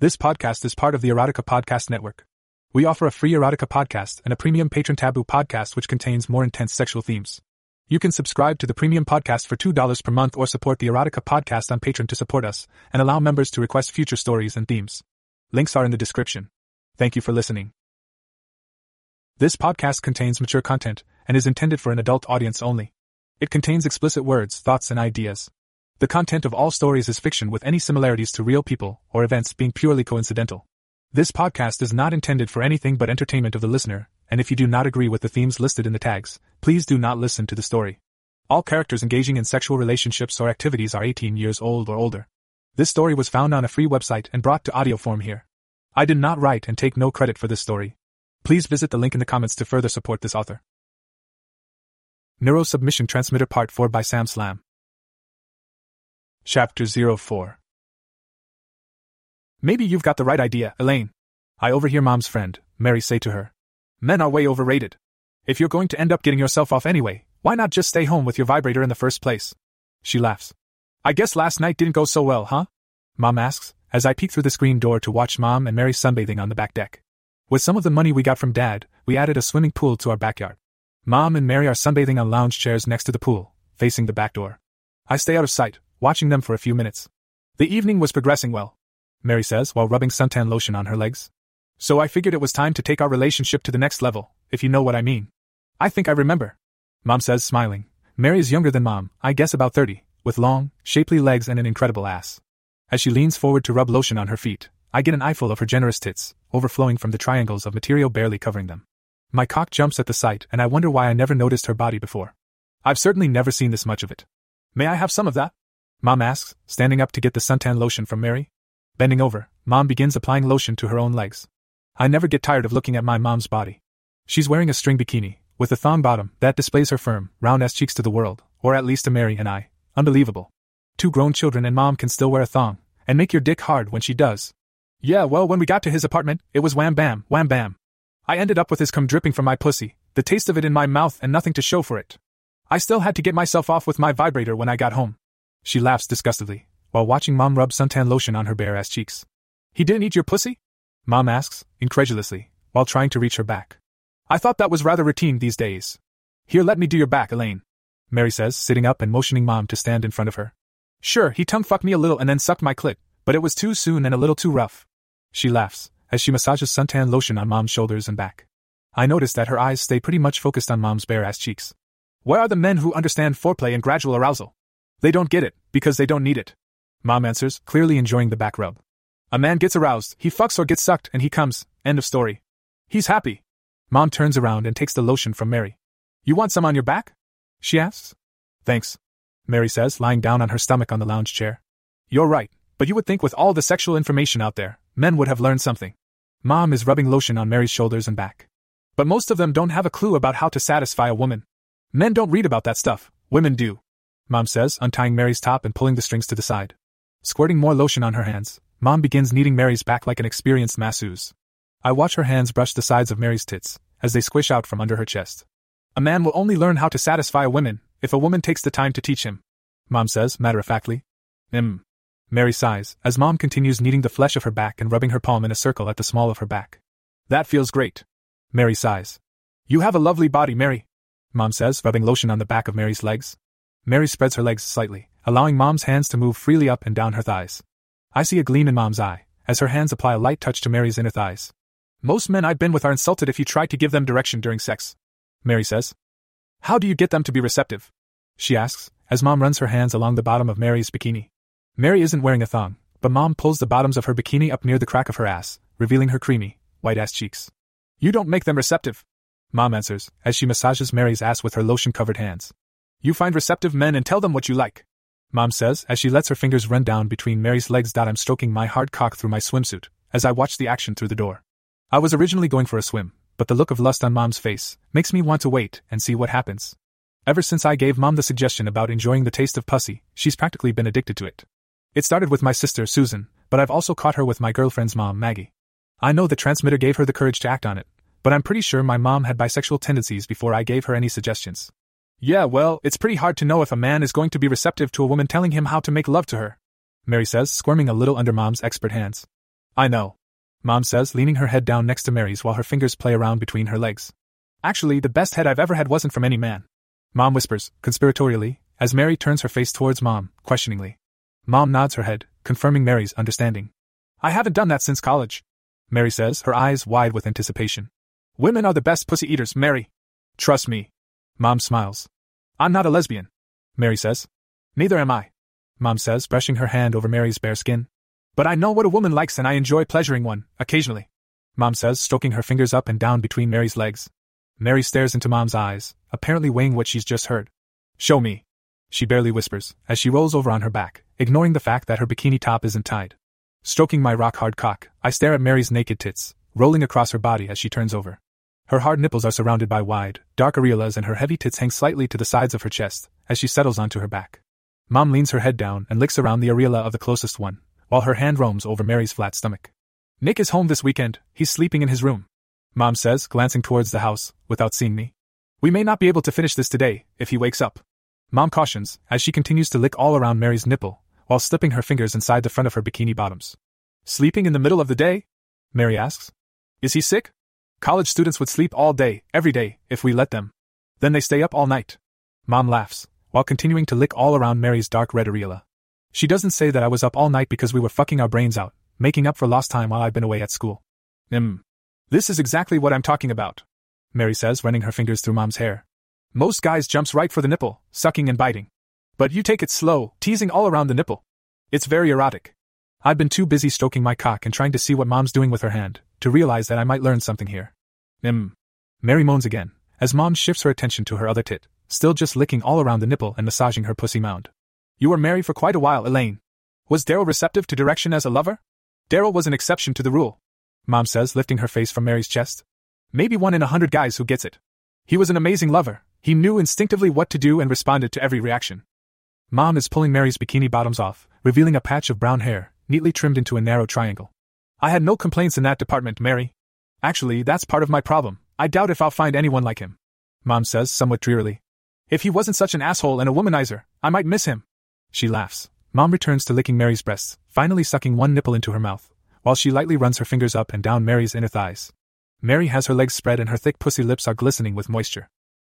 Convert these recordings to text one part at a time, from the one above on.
This podcast is part of the Erotica Podcast Network. We offer a free Erotica podcast and a premium patron taboo podcast which contains more intense sexual themes. You can subscribe to the premium podcast for $2 per month or support the Erotica podcast on Patreon to support us and allow members to request future stories and themes. Links are in the description. Thank you for listening. This podcast contains mature content and is intended for an adult audience only. It contains explicit words, thoughts, and ideas. The content of all stories is fiction with any similarities to real people or events being purely coincidental. This podcast is not intended for anything but entertainment of the listener, and if you do not agree with the themes listed in the tags, please do not listen to the story. All characters engaging in sexual relationships or activities are 18 years old or older. This story was found on a free website and brought to audio form here. I did not write and take no credit for this story. Please visit the link in the comments to further support this author. Neuro Submission Transmitter Part 4 by Sam Slam. Chapter 04 Maybe you've got the right idea, Elaine. I overhear Mom's friend, Mary, say to her. Men are way overrated. If you're going to end up getting yourself off anyway, why not just stay home with your vibrator in the first place? She laughs. I guess last night didn't go so well, huh? Mom asks, as I peek through the screen door to watch Mom and Mary sunbathing on the back deck. With some of the money we got from Dad, we added a swimming pool to our backyard. Mom and Mary are sunbathing on lounge chairs next to the pool, facing the back door. I stay out of sight, watching them for a few minutes. The evening was progressing well, Mary says while rubbing suntan lotion on her legs. So I figured it was time to take our relationship to the next level, if you know what I mean. I think I remember. Mom says, smiling. Mary is younger than Mom, I guess about 30, with long, shapely legs and an incredible ass. As she leans forward to rub lotion on her feet, I get an eyeful of her generous tits, overflowing from the triangles of material barely covering them. My cock jumps at the sight, and I wonder why I never noticed her body before. I've certainly never seen this much of it. May I have some of that? Mom asks, standing up to get the suntan lotion from Mary. Bending over, Mom begins applying lotion to her own legs. I never get tired of looking at my mom's body. She's wearing a string bikini, with a thong bottom that displays her firm, round ass cheeks to the world, or at least to Mary and I. Unbelievable. Two grown children and mom can still wear a thong, and make your dick hard when she does. Yeah, well, when we got to his apartment, it was wham bam, wham bam. I ended up with his cum dripping from my pussy, the taste of it in my mouth and nothing to show for it. I still had to get myself off with my vibrator when I got home. She laughs disgustedly, while watching mom rub suntan lotion on her bare ass cheeks. He didn't eat your pussy? Mom asks, incredulously, while trying to reach her back. I thought that was rather routine these days. Here, let me do your back, Elaine. Mary says, sitting up and motioning Mom to stand in front of her. Sure, he tongue fucked me a little and then sucked my clit, but it was too soon and a little too rough. She laughs, as she massages suntan lotion on Mom's shoulders and back. I notice that her eyes stay pretty much focused on Mom's bare ass cheeks. Where are the men who understand foreplay and gradual arousal? They don't get it, because they don't need it. Mom answers, clearly enjoying the back rub. A man gets aroused, he fucks or gets sucked, and he comes. End of story. He's happy. Mom turns around and takes the lotion from Mary. You want some on your back? She asks. Thanks. Mary says, lying down on her stomach on the lounge chair. You're right, but you would think with all the sexual information out there, men would have learned something. Mom is rubbing lotion on Mary's shoulders and back. But most of them don't have a clue about how to satisfy a woman. Men don't read about that stuff, women do. Mom says, untying Mary's top and pulling the strings to the side. Squirting more lotion on her hands, Mom begins kneading Mary's back like an experienced masseuse. I watch her hands brush the sides of Mary's tits, as they squish out from under her chest. A man will only learn how to satisfy a woman if a woman takes the time to teach him. Mom says, matter of factly. Mm. Mary sighs, as Mom continues kneading the flesh of her back and rubbing her palm in a circle at the small of her back. That feels great. Mary sighs. You have a lovely body, Mary. Mom says, rubbing lotion on the back of Mary's legs. Mary spreads her legs slightly, allowing Mom's hands to move freely up and down her thighs. I see a gleam in Mom's eye, as her hands apply a light touch to Mary's inner thighs. Most men I've been with are insulted if you try to give them direction during sex. Mary says. How do you get them to be receptive? She asks, as Mom runs her hands along the bottom of Mary's bikini. Mary isn't wearing a thong, but Mom pulls the bottoms of her bikini up near the crack of her ass, revealing her creamy, white ass cheeks. You don't make them receptive. Mom answers, as she massages Mary's ass with her lotion covered hands. You find receptive men and tell them what you like. Mom says, as she lets her fingers run down between Mary's legs. I'm stroking my hard cock through my swimsuit, as I watch the action through the door. I was originally going for a swim, but the look of lust on Mom's face makes me want to wait and see what happens. Ever since I gave Mom the suggestion about enjoying the taste of pussy, she's practically been addicted to it. It started with my sister, Susan, but I've also caught her with my girlfriend's mom, Maggie. I know the transmitter gave her the courage to act on it, but I'm pretty sure my mom had bisexual tendencies before I gave her any suggestions. Yeah, well, it's pretty hard to know if a man is going to be receptive to a woman telling him how to make love to her, Mary says, squirming a little under mom's expert hands. I know. Mom says, leaning her head down next to Mary's while her fingers play around between her legs. Actually, the best head I've ever had wasn't from any man. Mom whispers, conspiratorially, as Mary turns her face towards Mom, questioningly. Mom nods her head, confirming Mary's understanding. I haven't done that since college. Mary says, her eyes wide with anticipation. Women are the best pussy eaters, Mary. Trust me. Mom smiles. I'm not a lesbian. Mary says. Neither am I. Mom says, brushing her hand over Mary's bare skin. But I know what a woman likes and I enjoy pleasuring one, occasionally. Mom says, stroking her fingers up and down between Mary's legs. Mary stares into Mom's eyes, apparently weighing what she's just heard. Show me. She barely whispers, as she rolls over on her back, ignoring the fact that her bikini top isn't tied. Stroking my rock hard cock, I stare at Mary's naked tits, rolling across her body as she turns over. Her hard nipples are surrounded by wide, dark areolas and her heavy tits hang slightly to the sides of her chest as she settles onto her back. Mom leans her head down and licks around the areola of the closest one, while her hand roams over Mary's flat stomach. Nick is home this weekend, he's sleeping in his room. Mom says, glancing towards the house, without seeing me. We may not be able to finish this today, if he wakes up. Mom cautions, as she continues to lick all around Mary's nipple, while slipping her fingers inside the front of her bikini bottoms. Sleeping in the middle of the day? Mary asks. Is he sick? College students would sleep all day, every day, if we let them. Then they stay up all night. Mom laughs, while continuing to lick all around Mary's dark red areola. She doesn't say that I was up all night because we were fucking our brains out, making up for lost time while I'd been away at school. Hmm. This is exactly what I'm talking about. Mary says, running her fingers through Mom's hair. Most guys jumps right for the nipple, sucking and biting. But you take it slow, teasing all around the nipple. It's very erotic. I've been too busy stroking my cock and trying to see what Mom's doing with her hand, to realize that I might learn something here. Hmm. Mary moans again, as Mom shifts her attention to her other tit, still just licking all around the nipple and massaging her pussy mound. You were married for quite a while, Elaine. Was Daryl receptive to direction as a lover? Daryl was an exception to the rule. Mom says, lifting her face from Mary's chest. Maybe one in a hundred guys who gets it. He was an amazing lover. He knew instinctively what to do and responded to every reaction. Mom is pulling Mary's bikini bottoms off, revealing a patch of brown hair, neatly trimmed into a narrow triangle. I had no complaints in that department, Mary. Actually, that's part of my problem. I doubt if I'll find anyone like him. Mom says, somewhat drearily. If he wasn't such an asshole and a womanizer, I might miss him. She laughs. Mom returns to licking Mary's breasts, finally sucking one nipple into her mouth while she lightly runs her fingers up and down Mary's inner thighs. Mary has her legs spread and her thick pussy lips are glistening with moisture.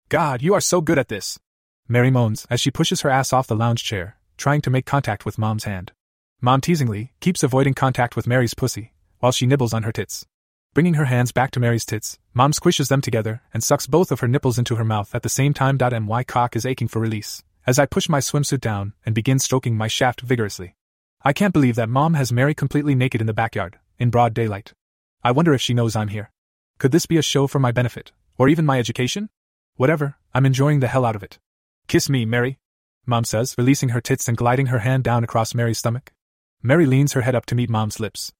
God, you are so good at this! Mary moans as she pushes her ass off the lounge chair, trying to make contact with Mom's hand. Mom teasingly keeps avoiding contact with Mary's pussy, while she nibbles on her tits. Bringing her hands back to Mary's tits, Mom squishes them together and sucks both of her nipples into her mouth at the same time. My cock is aching for release, as I push my swimsuit down and begin stroking my shaft vigorously. I can't believe that mom has Mary completely naked in the backyard, in broad daylight. I wonder if she knows I'm here. Could this be a show for my benefit, or even my education? Whatever, I'm enjoying the hell out of it. Kiss me, Mary, Mom says, releasing her tits and gliding her hand down across Mary's stomach. Mary leans her head up to meet Mom's lips.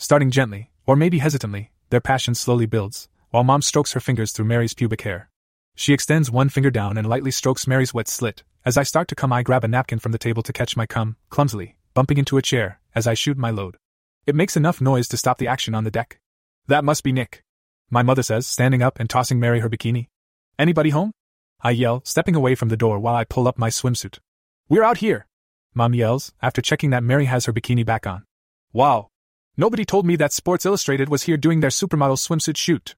Starting gently, or maybe hesitantly, their passion slowly builds, while Mom strokes her fingers through Mary's pubic hair. She extends one finger down and lightly strokes Mary's wet slit. As I start to come, I grab a napkin from the table to catch my cum, clumsily, bumping into a chair as I shoot my load. It makes enough noise to stop the action on the deck. That must be Nick. My mother says, standing up and tossing Mary her bikini. Anybody home? I yell, stepping away from the door while I pull up my swimsuit. We're out here! Mom yells, after checking that Mary has her bikini back on. Wow! Nobody told me that Sports Illustrated was here doing their supermodel swimsuit shoot.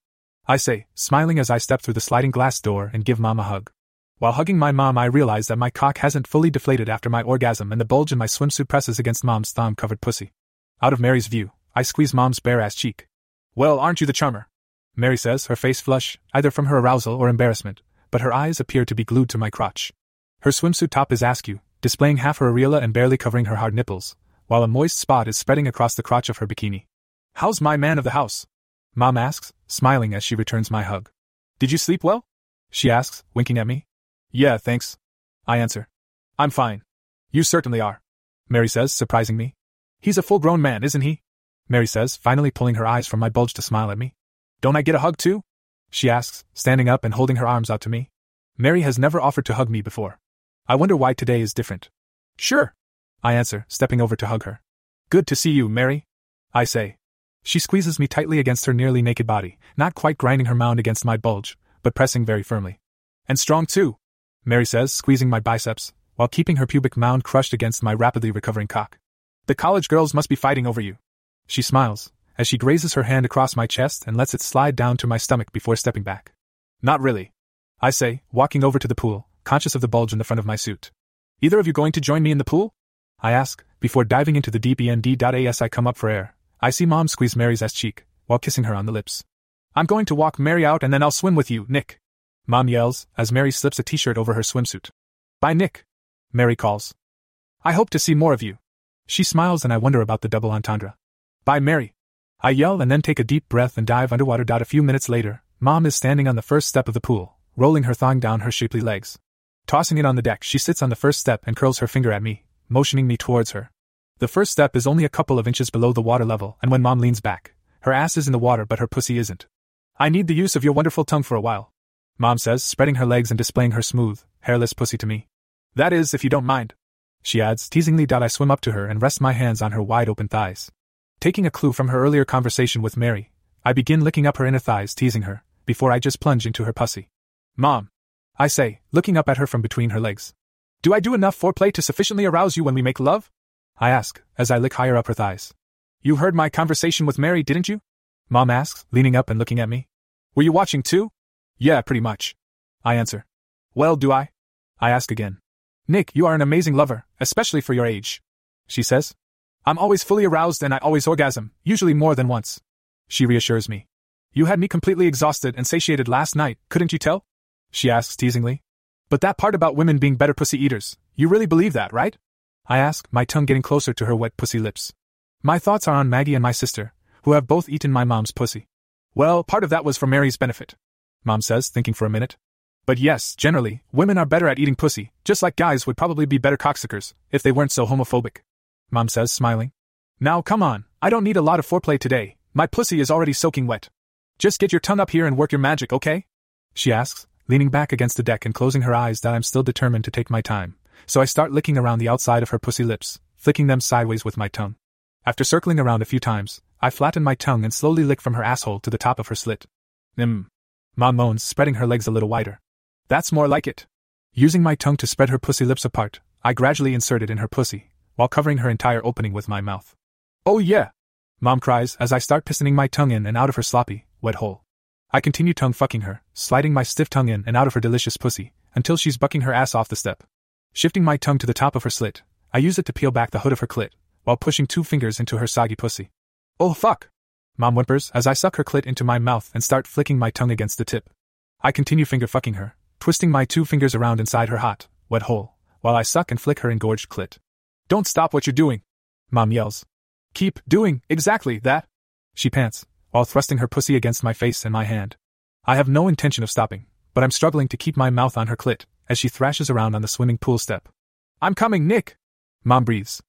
I say, smiling as I step through the sliding glass door and give Mom a hug. While hugging my mom, I realize that my cock hasn't fully deflated after my orgasm and the bulge in my swimsuit presses against mom's thumb covered pussy. Out of Mary's view, I squeeze mom's bare ass cheek. Well, aren't you the charmer? Mary says, her face flush, either from her arousal or embarrassment, but her eyes appear to be glued to my crotch. Her swimsuit top is askew, displaying half her areola and barely covering her hard nipples, while a moist spot is spreading across the crotch of her bikini. How's my man of the house? Mom asks, smiling as she returns my hug. Did you sleep well? She asks, winking at me. Yeah, thanks. I answer. I'm fine. You certainly are. Mary says, surprising me. He's a full grown man, isn't he? Mary says, finally pulling her eyes from my bulge to smile at me. Don't I get a hug too? She asks, standing up and holding her arms out to me. Mary has never offered to hug me before. I wonder why today is different. Sure. I answer, stepping over to hug her. Good to see you, Mary. I say. She squeezes me tightly against her nearly naked body, not quite grinding her mound against my bulge, but pressing very firmly. And strong too. Mary says, squeezing my biceps, while keeping her pubic mound crushed against my rapidly recovering cock. The college girls must be fighting over you. She smiles, as she grazes her hand across my chest and lets it slide down to my stomach before stepping back. Not really. I say, walking over to the pool, conscious of the bulge in the front of my suit. Either of you going to join me in the pool? I ask, before diving into the deep I come up for air. I see Mom squeeze Mary's ass cheek, while kissing her on the lips. I'm going to walk Mary out and then I'll swim with you, Nick. Mom yells, as Mary slips a t shirt over her swimsuit. Bye, Nick. Mary calls. I hope to see more of you. She smiles and I wonder about the double entendre. Bye, Mary. I yell and then take a deep breath and dive underwater. A few minutes later, Mom is standing on the first step of the pool, rolling her thong down her shapely legs. Tossing it on the deck, she sits on the first step and curls her finger at me, motioning me towards her. The first step is only a couple of inches below the water level, and when Mom leans back, her ass is in the water but her pussy isn't. I need the use of your wonderful tongue for a while. Mom says, spreading her legs and displaying her smooth, hairless pussy to me. That is, if you don't mind. She adds, teasingly. I swim up to her and rest my hands on her wide open thighs. Taking a clue from her earlier conversation with Mary, I begin licking up her inner thighs, teasing her, before I just plunge into her pussy. Mom. I say, looking up at her from between her legs. Do I do enough foreplay to sufficiently arouse you when we make love? I ask, as I lick higher up her thighs. You heard my conversation with Mary, didn't you? Mom asks, leaning up and looking at me. Were you watching too? Yeah, pretty much. I answer. Well, do I? I ask again. Nick, you are an amazing lover, especially for your age. She says. I'm always fully aroused and I always orgasm, usually more than once. She reassures me. You had me completely exhausted and satiated last night, couldn't you tell? She asks teasingly. But that part about women being better pussy eaters, you really believe that, right? I ask, my tongue getting closer to her wet pussy lips. My thoughts are on Maggie and my sister, who have both eaten my mom's pussy. Well, part of that was for Mary's benefit. Mom says, thinking for a minute. But yes, generally, women are better at eating pussy, just like guys would probably be better cocksuckers, if they weren't so homophobic. Mom says, smiling. Now come on, I don't need a lot of foreplay today, my pussy is already soaking wet. Just get your tongue up here and work your magic, okay? She asks, leaning back against the deck and closing her eyes that I'm still determined to take my time, so I start licking around the outside of her pussy lips, flicking them sideways with my tongue. After circling around a few times, I flatten my tongue and slowly lick from her asshole to the top of her slit. Mmm. Mom moans, spreading her legs a little wider. That's more like it. Using my tongue to spread her pussy lips apart, I gradually insert it in her pussy, while covering her entire opening with my mouth. Oh yeah! Mom cries as I start pistoning my tongue in and out of her sloppy, wet hole. I continue tongue fucking her, sliding my stiff tongue in and out of her delicious pussy, until she's bucking her ass off the step. Shifting my tongue to the top of her slit, I use it to peel back the hood of her clit, while pushing two fingers into her soggy pussy. Oh fuck! Mom whimpers as I suck her clit into my mouth and start flicking my tongue against the tip. I continue finger fucking her, twisting my two fingers around inside her hot, wet hole, while I suck and flick her engorged clit. Don't stop what you're doing! Mom yells. Keep doing exactly that! She pants, while thrusting her pussy against my face and my hand. I have no intention of stopping, but I'm struggling to keep my mouth on her clit as she thrashes around on the swimming pool step. I'm coming, Nick! Mom breathes.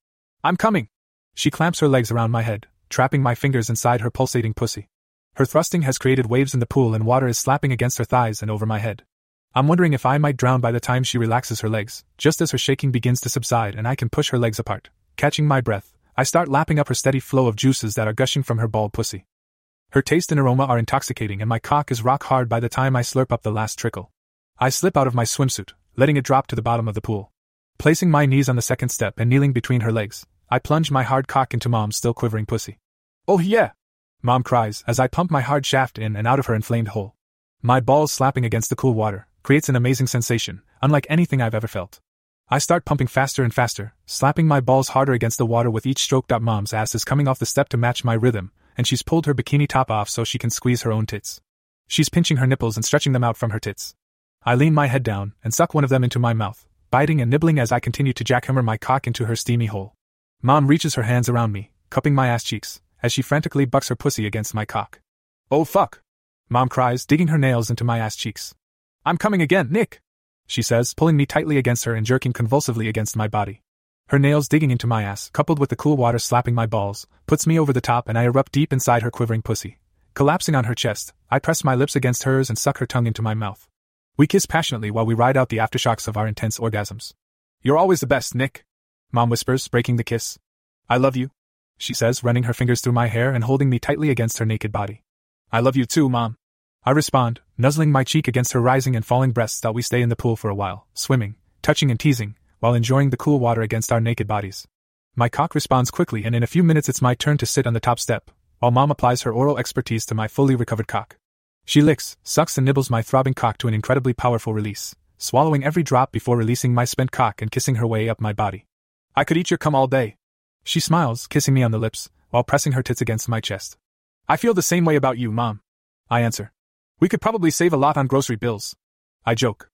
I'm coming! She clamps her legs around my head, trapping my fingers inside her pulsating pussy. Her thrusting has created waves in the pool and water is slapping against her thighs and over my head. I'm wondering if I might drown by the time she relaxes her legs, just as her shaking begins to subside and I can push her legs apart. Catching my breath, I start lapping up her steady flow of juices that are gushing from her bald pussy. Her taste and aroma are intoxicating, and my cock is rock hard by the time I slurp up the last trickle. I slip out of my swimsuit, letting it drop to the bottom of the pool. Placing my knees on the second step and kneeling between her legs, I plunge my hard cock into Mom's still quivering pussy. Oh yeah! Mom cries as I pump my hard shaft in and out of her inflamed hole. My balls slapping against the cool water creates an amazing sensation, unlike anything I've ever felt. I start pumping faster and faster, slapping my balls harder against the water with each stroke. Mom's ass is coming off the step to match my rhythm, and she's pulled her bikini top off so she can squeeze her own tits. She's pinching her nipples and stretching them out from her tits. I lean my head down and suck one of them into my mouth, biting and nibbling as I continue to jackhammer my cock into her steamy hole. Mom reaches her hands around me, cupping my ass cheeks, as she frantically bucks her pussy against my cock. Oh fuck! Mom cries, digging her nails into my ass cheeks. I'm coming again, Nick! She says, pulling me tightly against her and jerking convulsively against my body. Her nails digging into my ass, coupled with the cool water slapping my balls, puts me over the top and I erupt deep inside her quivering pussy. Collapsing on her chest, I press my lips against hers and suck her tongue into my mouth. We kiss passionately while we ride out the aftershocks of our intense orgasms. You're always the best, Nick. Mom whispers, breaking the kiss. I love you, she says, running her fingers through my hair and holding me tightly against her naked body. I love you too, Mom. I respond, nuzzling my cheek against her rising and falling breasts while we stay in the pool for a while, swimming, touching and teasing, while enjoying the cool water against our naked bodies. My cock responds quickly, and in a few minutes it's my turn to sit on the top step, while mom applies her oral expertise to my fully recovered cock. She licks, sucks, and nibbles my throbbing cock to an incredibly powerful release, swallowing every drop before releasing my spent cock and kissing her way up my body. I could eat your cum all day. She smiles, kissing me on the lips, while pressing her tits against my chest. I feel the same way about you, Mom. I answer. We could probably save a lot on grocery bills. I joke.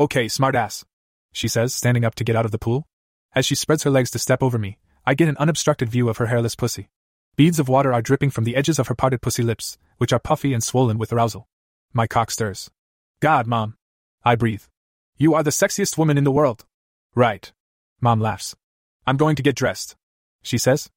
Okay, smartass. She says, standing up to get out of the pool. As she spreads her legs to step over me, I get an unobstructed view of her hairless pussy. Beads of water are dripping from the edges of her parted pussy lips, which are puffy and swollen with arousal. My cock stirs. God, Mom. I breathe. You are the sexiest woman in the world. Right. Mom laughs. I'm going to get dressed. She says.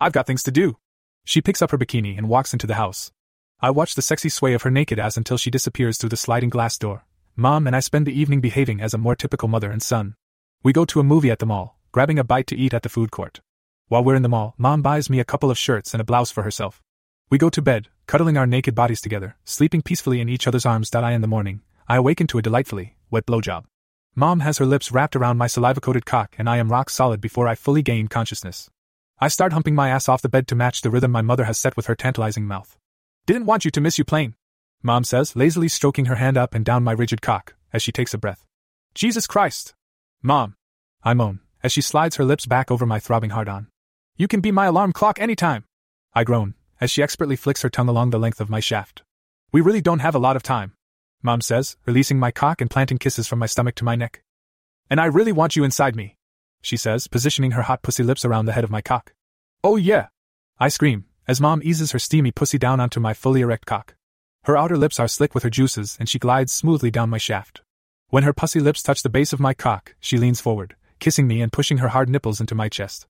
I've got things to do. She picks up her bikini and walks into the house. I watch the sexy sway of her naked ass until she disappears through the sliding glass door. Mom and I spend the evening behaving as a more typical mother and son. We go to a movie at the mall, grabbing a bite to eat at the food court. While we're in the mall, Mom buys me a couple of shirts and a blouse for herself. We go to bed, cuddling our naked bodies together, sleeping peacefully in each other's arms. I in the morning, I awaken to a delightfully wet blowjob. Mom has her lips wrapped around my saliva coated cock, and I am rock solid before I fully gain consciousness. I start humping my ass off the bed to match the rhythm my mother has set with her tantalizing mouth. Didn't want you to miss you plane. Mom says, lazily stroking her hand up and down my rigid cock, as she takes a breath. Jesus Christ! Mom! I moan, as she slides her lips back over my throbbing hard on. You can be my alarm clock anytime! I groan, as she expertly flicks her tongue along the length of my shaft. We really don't have a lot of time, Mom says, releasing my cock and planting kisses from my stomach to my neck. And I really want you inside me she says, positioning her hot pussy lips around the head of my cock. Oh yeah! I scream, as mom eases her steamy pussy down onto my fully erect cock. Her outer lips are slick with her juices and she glides smoothly down my shaft. When her pussy lips touch the base of my cock, she leans forward, kissing me and pushing her hard nipples into my chest.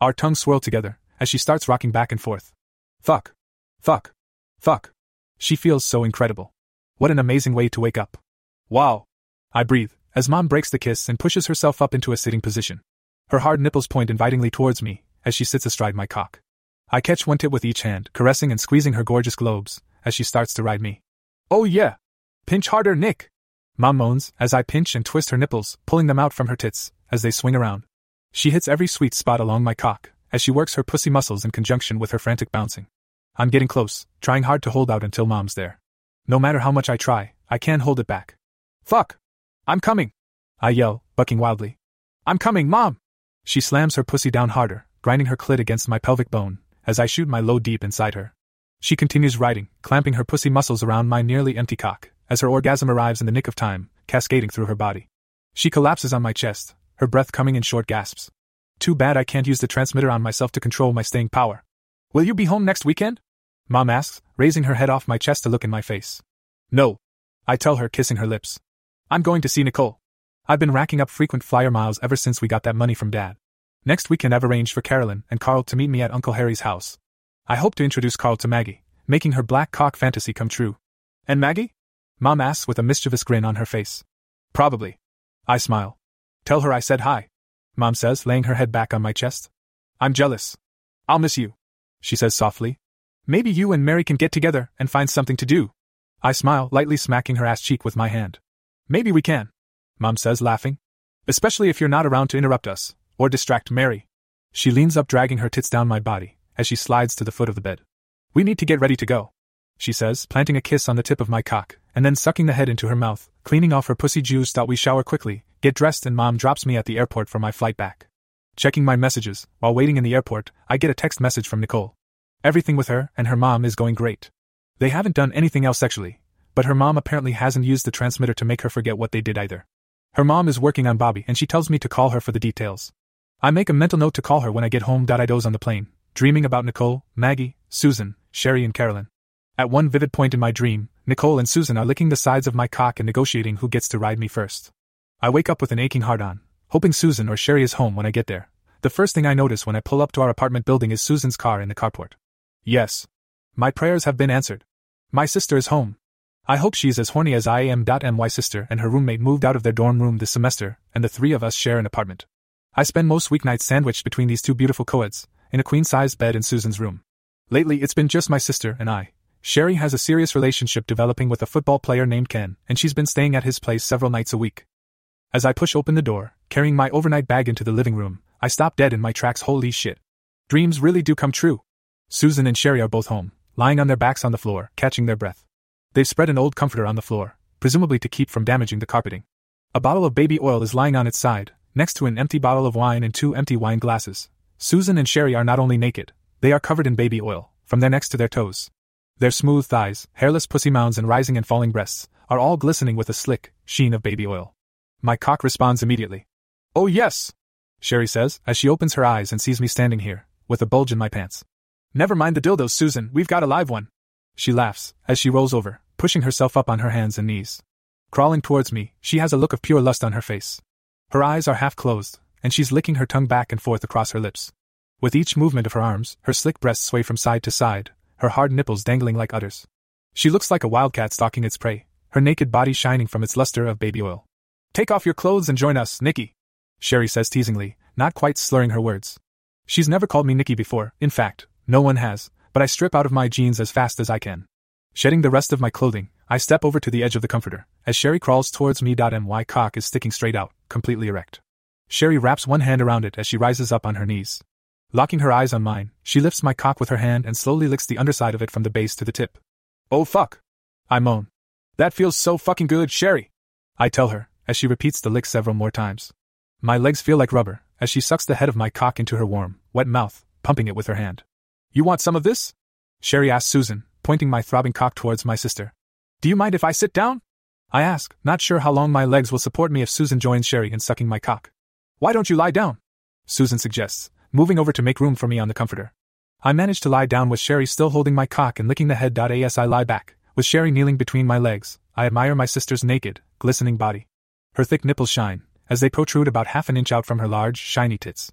Our tongues swirl together, as she starts rocking back and forth. Fuck. Fuck. Fuck. She feels so incredible. What an amazing way to wake up. Wow. I breathe, as mom breaks the kiss and pushes herself up into a sitting position. Her hard nipples point invitingly towards me as she sits astride my cock. I catch one tit with each hand, caressing and squeezing her gorgeous globes as she starts to ride me. Oh yeah! Pinch harder, Nick! Mom moans as I pinch and twist her nipples, pulling them out from her tits as they swing around. She hits every sweet spot along my cock as she works her pussy muscles in conjunction with her frantic bouncing. I'm getting close, trying hard to hold out until mom's there. No matter how much I try, I can't hold it back. Fuck! I'm coming! I yell, bucking wildly. I'm coming, mom! She slams her pussy down harder, grinding her clit against my pelvic bone, as I shoot my load deep inside her. She continues riding, clamping her pussy muscles around my nearly empty cock, as her orgasm arrives in the nick of time, cascading through her body. She collapses on my chest, her breath coming in short gasps. Too bad I can't use the transmitter on myself to control my staying power. Will you be home next weekend? Mom asks, raising her head off my chest to look in my face. No. I tell her, kissing her lips. I'm going to see Nicole. I've been racking up frequent flyer miles ever since we got that money from Dad. Next weekend, I've arranged for Carolyn and Carl to meet me at Uncle Harry's house. I hope to introduce Carl to Maggie, making her black cock fantasy come true. And Maggie? Mom asks with a mischievous grin on her face. Probably. I smile. Tell her I said hi. Mom says, laying her head back on my chest. I'm jealous. I'll miss you. She says softly. Maybe you and Mary can get together and find something to do. I smile, lightly smacking her ass cheek with my hand. Maybe we can. Mom says, laughing. Especially if you're not around to interrupt us, or distract Mary. She leans up, dragging her tits down my body, as she slides to the foot of the bed. We need to get ready to go, she says, planting a kiss on the tip of my cock, and then sucking the head into her mouth, cleaning off her pussy juice. We shower quickly, get dressed, and mom drops me at the airport for my flight back. Checking my messages, while waiting in the airport, I get a text message from Nicole. Everything with her and her mom is going great. They haven't done anything else sexually, but her mom apparently hasn't used the transmitter to make her forget what they did either. Her mom is working on Bobby and she tells me to call her for the details. I make a mental note to call her when I get home. I doze on the plane, dreaming about Nicole, Maggie, Susan, Sherry, and Carolyn. At one vivid point in my dream, Nicole and Susan are licking the sides of my cock and negotiating who gets to ride me first. I wake up with an aching heart on, hoping Susan or Sherry is home when I get there. The first thing I notice when I pull up to our apartment building is Susan's car in the carport. Yes. My prayers have been answered. My sister is home. I hope she's as horny as I am. My sister and her roommate moved out of their dorm room this semester, and the three of us share an apartment. I spend most weeknights sandwiched between these two beautiful coeds, in a queen sized bed in Susan's room. Lately, it's been just my sister and I. Sherry has a serious relationship developing with a football player named Ken, and she's been staying at his place several nights a week. As I push open the door, carrying my overnight bag into the living room, I stop dead in my tracks. Holy shit. Dreams really do come true. Susan and Sherry are both home, lying on their backs on the floor, catching their breath. They've spread an old comforter on the floor, presumably to keep from damaging the carpeting. A bottle of baby oil is lying on its side, next to an empty bottle of wine and two empty wine glasses. Susan and Sherry are not only naked, they are covered in baby oil, from their necks to their toes. Their smooth thighs, hairless pussy mounds, and rising and falling breasts are all glistening with a slick sheen of baby oil. My cock responds immediately. Oh, yes! Sherry says, as she opens her eyes and sees me standing here, with a bulge in my pants. Never mind the dildos, Susan, we've got a live one. She laughs, as she rolls over, pushing herself up on her hands and knees. Crawling towards me, she has a look of pure lust on her face. Her eyes are half closed, and she's licking her tongue back and forth across her lips. With each movement of her arms, her slick breasts sway from side to side, her hard nipples dangling like udders. She looks like a wildcat stalking its prey, her naked body shining from its luster of baby oil. Take off your clothes and join us, Nikki, Sherry says teasingly, not quite slurring her words. She's never called me Nikki before, in fact, no one has, but I strip out of my jeans as fast as I can. Shedding the rest of my clothing, I step over to the edge of the comforter, as Sherry crawls towards me. My cock is sticking straight out, completely erect. Sherry wraps one hand around it as she rises up on her knees. Locking her eyes on mine, she lifts my cock with her hand and slowly licks the underside of it from the base to the tip. Oh fuck! I moan. That feels so fucking good, Sherry! I tell her, as she repeats the lick several more times. My legs feel like rubber, as she sucks the head of my cock into her warm, wet mouth, pumping it with her hand. You want some of this? Sherry asks Susan, pointing my throbbing cock towards my sister. Do you mind if I sit down? I ask, not sure how long my legs will support me if Susan joins Sherry in sucking my cock. Why don't you lie down? Susan suggests, moving over to make room for me on the comforter. I manage to lie down with Sherry still holding my cock and licking the head. As I lie back, with Sherry kneeling between my legs, I admire my sister's naked, glistening body. Her thick nipples shine, as they protrude about half an inch out from her large, shiny tits.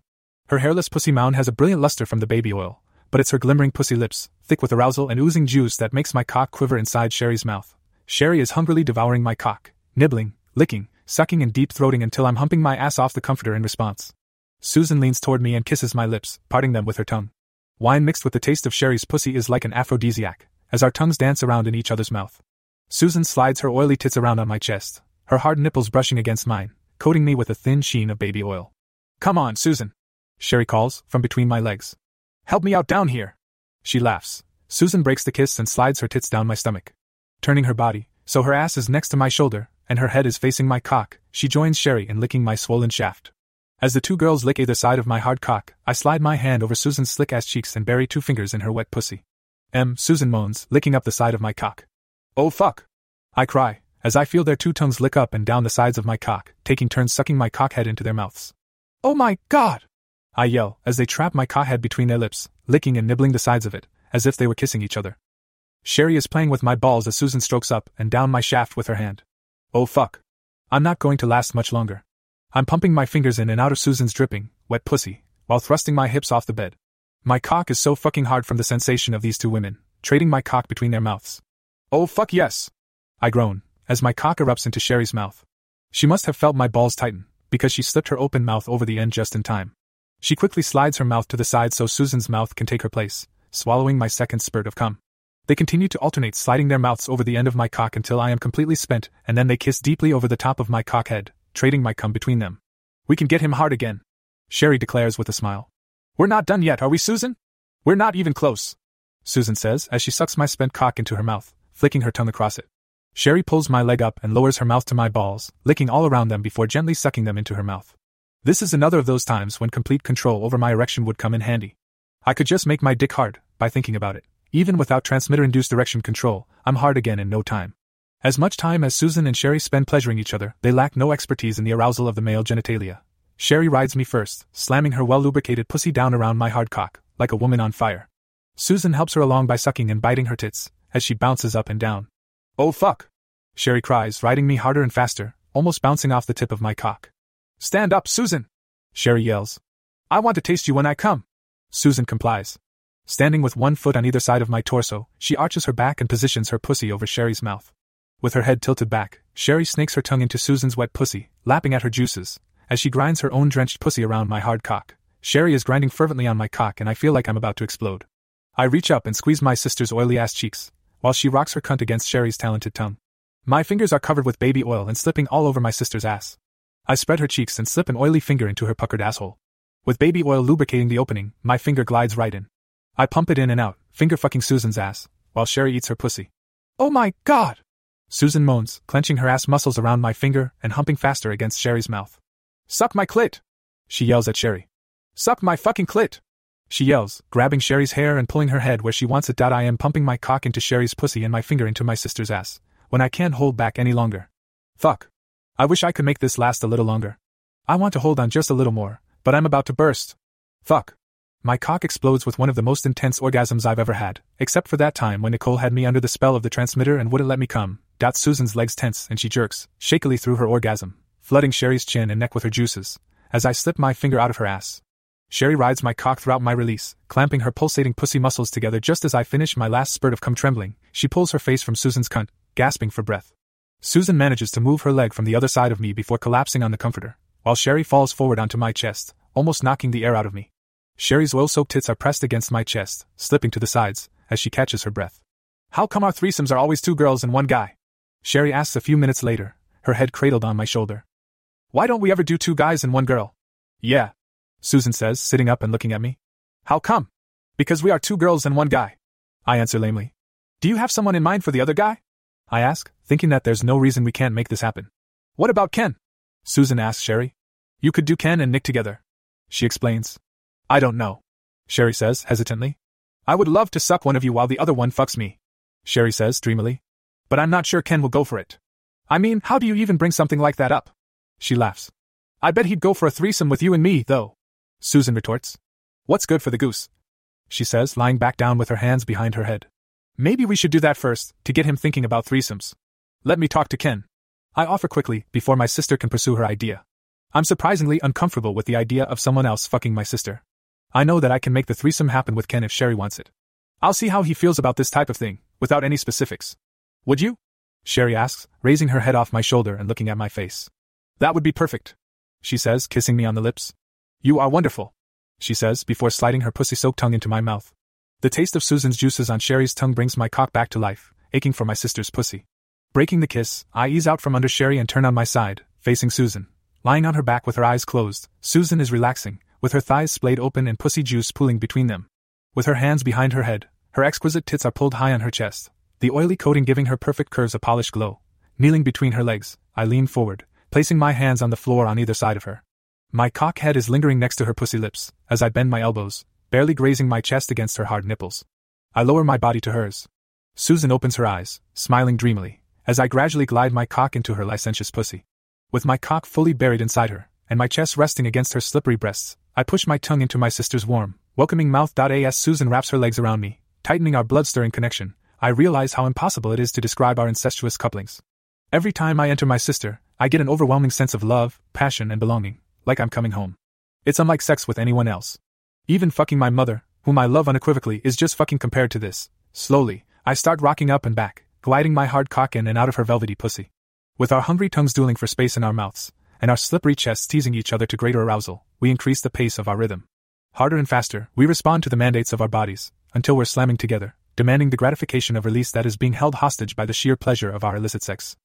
Her hairless pussy mound has a brilliant luster from the baby oil, but it's her glimmering pussy lips, thick with arousal and oozing juice, that makes my cock quiver inside Sherry's mouth. Sherry is hungrily devouring my cock, nibbling, licking, sucking, and deep throating until I'm humping my ass off the comforter in response. Susan leans toward me and kisses my lips, parting them with her tongue. Wine mixed with the taste of Sherry's pussy is like an aphrodisiac, as our tongues dance around in each other's mouth. Susan slides her oily tits around on my chest, her hard nipples brushing against mine, coating me with a thin sheen of baby oil. Come on, Susan! Sherry calls, from between my legs. Help me out down here! She laughs. Susan breaks the kiss and slides her tits down my stomach. Turning her body, so her ass is next to my shoulder, and her head is facing my cock, she joins Sherry in licking my swollen shaft. As the two girls lick either side of my hard cock, I slide my hand over Susan's slick ass cheeks and bury two fingers in her wet pussy. M. Susan moans, licking up the side of my cock. Oh fuck! I cry, as I feel their two tongues lick up and down the sides of my cock, taking turns sucking my cockhead into their mouths. Oh my god! I yell, as they trap my cockhead between their lips, licking and nibbling the sides of it, as if they were kissing each other. Sherry is playing with my balls as Susan strokes up and down my shaft with her hand. Oh fuck. I'm not going to last much longer. I'm pumping my fingers in and out of Susan's dripping, wet pussy, while thrusting my hips off the bed. My cock is so fucking hard from the sensation of these two women, trading my cock between their mouths. Oh fuck yes! I groan, as my cock erupts into Sherry's mouth. She must have felt my balls tighten, because she slipped her open mouth over the end just in time. She quickly slides her mouth to the side so Susan's mouth can take her place, swallowing my second spurt of cum. They continue to alternate sliding their mouths over the end of my cock until I am completely spent, and then they kiss deeply over the top of my cock head, trading my cum between them. We can get him hard again, Sherry declares with a smile. We're not done yet, are we, Susan? We're not even close, Susan says as she sucks my spent cock into her mouth, flicking her tongue across it. Sherry pulls my leg up and lowers her mouth to my balls, licking all around them before gently sucking them into her mouth. This is another of those times when complete control over my erection would come in handy. I could just make my dick hard, by thinking about it. Even without transmitter induced direction control, I'm hard again in no time. As much time as Susan and Sherry spend pleasuring each other, they lack no expertise in the arousal of the male genitalia. Sherry rides me first, slamming her well lubricated pussy down around my hard cock, like a woman on fire. Susan helps her along by sucking and biting her tits, as she bounces up and down. Oh fuck! Sherry cries, riding me harder and faster, almost bouncing off the tip of my cock. Stand up, Susan! Sherry yells. I want to taste you when I come. Susan complies. Standing with one foot on either side of my torso, she arches her back and positions her pussy over Sherry's mouth. With her head tilted back, Sherry snakes her tongue into Susan's wet pussy, lapping at her juices, as she grinds her own drenched pussy around my hard cock. Sherry is grinding fervently on my cock, and I feel like I'm about to explode. I reach up and squeeze my sister's oily ass cheeks, while she rocks her cunt against Sherry's talented tongue. My fingers are covered with baby oil and slipping all over my sister's ass. I spread her cheeks and slip an oily finger into her puckered asshole. With baby oil lubricating the opening, my finger glides right in. I pump it in and out, finger fucking Susan's ass, while Sherry eats her pussy. Oh my god! Susan moans, clenching her ass muscles around my finger and humping faster against Sherry's mouth. Suck my clit! She yells at Sherry. Suck my fucking clit! She yells, grabbing Sherry's hair and pulling her head where she wants it. I am pumping my cock into Sherry's pussy and my finger into my sister's ass, when I can't hold back any longer. Fuck. I wish I could make this last a little longer. I want to hold on just a little more, but I'm about to burst. Fuck. My cock explodes with one of the most intense orgasms I've ever had, except for that time when Nicole had me under the spell of the transmitter and wouldn't let me come. Dot Susan's legs tense and she jerks, shakily through her orgasm, flooding Sherry's chin and neck with her juices, as I slip my finger out of her ass. Sherry rides my cock throughout my release, clamping her pulsating pussy muscles together just as I finish my last spurt of cum trembling. She pulls her face from Susan's cunt, gasping for breath. Susan manages to move her leg from the other side of me before collapsing on the comforter, while Sherry falls forward onto my chest, almost knocking the air out of me. Sherry's oil soaked tits are pressed against my chest, slipping to the sides, as she catches her breath. How come our threesomes are always two girls and one guy? Sherry asks a few minutes later, her head cradled on my shoulder. Why don't we ever do two guys and one girl? Yeah. Susan says, sitting up and looking at me. How come? Because we are two girls and one guy. I answer lamely. Do you have someone in mind for the other guy? I ask, thinking that there's no reason we can't make this happen. What about Ken? Susan asks Sherry. You could do Ken and Nick together. She explains. I don't know. Sherry says, hesitantly. I would love to suck one of you while the other one fucks me. Sherry says, dreamily but I'm not sure Ken will go for it. I mean, how do you even bring something like that up? She laughs. I bet he'd go for a threesome with you and me, though. Susan retorts. What's good for the goose? She says, lying back down with her hands behind her head. Maybe we should do that first, to get him thinking about threesomes. Let me talk to Ken. I offer quickly, before my sister can pursue her idea. I'm surprisingly uncomfortable with the idea of someone else fucking my sister. I know that I can make the threesome happen with Ken if Sherry wants it. I'll see how he feels about this type of thing, without any specifics. Would you? Sherry asks, raising her head off my shoulder and looking at my face. That would be perfect. She says, kissing me on the lips. You are wonderful. She says, before sliding her pussy soaked tongue into my mouth. The taste of Susan's juices on Sherry's tongue brings my cock back to life, aching for my sister's pussy. Breaking the kiss, I ease out from under Sherry and turn on my side, facing Susan. Lying on her back with her eyes closed, Susan is relaxing, with her thighs splayed open and pussy juice pooling between them. With her hands behind her head, her exquisite tits are pulled high on her chest, the oily coating giving her perfect curves a polished glow. Kneeling between her legs, I lean forward, placing my hands on the floor on either side of her. My cock head is lingering next to her pussy lips, as I bend my elbows, barely grazing my chest against her hard nipples. I lower my body to hers. Susan opens her eyes, smiling dreamily, as I gradually glide my cock into her licentious pussy. With my cock fully buried inside her, and my chest resting against her slippery breasts, I push my tongue into my sister's warm, welcoming mouth. As Susan wraps her legs around me, tightening our blood stirring connection, I realize how impossible it is to describe our incestuous couplings. Every time I enter my sister, I get an overwhelming sense of love, passion, and belonging, like I'm coming home. It's unlike sex with anyone else. Even fucking my mother, whom I love unequivocally, is just fucking compared to this. Slowly, I start rocking up and back, gliding my hard cock in and out of her velvety pussy. With our hungry tongues dueling for space in our mouths, and our slippery chests teasing each other to greater arousal, we increase the pace of our rhythm. Harder and faster, we respond to the mandates of our bodies, until we're slamming together, demanding the gratification of release that is being held hostage by the sheer pleasure of our illicit sex.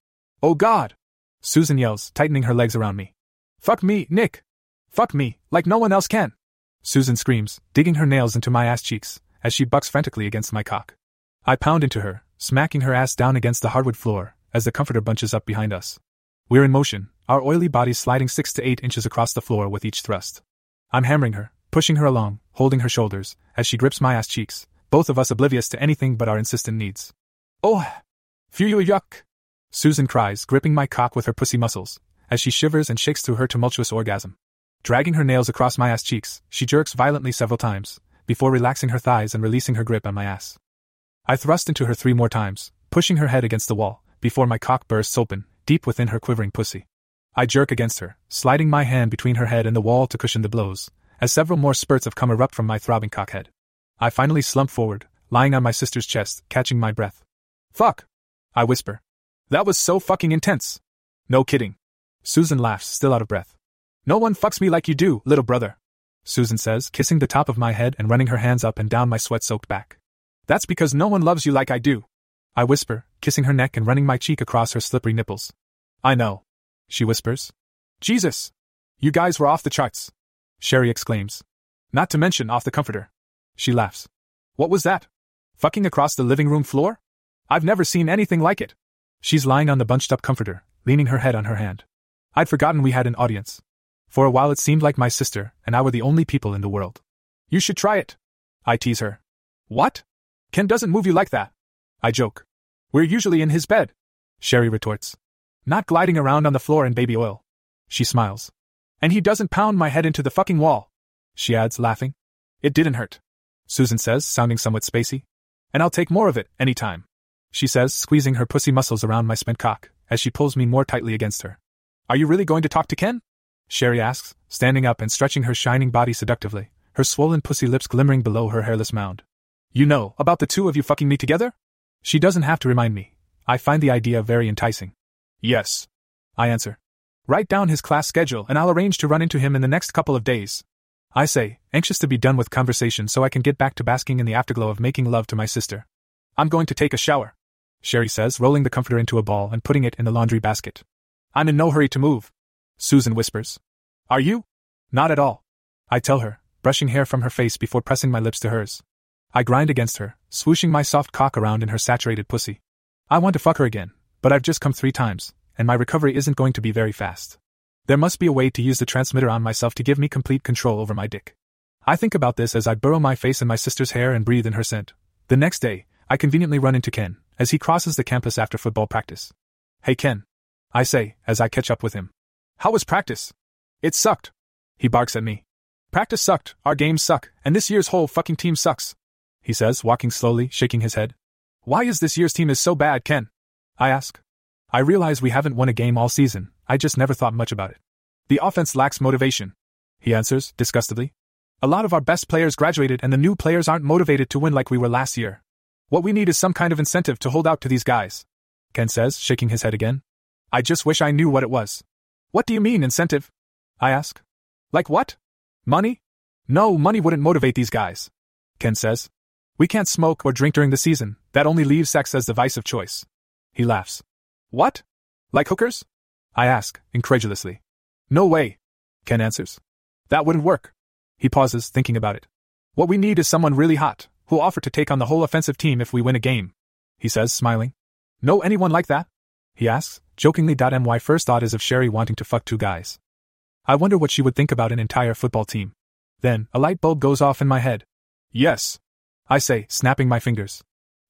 Oh God! Susan yells, tightening her legs around me. Fuck me, Nick! Fuck me, like no one else can! Susan screams, digging her nails into my ass cheeks, as she bucks frantically against my cock. I pound into her, smacking her ass down against the hardwood floor, as the comforter bunches up behind us. We're in motion, our oily bodies sliding six to eight inches across the floor with each thrust. I'm hammering her, pushing her along, holding her shoulders, as she grips my ass cheeks, both of us oblivious to anything but our insistent needs. Oh! Phew yuck! Susan cries, gripping my cock with her pussy muscles, as she shivers and shakes through her tumultuous orgasm. Dragging her nails across my ass cheeks, she jerks violently several times, before relaxing her thighs and releasing her grip on my ass. I thrust into her three more times, pushing her head against the wall, before my cock bursts open, deep within her quivering pussy. I jerk against her, sliding my hand between her head and the wall to cushion the blows, as several more spurts of cum erupt from my throbbing cockhead. I finally slump forward, lying on my sister's chest, catching my breath. Fuck! I whisper. That was so fucking intense. No kidding. Susan laughs, still out of breath. No one fucks me like you do, little brother. Susan says, kissing the top of my head and running her hands up and down my sweat soaked back. That's because no one loves you like I do. I whisper, kissing her neck and running my cheek across her slippery nipples. I know. She whispers. Jesus! You guys were off the charts. Sherry exclaims. Not to mention off the comforter. She laughs. What was that? Fucking across the living room floor? I've never seen anything like it. She's lying on the bunched up comforter, leaning her head on her hand. I'd forgotten we had an audience. For a while it seemed like my sister and I were the only people in the world. You should try it. I tease her. What? Ken doesn't move you like that. I joke. We're usually in his bed. Sherry retorts. Not gliding around on the floor in baby oil. She smiles. And he doesn't pound my head into the fucking wall. She adds, laughing. It didn't hurt. Susan says, sounding somewhat spacey. And I'll take more of it, any time. She says, squeezing her pussy muscles around my spent cock, as she pulls me more tightly against her. Are you really going to talk to Ken? Sherry asks, standing up and stretching her shining body seductively, her swollen pussy lips glimmering below her hairless mound. You know, about the two of you fucking me together? She doesn't have to remind me. I find the idea very enticing. Yes. I answer. Write down his class schedule and I'll arrange to run into him in the next couple of days. I say, anxious to be done with conversation so I can get back to basking in the afterglow of making love to my sister. I'm going to take a shower. Sherry says, rolling the comforter into a ball and putting it in the laundry basket. I'm in no hurry to move. Susan whispers. Are you? Not at all. I tell her, brushing hair from her face before pressing my lips to hers. I grind against her, swooshing my soft cock around in her saturated pussy. I want to fuck her again, but I've just come three times, and my recovery isn't going to be very fast. There must be a way to use the transmitter on myself to give me complete control over my dick. I think about this as I burrow my face in my sister's hair and breathe in her scent. The next day, I conveniently run into Ken, as he crosses the campus after football practice. Hey Ken. I say, as I catch up with him. How was practice? It sucked. He barks at me. Practice sucked, our games suck, and this year's whole fucking team sucks. He says, walking slowly, shaking his head. Why is this year's team is so bad, Ken? I ask. I realize we haven't won a game all season, I just never thought much about it. The offense lacks motivation. He answers, disgustedly. A lot of our best players graduated and the new players aren't motivated to win like we were last year. What we need is some kind of incentive to hold out to these guys. Ken says, shaking his head again. I just wish I knew what it was. What do you mean, incentive? I ask. Like what? Money? No, money wouldn't motivate these guys. Ken says. We can't smoke or drink during the season, that only leaves sex as the vice of choice. He laughs. What? Like hookers? I ask, incredulously. No way. Ken answers. That wouldn't work. He pauses, thinking about it. What we need is someone really hot, who'll offer to take on the whole offensive team if we win a game. He says, smiling. Know anyone like that? He asks, jokingly. My first thought is of Sherry wanting to fuck two guys. I wonder what she would think about an entire football team. Then, a light bulb goes off in my head. Yes. I say, snapping my fingers.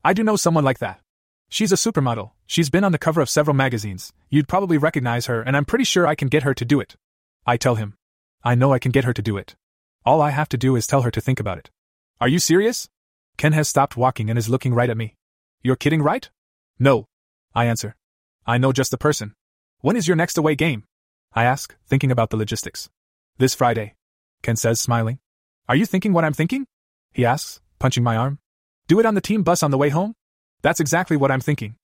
I do know someone like that. She's a supermodel, she's been on the cover of several magazines, you'd probably recognize her, and I'm pretty sure I can get her to do it. I tell him. I know I can get her to do it. All I have to do is tell her to think about it. Are you serious? Ken has stopped walking and is looking right at me. You're kidding, right? No. I answer. I know just the person. When is your next away game? I ask, thinking about the logistics. This Friday. Ken says, smiling. Are you thinking what I'm thinking? He asks, punching my arm. Do it on the team bus on the way home? That's exactly what I'm thinking.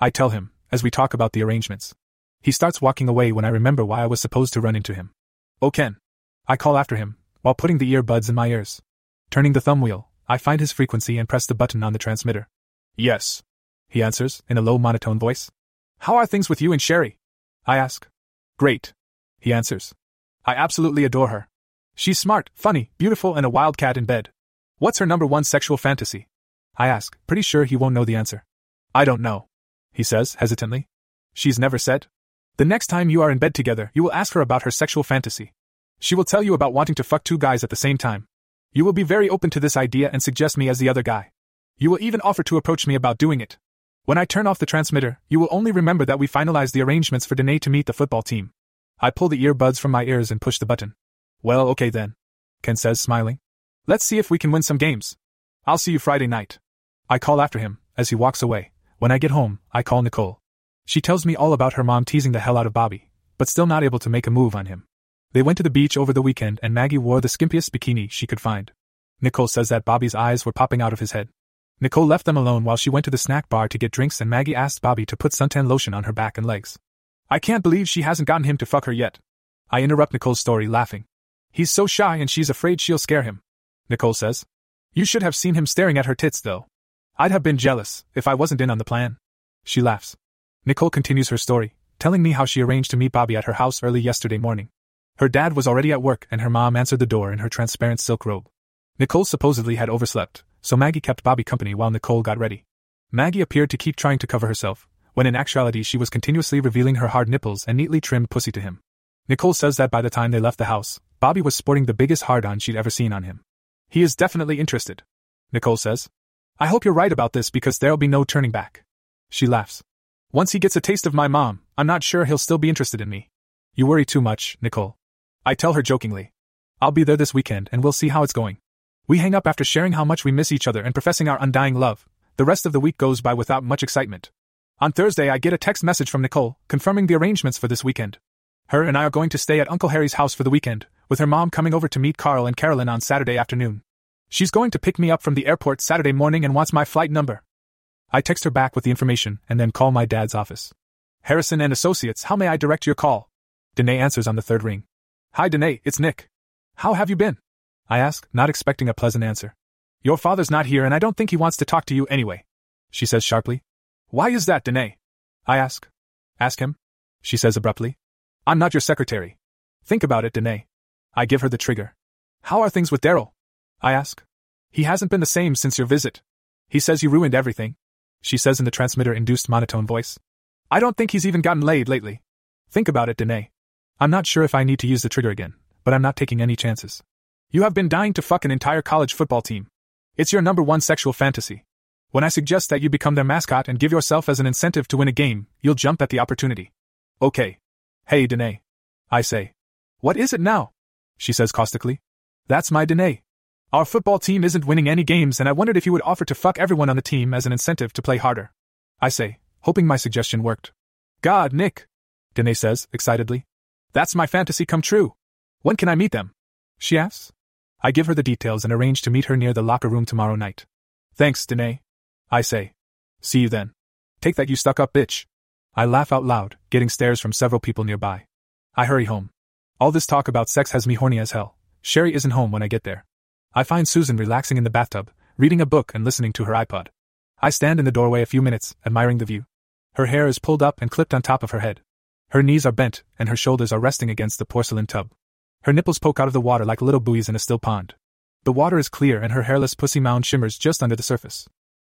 I tell him, as we talk about the arrangements. He starts walking away when I remember why I was supposed to run into him. Oh, Ken. I call after him, while putting the earbuds in my ears. Turning the thumb wheel, I find his frequency and press the button on the transmitter. Yes. He answers, in a low monotone voice. How are things with you and Sherry? I ask. Great. He answers. I absolutely adore her. She's smart, funny, beautiful, and a wildcat in bed. What's her number one sexual fantasy? I ask, pretty sure he won't know the answer. I don't know. He says, hesitantly. She's never said. The next time you are in bed together, you will ask her about her sexual fantasy. She will tell you about wanting to fuck two guys at the same time. You will be very open to this idea and suggest me as the other guy. You will even offer to approach me about doing it. When I turn off the transmitter, you will only remember that we finalized the arrangements for Danae to meet the football team. I pull the earbuds from my ears and push the button. Well, okay then. Ken says, smiling. Let's see if we can win some games. I'll see you Friday night. I call after him, as he walks away. When I get home, I call Nicole. She tells me all about her mom teasing the hell out of Bobby, but still not able to make a move on him. They went to the beach over the weekend and Maggie wore the skimpiest bikini she could find. Nicole says that Bobby's eyes were popping out of his head. Nicole left them alone while she went to the snack bar to get drinks and Maggie asked Bobby to put suntan lotion on her back and legs. I can't believe she hasn't gotten him to fuck her yet. I interrupt Nicole's story laughing. He's so shy and she's afraid she'll scare him. Nicole says. You should have seen him staring at her tits though. I'd have been jealous if I wasn't in on the plan. She laughs. Nicole continues her story, telling me how she arranged to meet Bobby at her house early yesterday morning. Her dad was already at work and her mom answered the door in her transparent silk robe. Nicole supposedly had overslept, so Maggie kept Bobby company while Nicole got ready. Maggie appeared to keep trying to cover herself, when in actuality she was continuously revealing her hard nipples and neatly trimmed pussy to him. Nicole says that by the time they left the house, Bobby was sporting the biggest hard on she'd ever seen on him. He is definitely interested. Nicole says. I hope you're right about this because there'll be no turning back. She laughs. Once he gets a taste of my mom, I'm not sure he'll still be interested in me. You worry too much, Nicole. I tell her jokingly. I'll be there this weekend and we'll see how it's going. We hang up after sharing how much we miss each other and professing our undying love. The rest of the week goes by without much excitement. On Thursday, I get a text message from Nicole confirming the arrangements for this weekend. Her and I are going to stay at Uncle Harry's house for the weekend, with her mom coming over to meet Carl and Carolyn on Saturday afternoon. She's going to pick me up from the airport Saturday morning and wants my flight number. I text her back with the information and then call my dad's office. Harrison and Associates, how may I direct your call? Danae answers on the third ring. Hi, Danae, it's Nick. How have you been? I ask, not expecting a pleasant answer. Your father's not here and I don't think he wants to talk to you anyway. She says sharply. Why is that, Danae? I ask. Ask him? She says abruptly. I'm not your secretary. Think about it, Danae. I give her the trigger. How are things with Daryl? I ask. He hasn't been the same since your visit. He says you ruined everything. She says in the transmitter induced monotone voice. I don't think he's even gotten laid lately. Think about it, Danae. I'm not sure if I need to use the trigger again, but I'm not taking any chances. You have been dying to fuck an entire college football team. It's your number one sexual fantasy. When I suggest that you become their mascot and give yourself as an incentive to win a game, you'll jump at the opportunity. Okay. Hey, Danae. I say. What is it now? She says caustically. That's my Danae. Our football team isn't winning any games, and I wondered if you would offer to fuck everyone on the team as an incentive to play harder. I say, hoping my suggestion worked. God, Nick. Danae says, excitedly. That's my fantasy come true. When can I meet them? She asks. I give her the details and arrange to meet her near the locker room tomorrow night. Thanks, Danae. I say. See you then. Take that, you stuck up bitch. I laugh out loud, getting stares from several people nearby. I hurry home. All this talk about sex has me horny as hell. Sherry isn't home when I get there. I find Susan relaxing in the bathtub, reading a book and listening to her iPod. I stand in the doorway a few minutes, admiring the view. Her hair is pulled up and clipped on top of her head. Her knees are bent, and her shoulders are resting against the porcelain tub. Her nipples poke out of the water like little buoys in a still pond. The water is clear and her hairless pussy mound shimmers just under the surface.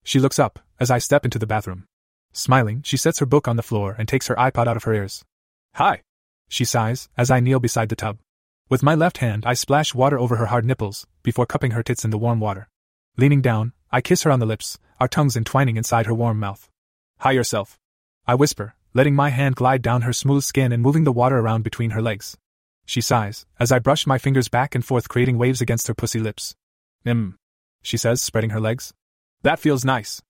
She looks up as I step into the bathroom. Smiling, she sets her book on the floor and takes her iPod out of her ears. Hi! She sighs as I kneel beside the tub. With my left hand, I splash water over her hard nipples before cupping her tits in the warm water. Leaning down, I kiss her on the lips, our tongues entwining inside her warm mouth. Hi yourself. I whisper, letting my hand glide down her smooth skin and moving the water around between her legs. She sighs, as I brush my fingers back and forth, creating waves against her pussy lips. Mmm. She says, spreading her legs. That feels nice.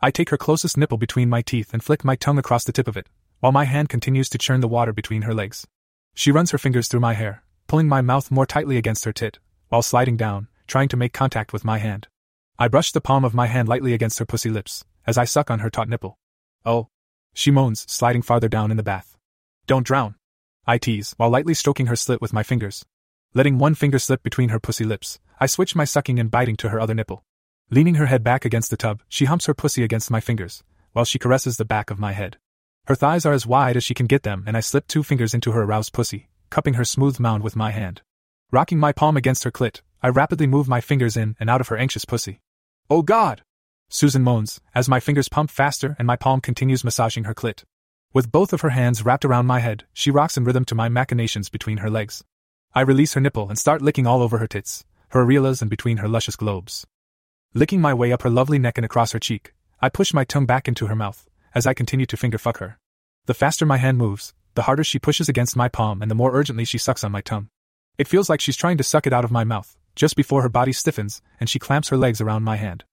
I take her closest nipple between my teeth and flick my tongue across the tip of it, while my hand continues to churn the water between her legs. She runs her fingers through my hair, pulling my mouth more tightly against her tit, while sliding down, trying to make contact with my hand. I brush the palm of my hand lightly against her pussy lips, as I suck on her taut nipple. Oh. She moans, sliding farther down in the bath. Don't drown. I tease, while lightly stroking her slit with my fingers. Letting one finger slip between her pussy lips, I switch my sucking and biting to her other nipple. Leaning her head back against the tub, she humps her pussy against my fingers, while she caresses the back of my head. Her thighs are as wide as she can get them, and I slip two fingers into her aroused pussy, cupping her smooth mound with my hand. Rocking my palm against her clit, I rapidly move my fingers in and out of her anxious pussy. Oh God! Susan moans, as my fingers pump faster and my palm continues massaging her clit. With both of her hands wrapped around my head, she rocks in rhythm to my machinations between her legs. I release her nipple and start licking all over her tits, her areolas and between her luscious globes. Licking my way up her lovely neck and across her cheek, I push my tongue back into her mouth, as I continue to finger fuck her. The faster my hand moves, the harder she pushes against my palm and the more urgently she sucks on my tongue. It feels like she's trying to suck it out of my mouth, just before her body stiffens and she clamps her legs around my hand.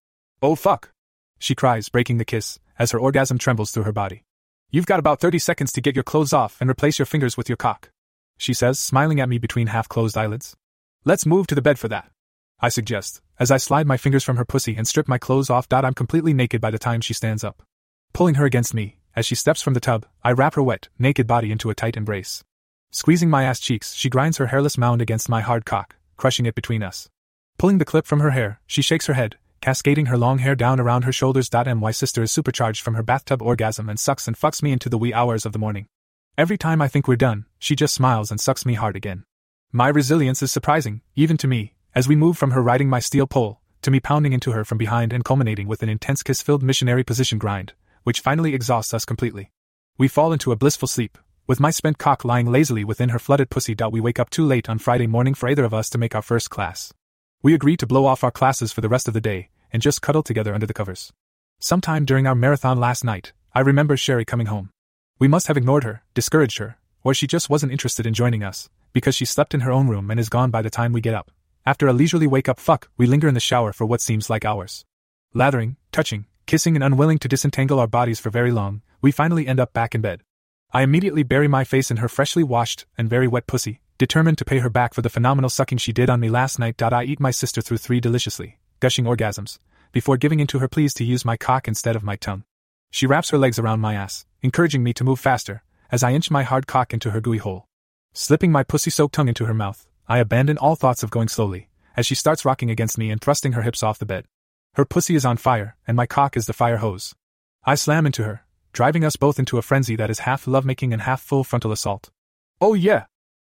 Oh fuck! She cries, breaking the kiss, as her orgasm trembles through her body. You've got about 30 seconds to get your clothes off and replace your fingers with your cock. She says, smiling at me between half closed eyelids. Let's move to the bed for that. I suggest, as I slide my fingers from her pussy and strip my clothes off. I'm completely naked by the time she stands up. Pulling her against me, as she steps from the tub, I wrap her wet, naked body into a tight embrace. Squeezing my ass cheeks, she grinds her hairless mound against my hard cock, crushing it between us. Pulling the clip from her hair, she shakes her head, cascading her long hair down around her shoulders. My sister is supercharged from her bathtub orgasm and sucks and fucks me into the wee hours of the morning. Every time I think we're done, she just smiles and sucks me hard again. My resilience is surprising, even to me, as we move from her riding my steel pole, to me pounding into her from behind and culminating with an intense kiss filled missionary position grind, which finally exhausts us completely. We fall into a blissful sleep, with my spent cock lying lazily within her flooded pussy. We wake up too late on Friday morning for either of us to make our first class. We agree to blow off our classes for the rest of the day and just cuddle together under the covers. Sometime during our marathon last night, I remember Sherry coming home. We must have ignored her, discouraged her, or she just wasn't interested in joining us, because she slept in her own room and is gone by the time we get up. After a leisurely wake up fuck, we linger in the shower for what seems like hours. Lathering, touching, kissing, and unwilling to disentangle our bodies for very long, we finally end up back in bed. I immediately bury my face in her freshly washed and very wet pussy, determined to pay her back for the phenomenal sucking she did on me last night. I eat my sister through three deliciously gushing orgasms, before giving in to her pleas to use my cock instead of my tongue. She wraps her legs around my ass, encouraging me to move faster, as I inch my hard cock into her gooey hole. Slipping my pussy soaked tongue into her mouth, I abandon all thoughts of going slowly, as she starts rocking against me and thrusting her hips off the bed. Her pussy is on fire, and my cock is the fire hose. I slam into her, driving us both into a frenzy that is half lovemaking and half full frontal assault. Oh yeah!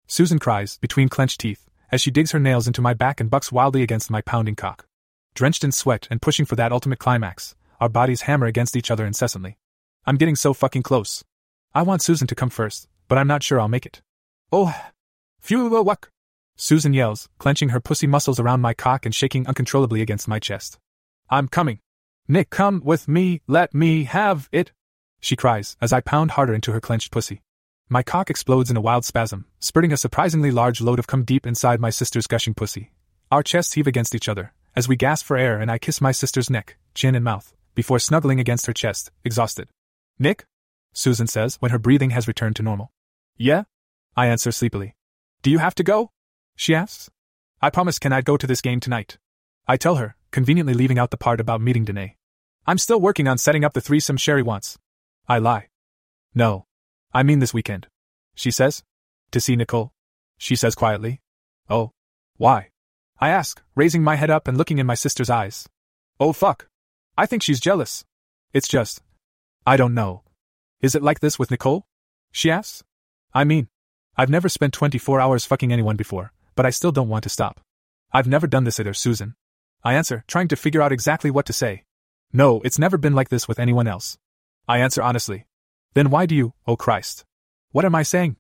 Susan cries, between clenched teeth, as she digs her nails into my back and bucks wildly against my pounding cock. Drenched in sweat and pushing for that ultimate climax, our bodies hammer against each other incessantly. I'm getting so fucking close. I want Susan to come first, but I'm not sure I'll make it. Oh! Phew, wuck! Susan yells, clenching her pussy muscles around my cock and shaking uncontrollably against my chest. I'm coming. Nick, come with me, let me have it. She cries as I pound harder into her clenched pussy. My cock explodes in a wild spasm, spurting a surprisingly large load of cum deep inside my sister's gushing pussy. Our chests heave against each other, as we gasp for air and I kiss my sister's neck, chin, and mouth, before snuggling against her chest, exhausted. Nick? Susan says when her breathing has returned to normal. Yeah? I answer sleepily. Do you have to go? She asks. I promised Ken I'd go to this game tonight. I tell her, conveniently leaving out the part about meeting Danae. I'm still working on setting up the threesome Sherry wants. I lie. No. I mean this weekend. She says. To see Nicole. She says quietly. Oh. Why? I ask, raising my head up and looking in my sister's eyes. Oh fuck. I think she's jealous. It's just. I don't know. Is it like this with Nicole? She asks. I mean, I've never spent 24 hours fucking anyone before, but I still don't want to stop. I've never done this either, Susan. I answer, trying to figure out exactly what to say. No, it's never been like this with anyone else. I answer honestly. Then why do you, oh Christ? What am I saying?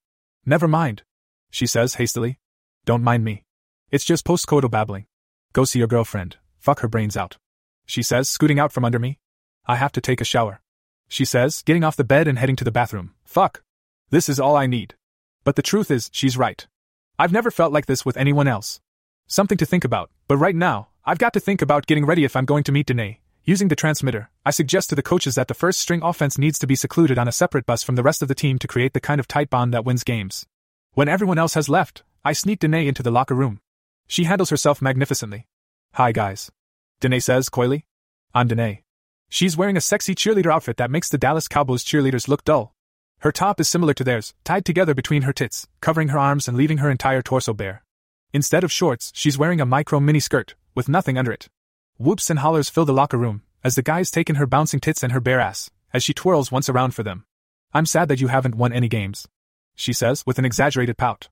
Never mind. She says hastily. Don't mind me. It's just postcoital babbling. Go see your girlfriend, fuck her brains out. She says, scooting out from under me. I have to take a shower. She says, getting off the bed and heading to the bathroom. Fuck. This is all I need. But the truth is, she's right. I've never felt like this with anyone else. Something to think about, but right now, I've got to think about getting ready if I'm going to meet Danae. Using the transmitter, I suggest to the coaches that the first string offense needs to be secluded on a separate bus from the rest of the team to create the kind of tight bond that wins games. When everyone else has left, I sneak Danae into the locker room. She handles herself magnificently. Hi, guys. Danae says coyly. I'm Danae. She's wearing a sexy cheerleader outfit that makes the Dallas Cowboys cheerleaders look dull. Her top is similar to theirs, tied together between her tits, covering her arms and leaving her entire torso bare. Instead of shorts, she's wearing a micro mini skirt, with nothing under it. Whoops and hollers fill the locker room, as the guys take in her bouncing tits and her bare ass, as she twirls once around for them. I'm sad that you haven't won any games. She says, with an exaggerated pout.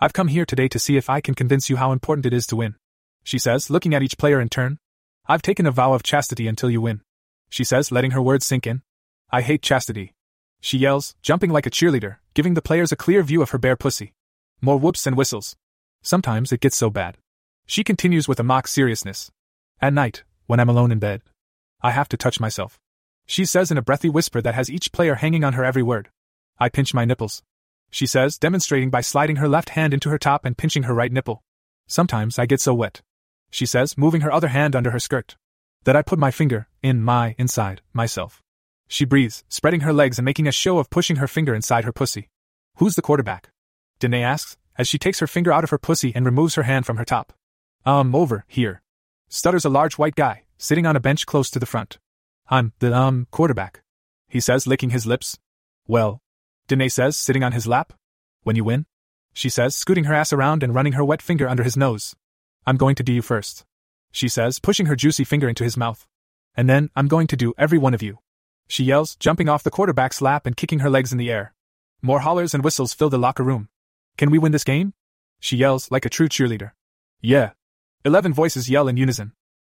I've come here today to see if I can convince you how important it is to win. She says, looking at each player in turn. I've taken a vow of chastity until you win. She says, letting her words sink in. I hate chastity. She yells, jumping like a cheerleader, giving the players a clear view of her bare pussy. More whoops and whistles. Sometimes it gets so bad. She continues with a mock seriousness. At night, when I'm alone in bed, I have to touch myself. She says in a breathy whisper that has each player hanging on her every word. I pinch my nipples. She says, demonstrating by sliding her left hand into her top and pinching her right nipple. Sometimes I get so wet. She says, moving her other hand under her skirt. That I put my finger in my inside myself. She breathes, spreading her legs and making a show of pushing her finger inside her pussy. Who's the quarterback? Danae asks, as she takes her finger out of her pussy and removes her hand from her top. Um, over here. Stutters a large white guy, sitting on a bench close to the front. I'm the, um, quarterback. He says, licking his lips. Well, Danae says, sitting on his lap. When you win? She says, scooting her ass around and running her wet finger under his nose. I'm going to do you first. She says, pushing her juicy finger into his mouth. And then, I'm going to do every one of you. She yells, jumping off the quarterback's lap and kicking her legs in the air. More hollers and whistles fill the locker room. Can we win this game? She yells, like a true cheerleader. Yeah. Eleven voices yell in unison.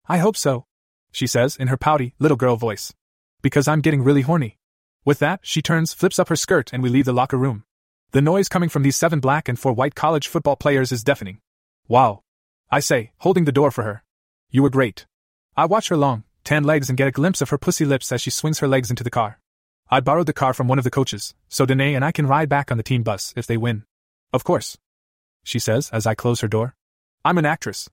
I hope so. She says in her pouty, little girl voice. Because I'm getting really horny. With that, she turns, flips up her skirt, and we leave the locker room. The noise coming from these seven black and four white college football players is deafening. Wow. I say, holding the door for her. You were great. I watch her long, tan legs and get a glimpse of her pussy lips as she swings her legs into the car. I borrowed the car from one of the coaches, so Danae and I can ride back on the team bus if they win. Of course. She says as I close her door. I'm an actress.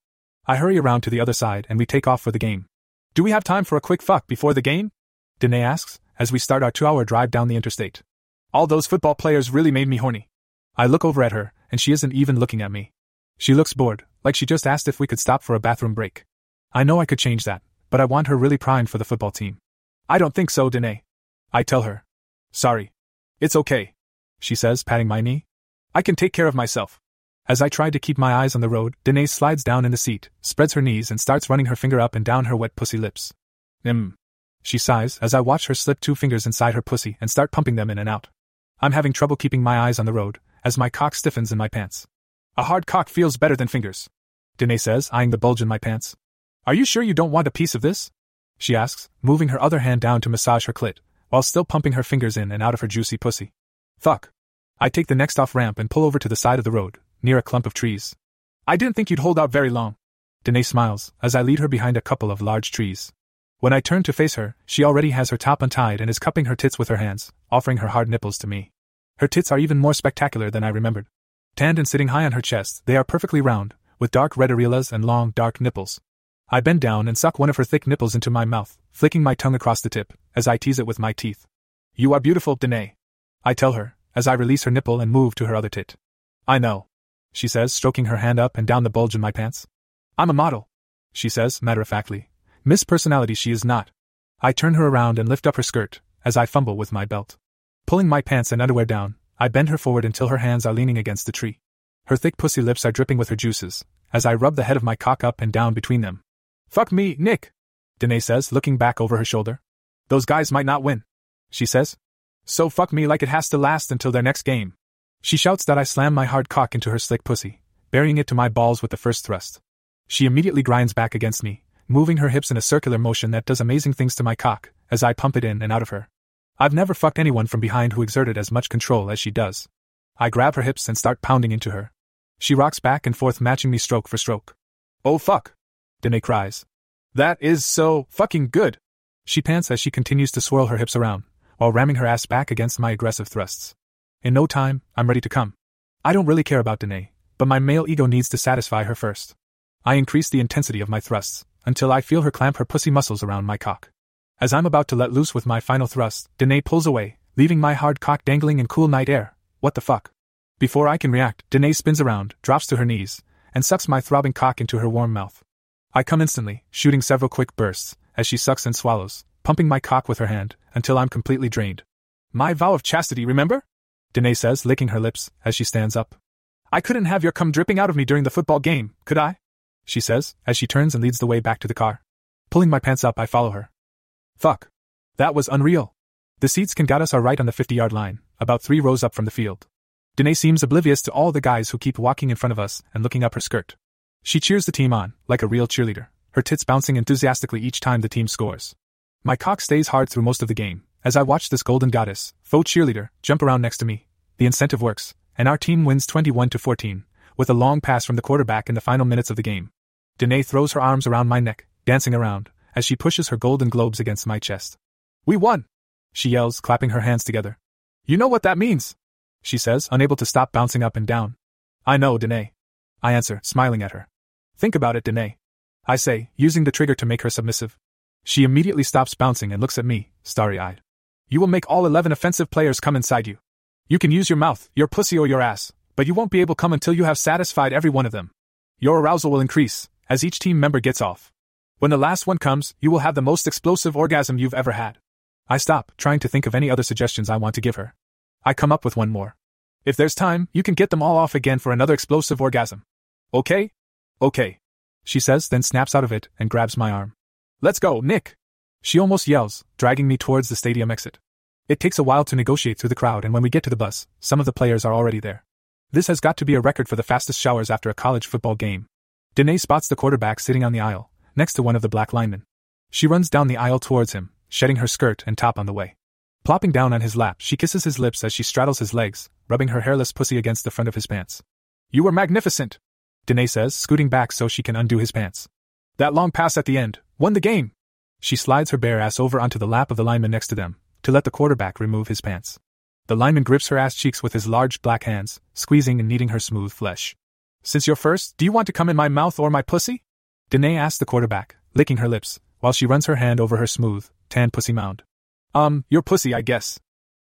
I hurry around to the other side and we take off for the game. Do we have time for a quick fuck before the game? Danae asks, as we start our two hour drive down the interstate. All those football players really made me horny. I look over at her, and she isn't even looking at me. She looks bored, like she just asked if we could stop for a bathroom break. I know I could change that, but I want her really primed for the football team. I don't think so, Danae. I tell her. Sorry. It's okay. She says, patting my knee. I can take care of myself. As I try to keep my eyes on the road, Danae slides down in the seat, spreads her knees, and starts running her finger up and down her wet pussy lips. Mmm. She sighs as I watch her slip two fingers inside her pussy and start pumping them in and out. I'm having trouble keeping my eyes on the road, as my cock stiffens in my pants. A hard cock feels better than fingers. Danae says, eyeing the bulge in my pants. Are you sure you don't want a piece of this? She asks, moving her other hand down to massage her clit, while still pumping her fingers in and out of her juicy pussy. Fuck. I take the next off ramp and pull over to the side of the road, near a clump of trees. I didn't think you'd hold out very long. Danae smiles, as I lead her behind a couple of large trees. When I turn to face her, she already has her top untied and is cupping her tits with her hands, offering her hard nipples to me. Her tits are even more spectacular than I remembered. Tanned and sitting high on her chest, they are perfectly round, with dark red areolas and long, dark nipples. I bend down and suck one of her thick nipples into my mouth, flicking my tongue across the tip, as I tease it with my teeth. You are beautiful, Danae. I tell her, as I release her nipple and move to her other tit. I know she says, stroking her hand up and down the bulge in my pants. I'm a model, she says, matter of factly. Miss Personality she is not. I turn her around and lift up her skirt, as I fumble with my belt. Pulling my pants and underwear down, I bend her forward until her hands are leaning against the tree. Her thick pussy lips are dripping with her juices, as I rub the head of my cock up and down between them. Fuck me, Nick, Danae says, looking back over her shoulder. Those guys might not win, she says. So fuck me like it has to last until their next game. She shouts that I slam my hard cock into her slick pussy, burying it to my balls with the first thrust. She immediately grinds back against me, moving her hips in a circular motion that does amazing things to my cock, as I pump it in and out of her. I've never fucked anyone from behind who exerted as much control as she does. I grab her hips and start pounding into her. She rocks back and forth, matching me stroke for stroke. Oh fuck! Danae cries. That is so fucking good! She pants as she continues to swirl her hips around, while ramming her ass back against my aggressive thrusts. In no time, I'm ready to come. I don't really care about Danae, but my male ego needs to satisfy her first. I increase the intensity of my thrusts, until I feel her clamp her pussy muscles around my cock. As I'm about to let loose with my final thrust, Danae pulls away, leaving my hard cock dangling in cool night air. What the fuck? Before I can react, Danae spins around, drops to her knees, and sucks my throbbing cock into her warm mouth. I come instantly, shooting several quick bursts, as she sucks and swallows, pumping my cock with her hand, until I'm completely drained. My vow of chastity, remember? Danae says, licking her lips, as she stands up. I couldn't have your cum dripping out of me during the football game, could I? She says, as she turns and leads the way back to the car. Pulling my pants up, I follow her. Fuck. That was unreal. The seats Ken got us are right on the 50 yard line, about three rows up from the field. Danae seems oblivious to all the guys who keep walking in front of us and looking up her skirt. She cheers the team on, like a real cheerleader, her tits bouncing enthusiastically each time the team scores. My cock stays hard through most of the game, as I watch this golden goddess, faux cheerleader, jump around next to me, the incentive works, and our team wins 21 to 14, with a long pass from the quarterback in the final minutes of the game. Danae throws her arms around my neck, dancing around, as she pushes her golden globes against my chest. We won! She yells, clapping her hands together. You know what that means? She says, unable to stop bouncing up and down. I know, Danae. I answer, smiling at her. Think about it, Danae. I say, using the trigger to make her submissive. She immediately stops bouncing and looks at me, starry eyed. You will make all 11 offensive players come inside you. You can use your mouth, your pussy, or your ass, but you won't be able to come until you have satisfied every one of them. Your arousal will increase as each team member gets off. When the last one comes, you will have the most explosive orgasm you've ever had. I stop, trying to think of any other suggestions I want to give her. I come up with one more. If there's time, you can get them all off again for another explosive orgasm. Okay? Okay. She says, then snaps out of it and grabs my arm. Let's go, Nick! She almost yells, dragging me towards the stadium exit. It takes a while to negotiate through the crowd, and when we get to the bus, some of the players are already there. This has got to be a record for the fastest showers after a college football game. Danae spots the quarterback sitting on the aisle, next to one of the black linemen. She runs down the aisle towards him, shedding her skirt and top on the way. Plopping down on his lap, she kisses his lips as she straddles his legs, rubbing her hairless pussy against the front of his pants. You were magnificent, Danae says, scooting back so she can undo his pants. That long pass at the end won the game. She slides her bare ass over onto the lap of the lineman next to them, to let the quarterback remove his pants. The lineman grips her ass cheeks with his large black hands, squeezing and kneading her smooth flesh. Since you're first, do you want to come in my mouth or my pussy? Danae asks the quarterback, licking her lips, while she runs her hand over her smooth, tan pussy mound. Um, your pussy, I guess.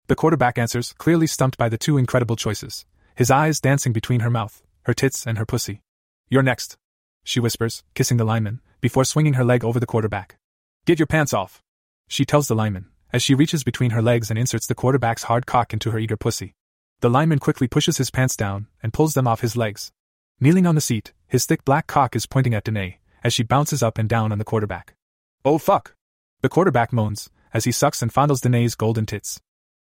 The quarterback answers, clearly stumped by the two incredible choices, his eyes dancing between her mouth, her tits, and her pussy. You're next, she whispers, kissing the lineman, before swinging her leg over the quarterback. Get your pants off, she tells the lineman, as she reaches between her legs and inserts the quarterback's hard cock into her eager pussy. The lineman quickly pushes his pants down and pulls them off his legs. Kneeling on the seat, his thick black cock is pointing at Danae as she bounces up and down on the quarterback. Oh fuck! The quarterback moans as he sucks and fondles Danae's golden tits.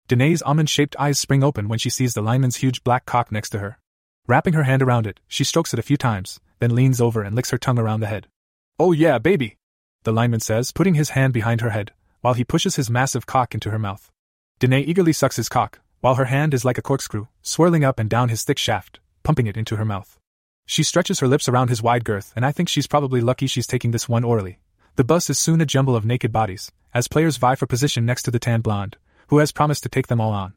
Danae's almond shaped eyes spring open when she sees the lineman's huge black cock next to her. Wrapping her hand around it, she strokes it a few times, then leans over and licks her tongue around the head. Oh yeah, baby! The lineman says, putting his hand behind her head, while he pushes his massive cock into her mouth. Danae eagerly sucks his cock, while her hand is like a corkscrew, swirling up and down his thick shaft, pumping it into her mouth. She stretches her lips around his wide girth, and I think she's probably lucky she's taking this one orally. The bus is soon a jumble of naked bodies, as players vie for position next to the tan blonde, who has promised to take them all on.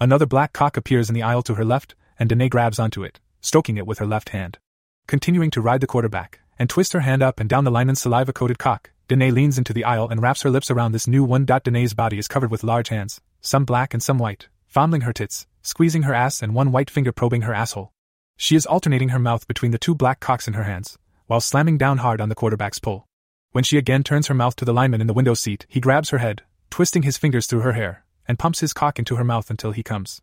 Another black cock appears in the aisle to her left, and Danae grabs onto it, stroking it with her left hand. Continuing to ride the quarterback, and twist her hand up and down the lineman's saliva coated cock, Danae leans into the aisle and wraps her lips around this new one. Danae's body is covered with large hands, some black and some white, fondling her tits, squeezing her ass, and one white finger probing her asshole. She is alternating her mouth between the two black cocks in her hands, while slamming down hard on the quarterback's pull. When she again turns her mouth to the lineman in the window seat, he grabs her head, twisting his fingers through her hair, and pumps his cock into her mouth until he comes.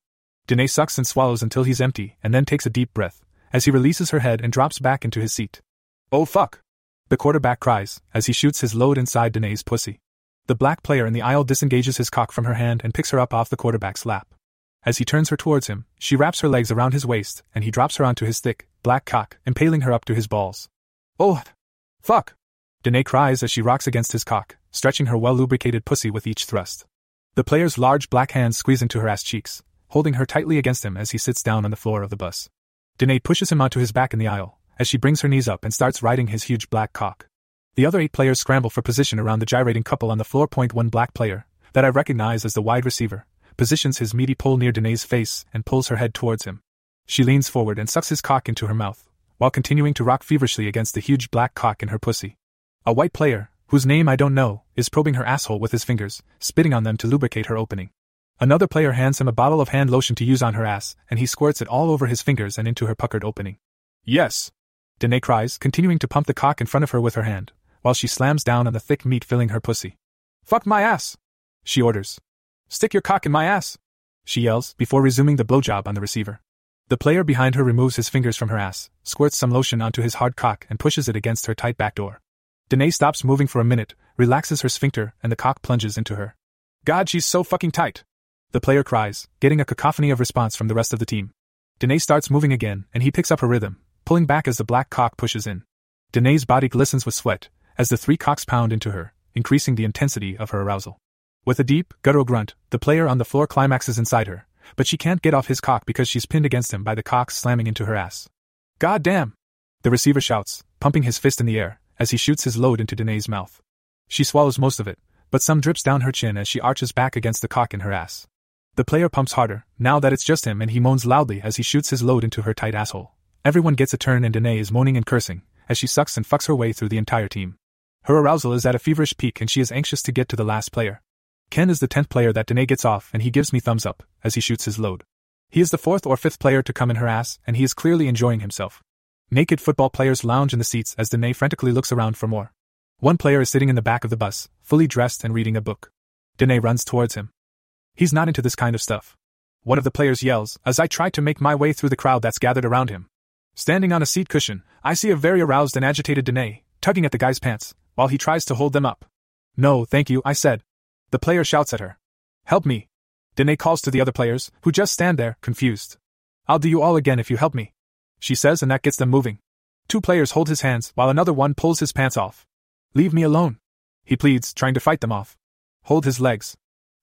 Danae sucks and swallows until he's empty, and then takes a deep breath, as he releases her head and drops back into his seat. Oh fuck! The quarterback cries, as he shoots his load inside Danae's pussy. The black player in the aisle disengages his cock from her hand and picks her up off the quarterback's lap. As he turns her towards him, she wraps her legs around his waist, and he drops her onto his thick, black cock, impaling her up to his balls. Oh! Fuck! Danae cries as she rocks against his cock, stretching her well lubricated pussy with each thrust. The player's large black hands squeeze into her ass cheeks, holding her tightly against him as he sits down on the floor of the bus. Danae pushes him onto his back in the aisle, as she brings her knees up and starts riding his huge black cock. The other eight players scramble for position around the gyrating couple on the floor. Point one black player, that I recognize as the wide receiver, positions his meaty pole near Danae's face and pulls her head towards him. She leans forward and sucks his cock into her mouth, while continuing to rock feverishly against the huge black cock in her pussy. A white player, whose name I don't know, is probing her asshole with his fingers, spitting on them to lubricate her opening. Another player hands him a bottle of hand lotion to use on her ass, and he squirts it all over his fingers and into her puckered opening. Yes, Danae cries, continuing to pump the cock in front of her with her hand, while she slams down on the thick meat filling her pussy. Fuck my ass! She orders. Stick your cock in my ass! She yells, before resuming the blowjob on the receiver. The player behind her removes his fingers from her ass, squirts some lotion onto his hard cock, and pushes it against her tight back door. Danae stops moving for a minute, relaxes her sphincter, and the cock plunges into her. God, she's so fucking tight! The player cries, getting a cacophony of response from the rest of the team. Danae starts moving again, and he picks up her rhythm, pulling back as the black cock pushes in. Danae's body glistens with sweat as the three cocks pound into her, increasing the intensity of her arousal. With a deep, guttural grunt, the player on the floor climaxes inside her, but she can't get off his cock because she's pinned against him by the cocks slamming into her ass. God damn! The receiver shouts, pumping his fist in the air, as he shoots his load into Danae's mouth. She swallows most of it, but some drips down her chin as she arches back against the cock in her ass. The player pumps harder, now that it's just him, and he moans loudly as he shoots his load into her tight asshole. Everyone gets a turn and Danae is moaning and cursing, as she sucks and fucks her way through the entire team. Her arousal is at a feverish peak and she is anxious to get to the last player. Ken is the tenth player that Danae gets off and he gives me thumbs up, as he shoots his load. He is the fourth or fifth player to come in her ass, and he is clearly enjoying himself. Naked football players lounge in the seats as Danae frantically looks around for more. One player is sitting in the back of the bus, fully dressed and reading a book. Danae runs towards him. He's not into this kind of stuff. One of the players yells as I try to make my way through the crowd that's gathered around him. Standing on a seat cushion, I see a very aroused and agitated Danae, tugging at the guy's pants, while he tries to hold them up. No, thank you, I said. The player shouts at her. Help me. Danae calls to the other players, who just stand there, confused. I'll do you all again if you help me. She says, and that gets them moving. Two players hold his hands, while another one pulls his pants off. Leave me alone. He pleads, trying to fight them off. Hold his legs.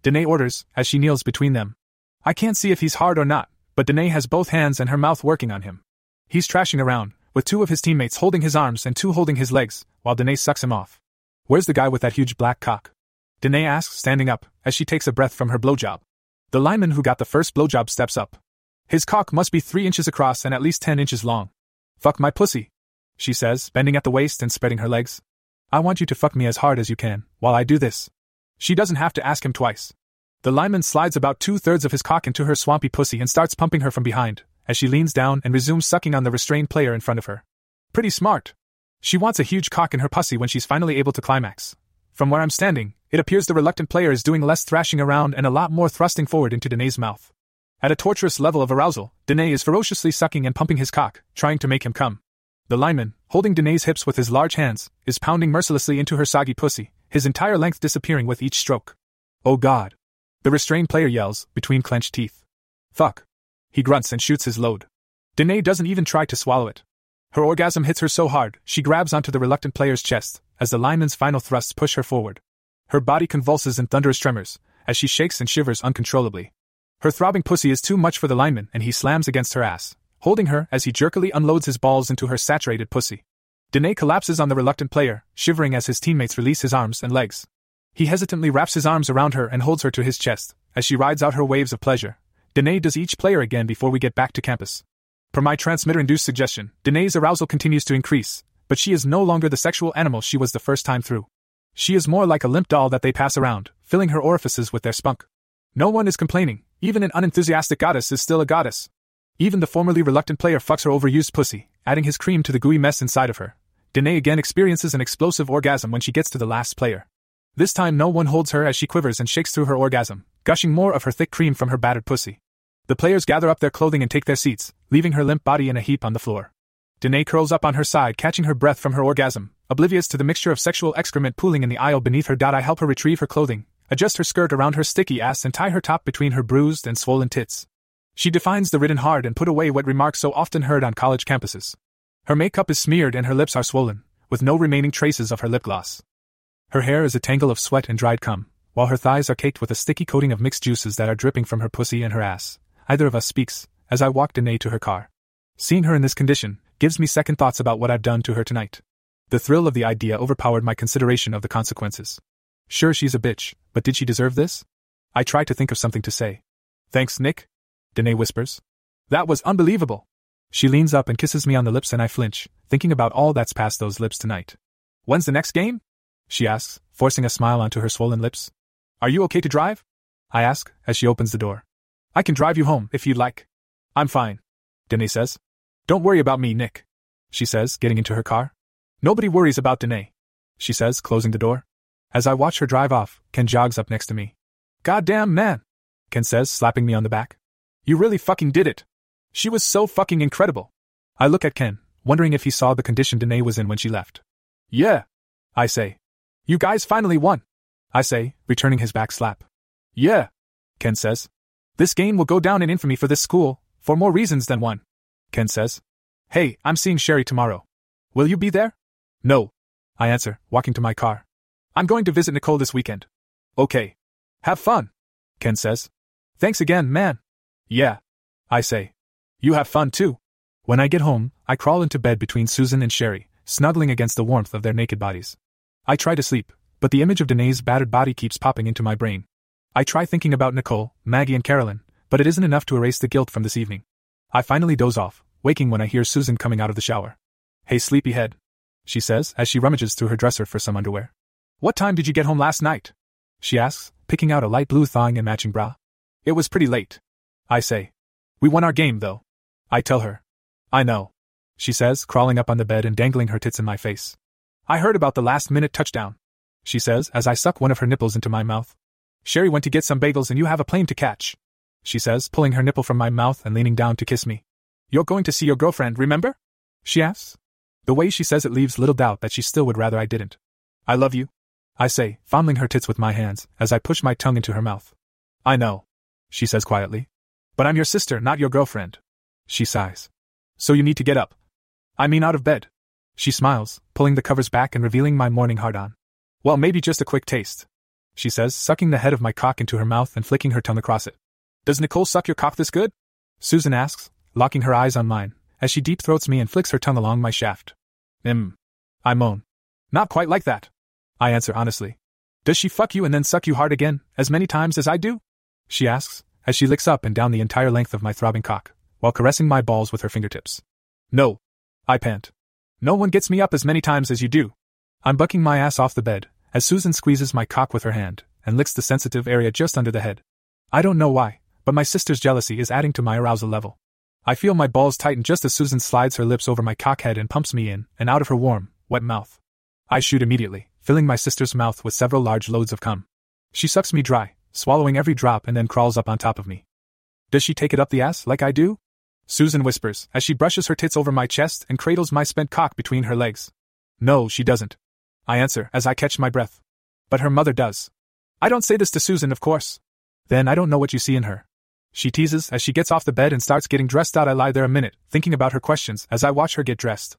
Danae orders, as she kneels between them. I can't see if he's hard or not, but Danae has both hands and her mouth working on him. He's trashing around, with two of his teammates holding his arms and two holding his legs, while Danae sucks him off. Where's the guy with that huge black cock? Danae asks, standing up, as she takes a breath from her blowjob. The lineman who got the first blowjob steps up. His cock must be three inches across and at least ten inches long. Fuck my pussy, she says, bending at the waist and spreading her legs. I want you to fuck me as hard as you can, while I do this. She doesn't have to ask him twice. The lineman slides about two thirds of his cock into her swampy pussy and starts pumping her from behind, as she leans down and resumes sucking on the restrained player in front of her. Pretty smart. She wants a huge cock in her pussy when she's finally able to climax. From where I'm standing, it appears the reluctant player is doing less thrashing around and a lot more thrusting forward into Danae's mouth. At a torturous level of arousal, Danae is ferociously sucking and pumping his cock, trying to make him come. The lineman, holding Danae's hips with his large hands, is pounding mercilessly into her soggy pussy, his entire length disappearing with each stroke. Oh god. The restrained player yells, between clenched teeth. Fuck. He grunts and shoots his load. Danae doesn't even try to swallow it. Her orgasm hits her so hard, she grabs onto the reluctant player's chest, as the lineman's final thrusts push her forward. Her body convulses in thunderous tremors, as she shakes and shivers uncontrollably. Her throbbing pussy is too much for the lineman, and he slams against her ass, holding her as he jerkily unloads his balls into her saturated pussy. Danae collapses on the reluctant player, shivering as his teammates release his arms and legs. He hesitantly wraps his arms around her and holds her to his chest, as she rides out her waves of pleasure. Danae does each player again before we get back to campus. Per my transmitter induced suggestion, Danae's arousal continues to increase, but she is no longer the sexual animal she was the first time through. She is more like a limp doll that they pass around, filling her orifices with their spunk. No one is complaining, even an unenthusiastic goddess is still a goddess. Even the formerly reluctant player fucks her overused pussy, adding his cream to the gooey mess inside of her. Danae again experiences an explosive orgasm when she gets to the last player. This time, no one holds her as she quivers and shakes through her orgasm, gushing more of her thick cream from her battered pussy. The players gather up their clothing and take their seats, leaving her limp body in a heap on the floor. Danae curls up on her side, catching her breath from her orgasm, oblivious to the mixture of sexual excrement pooling in the aisle beneath her. I help her retrieve her clothing, adjust her skirt around her sticky ass, and tie her top between her bruised and swollen tits. She defines the ridden hard and put away what remarks so often heard on college campuses. Her makeup is smeared and her lips are swollen, with no remaining traces of her lip gloss. Her hair is a tangle of sweat and dried cum, while her thighs are caked with a sticky coating of mixed juices that are dripping from her pussy and her ass. Either of us speaks, as I walk Danae to her car. Seeing her in this condition gives me second thoughts about what I've done to her tonight. The thrill of the idea overpowered my consideration of the consequences. Sure, she's a bitch, but did she deserve this? I try to think of something to say. Thanks, Nick? Danae whispers. That was unbelievable. She leans up and kisses me on the lips, and I flinch, thinking about all that's past those lips tonight. When's the next game? She asks, forcing a smile onto her swollen lips. Are you okay to drive? I ask, as she opens the door. I can drive you home, if you'd like. I'm fine. Danae says. Don't worry about me, Nick. She says, getting into her car. Nobody worries about Danae. She says, closing the door. As I watch her drive off, Ken jogs up next to me. Goddamn man! Ken says, slapping me on the back. You really fucking did it. She was so fucking incredible. I look at Ken, wondering if he saw the condition Danae was in when she left. Yeah. I say. You guys finally won. I say, returning his back slap. Yeah. Ken says. This game will go down in infamy for this school, for more reasons than one. Ken says. Hey, I'm seeing Sherry tomorrow. Will you be there? No. I answer, walking to my car. I'm going to visit Nicole this weekend. Okay. Have fun. Ken says. Thanks again, man. Yeah. I say. You have fun too. When I get home, I crawl into bed between Susan and Sherry, snuggling against the warmth of their naked bodies. I try to sleep, but the image of Danae's battered body keeps popping into my brain. I try thinking about Nicole, Maggie, and Carolyn, but it isn't enough to erase the guilt from this evening. I finally doze off, waking when I hear Susan coming out of the shower. Hey, sleepyhead, she says as she rummages through her dresser for some underwear. What time did you get home last night? She asks, picking out a light blue thong and matching bra. It was pretty late. I say. We won our game, though. I tell her. I know. She says, crawling up on the bed and dangling her tits in my face. I heard about the last minute touchdown. She says as I suck one of her nipples into my mouth. Sherry went to get some bagels and you have a plane to catch. She says, pulling her nipple from my mouth and leaning down to kiss me. You're going to see your girlfriend, remember? She asks. The way she says it leaves little doubt that she still would rather I didn't. I love you. I say, fondling her tits with my hands, as I push my tongue into her mouth. I know. She says quietly. But I'm your sister, not your girlfriend. She sighs. So you need to get up. I mean, out of bed. She smiles, pulling the covers back and revealing my morning hard on. Well, maybe just a quick taste. She says, sucking the head of my cock into her mouth and flicking her tongue across it. Does Nicole suck your cock this good? Susan asks, locking her eyes on mine, as she deep throats me and flicks her tongue along my shaft. Mm. I moan. Not quite like that. I answer honestly. Does she fuck you and then suck you hard again, as many times as I do? She asks, as she licks up and down the entire length of my throbbing cock, while caressing my balls with her fingertips. No. I pant. No one gets me up as many times as you do. I'm bucking my ass off the bed, as Susan squeezes my cock with her hand, and licks the sensitive area just under the head. I don't know why, but my sister's jealousy is adding to my arousal level. I feel my balls tighten just as Susan slides her lips over my cockhead and pumps me in and out of her warm, wet mouth. I shoot immediately, filling my sister's mouth with several large loads of cum. She sucks me dry, swallowing every drop and then crawls up on top of me. Does she take it up the ass like I do? Susan whispers as she brushes her tits over my chest and cradles my spent cock between her legs. No, she doesn't. I answer as I catch my breath. But her mother does. I don't say this to Susan, of course. Then I don't know what you see in her. She teases as she gets off the bed and starts getting dressed out. I lie there a minute, thinking about her questions as I watch her get dressed.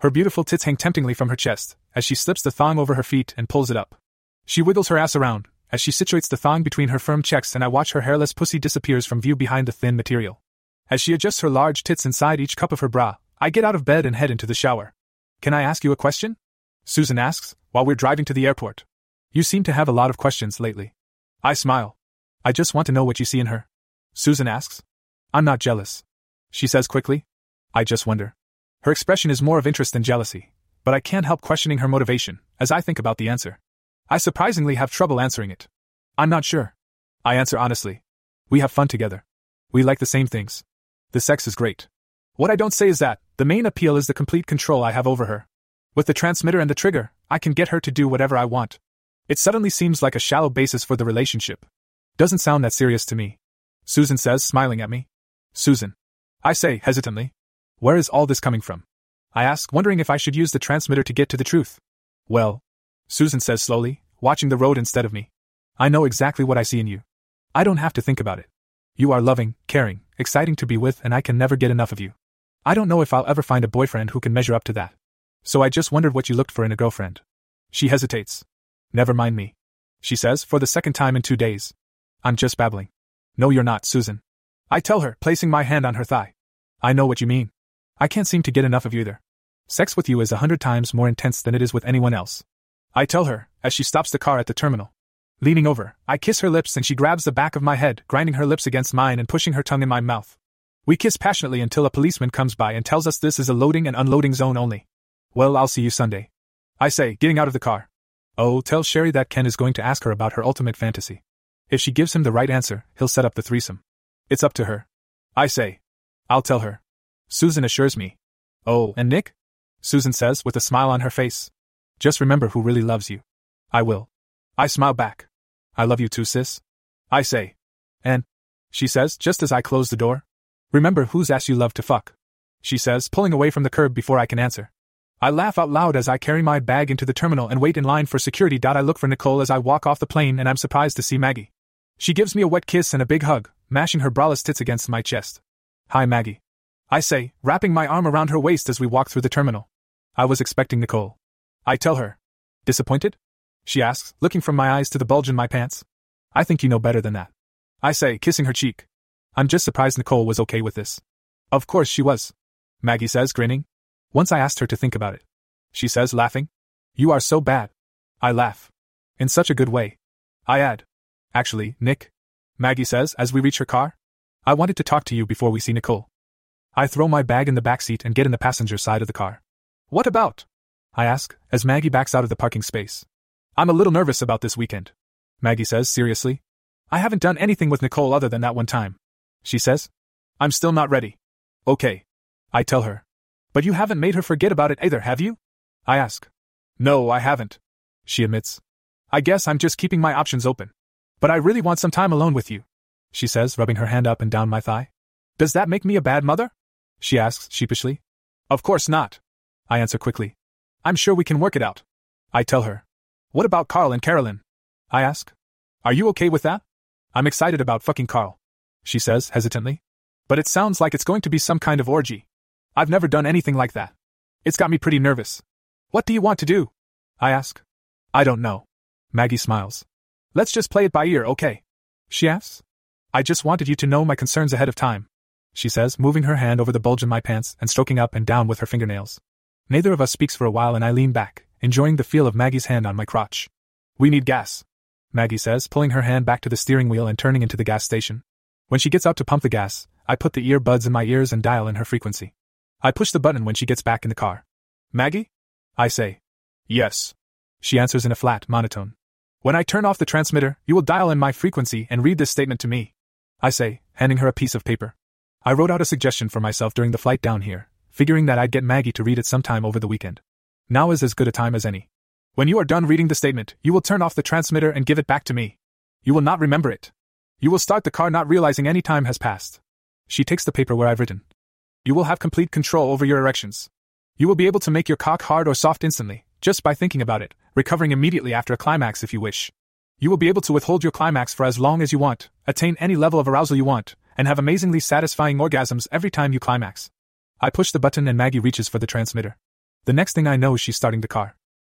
Her beautiful tits hang temptingly from her chest as she slips the thong over her feet and pulls it up. She wiggles her ass around as she situates the thong between her firm checks, and I watch her hairless pussy disappears from view behind the thin material. As she adjusts her large tits inside each cup of her bra, I get out of bed and head into the shower. Can I ask you a question? Susan asks, while we're driving to the airport. You seem to have a lot of questions lately. I smile. I just want to know what you see in her. Susan asks. I'm not jealous. She says quickly. I just wonder. Her expression is more of interest than jealousy, but I can't help questioning her motivation as I think about the answer. I surprisingly have trouble answering it. I'm not sure. I answer honestly. We have fun together. We like the same things. The sex is great. What I don't say is that, the main appeal is the complete control I have over her. With the transmitter and the trigger, I can get her to do whatever I want. It suddenly seems like a shallow basis for the relationship. Doesn't sound that serious to me. Susan says, smiling at me. Susan. I say, hesitantly. Where is all this coming from? I ask, wondering if I should use the transmitter to get to the truth. Well, Susan says slowly, watching the road instead of me. I know exactly what I see in you. I don't have to think about it. You are loving, caring, exciting to be with, and I can never get enough of you. I don't know if I'll ever find a boyfriend who can measure up to that. So I just wondered what you looked for in a girlfriend. She hesitates. Never mind me. She says, for the second time in two days. I'm just babbling. No, you're not, Susan. I tell her, placing my hand on her thigh. I know what you mean. I can't seem to get enough of you either. Sex with you is a hundred times more intense than it is with anyone else. I tell her, as she stops the car at the terminal. Leaning over, I kiss her lips and she grabs the back of my head, grinding her lips against mine and pushing her tongue in my mouth. We kiss passionately until a policeman comes by and tells us this is a loading and unloading zone only. Well, I'll see you Sunday. I say, getting out of the car. Oh, tell Sherry that Ken is going to ask her about her ultimate fantasy. If she gives him the right answer, he'll set up the threesome. It's up to her. I say. I'll tell her. Susan assures me. Oh, and Nick? Susan says with a smile on her face. Just remember who really loves you. I will. I smile back. I love you too, sis. I say. And? She says, just as I close the door. Remember whose ass you love to fuck. She says, pulling away from the curb before I can answer. I laugh out loud as I carry my bag into the terminal and wait in line for security. I look for Nicole as I walk off the plane and I'm surprised to see Maggie. She gives me a wet kiss and a big hug, mashing her braless tits against my chest. Hi, Maggie. I say, wrapping my arm around her waist as we walk through the terminal. I was expecting Nicole. I tell her. Disappointed? She asks, looking from my eyes to the bulge in my pants. I think you know better than that. I say, kissing her cheek. I'm just surprised Nicole was okay with this. Of course she was. Maggie says, grinning. Once I asked her to think about it. She says, laughing. You are so bad. I laugh. In such a good way. I add. Actually, Nick. Maggie says as we reach her car. I wanted to talk to you before we see Nicole. I throw my bag in the back seat and get in the passenger side of the car. What about? I ask, as Maggie backs out of the parking space. I'm a little nervous about this weekend. Maggie says seriously. I haven't done anything with Nicole other than that one time. She says. I'm still not ready. Okay. I tell her. But you haven't made her forget about it either, have you? I ask. No, I haven't. She admits. I guess I'm just keeping my options open. But I really want some time alone with you. She says, rubbing her hand up and down my thigh. Does that make me a bad mother? She asks sheepishly. Of course not. I answer quickly. I'm sure we can work it out. I tell her. What about Carl and Carolyn? I ask. Are you okay with that? I'm excited about fucking Carl. She says, hesitantly. But it sounds like it's going to be some kind of orgy. I've never done anything like that. It's got me pretty nervous. What do you want to do? I ask. I don't know. Maggie smiles. Let's just play it by ear, okay? She asks. I just wanted you to know my concerns ahead of time. She says, moving her hand over the bulge in my pants and stroking up and down with her fingernails. Neither of us speaks for a while and I lean back, enjoying the feel of Maggie's hand on my crotch. We need gas. Maggie says, pulling her hand back to the steering wheel and turning into the gas station. When she gets out to pump the gas, I put the earbuds in my ears and dial in her frequency. I push the button when she gets back in the car. Maggie? I say. Yes. She answers in a flat monotone. When I turn off the transmitter, you will dial in my frequency and read this statement to me. I say, handing her a piece of paper. I wrote out a suggestion for myself during the flight down here, figuring that I'd get Maggie to read it sometime over the weekend. Now is as good a time as any. When you are done reading the statement, you will turn off the transmitter and give it back to me. You will not remember it. You will start the car not realizing any time has passed. She takes the paper where I've written. You will have complete control over your erections. You will be able to make your cock hard or soft instantly, just by thinking about it, recovering immediately after a climax if you wish. You will be able to withhold your climax for as long as you want, attain any level of arousal you want, and have amazingly satisfying orgasms every time you climax. I push the button and Maggie reaches for the transmitter. The next thing I know, she's starting the car.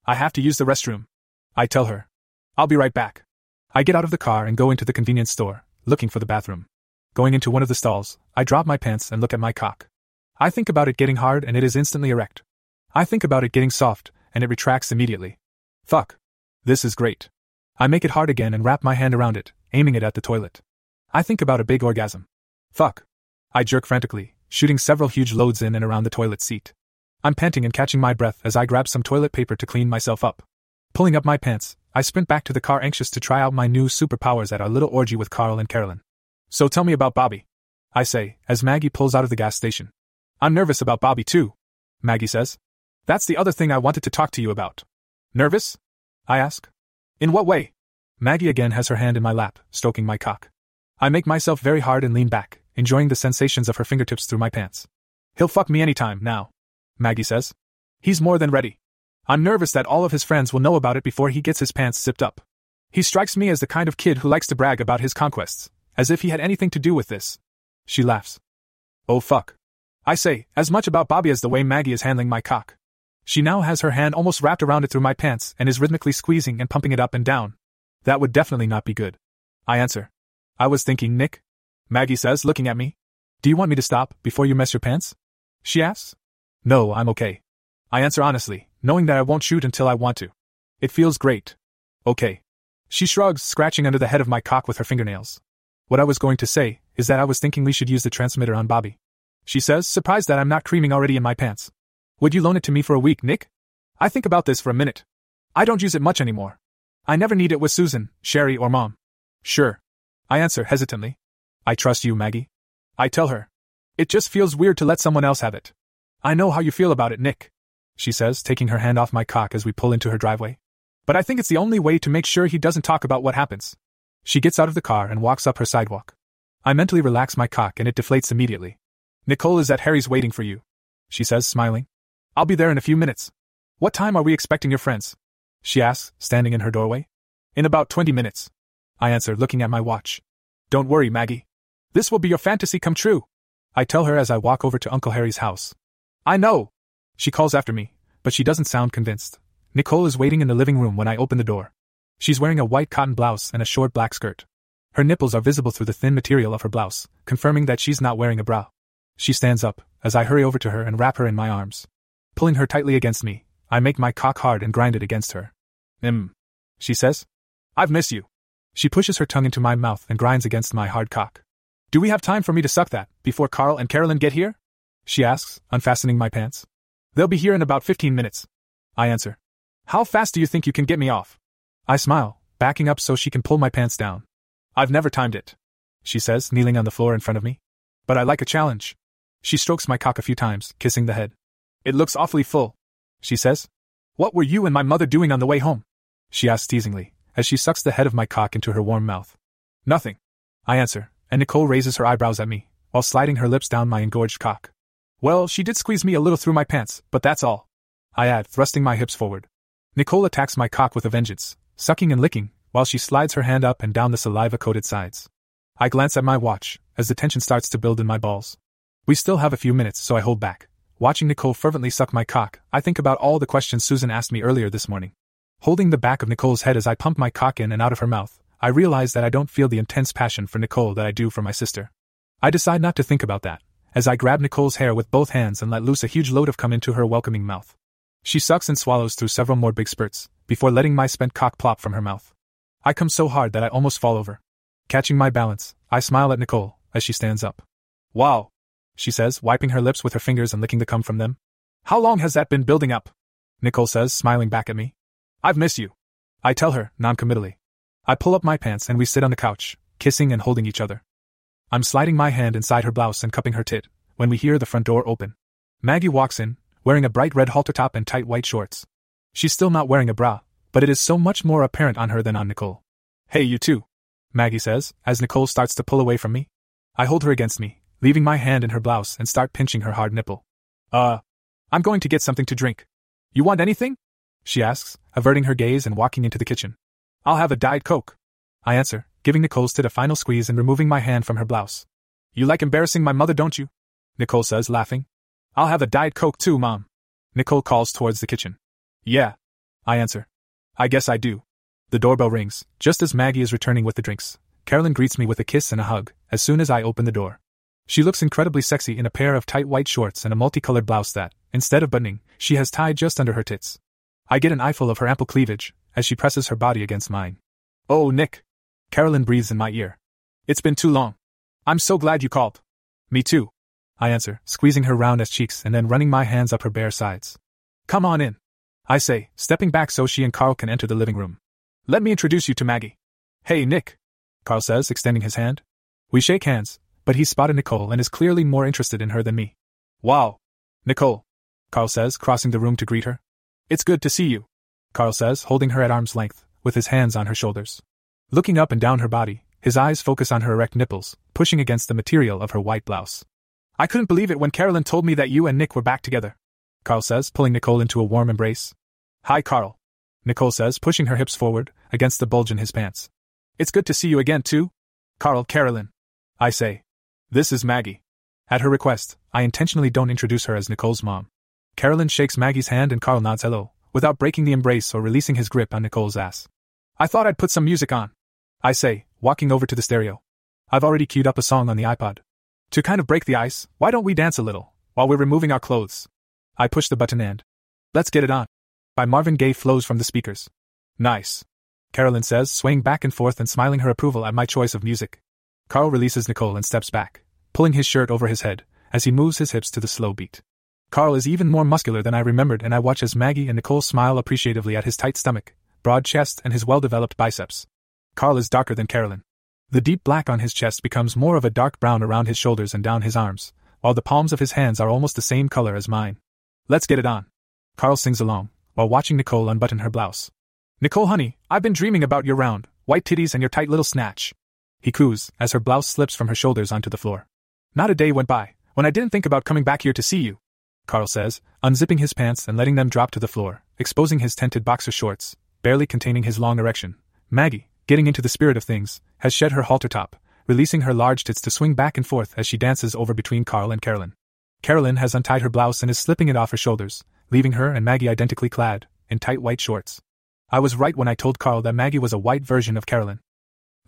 I have to use the restroom. I tell her. I'll be right back. I get out of the car and go into the convenience store, looking for the bathroom. Going into one of the stalls, I drop my pants and look at my cock. I think about it getting hard and it is instantly erect. I think about it getting soft and it retracts immediately. Fuck. This is great. I make it hard again and wrap my hand around it, aiming it at the toilet. I think about a big orgasm. Fuck. I jerk frantically, shooting several huge loads in and around the toilet seat. I'm panting and catching my breath as I grab some toilet paper to clean myself up. Pulling up my pants, I sprint back to the car anxious to try out my new superpowers at our little orgy with Carl and Carolyn. So tell me about Bobby. I say, as Maggie pulls out of the gas station. I'm nervous about Bobby too, Maggie says. That's the other thing I wanted to talk to you about. Nervous? I ask. In what way? Maggie again has her hand in my lap, stroking my cock. I make myself very hard and lean back, enjoying the sensations of her fingertips through my pants. He'll fuck me anytime, now. Maggie says. He's more than ready. I'm nervous that all of his friends will know about it before he gets his pants zipped up. He strikes me as the kind of kid who likes to brag about his conquests, as if he had anything to do with this. She laughs. Oh fuck. I say, as much about Bobby as the way Maggie is handling my cock. She now has her hand almost wrapped around it through my pants and is rhythmically squeezing and pumping it up and down. That would definitely not be good. I answer. I was thinking, Nick. Maggie says, looking at me. Do you want me to stop before you mess your pants? She asks. No, I'm okay. I answer honestly, knowing that I won't shoot until I want to. It feels great. Okay. She shrugs, scratching under the head of my cock with her fingernails. What I was going to say is that I was thinking we should use the transmitter on Bobby. She says, surprised that I'm not creaming already in my pants. Would you loan it to me for a week, Nick? I think about this for a minute. I don't use it much anymore. I never need it with Susan, Sherry, or Mom. Sure. I answer hesitantly. I trust you, Maggie. I tell her. It just feels weird to let someone else have it. I know how you feel about it, Nick. She says, taking her hand off my cock as we pull into her driveway. But I think it's the only way to make sure he doesn't talk about what happens. She gets out of the car and walks up her sidewalk. I mentally relax my cock and it deflates immediately. Nicole is at Harry's waiting for you. She says, smiling. I'll be there in a few minutes. What time are we expecting your friends? She asks, standing in her doorway. In about 20 minutes. I answer, looking at my watch. Don't worry, Maggie. This will be your fantasy come true. I tell her as I walk over to Uncle Harry's house. I know. She calls after me, but she doesn't sound convinced. Nicole is waiting in the living room when I open the door. She's wearing a white cotton blouse and a short black skirt. Her nipples are visible through the thin material of her blouse, confirming that she's not wearing a bra. She stands up, as I hurry over to her and wrap her in my arms. Pulling her tightly against me, I make my cock hard and grind it against her. Im. She says. I've missed you. She pushes her tongue into my mouth and grinds against my hard cock. Do we have time for me to suck that, before Carl and Carolyn get here? She asks, unfastening my pants. They'll be here in about 15 minutes. I answer. How fast do you think you can get me off? I smile, backing up so she can pull my pants down. I've never timed it. She says, kneeling on the floor in front of me. But I like a challenge. She strokes my cock a few times, kissing the head. It looks awfully full. She says. What were you and my mother doing on the way home? She asks teasingly, as she sucks the head of my cock into her warm mouth. Nothing. I answer, and Nicole raises her eyebrows at me, while sliding her lips down my engorged cock. Well, she did squeeze me a little through my pants, but that's all. I add, thrusting my hips forward. Nicole attacks my cock with a vengeance, sucking and licking, while she slides her hand up and down the saliva coated sides. I glance at my watch, as the tension starts to build in my balls. We still have a few minutes, so I hold back, Watching Nicole fervently suck my cock, I think about all the questions Susan asked me earlier this morning. Holding the back of Nicole's head as I pump my cock in and out of her mouth, I realize that I don't feel the intense passion for Nicole that I do for my sister. I decide not to think about that, as I grab Nicole's hair with both hands and let loose a huge load of cum into her welcoming mouth. She sucks and swallows through several more big spurts, before letting my spent cock plop from her mouth. I come so hard that I almost fall over. Catching my balance, I smile at Nicole as she stands up. Wow, she says, wiping her lips with her fingers and licking the cum from them. How long has that been building up? Nicole says, smiling back at me. I've missed you. I tell her, noncommittally. I pull up my pants and we sit on the couch, kissing and holding each other. I'm sliding my hand inside her blouse and cupping her tit, when we hear the front door open. Maggie walks in, wearing a bright red halter top and tight white shorts. She's still not wearing a bra, but it is so much more apparent on her than on Nicole. Hey, you too, Maggie says, as Nicole starts to pull away from me. I hold her against me, leaving my hand in her blouse and start pinching her hard nipple. Uh, I'm going to get something to drink. You want anything? She asks, averting her gaze and walking into the kitchen. I'll have a Diet Coke. I answer, giving Nicole's tit a final squeeze and removing my hand from her blouse. You like embarrassing my mother, don't you? Nicole says, laughing. I'll have a Diet Coke too, Mom. Nicole calls towards the kitchen. Yeah. I answer. I guess I do. The doorbell rings, just as Maggie is returning with the drinks. Carolyn greets me with a kiss and a hug as soon as I open the door. She looks incredibly sexy in a pair of tight white shorts and a multicolored blouse that, instead of buttoning, she has tied just under her tits. I get an eyeful of her ample cleavage as she presses her body against mine. Oh, Nick. Carolyn breathes in my ear. It's been too long. I'm so glad you called. Me too. I answer, squeezing her round ass cheeks and then running my hands up her bare sides. Come on in. I say, stepping back so she and Carl can enter the living room. Let me introduce you to Maggie. Hey, Nick. Carl says, extending his hand. We shake hands, but he's spotted Nicole and is clearly more interested in her than me. Wow. Nicole. Carl says, crossing the room to greet her. It's good to see you. Carl says, holding her at arm's length, with his hands on her shoulders. Looking up and down her body, his eyes focus on her erect nipples, pushing against the material of her white blouse. I couldn't believe it when Carolyn told me that you and Nick were back together. Carl says, pulling Nicole into a warm embrace. Hi, Carl. Nicole says, pushing her hips forward, against the bulge in his pants. It's good to see you again, too. Carl, Carolyn. I say. This is Maggie. At her request, I intentionally don't introduce her as Nicole's mom. Carolyn shakes Maggie's hand and Carl nods hello, without breaking the embrace or releasing his grip on Nicole's ass. I thought I'd put some music on. I say, walking over to the stereo. I've already queued up a song on the iPod. To kind of break the ice, why don't we dance a little, while we're removing our clothes? I push the button and. Let's get it on. By Marvin Gaye flows from the speakers. Nice. Carolyn says, swaying back and forth and smiling her approval at my choice of music. Carl releases Nicole and steps back, pulling his shirt over his head, as he moves his hips to the slow beat. Carl is even more muscular than I remembered, and I watch as Maggie and Nicole smile appreciatively at his tight stomach, broad chest, and his well developed biceps. Carl is darker than Carolyn. The deep black on his chest becomes more of a dark brown around his shoulders and down his arms, while the palms of his hands are almost the same color as mine. Let's get it on. Carl sings along, while watching Nicole unbutton her blouse. Nicole, honey, I've been dreaming about your round, white titties and your tight little snatch. He coos, as her blouse slips from her shoulders onto the floor. Not a day went by, when I didn't think about coming back here to see you. Carl says, unzipping his pants and letting them drop to the floor, exposing his tented boxer shorts, barely containing his long erection. Maggie, getting into the spirit of things, has shed her halter top, releasing her large tits to swing back and forth as she dances over between Carl and Carolyn. Carolyn has untied her blouse and is slipping it off her shoulders, leaving her and Maggie identically clad, in tight white shorts. I was right when I told Carl that Maggie was a white version of Carolyn.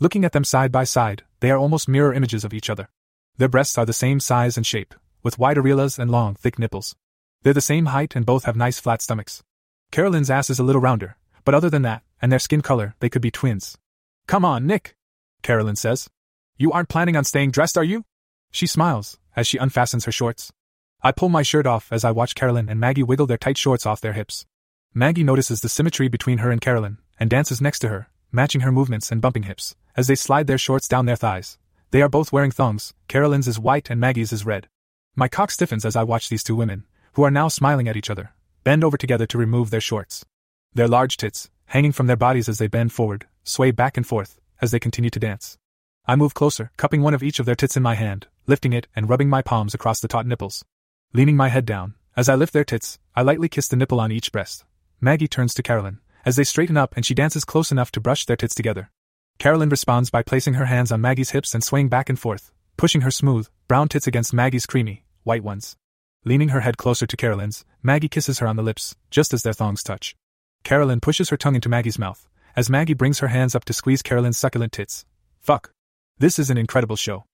Looking at them side by side, they are almost mirror images of each other. Their breasts are the same size and shape, with wide areolas and long, thick nipples. They're the same height and both have nice flat stomachs. Carolyn's ass is a little rounder, but other than that, and their skin color, they could be twins. Come on, Nick, Carolyn says. You aren't planning on staying dressed, are you? She smiles as she unfastens her shorts. I pull my shirt off as I watch Carolyn and Maggie wiggle their tight shorts off their hips. Maggie notices the symmetry between her and Carolyn and dances next to her, matching her movements and bumping hips as they slide their shorts down their thighs. They are both wearing thongs, Carolyn's is white and Maggie's is red. My cock stiffens as I watch these two women, who are now smiling at each other, bend over together to remove their shorts. Their large tits, hanging from their bodies as they bend forward, sway back and forth as they continue to dance. I move closer, cupping one of each of their tits in my hand, lifting it and rubbing my palms across the taut nipples. Leaning my head down, as I lift their tits, I lightly kiss the nipple on each breast. Maggie turns to Carolyn, as they straighten up and she dances close enough to brush their tits together. Carolyn responds by placing her hands on Maggie's hips and swaying back and forth, pushing her smooth, brown tits against Maggie's creamy, white ones. Leaning her head closer to Carolyn's, Maggie kisses her on the lips, just as their thongs touch. Carolyn pushes her tongue into Maggie's mouth, as Maggie brings her hands up to squeeze Carolyn's succulent tits. Fuck. This is an incredible show.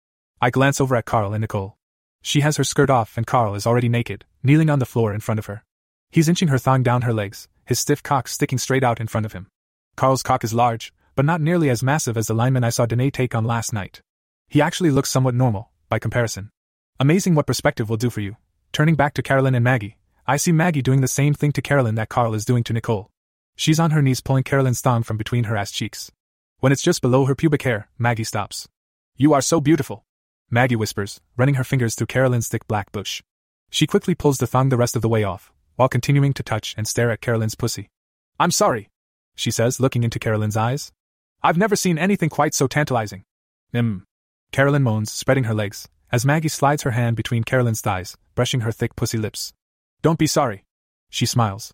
I glance over at Carl and Nicole. She has her skirt off and Carl is already naked, kneeling on the floor in front of her. He's inching her thong down her legs, his stiff cock sticking straight out in front of him. Carl's cock is large, but not nearly as massive as the lineman I saw Danae take on last night. He actually looks somewhat normal, by comparison. Amazing what perspective will do for you. Turning back to Carolyn and Maggie, I see Maggie doing the same thing to Carolyn that Carl is doing to Nicole. She's on her knees pulling Carolyn's thong from between her ass cheeks. When it's just below her pubic hair, Maggie stops. You are so beautiful. Maggie whispers, running her fingers through Carolyn's thick black bush. She quickly pulls the thong the rest of the way off, while continuing to touch and stare at Carolyn's pussy. I'm sorry, she says, looking into Carolyn's eyes. I've never seen anything quite so tantalizing. Hmm. Carolyn moans, spreading her legs, as Maggie slides her hand between Carolyn's thighs, brushing her thick pussy lips. Don't be sorry. She smiles.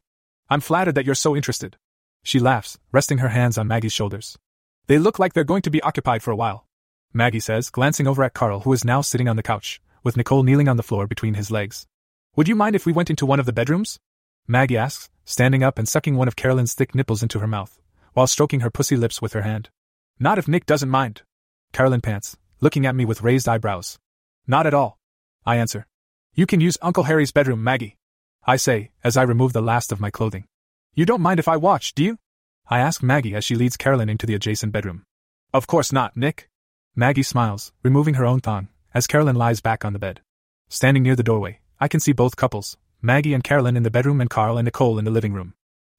I'm flattered that you're so interested. She laughs, resting her hands on Maggie's shoulders. They look like they're going to be occupied for a while. Maggie says, glancing over at Carl, who is now sitting on the couch, with Nicole kneeling on the floor between his legs. Would you mind if we went into one of the bedrooms? Maggie asks, standing up and sucking one of Carolyn's thick nipples into her mouth, while stroking her pussy lips with her hand. Not if Nick doesn't mind. Carolyn pants, looking at me with raised eyebrows. Not at all. I answer. You can use Uncle Harry's bedroom, Maggie. I say, as I remove the last of my clothing. You don't mind if I watch, do you? I ask Maggie as she leads Carolyn into the adjacent bedroom. Of course not, Nick. Maggie smiles, removing her own thong, as Carolyn lies back on the bed. Standing near the doorway, I can see both couples, Maggie and Carolyn in the bedroom and Carl and Nicole in the living room.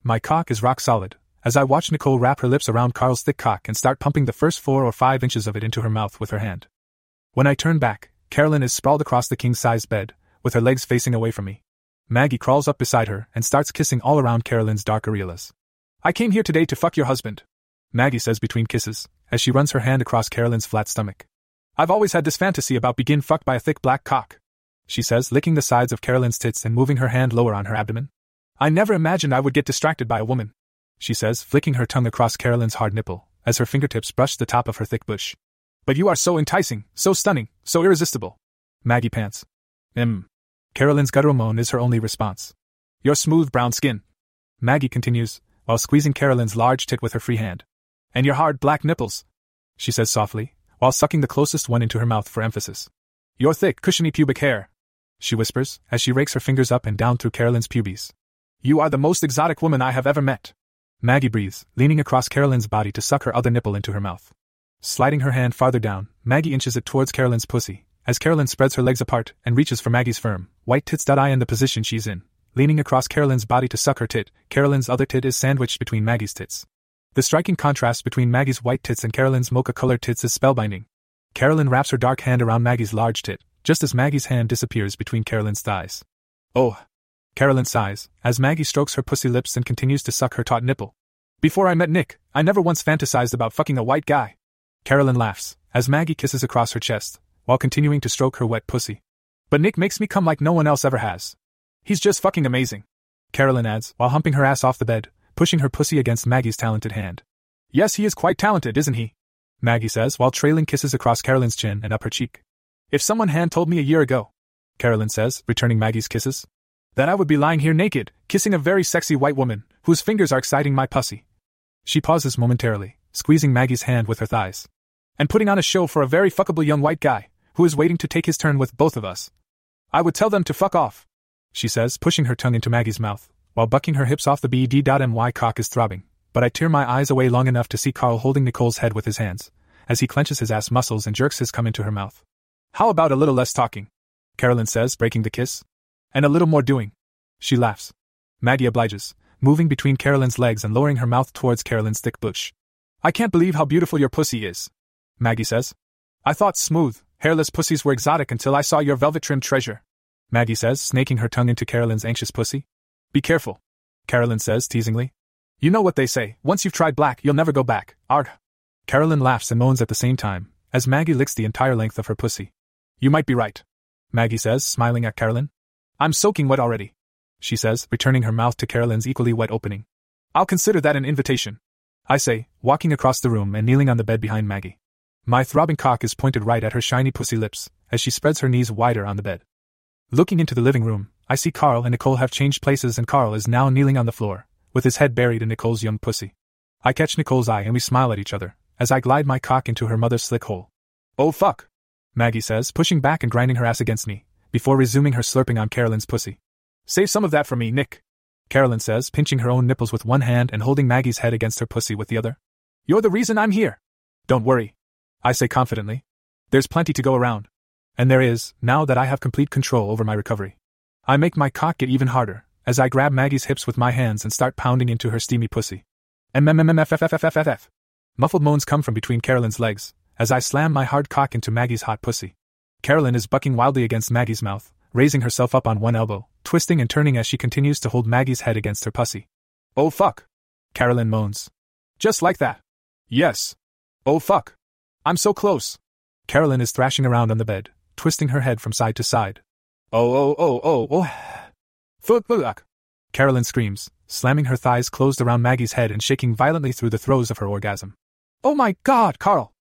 My cock is rock solid, as I watch Nicole wrap her lips around Carl's thick cock and start pumping the first four or five inches of it into her mouth with her hand. When I turn back, Carolyn is sprawled across the king sized bed, with her legs facing away from me. Maggie crawls up beside her and starts kissing all around Carolyn's dark areolas. I came here today to fuck your husband, Maggie says between kisses, as she runs her hand across Carolyn's flat stomach. I've always had this fantasy about being fucked by a thick black cock she says, licking the sides of Carolyn's tits and moving her hand lower on her abdomen. I never imagined I would get distracted by a woman, she says, flicking her tongue across Carolyn's hard nipple, as her fingertips brush the top of her thick bush. But you are so enticing, so stunning, so irresistible. Maggie pants. Mm. Carolyn's guttural moan is her only response. Your smooth brown skin. Maggie continues, while squeezing Carolyn's large tit with her free hand. And your hard black nipples, she says softly, while sucking the closest one into her mouth for emphasis. Your thick, cushiony pubic hair, she whispers, as she rakes her fingers up and down through Carolyn's pubes. You are the most exotic woman I have ever met. Maggie breathes, leaning across Carolyn's body to suck her other nipple into her mouth. Sliding her hand farther down, Maggie inches it towards Carolyn's pussy, as Carolyn spreads her legs apart and reaches for Maggie's firm, white tits. I in the position she's in. Leaning across Carolyn's body to suck her tit, Carolyn's other tit is sandwiched between Maggie's tits. The striking contrast between Maggie's white tits and Carolyn's mocha colored tits is spellbinding. Carolyn wraps her dark hand around Maggie's large tit, just as Maggie's hand disappears between Carolyn's thighs. Oh! Carolyn sighs, as Maggie strokes her pussy lips and continues to suck her taut nipple. Before I met Nick, I never once fantasized about fucking a white guy. Carolyn laughs, as Maggie kisses across her chest, while continuing to stroke her wet pussy. But Nick makes me come like no one else ever has. He's just fucking amazing. Carolyn adds, while humping her ass off the bed, pushing her pussy against Maggie's talented hand. Yes, he is quite talented, isn't he? Maggie says while trailing kisses across Carolyn's chin and up her cheek. If someone had told me a year ago, Carolyn says, returning Maggie's kisses, that I would be lying here naked, kissing a very sexy white woman, whose fingers are exciting my pussy. She pauses momentarily, squeezing Maggie's hand with her thighs. And putting on a show for a very fuckable young white guy, who is waiting to take his turn with both of us. I would tell them to fuck off, she says, pushing her tongue into Maggie's mouth, while bucking her hips off the BD.my cock is throbbing. But I tear my eyes away long enough to see Carl holding Nicole's head with his hands, as he clenches his ass muscles and jerks his cum into her mouth. How about a little less talking? Carolyn says, breaking the kiss. And a little more doing. She laughs. Maggie obliges, moving between Carolyn's legs and lowering her mouth towards Carolyn's thick bush. I can't believe how beautiful your pussy is. Maggie says. I thought smooth, hairless pussies were exotic until I saw your velvet trimmed treasure. Maggie says, snaking her tongue into Carolyn's anxious pussy. Be careful. Carolyn says, teasingly. You know what they say, once you've tried black, you'll never go back. Arg. Carolyn laughs and moans at the same time, as Maggie licks the entire length of her pussy. You might be right. Maggie says, smiling at Carolyn. I'm soaking wet already. She says, returning her mouth to Carolyn's equally wet opening. I'll consider that an invitation. I say, walking across the room and kneeling on the bed behind Maggie. My throbbing cock is pointed right at her shiny pussy lips, as she spreads her knees wider on the bed. Looking into the living room, I see Carl and Nicole have changed places and Carl is now kneeling on the floor, with his head buried in Nicole's young pussy. I catch Nicole's eye and we smile at each other, as I glide my cock into her mother's slick hole. Oh fuck! Maggie says, pushing back and grinding her ass against me, before resuming her slurping on Carolyn's pussy. Save some of that for me, Nick. Carolyn says, pinching her own nipples with one hand and holding Maggie's head against her pussy with the other. You're the reason I'm here. Don't worry. I say confidently. There's plenty to go around. And there is, now that I have complete control over my recovery. I make my cock get even harder, as I grab Maggie's hips with my hands and start pounding into her steamy pussy. MMMMFFFFFF. Muffled moans come from between Carolyn's legs, as I slam my hard cock into Maggie's hot pussy. Carolyn is bucking wildly against Maggie's mouth, raising herself up on one elbow, twisting and turning as she continues to hold Maggie's head against her pussy. Oh fuck! Carolyn moans. Just like that. Yes. Oh fuck. I'm so close. Carolyn is thrashing around on the bed, twisting her head from side to side. Oh oh oh oh oh. Fuck. Carolyn screams, slamming her thighs closed around Maggie's head and shaking violently through the throes of her orgasm. Oh my god, Carl!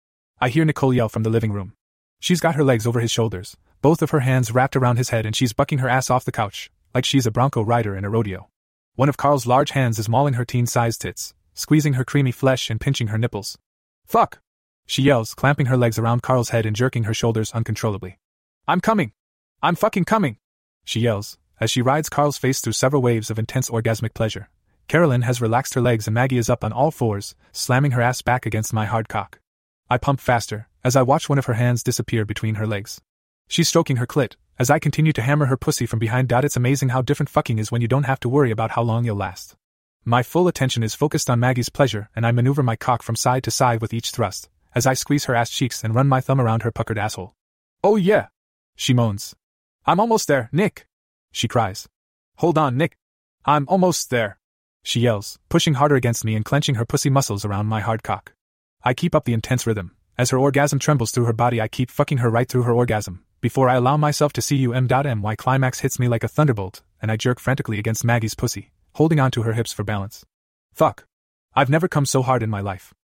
I hear Nicole yell from the living room. She's got her legs over his shoulders, both of her hands wrapped around his head, and she's bucking her ass off the couch, like she's a bronco rider in a rodeo. One of Carl's large hands is mauling her teen sized tits, squeezing her creamy flesh and pinching her nipples. Fuck! She yells, clamping her legs around Carl's head and jerking her shoulders uncontrollably. I'm coming! I'm fucking coming! She yells, as she rides Carl's face through several waves of intense orgasmic pleasure. Carolyn has relaxed her legs and Maggie is up on all fours, slamming her ass back against my hard cock. I pump faster, as I watch one of her hands disappear between her legs. She's stroking her clit, as I continue to hammer her pussy from behind. It's amazing how different fucking is when you don't have to worry about how long you'll last. My full attention is focused on Maggie's pleasure, and I maneuver my cock from side to side with each thrust, as I squeeze her ass cheeks and run my thumb around her puckered asshole. Oh yeah! She moans. I'm almost there, Nick! She cries. Hold on, Nick. I'm almost there. She yells, pushing harder against me and clenching her pussy muscles around my hard cock. I keep up the intense rhythm. As her orgasm trembles through her body, I keep fucking her right through her orgasm, before I allow myself to see um.my climax hits me like a thunderbolt, and I jerk frantically against Maggie's pussy, holding onto her hips for balance. Fuck. I've never come so hard in my life.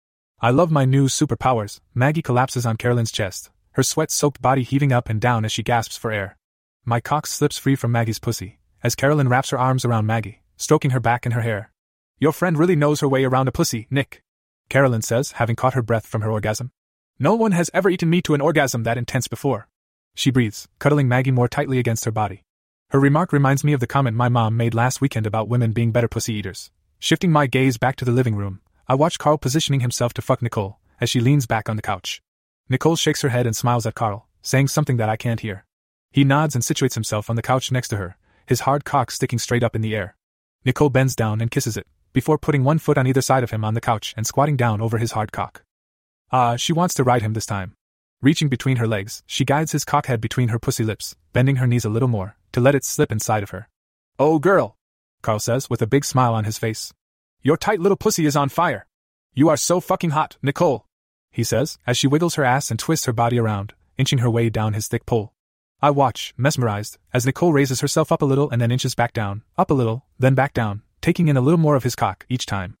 I love my new superpowers. Maggie collapses on Carolyn's chest, her sweat soaked body heaving up and down as she gasps for air. My cock slips free from Maggie's pussy, as Carolyn wraps her arms around Maggie, stroking her back and her hair. Your friend really knows her way around a pussy, Nick. Carolyn says, having caught her breath from her orgasm. No one has ever eaten me to an orgasm that intense before. She breathes, cuddling Maggie more tightly against her body. Her remark reminds me of the comment my mom made last weekend about women being better pussy eaters. Shifting my gaze back to the living room, I watch Carl positioning himself to fuck Nicole as she leans back on the couch. Nicole shakes her head and smiles at Carl, saying something that I can't hear. He nods and situates himself on the couch next to her, his hard cock sticking straight up in the air. Nicole bends down and kisses it, before putting one foot on either side of him on the couch and squatting down over his hard cock. Ah, she wants to ride him this time. Reaching between her legs, she guides his cockhead between her pussy lips, bending her knees a little more, to let it slip inside of her. Oh, girl, Carl says with a big smile on his face. Your tight little pussy is on fire. You are so fucking hot, Nicole, he says, as she wiggles her ass and twists her body around, inching her way down his thick pole. I watch, mesmerized, as Nicole raises herself up a little and then inches back down, up a little, then back down, taking in a little more of his cock each time.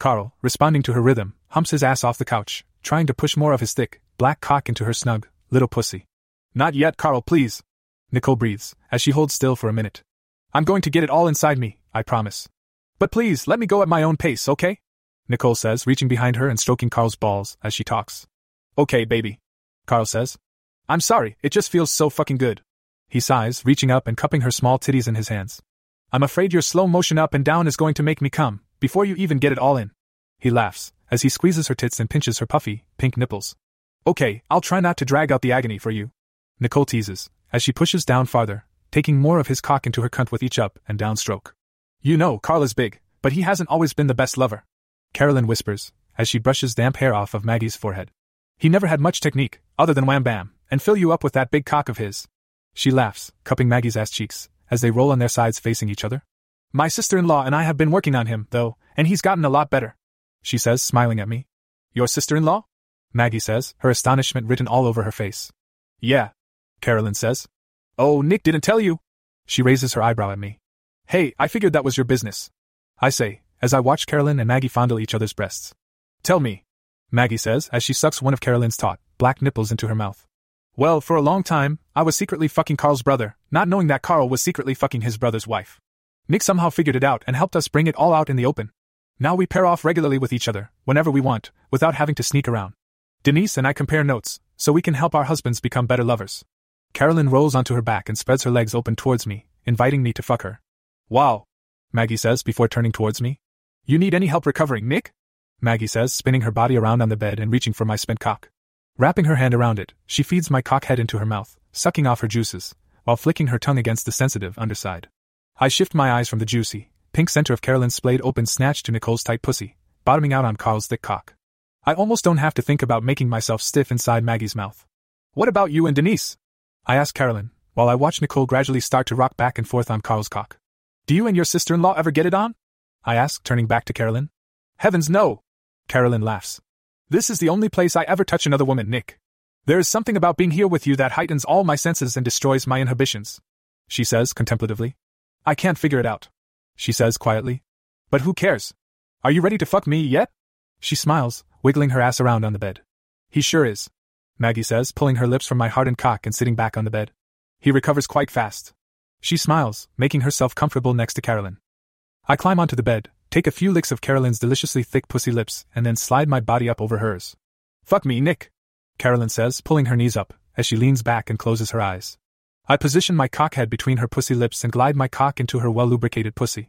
Carl, responding to her rhythm, humps his ass off the couch, trying to push more of his thick, black cock into her snug, little pussy. Not yet, Carl, please. Nicole breathes, as she holds still for a minute. I'm going to get it all inside me, I promise. But please, let me go at my own pace, okay? Nicole says, reaching behind her and stroking Carl's balls as she talks. Okay, baby. Carl says. I'm sorry, it just feels so fucking good. He sighs, reaching up and cupping her small titties in his hands. I'm afraid your slow motion up and down is going to make me come, before you even get it all in. He laughs, as he squeezes her tits and pinches her puffy, pink nipples. Okay, I'll try not to drag out the agony for you. Nicole teases, as she pushes down farther, taking more of his cock into her cunt with each up and down stroke. You know, Carl is big, but he hasn't always been the best lover. Carolyn whispers, as she brushes damp hair off of Maggie's forehead. He never had much technique, other than wham bam, and fill you up with that big cock of his. She laughs, cupping Maggie's ass cheeks, as they roll on their sides facing each other. My sister in law and I have been working on him, though, and he's gotten a lot better. She says, smiling at me. Your sister in law? Maggie says, her astonishment written all over her face. Yeah. Carolyn says. Oh, Nick didn't tell you? She raises her eyebrow at me. Hey, I figured that was your business. I say, as I watch Carolyn and Maggie fondle each other's breasts. Tell me. Maggie says, as she sucks one of Carolyn's taut, black nipples into her mouth. Well, for a long time, I was secretly fucking Carl's brother, not knowing that Carl was secretly fucking his brother's wife. Nick somehow figured it out and helped us bring it all out in the open. Now we pair off regularly with each other, whenever we want, without having to sneak around. Denise and I compare notes, so we can help our husbands become better lovers. Carolyn rolls onto her back and spreads her legs open towards me, inviting me to fuck her. Wow. Maggie says before turning towards me. You need any help recovering, Nick? Maggie says, spinning her body around on the bed and reaching for my spent cock. Wrapping her hand around it, she feeds my cock head into her mouth, sucking off her juices, while flicking her tongue against the sensitive underside. I shift my eyes from the juicy, pink center of Carolyn's splayed open snatch to Nicole's tight pussy, bottoming out on Carl's thick cock. I almost don't have to think about making myself stiff inside Maggie's mouth. What about you and Denise? I ask Carolyn, while I watch Nicole gradually start to rock back and forth on Carl's cock. Do you and your sister in law ever get it on? I ask, turning back to Carolyn. Heavens no! Carolyn laughs. This is the only place I ever touch another woman, Nick. There is something about being here with you that heightens all my senses and destroys my inhibitions. She says contemplatively. I can't figure it out. She says quietly. But who cares? Are you ready to fuck me yet? She smiles, wiggling her ass around on the bed. He sure is. Maggie says, pulling her lips from my hardened cock and sitting back on the bed. He recovers quite fast. She smiles, making herself comfortable next to Carolyn. I climb onto the bed, take a few licks of Carolyn's deliciously thick pussy lips, and then slide my body up over hers. Fuck me, Nick, Carolyn says, pulling her knees up, as she leans back and closes her eyes. I position my cockhead between her pussy lips and glide my cock into her well lubricated pussy.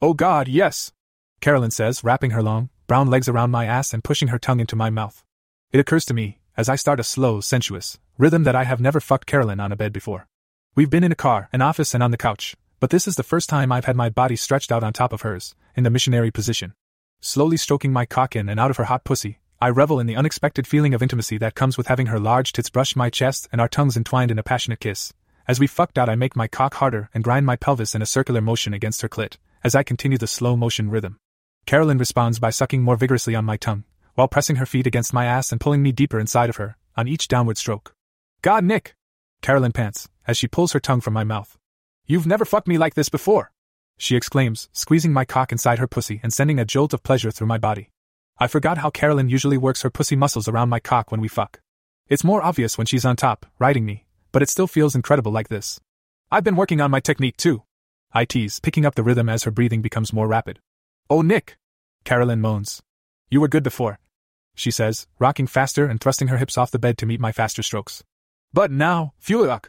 Oh god, yes! Carolyn says, wrapping her long, brown legs around my ass and pushing her tongue into my mouth. It occurs to me, as I start a slow, sensuous rhythm that I have never fucked Carolyn on a bed before. We've been in a car, an office, and on the couch, but this is the first time I've had my body stretched out on top of hers, in the missionary position. Slowly stroking my cock in and out of her hot pussy, I revel in the unexpected feeling of intimacy that comes with having her large tits brush my chest and our tongues entwined in a passionate kiss. As we fucked out, I make my cock harder and grind my pelvis in a circular motion against her clit, as I continue the slow motion rhythm. Carolyn responds by sucking more vigorously on my tongue, while pressing her feet against my ass and pulling me deeper inside of her, on each downward stroke. God, Nick! Carolyn pants, as she pulls her tongue from my mouth. You've never fucked me like this before! She exclaims, squeezing my cock inside her pussy and sending a jolt of pleasure through my body. I forgot how Carolyn usually works her pussy muscles around my cock when we fuck. It's more obvious when she's on top, riding me, but it still feels incredible like this. I've been working on my technique too. I tease, picking up the rhythm as her breathing becomes more rapid. Oh, Nick! Carolyn moans. You were good before, she says, rocking faster and thrusting her hips off the bed to meet my faster strokes. But now, Fuak!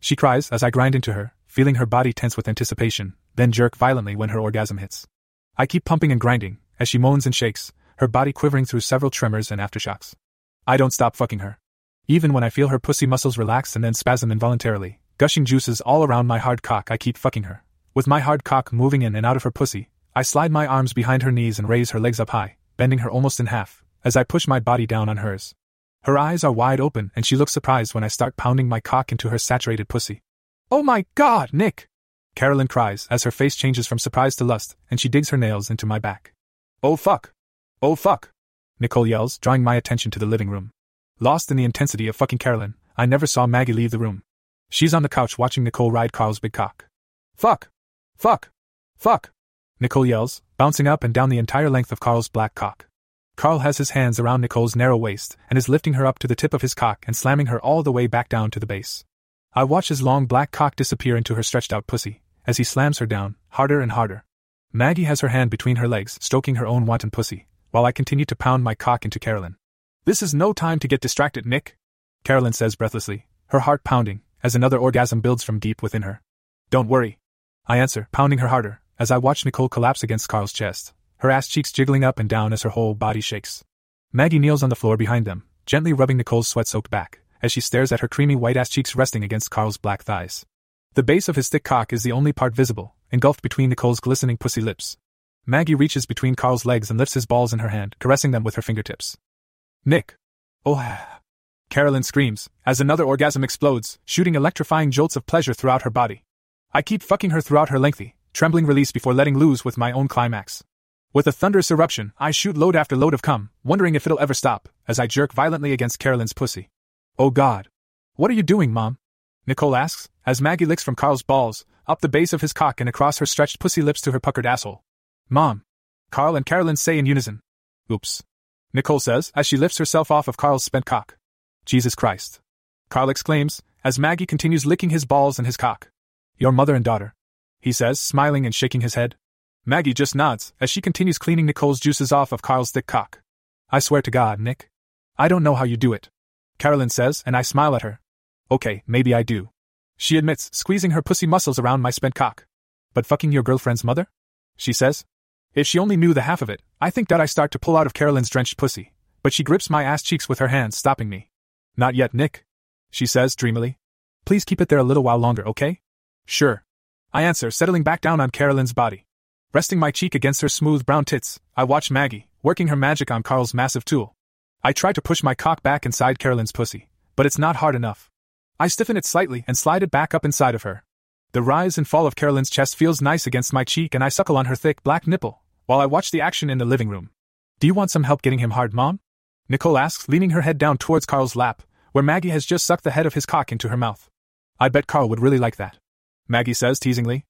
She cries as I grind into her, feeling her body tense with anticipation, then jerk violently when her orgasm hits. I keep pumping and grinding, as she moans and shakes, her body quivering through several tremors and aftershocks. I don't stop fucking her. Even when I feel her pussy muscles relax and then spasm involuntarily, gushing juices all around my hard cock, I keep fucking her. With my hard cock moving in and out of her pussy, I slide my arms behind her knees and raise her legs up high, bending her almost in half, as I push my body down on hers. Her eyes are wide open and she looks surprised when I start pounding my cock into her saturated pussy. Oh my god, Nick! Carolyn cries as her face changes from surprise to lust and she digs her nails into my back. Oh fuck! Oh fuck! Nicole yells, drawing my attention to the living room. Lost in the intensity of fucking Carolyn, I never saw Maggie leave the room. She's on the couch watching Nicole ride Carl's big cock. Fuck! Fuck! Fuck! Nicole yells, bouncing up and down the entire length of Carl's black cock. Carl has his hands around Nicole's narrow waist and is lifting her up to the tip of his cock and slamming her all the way back down to the base. I watch his long black cock disappear into her stretched out pussy as he slams her down, harder and harder. Maggie has her hand between her legs, stroking her own wanton pussy, while I continue to pound my cock into Carolyn. This is no time to get distracted, Nick, Carolyn says breathlessly, her heart pounding, as another orgasm builds from deep within her. Don't worry. I answer, pounding her harder, as I watch Nicole collapse against Carl's chest, her ass cheeks jiggling up and down as her whole body shakes. Maggie kneels on the floor behind them, gently rubbing Nicole's sweat soaked back, as she stares at her creamy white ass cheeks resting against Carl's black thighs. The base of his thick cock is the only part visible, engulfed between Nicole's glistening pussy lips. Maggie reaches between Carl's legs and lifts his balls in her hand, caressing them with her fingertips. Nick. Oh. Carolyn screams, as another orgasm explodes, shooting electrifying jolts of pleasure throughout her body. I keep fucking her throughout her lengthy, trembling release before letting loose with my own climax. With a thunderous eruption, I shoot load after load of cum, wondering if it'll ever stop, as I jerk violently against Carolyn's pussy. Oh god. What are you doing, Mom? Nicole asks, as Maggie licks from Carl's balls, up the base of his cock and across her stretched pussy lips to her puckered asshole. Mom. Carl and Carolyn say in unison. Oops. Nicole says, as she lifts herself off of Carl's spent cock. Jesus Christ. Carl exclaims, as Maggie continues licking his balls and his cock. Your mother and daughter. He says, smiling and shaking his head. Maggie just nods as she continues cleaning Nicole's juices off of Carl's thick cock. I swear to God, Nick. I don't know how you do it. Carolyn says, and I smile at her. Okay, maybe I do. She admits, squeezing her pussy muscles around my spent cock. But fucking your girlfriend's mother? She says. If she only knew the half of it, I think that I start to pull out of Carolyn's drenched pussy. But she grips my ass cheeks with her hands, stopping me. Not yet, Nick. She says dreamily. Please keep it there a little while longer, okay? Sure. I answer, settling back down on Carolyn's body. Resting my cheek against her smooth brown tits, I watch Maggie, working her magic on Carl's massive tool. I try to push my cock back inside Carolyn's pussy, but it's not hard enough. I stiffen it slightly and slide it back up inside of her. The rise and fall of Carolyn's chest feels nice against my cheek and I suckle on her thick black nipple, while I watch the action in the living room. Do you want some help getting him hard, Mom? Nicole asks, leaning her head down towards Carl's lap, where Maggie has just sucked the head of his cock into her mouth. I bet Carl would really like that. Maggie says teasingly.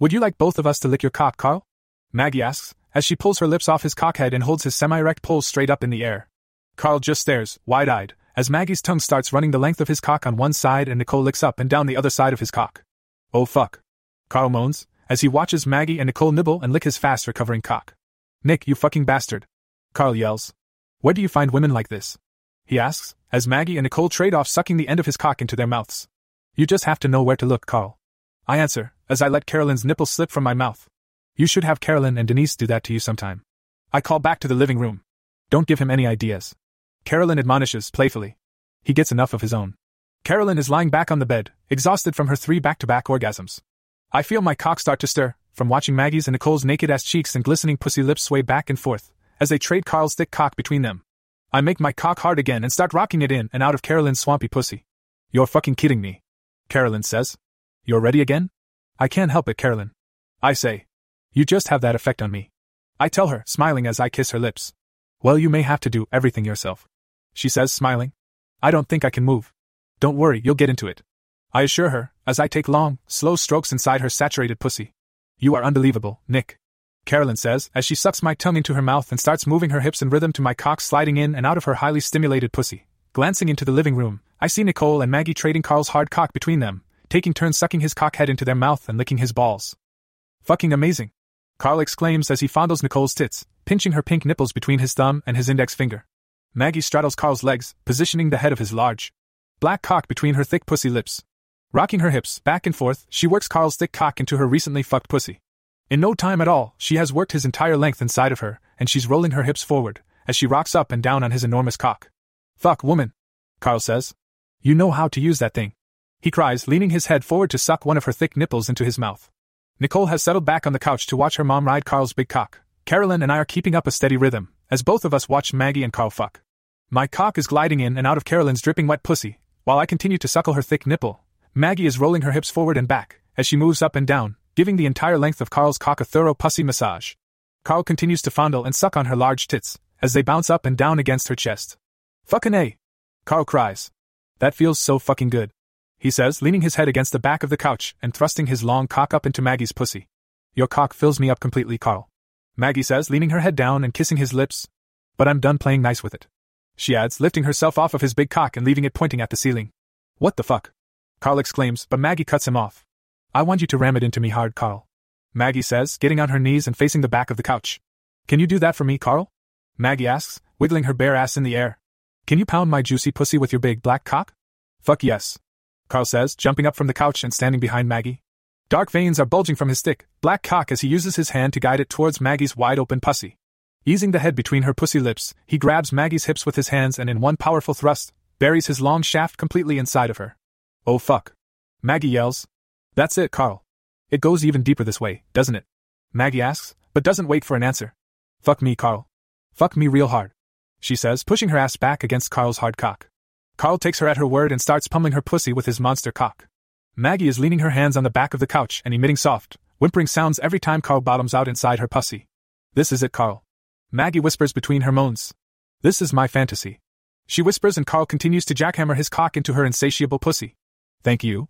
Would you like both of us to lick your cock, Carl? Maggie asks, as she pulls her lips off his cockhead and holds his semi erect pole straight up in the air. Carl just stares, wide eyed, as Maggie's tongue starts running the length of his cock on one side and Nicole licks up and down the other side of his cock. Oh fuck. Carl moans, as he watches Maggie and Nicole nibble and lick his fast recovering cock. Nick, you fucking bastard. Carl yells. Where do you find women like this? He asks, as Maggie and Nicole trade off sucking the end of his cock into their mouths. You just have to know where to look, Carl. I answer, as I let Carolyn's nipple slip from my mouth. You should have Carolyn and Denise do that to you sometime. I call back to the living room. Don't give him any ideas. Carolyn admonishes playfully. He gets enough of his own. Carolyn is lying back on the bed, exhausted from her three back to back orgasms. I feel my cock start to stir, from watching Maggie's and Nicole's naked ass cheeks and glistening pussy lips sway back and forth, as they trade Carl's thick cock between them. I make my cock hard again and start rocking it in and out of Carolyn's swampy pussy. You're fucking kidding me. Carolyn says. You're ready again? I can't help it, Carolyn. I say, you just have that effect on me. I tell her, smiling as I kiss her lips. Well, you may have to do everything yourself. She says, smiling. I don't think I can move. Don't worry, you'll get into it. I assure her, as I take long, slow strokes inside her saturated pussy. You are unbelievable, Nick. Carolyn says, as she sucks my tongue into her mouth and starts moving her hips in rhythm to my cock sliding in and out of her highly stimulated pussy. Glancing into the living room, I see Nicole and Maggie trading Carl's hard cock between them, taking turns sucking his cock head into their mouth and licking his balls. Fucking amazing. Carl exclaims as he fondles Nicole's tits, pinching her pink nipples between his thumb and his index finger. Maggie straddles Carl's legs, positioning the head of his large, black cock between her thick pussy lips. Rocking her hips back and forth, she works Carl's thick cock into her recently fucked pussy. In no time at all, she has worked his entire length inside of her, and she's rolling her hips forward as she rocks up and down on his enormous cock. Fuck, woman, Carl says. You know how to use that thing. He cries, leaning his head forward to suck one of her thick nipples into his mouth. Nicole has settled back on the couch to watch her mom ride Carl's big cock. Carolyn and I are keeping up a steady rhythm, as both of us watch Maggie and Carl fuck. My cock is gliding in and out of Carolyn's dripping wet pussy, while I continue to suckle her thick nipple. Maggie is rolling her hips forward and back, as she moves up and down, giving the entire length of Carl's cock a thorough pussy massage. Carl continues to fondle and suck on her large tits, as they bounce up and down against her chest. Fucking A! Carl cries. That feels so fucking good he says, leaning his head against the back of the couch and thrusting his long cock up into Maggie's pussy. Your cock fills me up completely, Carl. Maggie says, leaning her head down and kissing his lips. But I'm done playing nice with it. She adds, lifting herself off of his big cock and leaving it pointing at the ceiling. What the fuck? Carl exclaims, but Maggie cuts him off. I want you to ram it into me hard, Carl. Maggie says, getting on her knees and facing the back of the couch. Can you do that for me, Carl? Maggie asks, wiggling her bare ass in the air. Can you pound my juicy pussy with your big black cock? Fuck yes. Carl says, jumping up from the couch and standing behind Maggie. Dark veins are bulging from his thick, black cock as he uses his hand to guide it towards Maggie's wide open pussy. Easing the head between her pussy lips, he grabs Maggie's hips with his hands and in one powerful thrust, buries his long shaft completely inside of her. Oh fuck. Maggie yells. That's it, Carl. It goes even deeper this way, doesn't it? Maggie asks, but doesn't wait for an answer. Fuck me, Carl. Fuck me real hard. She says, pushing her ass back against Carl's hard cock. Carl takes her at her word and starts pummeling her pussy with his monster cock. Maggie is leaning her hands on the back of the couch and emitting soft, whimpering sounds every time Carl bottoms out inside her pussy. This is it, Carl. Maggie whispers between her moans. This is my fantasy. She whispers and Carl continues to jackhammer his cock into her insatiable pussy. Thank you.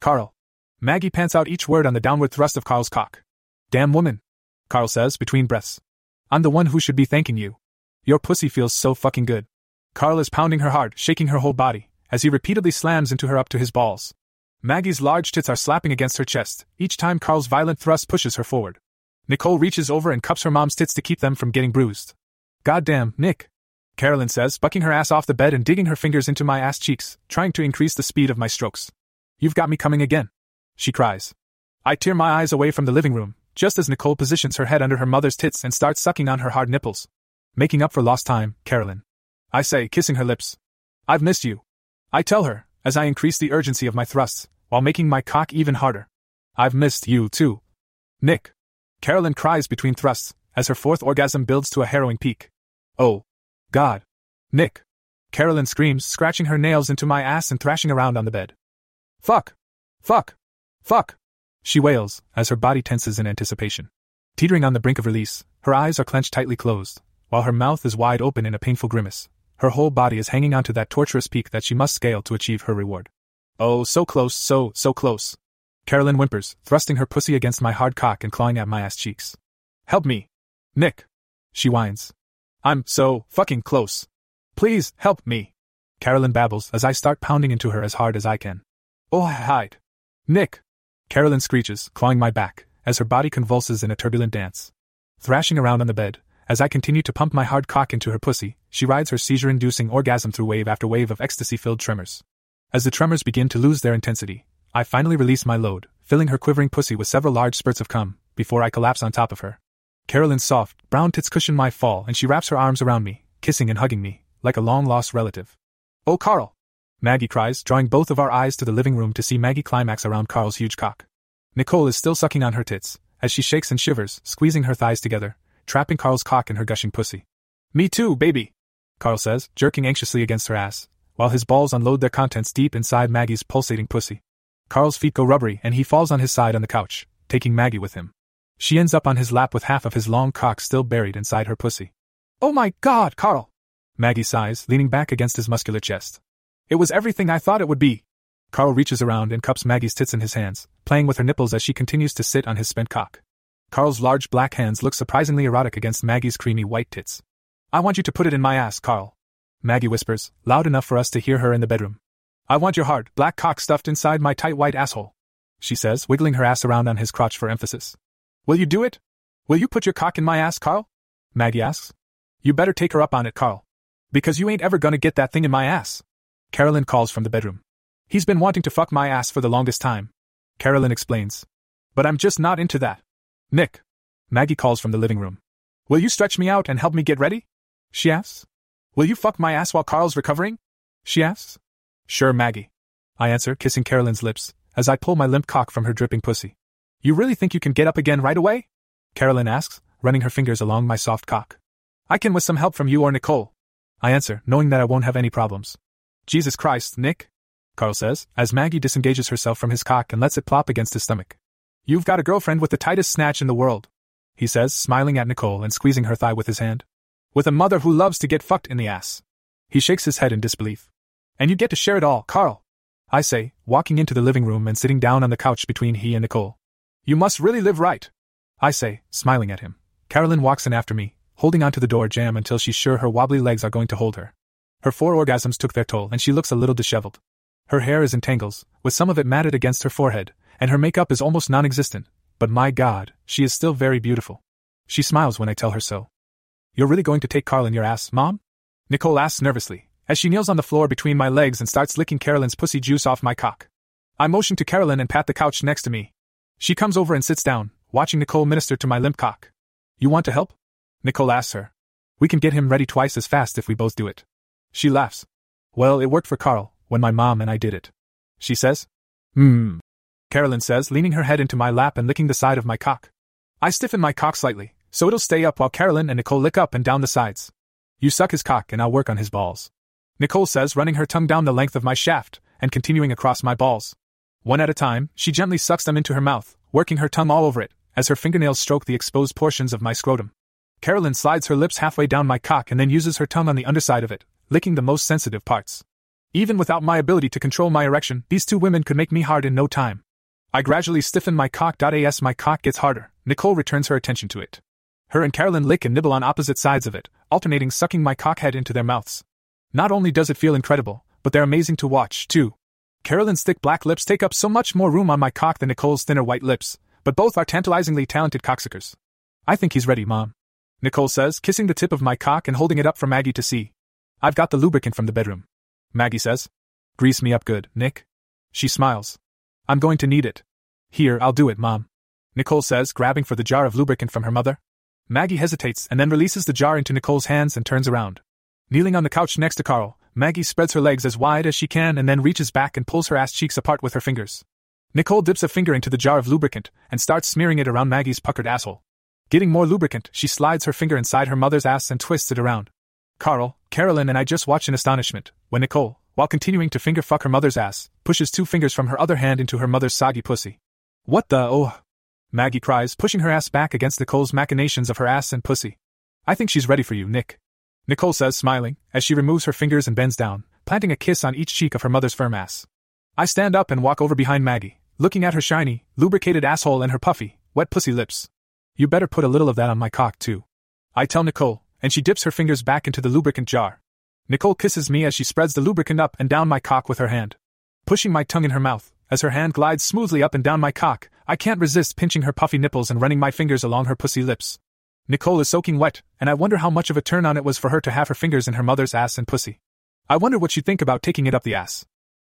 Carl. Maggie pants out each word on the downward thrust of Carl's cock. Damn woman. Carl says between breaths. I'm the one who should be thanking you. Your pussy feels so fucking good. Carl is pounding her hard, shaking her whole body, as he repeatedly slams into her up to his balls. Maggie's large tits are slapping against her chest, each time Carl's violent thrust pushes her forward. Nicole reaches over and cups her mom's tits to keep them from getting bruised. Goddamn, Nick. Carolyn says, bucking her ass off the bed and digging her fingers into my ass cheeks, trying to increase the speed of my strokes. You've got me coming again. She cries. I tear my eyes away from the living room, just as Nicole positions her head under her mother's tits and starts sucking on her hard nipples. Making up for lost time, Carolyn. I say, kissing her lips. I've missed you. I tell her, as I increase the urgency of my thrusts, while making my cock even harder. I've missed you, too. Nick. Carolyn cries between thrusts, as her fourth orgasm builds to a harrowing peak. Oh. God. Nick. Carolyn screams, scratching her nails into my ass and thrashing around on the bed. Fuck. Fuck. Fuck. She wails, as her body tenses in anticipation. Teetering on the brink of release, her eyes are clenched tightly closed, while her mouth is wide open in a painful grimace. Her whole body is hanging onto that torturous peak that she must scale to achieve her reward. Oh, so close, so, so close. Carolyn whimpers, thrusting her pussy against my hard cock and clawing at my ass cheeks. Help me. Nick. She whines. I'm so fucking close. Please, help me. Carolyn babbles as I start pounding into her as hard as I can. Oh, hide. Nick. Carolyn screeches, clawing my back, as her body convulses in a turbulent dance. Thrashing around on the bed, as I continue to pump my hard cock into her pussy, she rides her seizure inducing orgasm through wave after wave of ecstasy filled tremors. As the tremors begin to lose their intensity, I finally release my load, filling her quivering pussy with several large spurts of cum, before I collapse on top of her. Carolyn's soft, brown tits cushion my fall and she wraps her arms around me, kissing and hugging me, like a long lost relative. Oh, Carl! Maggie cries, drawing both of our eyes to the living room to see Maggie climax around Carl's huge cock. Nicole is still sucking on her tits, as she shakes and shivers, squeezing her thighs together, trapping Carl's cock in her gushing pussy. Me too, baby, Carl says, jerking anxiously against her ass, while his balls unload their contents deep inside Maggie's pulsating pussy. Carl's feet go rubbery and he falls on his side on the couch, taking Maggie with him. She ends up on his lap with half of his long cock still buried inside her pussy. Oh my god, Carl! Maggie sighs, leaning back against his muscular chest. It was everything I thought it would be. Carl reaches around and cups Maggie's tits in his hands, playing with her nipples as she continues to sit on his spent cock. Carl's large black hands look surprisingly erotic against Maggie's creamy white tits. I want you to put it in my ass, Carl. Maggie whispers, loud enough for us to hear her in the bedroom. I want your hard, black cock stuffed inside my tight white asshole. She says, wiggling her ass around on his crotch for emphasis. Will you do it? Will you put your cock in my ass, Carl? Maggie asks. You better take her up on it, Carl. Because you ain't ever gonna get that thing in my ass. Carolyn calls from the bedroom. He's been wanting to fuck my ass for the longest time. Carolyn explains. But I'm just not into that. Nick. Maggie calls from the living room. Will you stretch me out and help me get ready? She asks. Will you fuck my ass while Carl's recovering? She asks. Sure, Maggie. I answer, kissing Carolyn's lips, as I pull my limp cock from her dripping pussy. You really think you can get up again right away? Carolyn asks, running her fingers along my soft cock. I can with some help from you or Nicole. I answer, knowing that I won't have any problems. Jesus Christ, Nick, Carl says, as Maggie disengages herself from his cock and lets it plop against his stomach. You've got a girlfriend with the tightest snatch in the world, he says, smiling at Nicole and squeezing her thigh with his hand. With a mother who loves to get fucked in the ass. He shakes his head in disbelief. And you get to share it all, Carl. I say, walking into the living room and sitting down on the couch between he and Nicole. You must really live right. I say, smiling at him. Carolyn walks in after me, holding onto the door jamb until she's sure her wobbly legs are going to hold her. Her four orgasms took their toll and she looks a little disheveled. Her hair is in tangles, with some of it matted against her forehead, and her makeup is almost non existent, but my god, she is still very beautiful. She smiles when I tell her so. You're really going to take Carl in your ass, Mom? Nicole asks nervously, as she kneels on the floor between my legs and starts licking Carolyn's pussy juice off my cock. I motion to Carolyn and pat the couch next to me. She comes over and sits down, watching Nicole minister to my limp cock. You want to help? Nicole asks her. We can get him ready twice as fast if we both do it. She laughs. Well, it worked for Carl, when my mom and I did it. She says. Hmm. Carolyn says, leaning her head into my lap and licking the side of my cock. I stiffen my cock slightly, so it'll stay up while Carolyn and Nicole lick up and down the sides. You suck his cock and I'll work on his balls. Nicole says, running her tongue down the length of my shaft and continuing across my balls. One at a time, she gently sucks them into her mouth, working her tongue all over it, as her fingernails stroke the exposed portions of my scrotum. Carolyn slides her lips halfway down my cock and then uses her tongue on the underside of it, licking the most sensitive parts. Even without my ability to control my erection, these two women could make me hard in no time. I gradually stiffen my cock. As my cock gets harder, Nicole returns her attention to it. Her and Carolyn lick and nibble on opposite sides of it, alternating sucking my cock head into their mouths. Not only does it feel incredible, but they're amazing to watch, too. Carolyn's thick black lips take up so much more room on my cock than Nicole's thinner white lips, but both are tantalizingly talented cocksuckers. I think he's ready, Mom. Nicole says, kissing the tip of my cock and holding it up for Maggie to see. I've got the lubricant from the bedroom. Maggie says. Grease me up good, Nick. She smiles. I'm going to need it. Here, I'll do it, Mom. Nicole says, grabbing for the jar of lubricant from her mother. Maggie hesitates and then releases the jar into Nicole's hands and turns around. Kneeling on the couch next to Carl, Maggie spreads her legs as wide as she can and then reaches back and pulls her ass cheeks apart with her fingers. Nicole dips a finger into the jar of lubricant and starts smearing it around Maggie's puckered asshole. Getting more lubricant, she slides her finger inside her mother's ass and twists it around. Carl, Carolyn, and I just watch in astonishment when Nicole, while continuing to finger fuck her mother's ass, pushes two fingers from her other hand into her mother's soggy pussy. What the oh? Maggie cries, pushing her ass back against Nicole's machinations of her ass and pussy. I think she's ready for you, Nick. Nicole says, smiling, as she removes her fingers and bends down, planting a kiss on each cheek of her mother's firm ass. I stand up and walk over behind Maggie, looking at her shiny, lubricated asshole and her puffy, wet pussy lips. You better put a little of that on my cock, too. I tell Nicole, and she dips her fingers back into the lubricant jar. Nicole kisses me as she spreads the lubricant up and down my cock with her hand. Pushing my tongue in her mouth, as her hand glides smoothly up and down my cock, I can't resist pinching her puffy nipples and running my fingers along her pussy lips. Nicole is soaking wet, and I wonder how much of a turn on it was for her to have her fingers in her mother's ass and pussy. I wonder what she'd think about taking it up the ass.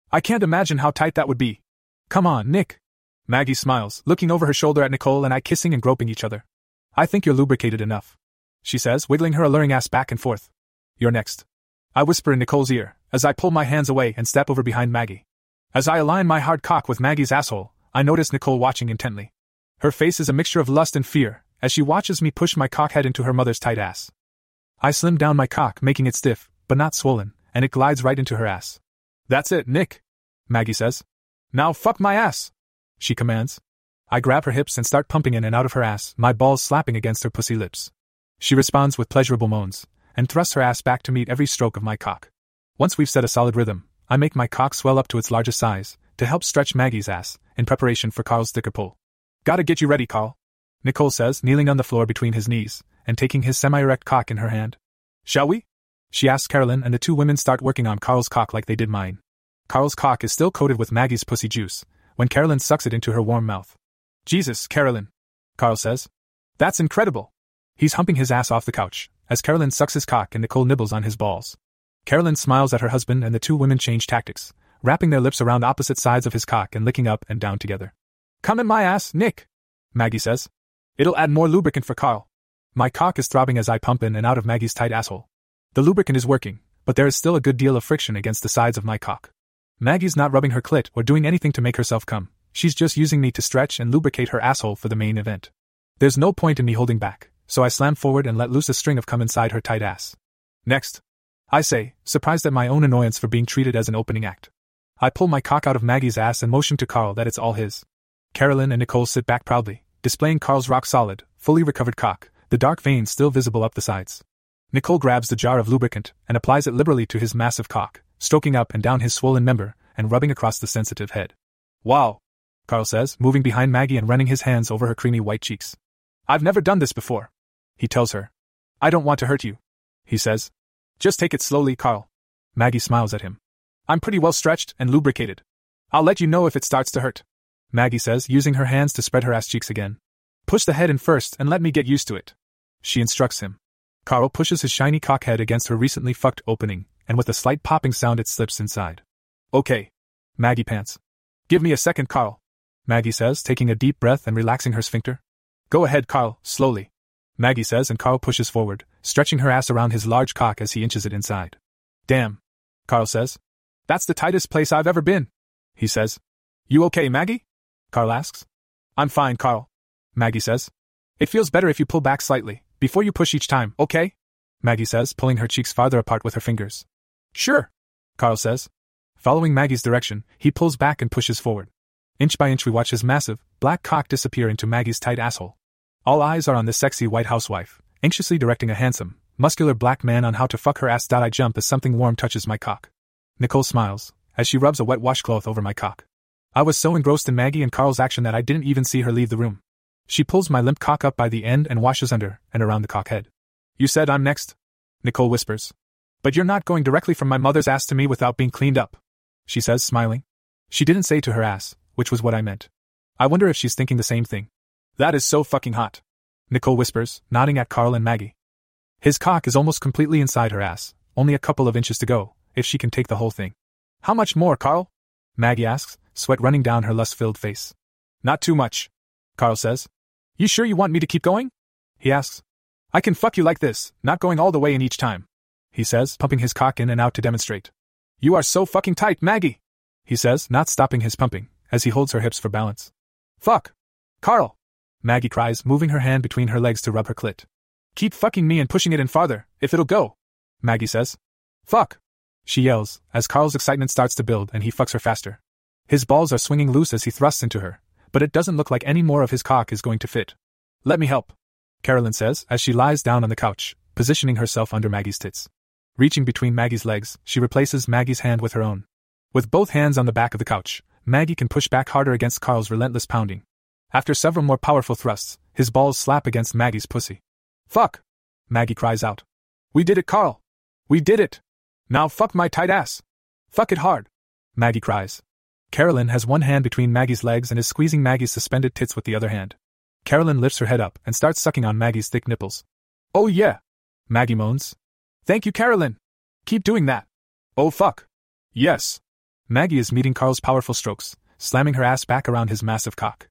I can't imagine how tight that would be. Come on, Nick. Maggie smiles, looking over her shoulder at Nicole and I kissing and groping each other. I think you're lubricated enough. She says, wiggling her alluring ass back and forth. You're next. I whisper in Nicole's ear, as I pull my hands away and step over behind Maggie. As I align my hard cock with Maggie's asshole, I notice Nicole watching intently. Her face is a mixture of lust and fear, as she watches me push my cock head into her mother's tight ass. I slim down my cock, making it stiff, but not swollen, and it glides right into her ass. That's it, Nick, Maggie says. Now fuck my ass, she commands. I grab her hips and start pumping in and out of her ass, my balls slapping against her pussy lips. She responds with pleasurable moans, and thrusts her ass back to meet every stroke of my cock. Once we've set a solid rhythm, I make my cock swell up to its largest size, to help stretch Maggie's ass, in preparation for Carl's thicker pull. Gotta get you ready, Carl, Nicole says, kneeling on the floor between his knees, and taking his semi erect cock in her hand. Shall we? She asks Carolyn, and the two women start working on Carl's cock like they did mine. Carl's cock is still coated with Maggie's pussy juice, when Carolyn sucks it into her warm mouth. Jesus, Carolyn, Carl says. That's incredible. He's humping his ass off the couch, as Carolyn sucks his cock and Nicole nibbles on his balls. Carolyn smiles at her husband, and the two women change tactics, wrapping their lips around opposite sides of his cock and licking up and down together. Come in my ass, Nick, Maggie says. It'll add more lubricant for Carl. My cock is throbbing as I pump in and out of Maggie's tight asshole. The lubricant is working, but there is still a good deal of friction against the sides of my cock. Maggie's not rubbing her clit or doing anything to make herself come, she's just using me to stretch and lubricate her asshole for the main event. There's no point in me holding back, so I slam forward and let loose a string of cum inside her tight ass. Next. I say, surprised at my own annoyance for being treated as an opening act. I pull my cock out of Maggie's ass and motion to Carl that it's all his. Carolyn and Nicole sit back proudly, displaying Carl's rock solid, fully recovered cock, the dark veins still visible up the sides. Nicole grabs the jar of lubricant and applies it liberally to his massive cock, stroking up and down his swollen member and rubbing across the sensitive head. Wow, Carl says, moving behind Maggie and running his hands over her creamy white cheeks. I've never done this before. He tells her. I don't want to hurt you. He says. Just take it slowly, Carl. Maggie smiles at him. I'm pretty well stretched and lubricated. I'll let you know if it starts to hurt. Maggie says, using her hands to spread her ass cheeks again. Push the head in first and let me get used to it. She instructs him. Carl pushes his shiny cock head against her recently fucked opening, and with a slight popping sound it slips inside. Okay. Maggie pants. Give me a second, Carl. Maggie says, taking a deep breath and relaxing her sphincter. Go ahead, Carl, slowly. Maggie says, and Carl pushes forward, stretching her ass around his large cock as he inches it inside. Damn. Carl says. That's the tightest place I've ever been. He says. You okay, Maggie? Carl asks. I'm fine, Carl. Maggie says. It feels better if you pull back slightly, before you push each time, okay? Maggie says, pulling her cheeks farther apart with her fingers. Sure, Carl says. Following Maggie's direction, he pulls back and pushes forward. Inch by inch, we watch his massive, black cock disappear into Maggie's tight asshole. All eyes are on the sexy white housewife, anxiously directing a handsome, muscular black man on how to fuck her ass. I jump as something warm touches my cock. Nicole smiles, as she rubs a wet washcloth over my cock. I was so engrossed in Maggie and Carl's action that I didn't even see her leave the room. She pulls my limp cock up by the end and washes under and around the cock head. You said I'm next? Nicole whispers. But you're not going directly from my mother's ass to me without being cleaned up. She says, smiling. She didn't say to her ass, which was what I meant. I wonder if she's thinking the same thing. That is so fucking hot. Nicole whispers, nodding at Carl and Maggie. His cock is almost completely inside her ass, only a couple of inches to go, if she can take the whole thing. How much more, Carl? Maggie asks, sweat running down her lust filled face. Not too much. Carl says. You sure you want me to keep going? He asks. I can fuck you like this, not going all the way in each time. He says, pumping his cock in and out to demonstrate. You are so fucking tight, Maggie! He says, not stopping his pumping, as he holds her hips for balance. Fuck! Carl! Maggie cries, moving her hand between her legs to rub her clit. Keep fucking me and pushing it in farther, if it'll go. Maggie says. Fuck! She yells, as Carl's excitement starts to build and he fucks her faster. His balls are swinging loose as he thrusts into her, but it doesn't look like any more of his cock is going to fit. Let me help, Carolyn says as she lies down on the couch, positioning herself under Maggie's tits. Reaching between Maggie's legs, she replaces Maggie's hand with her own. With both hands on the back of the couch, Maggie can push back harder against Carl's relentless pounding. After several more powerful thrusts, his balls slap against Maggie's pussy. Fuck! Maggie cries out. We did it, Carl! We did it! Now fuck my tight ass! Fuck it hard! Maggie cries. Carolyn has one hand between Maggie's legs and is squeezing Maggie's suspended tits with the other hand. Carolyn lifts her head up and starts sucking on Maggie's thick nipples. Oh yeah! Maggie moans. Thank you, Carolyn! Keep doing that! Oh fuck! Yes! Maggie is meeting Carl's powerful strokes, slamming her ass back around his massive cock.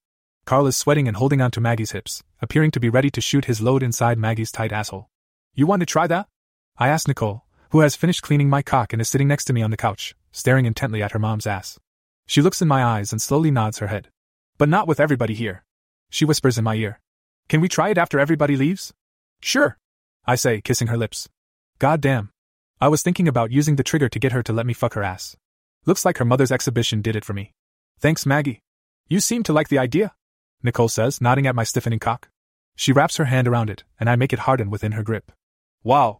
Carl is sweating and holding onto Maggie's hips, appearing to be ready to shoot his load inside Maggie's tight asshole. You want to try that? I ask Nicole, who has finished cleaning my cock and is sitting next to me on the couch, staring intently at her mom's ass. She looks in my eyes and slowly nods her head. But not with everybody here. She whispers in my ear. Can we try it after everybody leaves? Sure. I say, kissing her lips. God damn. I was thinking about using the trigger to get her to let me fuck her ass. Looks like her mother's exhibition did it for me. Thanks, Maggie. You seem to like the idea, Nicole says, nodding at my stiffening cock. She wraps her hand around it, and I make it harden within her grip. Wow.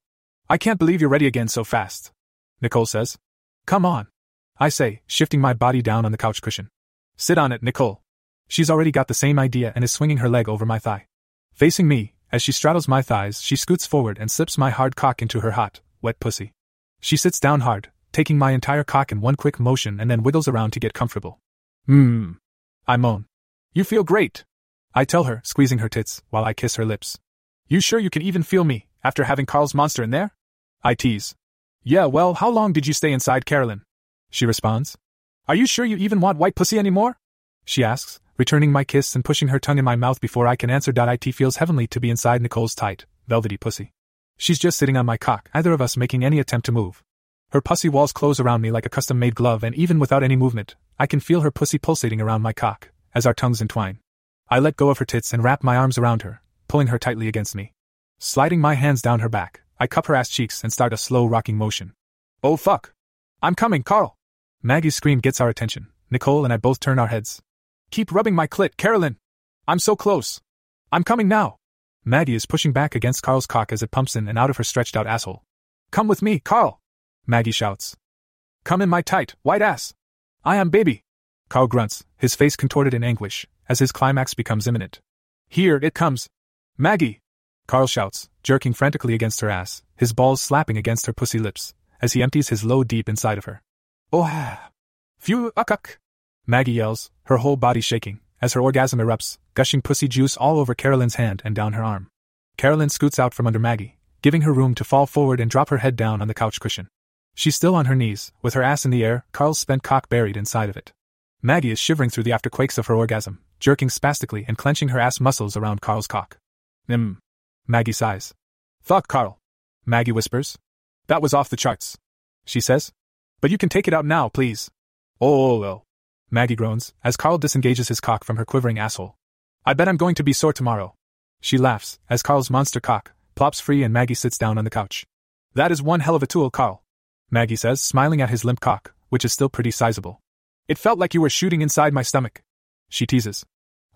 I can't believe you're ready again so fast. Nicole says. Come on. I say, shifting my body down on the couch cushion. Sit on it, Nicole. She's already got the same idea and is swinging her leg over my thigh. Facing me, as she straddles my thighs, she scoots forward and slips my hard cock into her hot, wet pussy. She sits down hard, taking my entire cock in one quick motion and then wiggles around to get comfortable. Mmm. I moan. You feel great. I tell her, squeezing her tits, while I kiss her lips. You sure you can even feel me, after having Carl's monster in there? I tease. Yeah, well, how long did you stay inside Carolyn? She responds. Are you sure you even want white pussy anymore? She asks, returning my kiss and pushing her tongue in my mouth before I can answer. It feels heavenly to be inside Nicole's tight, velvety pussy. She's just sitting on my cock, either of us making any attempt to move. Her pussy walls close around me like a custom made glove, and even without any movement, I can feel her pussy pulsating around my cock, as our tongues entwine. I let go of her tits and wrap my arms around her, pulling her tightly against me. Sliding my hands down her back, I cup her ass cheeks and start a slow rocking motion. Oh fuck! I'm coming, Carl! Maggie's scream gets our attention. Nicole and I both turn our heads. Keep rubbing my clit, Carolyn! I'm so close! I'm coming now! Maggie is pushing back against Carl's cock as it pumps in and out of her stretched out asshole. Come with me, Carl! Maggie shouts. Come in my tight, white ass! I am baby! Carl grunts, his face contorted in anguish, as his climax becomes imminent. Here it comes! Maggie! Carl shouts, jerking frantically against her ass, his balls slapping against her pussy lips, as he empties his load deep inside of her. Oh ah! Phew uck Maggie yells, her whole body shaking, as her orgasm erupts, gushing pussy juice all over Carolyn's hand and down her arm. Carolyn scoots out from under Maggie, giving her room to fall forward and drop her head down on the couch cushion. She's still on her knees, with her ass in the air, Carl's spent cock buried inside of it. Maggie is shivering through the afterquakes of her orgasm, jerking spastically and clenching her ass muscles around Carl's cock. Nim. Maggie sighs. Fuck, Carl. Maggie whispers. That was off the charts. She says. But you can take it out now, please. Oh, oh, oh, well. Maggie groans, as Carl disengages his cock from her quivering asshole. I bet I'm going to be sore tomorrow. She laughs, as Carl's monster cock plops free and Maggie sits down on the couch. That is one hell of a tool, Carl. Maggie says, smiling at his limp cock, which is still pretty sizable. It felt like you were shooting inside my stomach. She teases.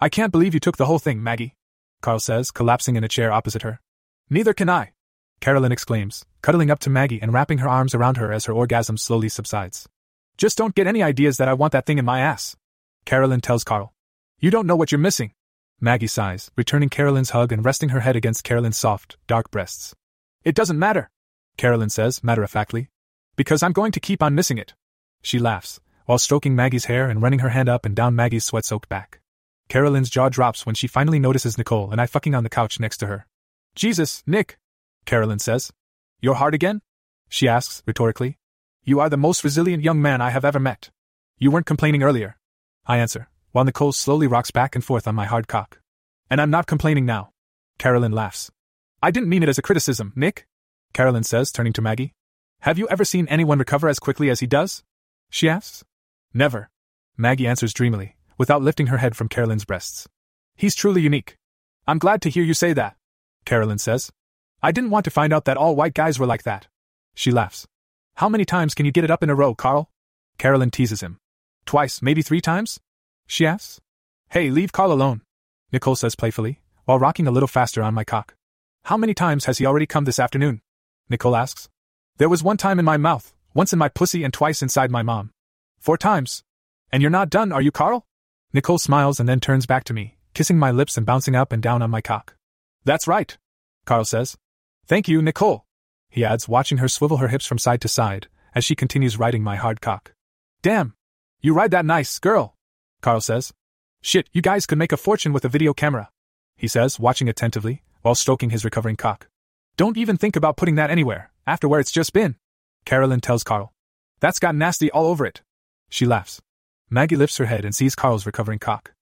I can't believe you took the whole thing, Maggie. Carl says, collapsing in a chair opposite her. Neither can I. Carolyn exclaims, cuddling up to Maggie and wrapping her arms around her as her orgasm slowly subsides. Just don't get any ideas that I want that thing in my ass. Carolyn tells Carl. You don't know what you're missing. Maggie sighs, returning Carolyn's hug and resting her head against Carolyn's soft, dark breasts. It doesn't matter. Carolyn says, matter of factly. Because I'm going to keep on missing it. She laughs, while stroking Maggie's hair and running her hand up and down Maggie's sweat soaked back. Carolyn's jaw drops when she finally notices Nicole and I fucking on the couch next to her. Jesus, Nick! Carolyn says. You're hard again? She asks, rhetorically. You are the most resilient young man I have ever met. You weren't complaining earlier. I answer, while Nicole slowly rocks back and forth on my hard cock. And I'm not complaining now. Carolyn laughs. I didn't mean it as a criticism, Nick. Carolyn says, turning to Maggie. Have you ever seen anyone recover as quickly as he does? She asks. Never. Maggie answers dreamily, without lifting her head from Carolyn's breasts. He's truly unique. I'm glad to hear you say that. Carolyn says. I didn't want to find out that all white guys were like that. She laughs. How many times can you get it up in a row, Carl? Carolyn teases him. Twice, maybe three times? She asks. Hey, leave Carl alone. Nicole says playfully, while rocking a little faster on my cock. How many times has he already come this afternoon? Nicole asks. There was one time in my mouth, once in my pussy, and twice inside my mom. Four times. And you're not done, are you, Carl? Nicole smiles and then turns back to me, kissing my lips and bouncing up and down on my cock. That's right. Carl says. Thank you, Nicole. He adds, watching her swivel her hips from side to side, as she continues riding my hard cock. Damn! You ride that nice, girl! Carl says. Shit, you guys could make a fortune with a video camera. He says, watching attentively, while stroking his recovering cock. Don't even think about putting that anywhere, after where it's just been. Carolyn tells Carl. That's got nasty all over it. She laughs. Maggie lifts her head and sees Carl's recovering cock.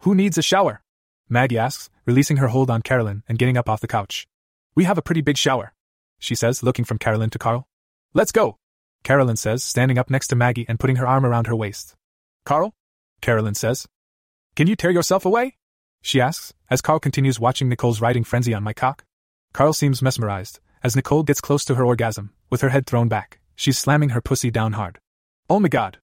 Who needs a shower? Maggie asks, releasing her hold on Carolyn and getting up off the couch. We have a pretty big shower, she says, looking from Carolyn to Carl. Let's go, Carolyn says, standing up next to Maggie and putting her arm around her waist. Carl? Carolyn says. Can you tear yourself away? She asks, as Carl continues watching Nicole's riding frenzy on my cock. Carl seems mesmerized, as Nicole gets close to her orgasm, with her head thrown back. She's slamming her pussy down hard. Oh my god!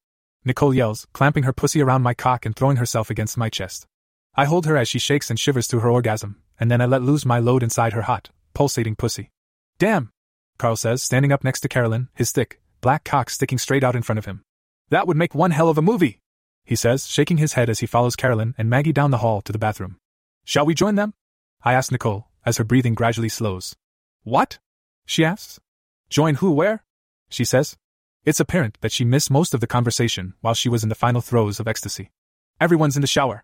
Nicole yells, clamping her pussy around my cock and throwing herself against my chest. I hold her as she shakes and shivers through her orgasm, and then I let loose my load inside her hot, pulsating pussy. Damn! Carl says, standing up next to Carolyn, his thick, black cock sticking straight out in front of him. That would make one hell of a movie! He says, shaking his head as he follows Carolyn and Maggie down the hall to the bathroom. Shall we join them? I ask Nicole, as her breathing gradually slows. What? She asks. Join who where? She says. It's apparent that she missed most of the conversation while she was in the final throes of ecstasy. Everyone's in the shower.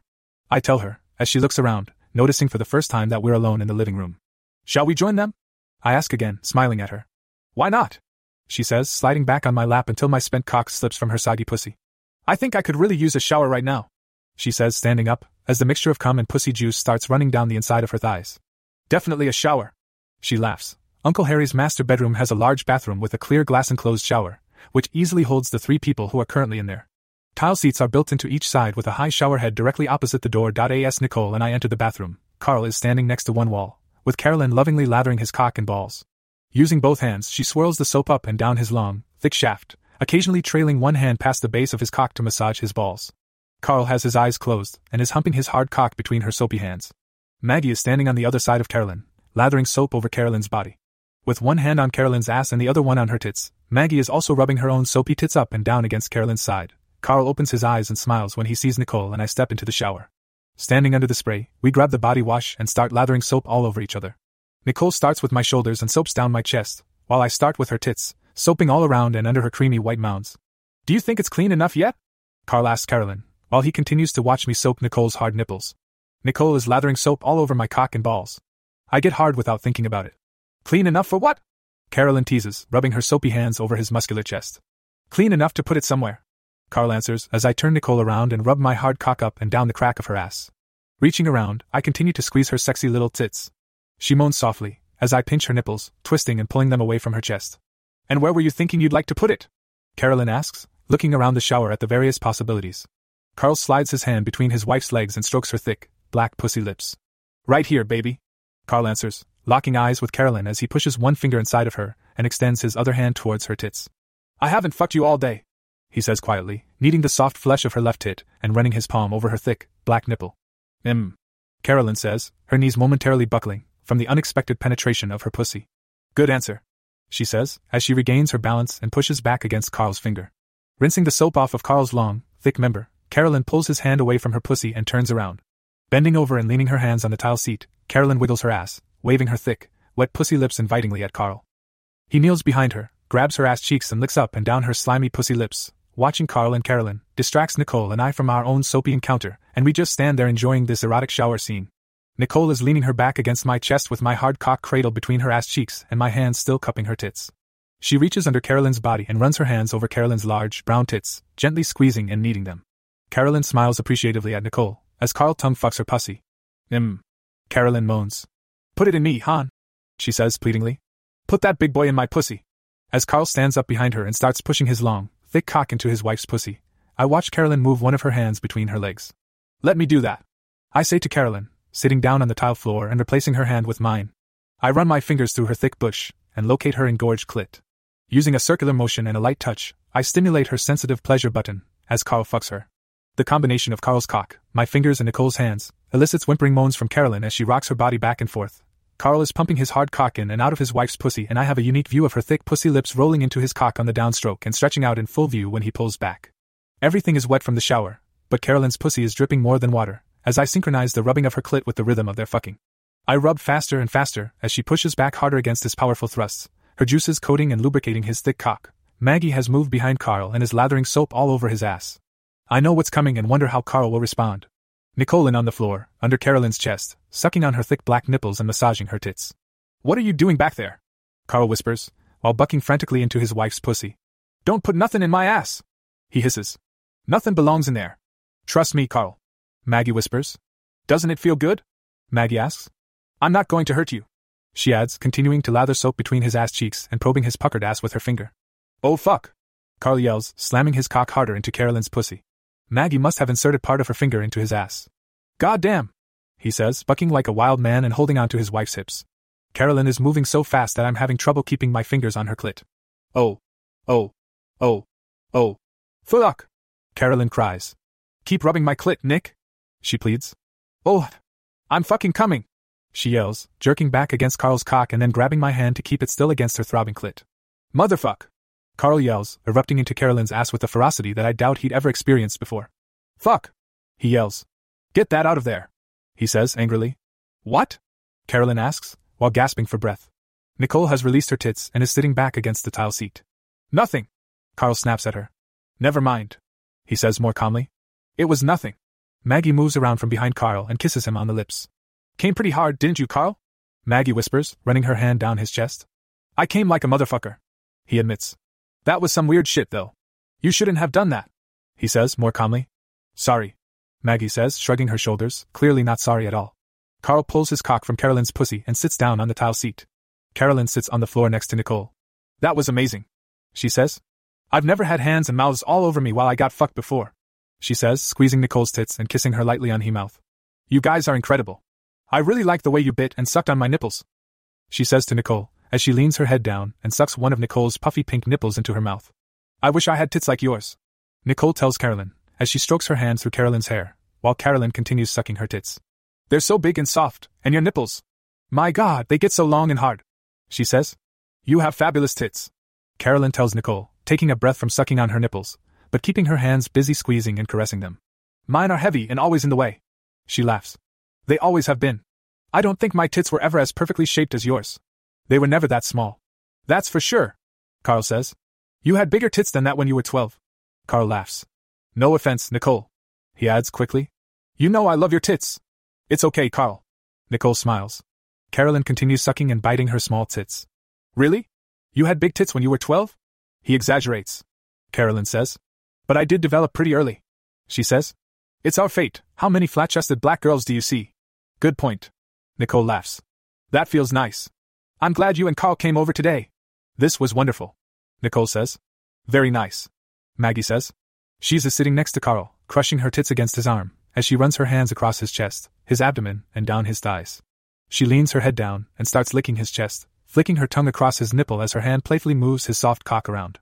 I tell her, as she looks around, noticing for the first time that we're alone in the living room. Shall we join them? I ask again, smiling at her. Why not? She says, sliding back on my lap until my spent cock slips from her soggy pussy. I think I could really use a shower right now. She says, standing up, as the mixture of cum and pussy juice starts running down the inside of her thighs. Definitely a shower. She laughs. Uncle Harry's master bedroom has a large bathroom with a clear glass enclosed shower, which easily holds the three people who are currently in there. Tile seats are built into each side with a high shower head directly opposite the door. As Nicole and I enter the bathroom, Carl is standing next to one wall, with Carolyn lovingly lathering his cock and balls. Using both hands, she swirls the soap up and down his long, thick shaft, occasionally trailing one hand past the base of his cock to massage his balls. Carl has his eyes closed and is humping his hard cock between her soapy hands. Maggie is standing on the other side of Carolyn, lathering soap over Carolyn's body. With one hand on Carolyn's ass and the other one on her tits, Maggie is also rubbing her own soapy tits up and down against Carolyn's side. Carl opens his eyes and smiles when he sees Nicole and I step into the shower. Standing under the spray, we grab the body wash and start lathering soap all over each other. Nicole starts with my shoulders and soaps down my chest, while I start with her tits, soaping all around and under her creamy white mounds. Do you think it's clean enough yet? Carl asks Carolyn, while he continues to watch me soap Nicole's hard nipples. Nicole is lathering soap all over my cock and balls. I get hard without thinking about it. Clean enough for what? Carolyn teases, rubbing her soapy hands over his muscular chest. Clean enough to put it somewhere. Carl answers as I turn Nicole around and rub my hard cock up and down the crack of her ass. Reaching around, I continue to squeeze her sexy little tits. She moans softly, as I pinch her nipples, twisting and pulling them away from her chest. And where were you thinking you'd like to put it? Carolyn asks, looking around the shower at the various possibilities. Carl slides his hand between his wife's legs and strokes her thick, black pussy lips. Right here, baby. Carl answers, locking eyes with Carolyn as he pushes one finger inside of her and extends his other hand towards her tits. I haven't fucked you all day, he says quietly, kneading the soft flesh of her left tit and running his palm over her thick, black nipple. Mm. Carolyn says, her knees momentarily buckling from the unexpected penetration of her pussy. Good answer, she says, as she regains her balance and pushes back against Carl's finger. Rinsing the soap off of Carl's long, thick member, Carolyn pulls his hand away from her pussy and turns around. Bending over and leaning her hands on the tile seat, Carolyn wiggles her ass, waving her thick, wet pussy lips invitingly at Carl. He kneels behind her, grabs her ass cheeks, and licks up and down her slimy pussy lips, watching Carl and Carolyn, distracts Nicole and I from our own soapy encounter, and we just stand there enjoying this erotic shower scene. Nicole is leaning her back against my chest with my hard cock cradled between her ass cheeks and my hands still cupping her tits. She reaches under Carolyn's body and runs her hands over Carolyn's large, brown tits, gently squeezing and kneading them. Carolyn smiles appreciatively at Nicole, as Carl tongue fucks her pussy. Mmm. Carolyn moans. Put it in me, Han. She says pleadingly. Put that big boy in my pussy. As Carl stands up behind her and starts pushing his long, thick cock into his wife's pussy, I watch Carolyn move one of her hands between her legs. Let me do that. I say to Carolyn, sitting down on the tile floor and replacing her hand with mine. I run my fingers through her thick bush and locate her engorged clit. Using a circular motion and a light touch, I stimulate her sensitive pleasure button as Carl fucks her. The combination of Carl's cock, my fingers, and Nicole's hands elicits whimpering moans from Carolyn as she rocks her body back and forth. Carl is pumping his hard cock in and out of his wife's pussy, and I have a unique view of her thick pussy lips rolling into his cock on the downstroke and stretching out in full view when he pulls back. Everything is wet from the shower, but Carolyn's pussy is dripping more than water, as I synchronize the rubbing of her clit with the rhythm of their fucking. I rub faster and faster as she pushes back harder against his powerful thrusts, her juices coating and lubricating his thick cock. Maggie has moved behind Carl and is lathering soap all over his ass. I know what's coming and wonder how Carl will respond. Nicolin on the floor, under Carolyn's chest, sucking on her thick black nipples and massaging her tits. What are you doing back there? Carl whispers, while bucking frantically into his wife's pussy. Don't put nothing in my ass! He hisses. Nothing belongs in there. Trust me, Carl. Maggie whispers. Doesn't it feel good? Maggie asks. I'm not going to hurt you she adds, continuing to lather soap between his ass cheeks and probing his puckered ass with her finger. Oh fuck! Carl yells, slamming his cock harder into Carolyn's pussy. Maggie must have inserted part of her finger into his ass. God damn! He says, bucking like a wild man and holding onto his wife's hips. Carolyn is moving so fast that I'm having trouble keeping my fingers on her clit. Oh. Oh. Oh. Oh. Fuck! Carolyn cries. Keep rubbing my clit, Nick! She pleads. Oh. I'm fucking coming! she yells, jerking back against Carl's cock and then grabbing my hand to keep it still against her throbbing clit. Motherfuck! Carl yells, erupting into Carolyn's ass with a ferocity that I doubt he'd ever experienced before. Fuck! He yells. Get that out of there! He says angrily. What? Carolyn asks, while gasping for breath. Nicole has released her tits and is sitting back against the tile seat. Nothing! Carl snaps at her. Never mind, he says more calmly. It was nothing. Maggie moves around from behind Carl and kisses him on the lips. Came pretty hard, didn't you, Carl? Maggie whispers, running her hand down his chest. I came like a motherfucker. He admits. That was some weird shit, though. You shouldn't have done that. He says, more calmly. Sorry. Maggie says, shrugging her shoulders, clearly not sorry at all. Carl pulls his cock from Carolyn's pussy and sits down on the tile seat. Carolyn sits on the floor next to Nicole. That was amazing. She says. I've never had hands and mouths all over me while I got fucked before. She says, squeezing Nicole's tits and kissing her lightly on he mouth. You guys are incredible. I really like the way you bit and sucked on my nipples. She says to Nicole, as she leans her head down and sucks one of Nicole's puffy pink nipples into her mouth. I wish I had tits like yours. Nicole tells Carolyn, as she strokes her hand through Carolyn's hair, while Carolyn continues sucking her tits. They're so big and soft, and your nipples. My god, they get so long and hard. She says. You have fabulous tits. Carolyn tells Nicole, taking a breath from sucking on her nipples, but keeping her hands busy squeezing and caressing them. Mine are heavy and always in the way. She laughs. They always have been. I don't think my tits were ever as perfectly shaped as yours. They were never that small. That's for sure, Carl says. You had bigger tits than that when you were 12. Carl laughs. No offense, Nicole. He adds quickly. You know I love your tits. It's okay, Carl. Nicole smiles. Carolyn continues sucking and biting her small tits. Really? You had big tits when you were 12? He exaggerates. Carolyn says. But I did develop pretty early. She says. It's our fate. How many flat chested black girls do you see? Good point. Nicole laughs. That feels nice. I'm glad you and Carl came over today. This was wonderful. Nicole says. Very nice. Maggie says. She's is sitting next to Carl, crushing her tits against his arm, as she runs her hands across his chest, his abdomen, and down his thighs. She leans her head down and starts licking his chest, flicking her tongue across his nipple as her hand playfully moves his soft cock around.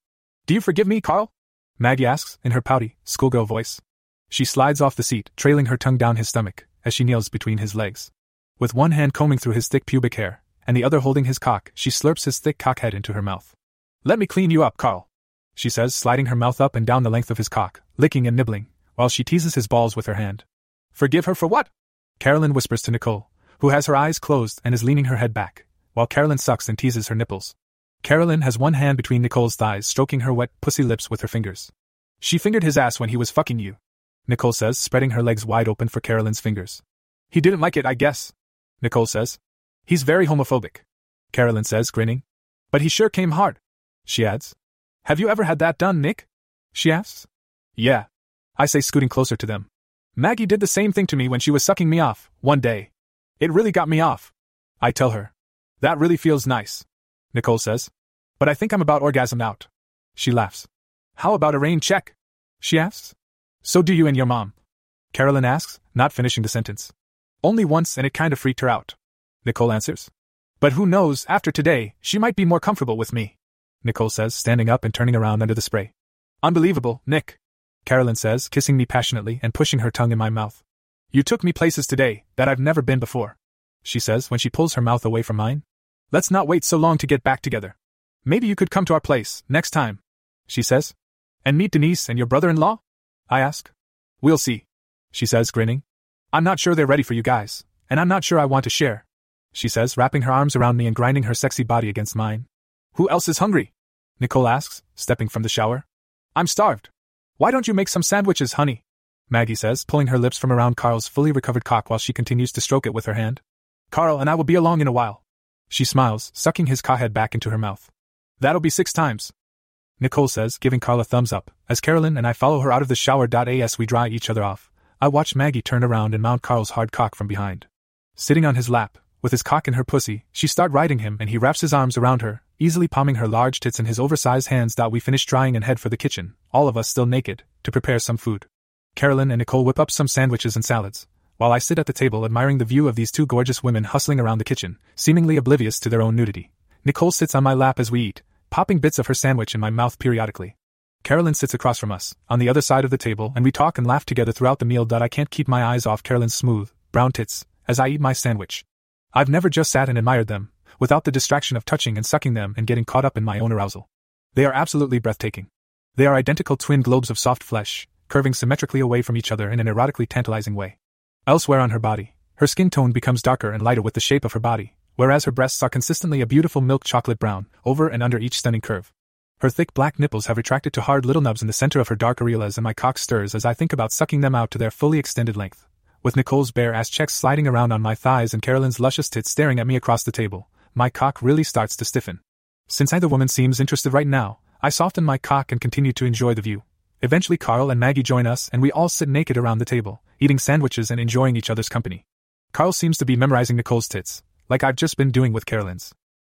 Do you forgive me, Carl? Maggie asks, in her pouty, schoolgirl voice. She slides off the seat, trailing her tongue down his stomach, as she kneels between his legs. With one hand combing through his thick pubic hair, and the other holding his cock, she slurps his thick cock head into her mouth. Let me clean you up, Carl, she says, sliding her mouth up and down the length of his cock, licking and nibbling, while she teases his balls with her hand. Forgive her for what? Carolyn whispers to Nicole, who has her eyes closed and is leaning her head back, while Carolyn sucks and teases her nipples. Carolyn has one hand between Nicole's thighs, stroking her wet, pussy lips with her fingers. She fingered his ass when he was fucking you. Nicole says, spreading her legs wide open for Carolyn's fingers. He didn't like it, I guess. Nicole says. He's very homophobic. Carolyn says, grinning. But he sure came hard. She adds. Have you ever had that done, Nick? She asks. Yeah. I say, scooting closer to them. Maggie did the same thing to me when she was sucking me off, one day. It really got me off. I tell her. That really feels nice. Nicole says. But I think I'm about orgasm out. She laughs. How about a rain check? She asks. So do you and your mom. Carolyn asks, not finishing the sentence. Only once and it kind of freaked her out. Nicole answers. But who knows, after today, she might be more comfortable with me. Nicole says, standing up and turning around under the spray. Unbelievable, Nick. Carolyn says, kissing me passionately and pushing her tongue in my mouth. You took me places today that I've never been before. She says when she pulls her mouth away from mine. Let's not wait so long to get back together. Maybe you could come to our place, next time. She says. And meet Denise and your brother in law? I ask. We'll see. She says, grinning. I'm not sure they're ready for you guys, and I'm not sure I want to share. She says, wrapping her arms around me and grinding her sexy body against mine. Who else is hungry? Nicole asks, stepping from the shower. I'm starved. Why don't you make some sandwiches, honey? Maggie says, pulling her lips from around Carl's fully recovered cock while she continues to stroke it with her hand. Carl and I will be along in a while. She smiles, sucking his cock head back into her mouth. That'll be six times. Nicole says, giving Carl a thumbs up, as Carolyn and I follow her out of the shower. As we dry each other off, I watch Maggie turn around and mount Carl's hard cock from behind. Sitting on his lap, with his cock in her pussy, she start riding him and he wraps his arms around her, easily palming her large tits in his oversized hands. that We finish drying and head for the kitchen, all of us still naked, to prepare some food. Carolyn and Nicole whip up some sandwiches and salads, while I sit at the table admiring the view of these two gorgeous women hustling around the kitchen, seemingly oblivious to their own nudity. Nicole sits on my lap as we eat, popping bits of her sandwich in my mouth periodically. Carolyn sits across from us, on the other side of the table, and we talk and laugh together throughout the meal. that I can't keep my eyes off Carolyn's smooth, brown tits, as I eat my sandwich. I've never just sat and admired them, without the distraction of touching and sucking them and getting caught up in my own arousal. They are absolutely breathtaking. They are identical twin globes of soft flesh, curving symmetrically away from each other in an erotically tantalizing way. Elsewhere on her body, her skin tone becomes darker and lighter with the shape of her body, whereas her breasts are consistently a beautiful milk chocolate brown, over and under each stunning curve. Her thick black nipples have retracted to hard little nubs in the center of her dark areolas, and my cock stirs as I think about sucking them out to their fully extended length. With Nicole's bare ass checks sliding around on my thighs and Carolyn's luscious tits staring at me across the table, my cock really starts to stiffen. Since either woman seems interested right now, I soften my cock and continue to enjoy the view. Eventually, Carl and Maggie join us, and we all sit naked around the table, eating sandwiches and enjoying each other's company. Carl seems to be memorizing Nicole's tits, like I've just been doing with Carolyn's.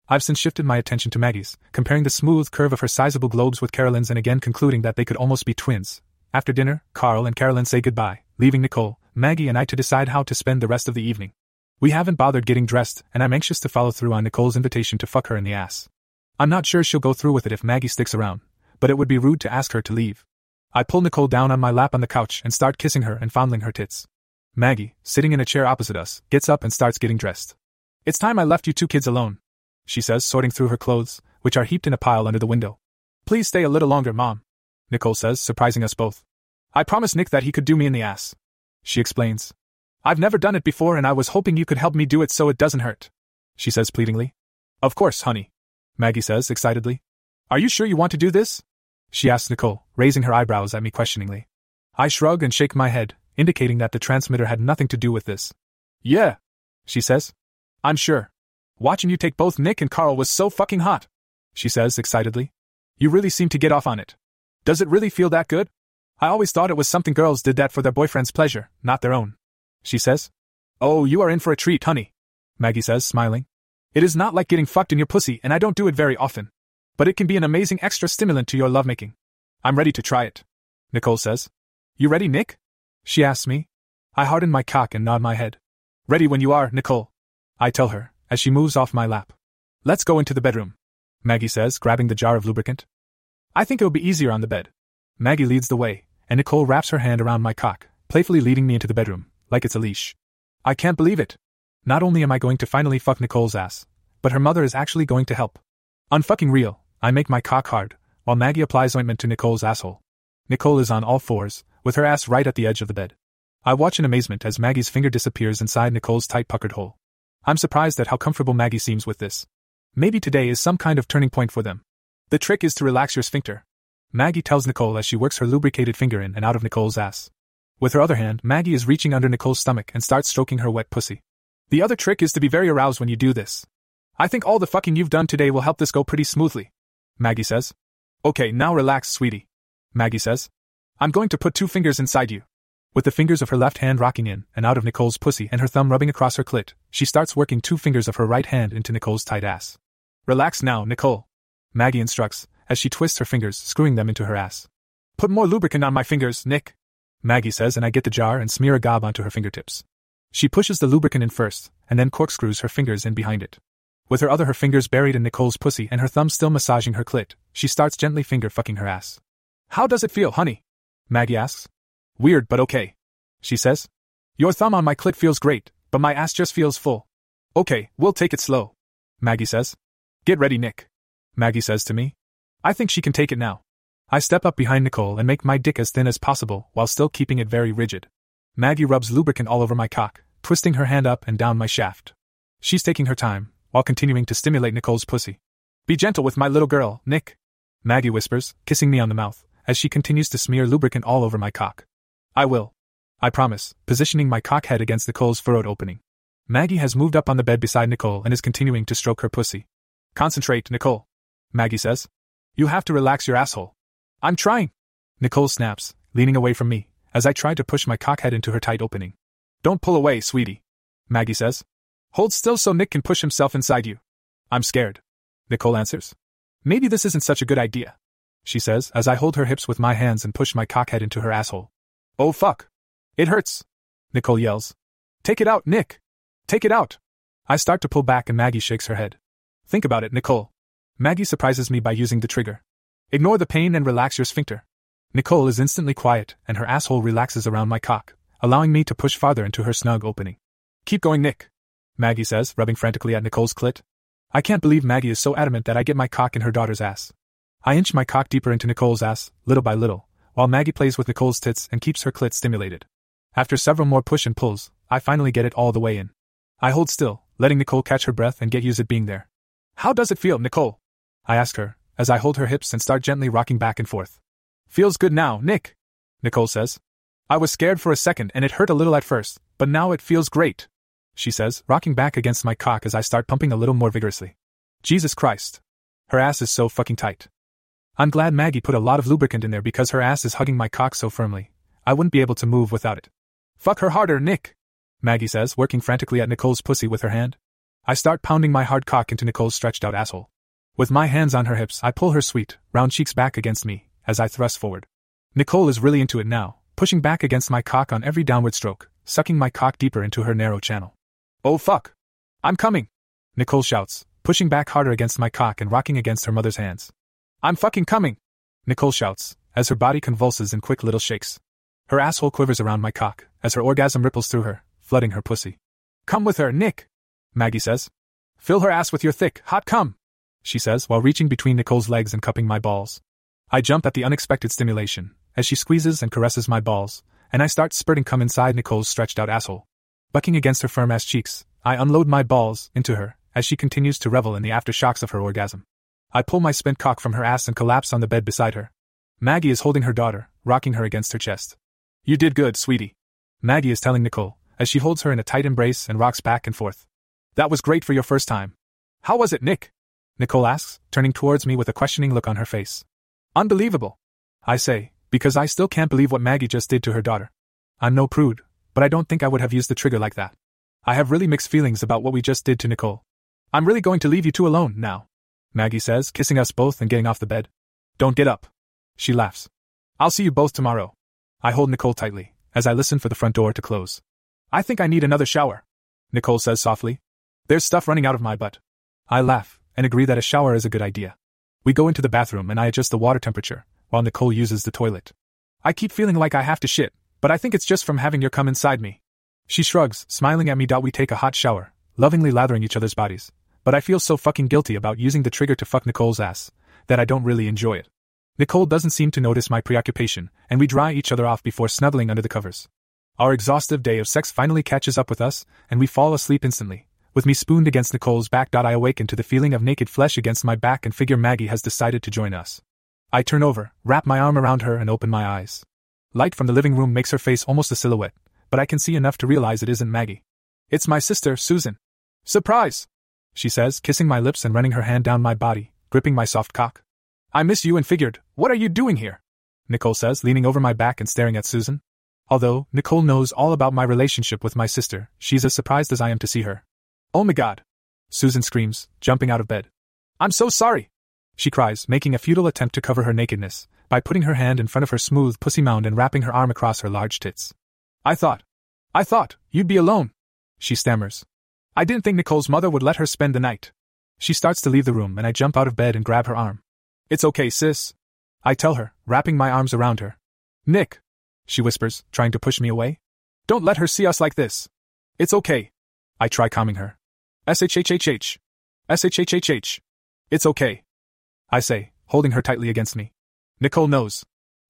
I've since shifted my attention to Maggie's, comparing the smooth curve of her sizable globes with Carolyn's and again concluding that they could almost be twins. After dinner, Carl and Carolyn say goodbye, leaving Nicole, Maggie, and I to decide how to spend the rest of the evening. We haven't bothered getting dressed, and I'm anxious to follow through on Nicole's invitation to fuck her in the ass. I'm not sure she'll go through with it if Maggie sticks around, but it would be rude to ask her to leave. I pull Nicole down on my lap on the couch and start kissing her and fondling her tits. Maggie, sitting in a chair opposite us, gets up and starts getting dressed. It's time I left you two kids alone, she says, sorting through her clothes, which are heaped in a pile under the window. Please stay a little longer, Mom. Nicole says, surprising us both. I promised Nick that he could do me in the ass. She explains. I've never done it before and I was hoping you could help me do it so it doesn't hurt. She says pleadingly. Of course, honey. Maggie says excitedly. Are you sure you want to do this? She asks Nicole, raising her eyebrows at me questioningly. I shrug and shake my head, indicating that the transmitter had nothing to do with this. Yeah, she says. I'm sure. Watching you take both Nick and Carl was so fucking hot, she says excitedly. You really seem to get off on it. Does it really feel that good? I always thought it was something girls did that for their boyfriend's pleasure, not their own. She says. Oh, you are in for a treat, honey. Maggie says, smiling. It is not like getting fucked in your pussy, and I don't do it very often. But it can be an amazing extra stimulant to your lovemaking. I'm ready to try it. Nicole says. You ready, Nick? She asks me. I harden my cock and nod my head. Ready when you are, Nicole. I tell her, as she moves off my lap. Let's go into the bedroom. Maggie says, grabbing the jar of lubricant. I think it will be easier on the bed. Maggie leads the way, and Nicole wraps her hand around my cock, playfully leading me into the bedroom, like it's a leash. I can't believe it. Not only am I going to finally fuck Nicole's ass, but her mother is actually going to help. Unfucking real, I make my cock hard, while Maggie applies ointment to Nicole's asshole. Nicole is on all fours, with her ass right at the edge of the bed. I watch in amazement as Maggie's finger disappears inside Nicole's tight puckered hole. I'm surprised at how comfortable Maggie seems with this. Maybe today is some kind of turning point for them. The trick is to relax your sphincter. Maggie tells Nicole as she works her lubricated finger in and out of Nicole's ass. With her other hand, Maggie is reaching under Nicole's stomach and starts stroking her wet pussy. The other trick is to be very aroused when you do this. I think all the fucking you've done today will help this go pretty smoothly. Maggie says. Okay, now relax, sweetie. Maggie says. I'm going to put two fingers inside you. With the fingers of her left hand rocking in and out of Nicole's pussy and her thumb rubbing across her clit, she starts working two fingers of her right hand into Nicole's tight ass. Relax now, Nicole. Maggie instructs, as she twists her fingers, screwing them into her ass. Put more lubricant on my fingers, Nick. Maggie says, and I get the jar and smear a gob onto her fingertips. She pushes the lubricant in first, and then corkscrews her fingers in behind it. With her other her fingers buried in Nicole's pussy and her thumb still massaging her clit, she starts gently finger fucking her ass. How does it feel, honey? Maggie asks. Weird, but okay. She says. Your thumb on my clit feels great, but my ass just feels full. Okay, we'll take it slow. Maggie says. Get ready, Nick. Maggie says to me. I think she can take it now. I step up behind Nicole and make my dick as thin as possible while still keeping it very rigid. Maggie rubs lubricant all over my cock, twisting her hand up and down my shaft. She's taking her time, while continuing to stimulate Nicole's pussy. Be gentle with my little girl, Nick. Maggie whispers, kissing me on the mouth, as she continues to smear lubricant all over my cock. I will. I promise, positioning my cock head against Nicole's furrowed opening. Maggie has moved up on the bed beside Nicole and is continuing to stroke her pussy. Concentrate, Nicole. Maggie says. You have to relax your asshole. I'm trying. Nicole snaps, leaning away from me, as I try to push my cock head into her tight opening. Don't pull away, sweetie. Maggie says. Hold still so Nick can push himself inside you. I'm scared. Nicole answers. Maybe this isn't such a good idea. She says as I hold her hips with my hands and push my cockhead into her asshole. Oh fuck. It hurts. Nicole yells. Take it out, Nick. Take it out. I start to pull back and Maggie shakes her head. Think about it, Nicole. Maggie surprises me by using the trigger. Ignore the pain and relax your sphincter. Nicole is instantly quiet and her asshole relaxes around my cock, allowing me to push farther into her snug opening. Keep going, Nick. Maggie says, rubbing frantically at Nicole's clit. I can't believe Maggie is so adamant that I get my cock in her daughter's ass. I inch my cock deeper into Nicole's ass, little by little, while Maggie plays with Nicole's tits and keeps her clit stimulated. After several more push and pulls, I finally get it all the way in. I hold still, letting Nicole catch her breath and get used to being there. How does it feel, Nicole? I ask her, as I hold her hips and start gently rocking back and forth. Feels good now, Nick, Nicole says. I was scared for a second and it hurt a little at first, but now it feels great she says, rocking back against my cock as I start pumping a little more vigorously. Jesus Christ. Her ass is so fucking tight. I'm glad Maggie put a lot of lubricant in there because her ass is hugging my cock so firmly. I wouldn't be able to move without it. Fuck her harder, Nick, Maggie says, working frantically at Nicole's pussy with her hand. I start pounding my hard cock into Nicole's stretched out asshole. With my hands on her hips, I pull her sweet, round cheeks back against me as I thrust forward. Nicole is really into it now, pushing back against my cock on every downward stroke, sucking my cock deeper into her narrow channel. Oh fuck! I'm coming! Nicole shouts, pushing back harder against my cock and rocking against her mother's hands. I'm fucking coming! Nicole shouts, as her body convulses in quick little shakes. Her asshole quivers around my cock, as her orgasm ripples through her, flooding her pussy. Come with her, Nick! Maggie says. Fill her ass with your thick, hot cum! She says while reaching between Nicole's legs and cupping my balls. I jump at the unexpected stimulation, as she squeezes and caresses my balls, and I start spurting cum inside Nicole's stretched out asshole. Bucking against her firm ass cheeks, I unload my balls into her as she continues to revel in the aftershocks of her orgasm. I pull my spent cock from her ass and collapse on the bed beside her. Maggie is holding her daughter, rocking her against her chest. You did good, sweetie. Maggie is telling Nicole, as she holds her in a tight embrace and rocks back and forth. That was great for your first time. How was it, Nick? Nicole asks, turning towards me with a questioning look on her face. Unbelievable. I say, because I still can't believe what Maggie just did to her daughter. I'm no prude, but I don't think I would have used the trigger like that. I have really mixed feelings about what we just did to Nicole. I'm really going to leave you two alone now, Maggie says, kissing us both and getting off the bed. Don't get up. She laughs. I'll see you both tomorrow. I hold Nicole tightly, as I listen for the front door to close. I think I need another shower, Nicole says softly. There's stuff running out of my butt. I laugh, and agree that a shower is a good idea. We go into the bathroom and I adjust the water temperature, while Nicole uses the toilet. I keep feeling like I have to shit, but I think it's just from having your come inside me. She shrugs, smiling at me. We take a hot shower, lovingly lathering each other's bodies, but I feel so fucking guilty about using the trigger to fuck Nicole's ass that I don't really enjoy it. Nicole doesn't seem to notice my preoccupation, and we dry each other off before snuggling under the covers. Our exhaustive day of sex finally catches up with us, and we fall asleep instantly, With me spooned against Nicole's back, I awaken to the feeling of naked flesh against my back and figure Maggie has decided to join us. I turn over, wrap my arm around her, and open my eyes. Light from the living room makes her face almost a silhouette, but I can see enough to realize it isn't Maggie. It's my sister, Susan. Surprise! She says, kissing my lips and running her hand down my body, gripping my soft cock. I miss you and figured, what are you doing here? Nicole says, leaning over my back and staring at Susan. Although, Nicole knows all about my relationship with my sister, she's as surprised as I am to see her. Oh my god! Susan screams, jumping out of bed. I'm so sorry! She cries, making a futile attempt to cover her nakedness, by putting her hand in front of her smooth pussy mound and wrapping her arm across her large tits. I thought. I thought, you'd be alone. She stammers. I didn't think Nicole's mother would let her spend the night. She starts to leave the room and I jump out of bed and grab her arm. It's okay, sis. I tell her, wrapping my arms around her. Nick, she whispers, trying to push me away. Don't let her see us like this. It's okay. I try calming her. SHHHH. SHHHH. It's okay. I say, holding her tightly against me. Nicole knows.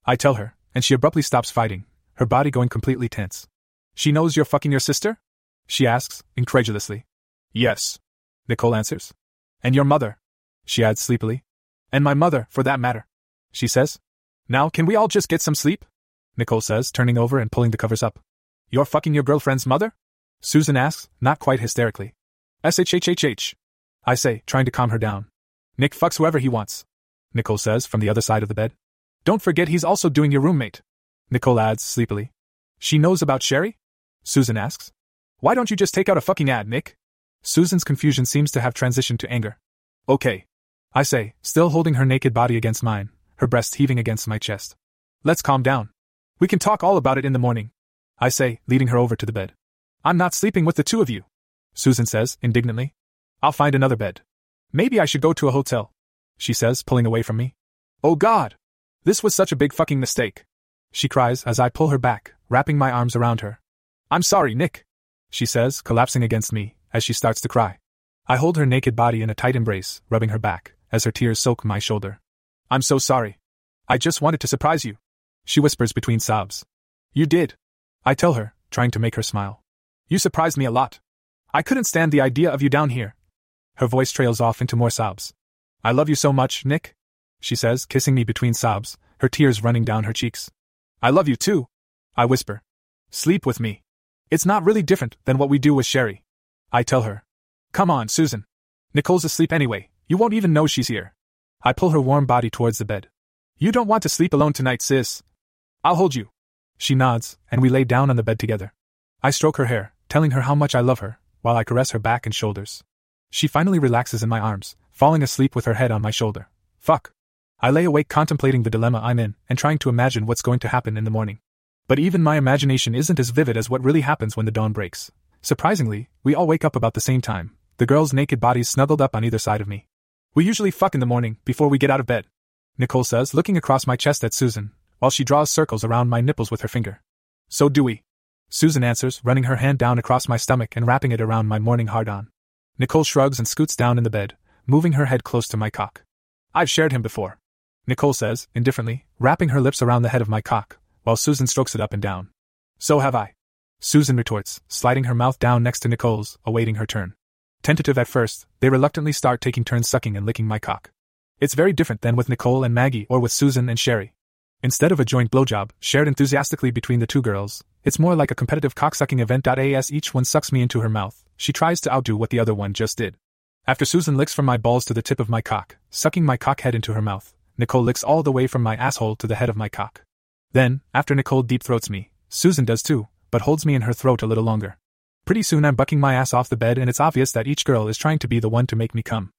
I tell her, and she abruptly stops fighting, her body going completely tense. She knows you're fucking your sister? She asks, incredulously. Yes. Nicole answers. And your mother? She adds sleepily. And my mother, for that matter. She says. Now, can we all just get some sleep? Nicole says, turning over and pulling the covers up. You're fucking your girlfriend's mother? Susan asks, not quite hysterically. SHHHH. I say, trying to calm her down. Nick fucks whoever he wants. Nicole says from the other side of the bed. Don't forget he's also doing your roommate. Nicole adds sleepily. She knows about Sherry? Susan asks. Why don't you just take out a fucking ad, Nick? Susan's confusion seems to have transitioned to anger. Okay. I say, still holding her naked body against mine, her breast heaving against my chest. Let's calm down. We can talk all about it in the morning. I say, leading her over to the bed. I'm not sleeping with the two of you. Susan says, indignantly. I'll find another bed. Maybe I should go to a hotel. She says, pulling away from me. Oh God! This was such a big fucking mistake. She cries as I pull her back, wrapping my arms around her. I'm sorry, Nick. She says, collapsing against me, as she starts to cry. I hold her naked body in a tight embrace, rubbing her back, as her tears soak my shoulder. I'm so sorry. I just wanted to surprise you. She whispers between sobs. You did. I tell her, trying to make her smile. You surprised me a lot. I couldn't stand the idea of you down here. Her voice trails off into more sobs. I love you so much, Nick, she says, kissing me between sobs, her tears running down her cheeks. I love you too, I whisper. Sleep with me. It's not really different than what we do with Sherry. I tell her. Come on, Susan. Nicole's asleep anyway, you won't even know she's here. I pull her warm body towards the bed. You don't want to sleep alone tonight, sis. I'll hold you. She nods, and we lay down on the bed together. I stroke her hair, telling her how much I love her, while I caress her back and shoulders. She finally relaxes in my arms, falling asleep with her head on my shoulder. Fuck. I lay awake contemplating the dilemma I'm in and trying to imagine what's going to happen in the morning. But even my imagination isn't as vivid as what really happens when the dawn breaks. Surprisingly, we all wake up about the same time, the girls' naked bodies snuggled up on either side of me. We usually fuck in the morning, before we get out of bed. Nicole says, looking across my chest at Susan, while she draws circles around my nipples with her finger. So do we. Susan answers, running her hand down across my stomach and wrapping it around my morning hard on. Nicole shrugs and scoots down in the bed, moving her head close to my cock. I've shared him before. Nicole says, indifferently, wrapping her lips around the head of my cock, while Susan strokes it up and down. So have I. Susan retorts, sliding her mouth down next to Nicole's, awaiting her turn. Tentative at first, they reluctantly start taking turns sucking and licking my cock. It's very different than with Nicole and Maggie or with Susan and Sherry. Instead of a joint blowjob, shared enthusiastically between the two girls, it's more like a competitive cocksucking event. As each one sucks me into her mouth, she tries to outdo what the other one just did. After Susan licks from my balls to the tip of my cock, sucking my cock head into her mouth, Nicole licks all the way from my asshole to the head of my cock. Then, after Nicole deep throats me, Susan does too, but holds me in her throat a little longer. Pretty soon I'm bucking my ass off the bed and it's obvious that each girl is trying to be the one to make me come.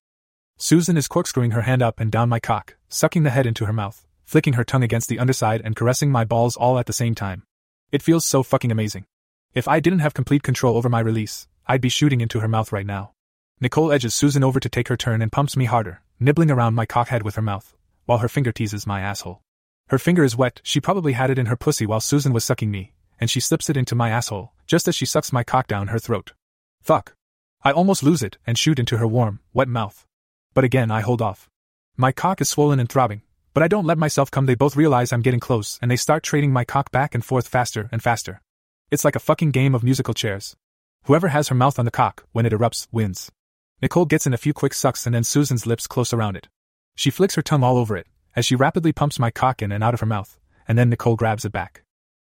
Susan is corkscrewing her hand up and down my cock, sucking the head into her mouth, flicking her tongue against the underside and caressing my balls all at the same time. It feels so fucking amazing. If I didn't have complete control over my release, I'd be shooting into her mouth right now. Nicole edges Susan over to take her turn and pumps me harder, nibbling around my cockhead with her mouth, while her finger teases my asshole. Her finger is wet, she probably had it in her pussy while Susan was sucking me, and she slips it into my asshole, just as she sucks my cock down her throat. Fuck. I almost lose it and shoot into her warm, wet mouth. But again, I hold off. My cock is swollen and throbbing, but I don't let myself come. They both realize I'm getting close and they start trading my cock back and forth faster and faster. It's like a fucking game of musical chairs. Whoever has her mouth on the cock when it erupts wins. Nicole gets in a few quick sucks and then Susan's lips close around it. She flicks her tongue all over it, as she rapidly pumps my cock in and out of her mouth, and then Nicole grabs it back.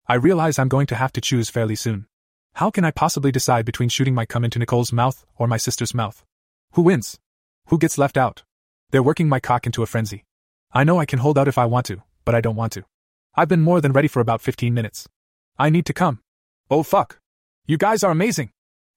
I realize I'm going to have to choose fairly soon. How can I possibly decide between shooting my cum into Nicole's mouth or my sister's mouth? Who wins? Who gets left out? They're working my cock into a frenzy. I know I can hold out if I want to, but I don't want to. I've been more than ready for about 15 minutes. I need to come. Oh fuck. You guys are amazing.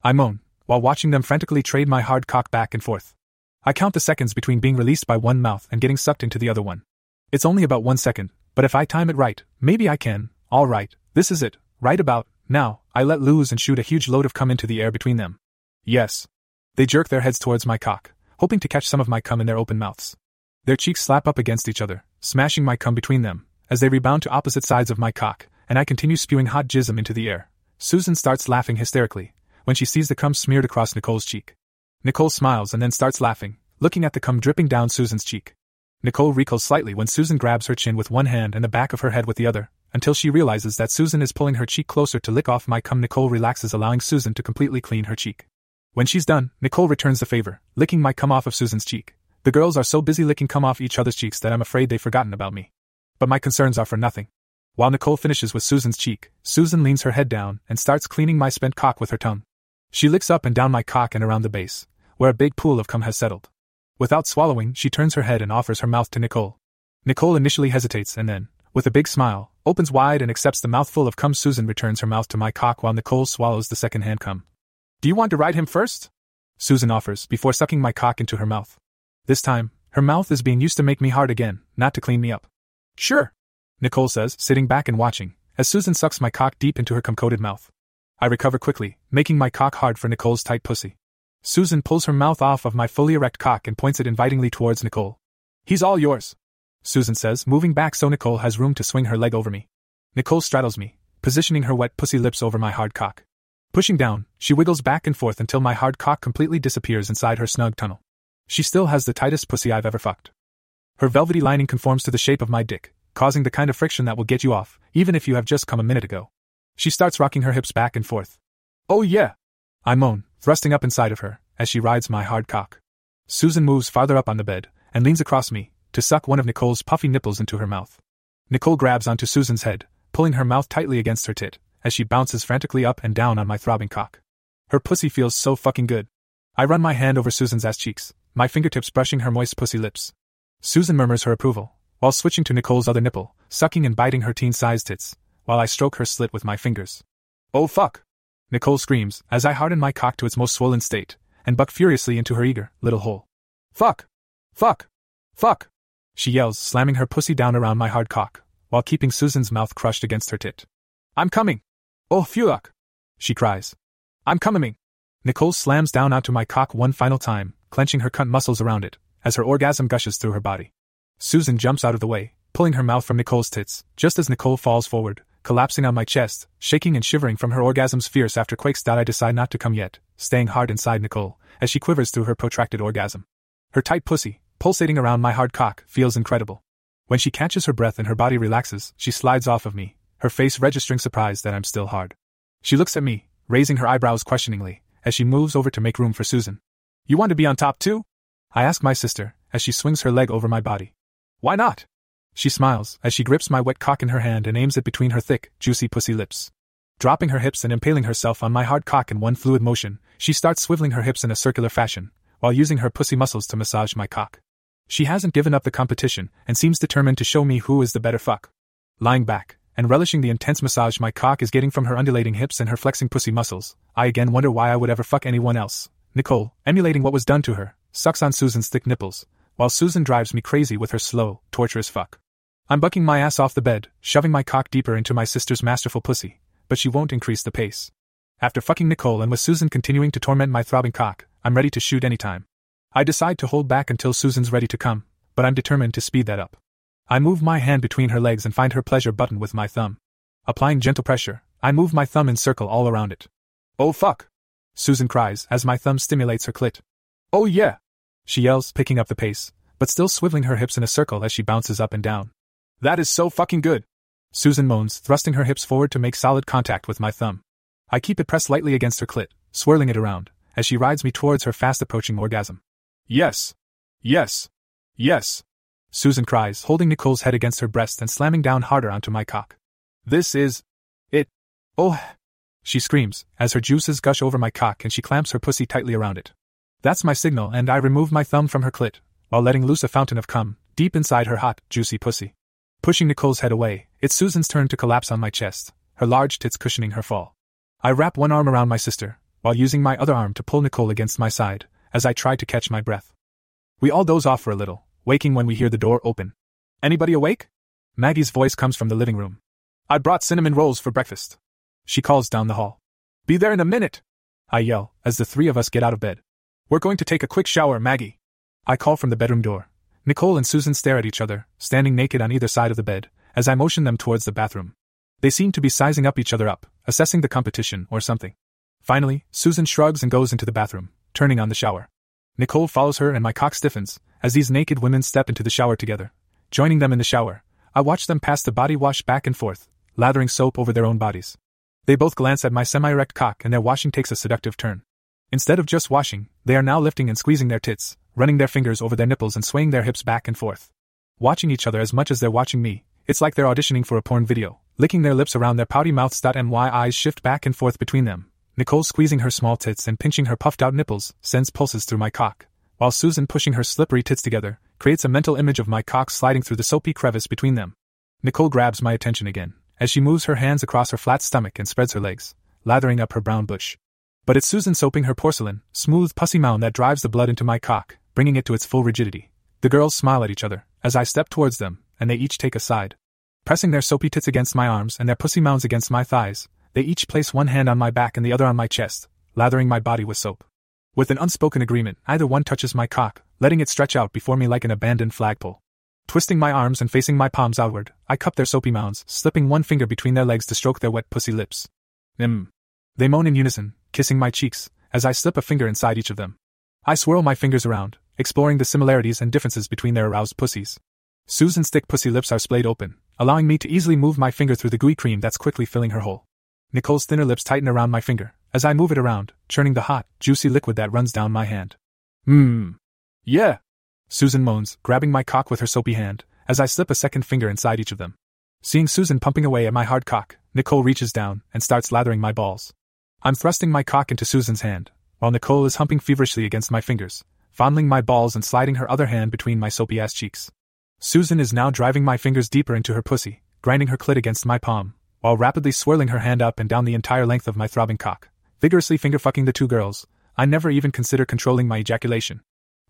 I moan, while watching them frantically trade my hard cock back and forth. I count the seconds between being released by one mouth and getting sucked into the other one. It's only about one second, but if I time it right, maybe I can. Alright, this is it. Right about, now, I let loose and shoot a huge load of cum into the air between them. Yes. They jerk their heads towards my cock, hoping to catch some of my cum in their open mouths. Their cheeks slap up against each other, smashing my cum between them, as they rebound to opposite sides of my cock, and I continue spewing hot jism into the air. Susan starts laughing hysterically when she sees the cum smeared across Nicole's cheek. Nicole smiles and then starts laughing, looking at the cum dripping down Susan's cheek. Nicole recoils slightly when Susan grabs her chin with one hand and the back of her head with the other, until she realizes that Susan is pulling her cheek closer to lick off my cum. Nicole relaxes, allowing Susan to completely clean her cheek. When she's done, Nicole returns the favor, licking my cum off of Susan's cheek. The girls are so busy licking cum off each other's cheeks that I'm afraid they've forgotten about me. But my concerns are for nothing. While Nicole finishes with Susan's cheek, Susan leans her head down and starts cleaning my spent cock with her tongue. She licks up and down my cock and around the base, where a big pool of cum has settled. Without swallowing, she turns her head and offers her mouth to Nicole. Nicole initially hesitates and then, with a big smile, opens wide and accepts the mouthful of cum. Susan returns her mouth to my cock while Nicole swallows the second hand cum. Do you want to ride him first? Susan offers, before sucking my cock into her mouth. This time, her mouth is being used to make me hard again, not to clean me up. Sure, Nicole says, sitting back and watching, as Susan sucks my cock deep into her cum coated mouth. I recover quickly, making my cock hard for Nicole's tight pussy. Susan pulls her mouth off of my fully erect cock and points it invitingly towards Nicole. He's all yours. Susan says, moving back so Nicole has room to swing her leg over me. Nicole straddles me, positioning her wet pussy lips over my hard cock. Pushing down, she wiggles back and forth until my hard cock completely disappears inside her snug tunnel. She still has the tightest pussy I've ever fucked. Her velvety lining conforms to the shape of my dick, causing the kind of friction that will get you off, even if you have just come a minute ago. She starts rocking her hips back and forth. Oh yeah! I moan, thrusting up inside of her, as she rides my hard cock. Susan moves farther up on the bed, and leans across me, to suck one of Nicole's puffy nipples into her mouth. Nicole grabs onto Susan's head, pulling her mouth tightly against her tit, as she bounces frantically up and down on my throbbing cock. Her pussy feels so fucking good. I run my hand over Susan's ass cheeks, my fingertips brushing her moist pussy lips. Susan murmurs her approval, while switching to Nicole's other nipple, sucking and biting her teen sized tits, while I stroke her slit with my fingers. Oh fuck! Nicole screams as I harden my cock to its most swollen state and buck furiously into her eager little hole. Fuck! Fuck! Fuck! She yells, slamming her pussy down around my hard cock, while keeping Susan's mouth crushed against her tit. I'm coming! Oh, fuck! She cries. I'm coming! Nicole slams down onto my cock one final time, clenching her cunt muscles around it, as her orgasm gushes through her body. Susan jumps out of the way, pulling her mouth from Nicole's tits, just as Nicole falls forward, collapsing on my chest, shaking and shivering from her orgasm's fierce afterquakes. That I decide not to come yet, staying hard inside Nicole, as she quivers through her protracted orgasm. Her tight pussy, pulsating around my hard cock, feels incredible. When she catches her breath and her body relaxes, she slides off of me, her face registering surprise that I'm still hard. She looks at me, raising her eyebrows questioningly, as she moves over to make room for Susan. You want to be on top too? I ask my sister, as she swings her leg over my body. Why not? She smiles as she grips my wet cock in her hand and aims it between her thick, juicy pussy lips. Dropping her hips and impaling herself on my hard cock in one fluid motion, she starts swiveling her hips in a circular fashion, while using her pussy muscles to massage my cock. She hasn't given up the competition and seems determined to show me who is the better fuck. Lying back, and relishing the intense massage my cock is getting from her undulating hips and her flexing pussy muscles, I again wonder why I would ever fuck anyone else. Nicole, emulating what was done to her, sucks on Susan's thick nipples, while Susan drives me crazy with her slow, torturous fuck. I'm bucking my ass off the bed, shoving my cock deeper into my sister's masterful pussy, but she won't increase the pace. After fucking Nicole and with Susan continuing to torment my throbbing cock, I'm ready to shoot anytime. I decide to hold back until Susan's ready to come, but I'm determined to speed that up. I move my hand between her legs and find her pleasure button with my thumb. Applying gentle pressure, I move my thumb in circle all around it. Oh fuck! Susan cries as my thumb stimulates her clit. Oh yeah! She yells, picking up the pace, but still swiveling her hips in a circle as she bounces up and down. That is so fucking good! Susan moans, thrusting her hips forward to make solid contact with my thumb. I keep it pressed lightly against her clit, swirling it around, as she rides me towards her fast approaching orgasm. Yes. Yes. Yes. Susan cries, holding Nicole's head against her breast and slamming down harder onto my cock. This is. it. Oh. She screams, as her juices gush over my cock and she clamps her pussy tightly around it. That's my signal, and I remove my thumb from her clit, while letting loose a fountain of cum, deep inside her hot, juicy pussy. Pushing Nicole's head away, it's Susan's turn to collapse on my chest, her large tits cushioning her fall. I wrap one arm around my sister, while using my other arm to pull Nicole against my side, as I try to catch my breath. We all doze off for a little, waking when we hear the door open. Anybody awake? Maggie's voice comes from the living room. I brought cinnamon rolls for breakfast. She calls down the hall. Be there in a minute! I yell, as the three of us get out of bed. We're going to take a quick shower, Maggie. I call from the bedroom door. Nicole and Susan stare at each other, standing naked on either side of the bed, as I motion them towards the bathroom. They seem to be sizing up each other up, assessing the competition or something. Finally, Susan shrugs and goes into the bathroom, turning on the shower. Nicole follows her and my cock stiffens, as these naked women step into the shower together. Joining them in the shower, I watch them pass the body wash back and forth, lathering soap over their own bodies. They both glance at my semi erect cock and their washing takes a seductive turn. Instead of just washing, they are now lifting and squeezing their tits, running their fingers over their nipples and swaying their hips back and forth. Watching each other as much as they're watching me, it's like they're auditioning for a porn video, licking their lips around their pouty mouths. My eyes shift back and forth between them. Nicole squeezing her small tits and pinching her puffed out nipples sends pulses through my cock, while Susan pushing her slippery tits together creates a mental image of my cock sliding through the soapy crevice between them. Nicole grabs my attention again, as she moves her hands across her flat stomach and spreads her legs, lathering up her brown bush. But it's Susan soaping her porcelain, smooth pussy mound that drives the blood into my cock, bringing it to its full rigidity. The girls smile at each other, as I step towards them, and they each take a side. Pressing their soapy tits against my arms and their pussy mounds against my thighs, they each place one hand on my back and the other on my chest, lathering my body with soap. With an unspoken agreement, either one touches my cock, letting it stretch out before me like an abandoned flagpole. Twisting my arms and facing my palms outward, I cup their soapy mounds, slipping one finger between their legs to stroke their wet pussy lips. Mmm. They moan in unison, kissing my cheeks, as I slip a finger inside each of them. I swirl my fingers around, exploring the similarities and differences between their aroused pussies. Susan's thick pussy lips are splayed open, allowing me to easily move my finger through the gooey cream that's quickly filling her hole. Nicole's thinner lips tighten around my finger, as I move it around, churning the hot, juicy liquid that runs down my hand. Mmm. Yeah. Susan moans, grabbing my cock with her soapy hand, as I slip a second finger inside each of them. Seeing Susan pumping away at my hard cock, Nicole reaches down and starts lathering my balls. I'm thrusting my cock into Susan's hand, while Nicole is humping feverishly against my fingers, fondling my balls and sliding her other hand between my soapy ass cheeks. Susan is now driving my fingers deeper into her pussy, grinding her clit against my palm, while rapidly swirling her hand up and down the entire length of my throbbing cock, vigorously finger fucking the two girls. I never even consider controlling my ejaculation.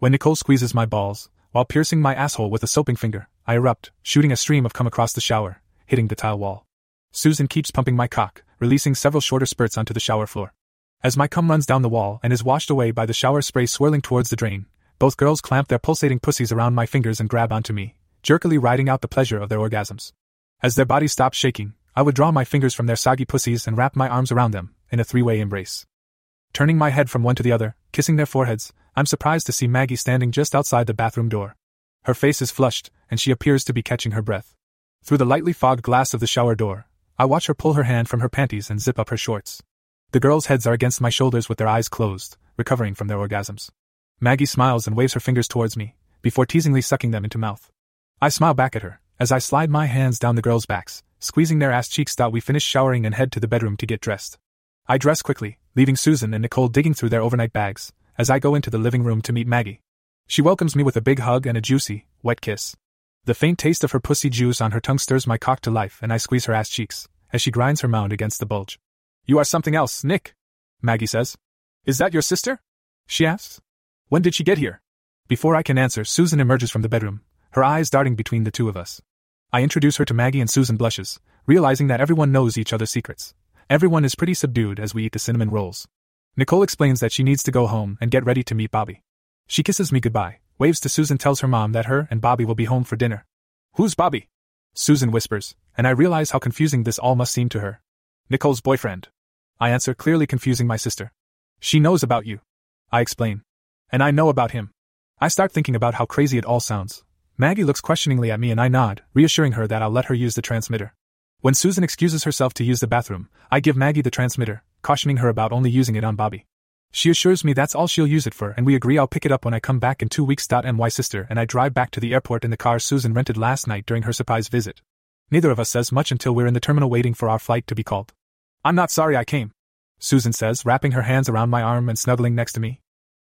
When Nicole squeezes my balls, while piercing my asshole with a soaping finger, I erupt, shooting a stream of cum across the shower, hitting the tile wall. Susan keeps pumping my cock, releasing several shorter spurts onto the shower floor. As my cum runs down the wall and is washed away by the shower spray swirling towards the drain, both girls clamp their pulsating pussies around my fingers and grab onto me, jerkily riding out the pleasure of their orgasms. As their bodies stop shaking, I would draw my fingers from their soggy pussies and wrap my arms around them, in a three way embrace. Turning my head from one to the other, kissing their foreheads, I'm surprised to see Maggie standing just outside the bathroom door. Her face is flushed, and she appears to be catching her breath. Through the lightly fogged glass of the shower door, I watch her pull her hand from her panties and zip up her shorts. The girls' heads are against my shoulders with their eyes closed, recovering from their orgasms. Maggie smiles and waves her fingers towards me, before teasingly sucking them into mouth. I smile back at her, as I slide my hands down the girls' backs, squeezing their ass cheeks. We finish showering and head to the bedroom to get dressed. I dress quickly, leaving Susan and Nicole digging through their overnight bags, as I go into the living room to meet Maggie. She welcomes me with a big hug and a juicy, wet kiss. The faint taste of her pussy juice on her tongue stirs my cock to life, and I squeeze her ass cheeks, as she grinds her mound against the bulge. You are something else, Nick, Maggie says. Is that your sister? She asks. When did she get here? Before I can answer, Susan emerges from the bedroom, her eyes darting between the two of us. I introduce her to Maggie and Susan blushes, realizing that everyone knows each other's secrets. Everyone is pretty subdued as we eat the cinnamon rolls. Nicole explains that she needs to go home and get ready to meet Bobby. She kisses me goodbye, waves to Susan, tells her mom that her and Bobby will be home for dinner. Who's Bobby? Susan whispers, and I realize how confusing this all must seem to her. Nicole's boyfriend. I answer, clearly confusing my sister. She knows about you. I explain. And I know about him. I start thinking about how crazy it all sounds, Maggie looks questioningly at me and I nod, reassuring her that I'll let her use the transmitter. When Susan excuses herself to use the bathroom, I give Maggie the transmitter, cautioning her about only using it on Bobby. She assures me that's all she'll use it for, and we agree I'll pick it up when I come back in two weeks. My sister and I drive back to the airport in the car Susan rented last night during her surprise visit. Neither of us says much until we're in the terminal waiting for our flight to be called. I'm not sorry I came, Susan says, wrapping her hands around my arm and snuggling next to me.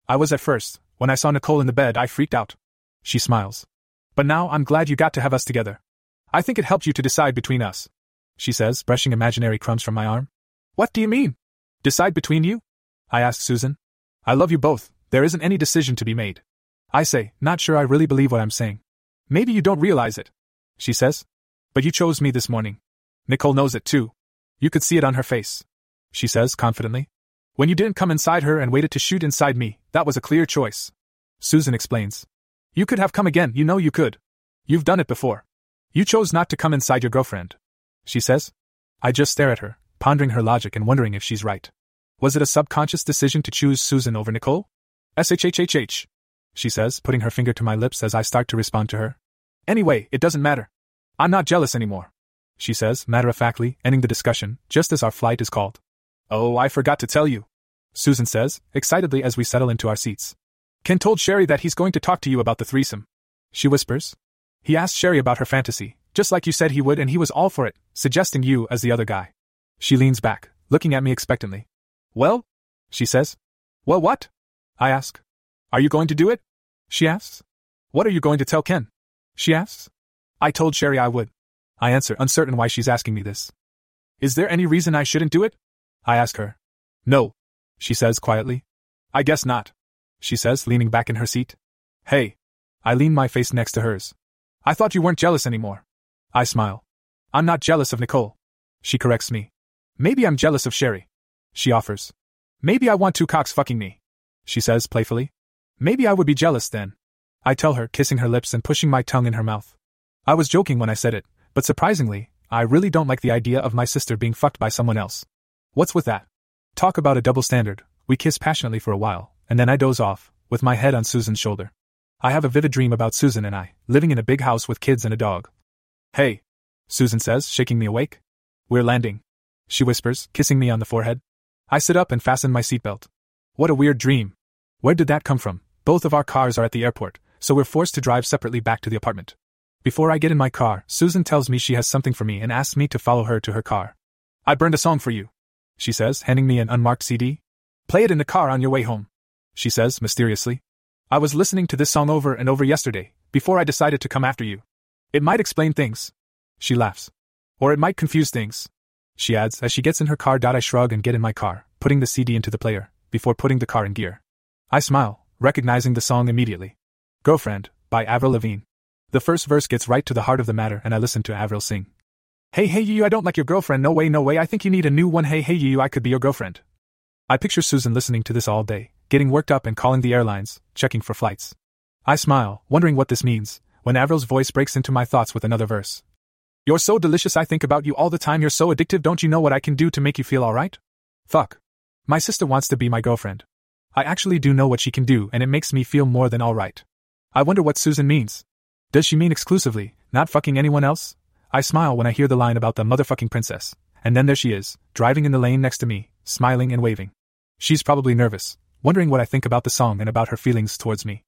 I was at first. When I saw Nicole in the bed, I freaked out. She smiles. But now I'm glad you got to have us together. I think it helped you to decide between us. She says, brushing imaginary crumbs from my arm. What do you mean? Decide between you? I ask Susan. I love you both, there isn't any decision to be made. I say, not sure I really believe what I'm saying. Maybe you don't realize it. She says. But you chose me this morning. Nicole knows it too. You could see it on her face. She says confidently. When you didn't come inside her and waited to shoot inside me, that was a clear choice. Susan explains. You could have come again, you know you could. You've done it before. You chose not to come inside your girlfriend. She says. I just stare at her, pondering her logic and wondering if she's right. Was it a subconscious decision to choose Susan over Nicole? SHHHH. She says, putting her finger to my lips as I start to respond to her. Anyway, it doesn't matter. I'm not jealous anymore. She says, matter of factly, ending the discussion, just as our flight is called. Oh, I forgot to tell you. Susan says, excitedly as we settle into our seats. Ken told Sherry that he's going to talk to you about the threesome. She whispers. He asked Sherry about her fantasy, just like you said he would, and he was all for it, suggesting you as the other guy. She leans back, looking at me expectantly. Well? She says. Well, what? I ask. Are you going to do it? She asks. What are you going to tell Ken? She asks. I told Sherry I would. I answer, uncertain why she's asking me this. Is there any reason I shouldn't do it? I ask her. No. She says quietly. I guess not. She says, leaning back in her seat. Hey. I lean my face next to hers. I thought you weren't jealous anymore. I smile. I'm not jealous of Nicole. She corrects me. Maybe I'm jealous of Sherry she offers. Maybe I want two cocks fucking me, she says playfully. Maybe I would be jealous then. I tell her, kissing her lips and pushing my tongue in her mouth. I was joking when I said it, but surprisingly, I really don't like the idea of my sister being fucked by someone else. What's with that? Talk about a double standard. We kiss passionately for a while, and then I doze off, with my head on Susan's shoulder. I have a vivid dream about Susan and I, living in a big house with kids and a dog. Hey, Susan says, shaking me awake. We're landing. She whispers, kissing me on the forehead. I sit up and fasten my seatbelt. What a weird dream. Where did that come from? Both of our cars are at the airport, so we're forced to drive separately back to the apartment. Before I get in my car, Susan tells me she has something for me and asks me to follow her to her car. I burned a song for you, she says, handing me an unmarked CD. Play it in the car on your way home, she says mysteriously. I was listening to this song over and over yesterday, before I decided to come after you. It might explain things. She laughs. Or it might confuse things she adds as she gets in her car. I shrug and get in my car, putting the CD into the player, before putting the car in gear. I smile, recognizing the song immediately. Girlfriend, by Avril Lavigne. The first verse gets right to the heart of the matter, and I listen to Avril sing. Hey, hey, you, I don't like your girlfriend, no way, no way, I think you need a new one, hey, hey, you, I could be your girlfriend. I picture Susan listening to this all day, getting worked up and calling the airlines, checking for flights. I smile, wondering what this means, when Avril's voice breaks into my thoughts with another verse. You're so delicious, I think about you all the time. You're so addictive. Don't you know what I can do to make you feel alright? Fuck. My sister wants to be my girlfriend. I actually do know what she can do, and it makes me feel more than alright. I wonder what Susan means. Does she mean exclusively, not fucking anyone else? I smile when I hear the line about the motherfucking princess, and then there she is, driving in the lane next to me, smiling and waving. She's probably nervous, wondering what I think about the song and about her feelings towards me.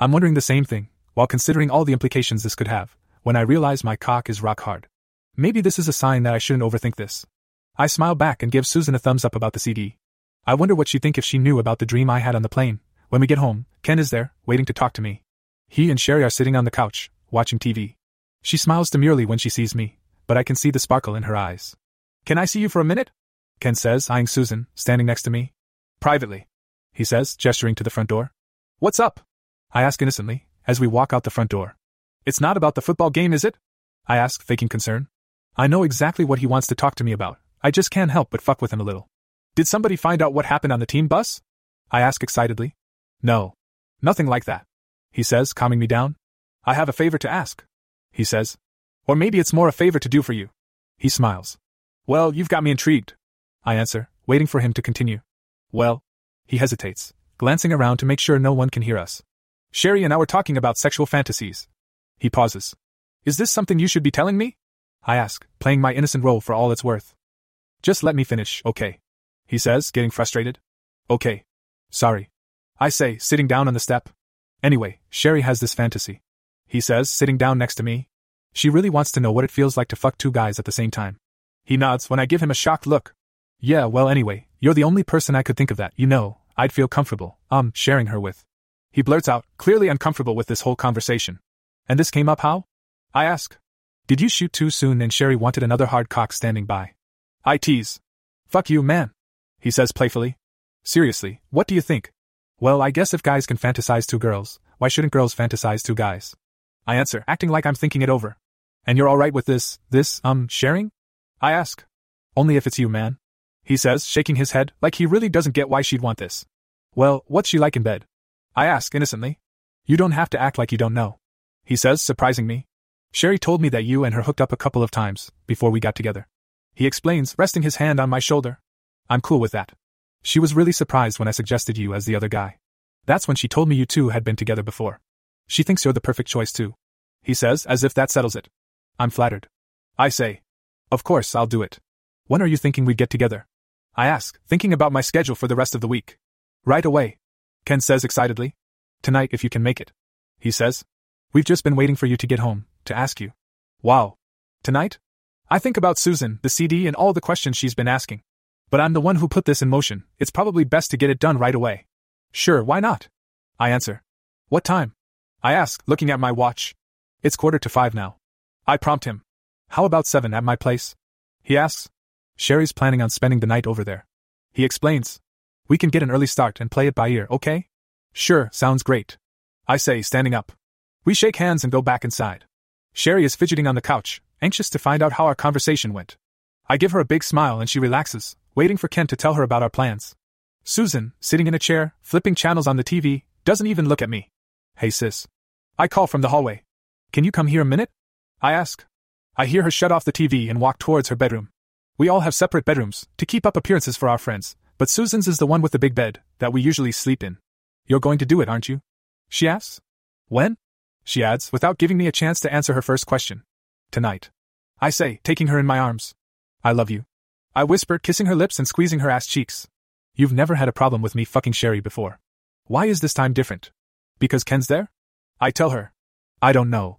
I'm wondering the same thing, while considering all the implications this could have, when I realize my cock is rock hard. Maybe this is a sign that I shouldn't overthink this. I smile back and give Susan a thumbs up about the CD. I wonder what she'd think if she knew about the dream I had on the plane. When we get home, Ken is there, waiting to talk to me. He and Sherry are sitting on the couch, watching TV. She smiles demurely when she sees me, but I can see the sparkle in her eyes. Can I see you for a minute? Ken says, eyeing Susan, standing next to me. Privately, he says, gesturing to the front door. What's up? I ask innocently, as we walk out the front door. It's not about the football game, is it? I ask, faking concern. I know exactly what he wants to talk to me about. I just can't help but fuck with him a little. Did somebody find out what happened on the team bus? I ask excitedly. No. Nothing like that. He says, calming me down. I have a favor to ask. He says. Or maybe it's more a favor to do for you. He smiles. Well, you've got me intrigued. I answer, waiting for him to continue. Well, he hesitates, glancing around to make sure no one can hear us. Sherry and I were talking about sexual fantasies. He pauses. Is this something you should be telling me? I ask, playing my innocent role for all it's worth. Just let me finish, okay? He says, getting frustrated. Okay. Sorry. I say, sitting down on the step. Anyway, Sherry has this fantasy. He says, sitting down next to me. She really wants to know what it feels like to fuck two guys at the same time. He nods when I give him a shocked look. Yeah, well, anyway, you're the only person I could think of that, you know, I'd feel comfortable, um, sharing her with. He blurts out, clearly uncomfortable with this whole conversation. And this came up how? I ask. Did you shoot too soon and Sherry wanted another hard cock standing by? I tease. Fuck you, man. He says playfully. Seriously, what do you think? Well, I guess if guys can fantasize two girls, why shouldn't girls fantasize two guys? I answer, acting like I'm thinking it over. And you're alright with this, this, um, sharing? I ask. Only if it's you, man. He says, shaking his head, like he really doesn't get why she'd want this. Well, what's she like in bed? I ask innocently. You don't have to act like you don't know. He says, surprising me. Sherry told me that you and her hooked up a couple of times before we got together. He explains, resting his hand on my shoulder. I'm cool with that. She was really surprised when I suggested you as the other guy. That's when she told me you two had been together before. She thinks you're the perfect choice, too. He says, as if that settles it. I'm flattered. I say, Of course, I'll do it. When are you thinking we'd get together? I ask, thinking about my schedule for the rest of the week. Right away. Ken says excitedly. Tonight, if you can make it. He says. We've just been waiting for you to get home, to ask you. Wow. Tonight? I think about Susan, the CD, and all the questions she's been asking. But I'm the one who put this in motion, it's probably best to get it done right away. Sure, why not? I answer. What time? I ask, looking at my watch. It's quarter to five now. I prompt him. How about seven at my place? He asks. Sherry's planning on spending the night over there. He explains. We can get an early start and play it by ear, okay? Sure, sounds great. I say, standing up. We shake hands and go back inside. Sherry is fidgeting on the couch, anxious to find out how our conversation went. I give her a big smile and she relaxes, waiting for Ken to tell her about our plans. Susan, sitting in a chair, flipping channels on the TV, doesn't even look at me. Hey sis. I call from the hallway. Can you come here a minute? I ask. I hear her shut off the TV and walk towards her bedroom. We all have separate bedrooms, to keep up appearances for our friends, but Susan's is the one with the big bed, that we usually sleep in. You're going to do it, aren't you? She asks. When? She adds, without giving me a chance to answer her first question. Tonight. I say, taking her in my arms. I love you. I whisper, kissing her lips and squeezing her ass cheeks. You've never had a problem with me fucking Sherry before. Why is this time different? Because Ken's there? I tell her. I don't know.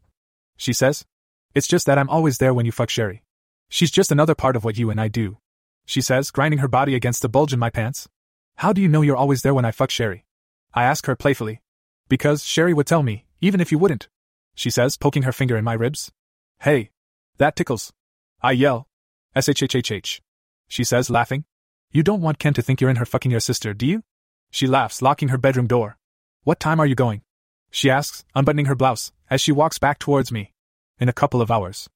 She says. It's just that I'm always there when you fuck Sherry. She's just another part of what you and I do. She says, grinding her body against the bulge in my pants. How do you know you're always there when I fuck Sherry? I ask her playfully. Because Sherry would tell me, even if you wouldn't. She says, poking her finger in my ribs. Hey. That tickles. I yell. SHHHH. She says, laughing. You don't want Ken to think you're in her fucking your sister, do you? She laughs, locking her bedroom door. What time are you going? She asks, unbuttoning her blouse, as she walks back towards me. In a couple of hours.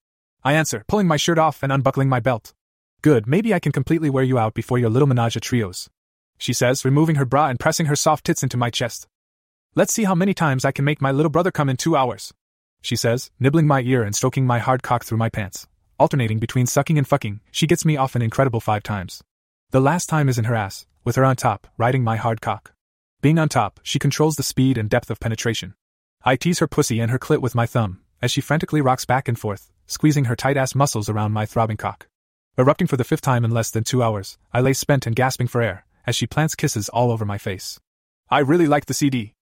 I answer, pulling my shirt off and unbuckling my belt. Good, maybe I can completely wear you out before your little menage a trois. She says, removing her bra and pressing her soft tits into my chest. Let's see how many times I can make my little brother come in two hours. She says, nibbling my ear and stroking my hard cock through my pants. Alternating between sucking and fucking, she gets me off an incredible five times. The last time is in her ass, with her on top, riding my hard cock. Being on top, she controls the speed and depth of penetration. I tease her pussy and her clit with my thumb, as she frantically rocks back and forth, squeezing her tight ass muscles around my throbbing cock. Erupting for the fifth time in less than two hours, I lay spent and gasping for air, as she plants kisses all over my face. I really like the CD.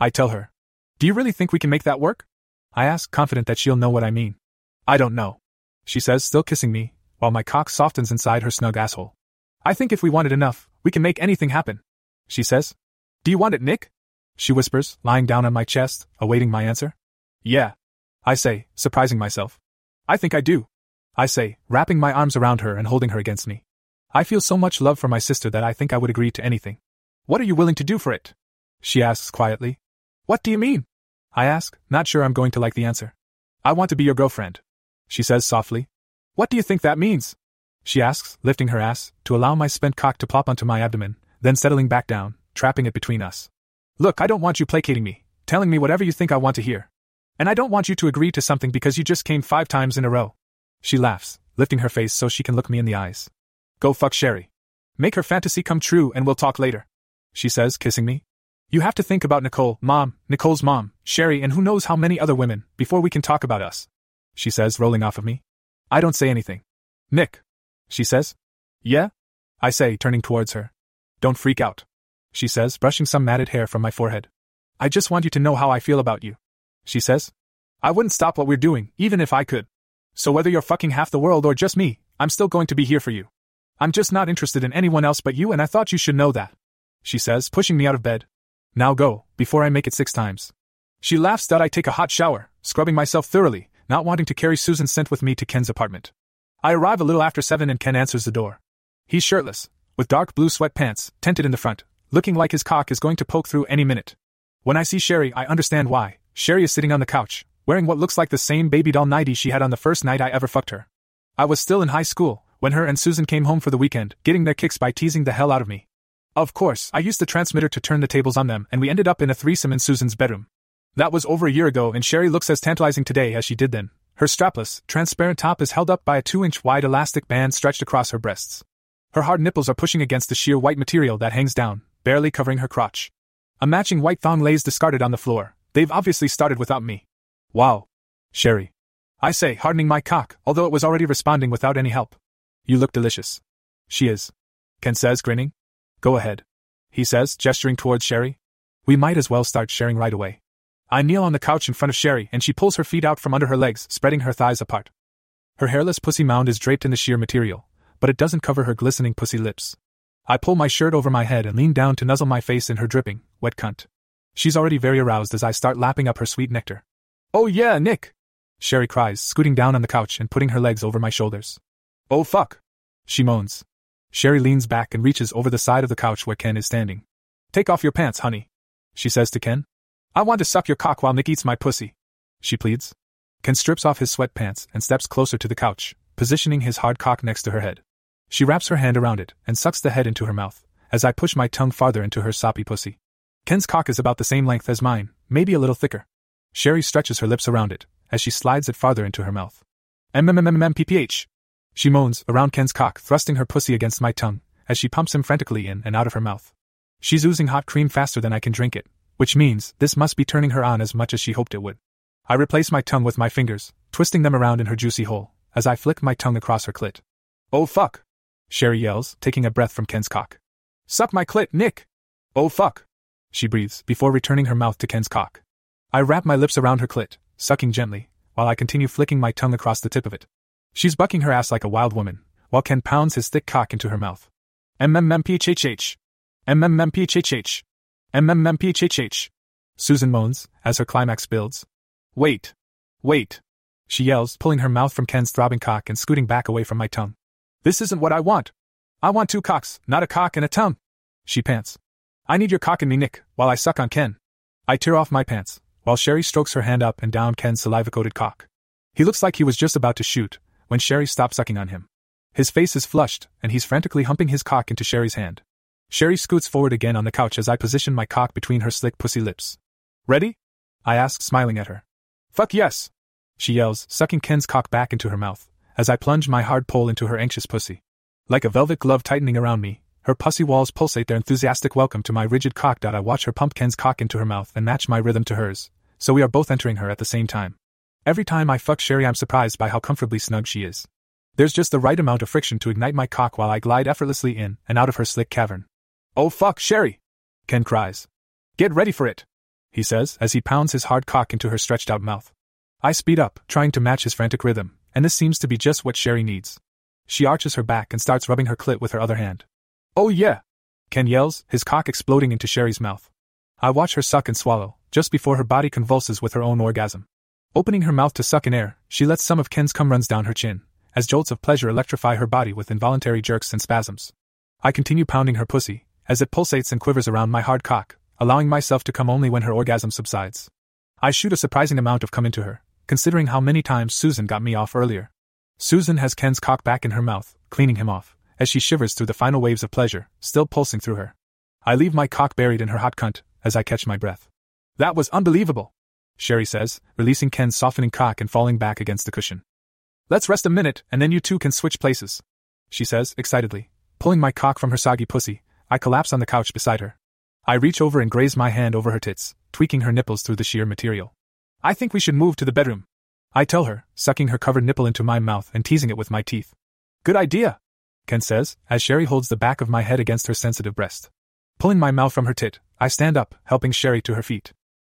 I tell her. Do you really think we can make that work? I ask, confident that she'll know what I mean. I don't know. She says, still kissing me, while my cock softens inside her snug asshole. I think if we want it enough, we can make anything happen. She says. Do you want it, Nick? She whispers, lying down on my chest, awaiting my answer. Yeah. I say, surprising myself. I think I do. I say, wrapping my arms around her and holding her against me. I feel so much love for my sister that I think I would agree to anything. What are you willing to do for it? She asks quietly. What do you mean? I ask, not sure I'm going to like the answer. I want to be your girlfriend. She says softly. What do you think that means? She asks, lifting her ass, to allow my spent cock to plop onto my abdomen, then settling back down, trapping it between us. Look, I don't want you placating me, telling me whatever you think I want to hear. And I don't want you to agree to something because you just came five times in a row. She laughs, lifting her face so she can look me in the eyes. Go fuck Sherry. Make her fantasy come true and we'll talk later. She says, kissing me. You have to think about Nicole, mom, Nicole's mom, Sherry, and who knows how many other women before we can talk about us. She says, rolling off of me. I don't say anything. Nick. She says. Yeah? I say, turning towards her. Don't freak out. she says, brushing some matted hair from my forehead. I just want you to know how I feel about you. She says. I wouldn't stop what we're doing, even if I could. So whether you're fucking half the world or just me, I'm still going to be here for you. I'm just not interested in anyone else but you, and I thought you should know that. She says, pushing me out of bed. Now go, before I make it six times. She laughs that I take a hot shower, scrubbing myself thoroughly, not wanting to carry Susan's scent with me to Ken's apartment. I arrive a little after seven and Ken answers the door. He's shirtless, with dark blue sweatpants, tented in the front, looking like his cock is going to poke through any minute. When I see Sherry, I understand why. Sherry is sitting on the couch, wearing what looks like the same baby doll nightie she had on the first night I ever fucked her. I was still in high school, when her and Susan came home for the weekend, getting their kicks by teasing the hell out of me. Of course, I used the transmitter to turn the tables on them, and we ended up in a threesome in Susan's bedroom. That was over a year ago, and Sherry looks as tantalizing today as she did then. Her strapless, transparent top is held up by a two inch wide elastic band stretched across her breasts. Her hard nipples are pushing against the sheer white material that hangs down, barely covering her crotch. A matching white thong lays discarded on the floor. They've obviously started without me. Wow. Sherry. I say, hardening my cock, although it was already responding without any help. You look delicious. She is. Ken says, grinning. Go ahead. He says, gesturing towards Sherry. We might as well start sharing right away. I kneel on the couch in front of Sherry, and she pulls her feet out from under her legs, spreading her thighs apart. Her hairless pussy mound is draped in the sheer material, but it doesn't cover her glistening pussy lips. I pull my shirt over my head and lean down to nuzzle my face in her dripping, wet cunt. She's already very aroused as I start lapping up her sweet nectar. Oh yeah, Nick! Sherry cries, scooting down on the couch and putting her legs over my shoulders. Oh fuck! She moans. Sherry leans back and reaches over the side of the couch where Ken is standing. Take off your pants, honey, she says to Ken. I want to suck your cock while Nick eats my pussy. She pleads. Ken strips off his sweatpants and steps closer to the couch, positioning his hard cock next to her head. She wraps her hand around it and sucks the head into her mouth, as I push my tongue farther into her soppy pussy. Ken's cock is about the same length as mine, maybe a little thicker. Sherry stretches her lips around it, as she slides it farther into her mouth. MMMMMPPH. She moans around Ken's cock, thrusting her pussy against my tongue, as she pumps him frantically in and out of her mouth. She's oozing hot cream faster than I can drink it, which means this must be turning her on as much as she hoped it would. I replace my tongue with my fingers, twisting them around in her juicy hole, as I flick my tongue across her clit. Oh fuck! Sherry yells, taking a breath from Ken's cock. Suck my clit, Nick! Oh fuck! She breathes, before returning her mouth to Ken's cock. I wrap my lips around her clit, sucking gently, while I continue flicking my tongue across the tip of it. She's bucking her ass like a wild woman, while Ken pounds his thick cock into her mouth. MMMPHHH. MMMPHHH. MMMPHHH. Susan moans, as her climax builds. Wait. Wait. She yells, pulling her mouth from Ken's throbbing cock and scooting back away from my tongue. This isn't what I want. I want two cocks, not a cock and a tongue. She pants. I need your cock in me, Nick, while I suck on Ken. I tear off my pants, while Sherry strokes her hand up and down Ken's saliva coated cock. He looks like he was just about to shoot, when Sherry stops sucking on him. His face is flushed, and he's frantically humping his cock into Sherry's hand. Sherry scoots forward again on the couch as I position my cock between her slick pussy lips. Ready? I ask, smiling at her. Fuck yes! She yells, sucking Ken's cock back into her mouth, as I plunge my hard pole into her anxious pussy. Like a velvet glove tightening around me, her pussy walls pulsate their enthusiastic welcome to my rigid cock. I watch her pump Ken's cock into her mouth and match my rhythm to hers, so we are both entering her at the same time. Every time I fuck Sherry, I'm surprised by how comfortably snug she is. There's just the right amount of friction to ignite my cock while I glide effortlessly in and out of her slick cavern. Oh fuck, Sherry! Ken cries. Get ready for it, he says as he pounds his hard cock into her stretched out mouth. I speed up, trying to match his frantic rhythm, and this seems to be just what Sherry needs. She arches her back and starts rubbing her clit with her other hand. Oh yeah! Ken yells, his cock exploding into Sherry's mouth. I watch her suck and swallow, just before her body convulses with her own orgasm. Opening her mouth to suck in air, she lets some of Ken's cum runs down her chin, as jolts of pleasure electrify her body with involuntary jerks and spasms. I continue pounding her pussy, as it pulsates and quivers around my hard cock, allowing myself to come only when her orgasm subsides. I shoot a surprising amount of cum into her, considering how many times Susan got me off earlier. Susan has Ken's cock back in her mouth, cleaning him off, as she shivers through the final waves of pleasure, still pulsing through her. I leave my cock buried in her hot cunt, as I catch my breath. That was unbelievable, Sherry says, releasing Ken's softening cock and falling back against the cushion. Let's rest a minute, and then you two can switch places, she says, excitedly, pulling my cock from her soggy pussy I collapse on the couch beside her. I reach over and graze my hand over her tits, tweaking her nipples through the sheer material. I think we should move to the bedroom. I tell her, sucking her covered nipple into my mouth and teasing it with my teeth. Good idea, Ken says, as Sherry holds the back of my head against her sensitive breast. Pulling my mouth from her tit, I stand up, helping Sherry to her feet.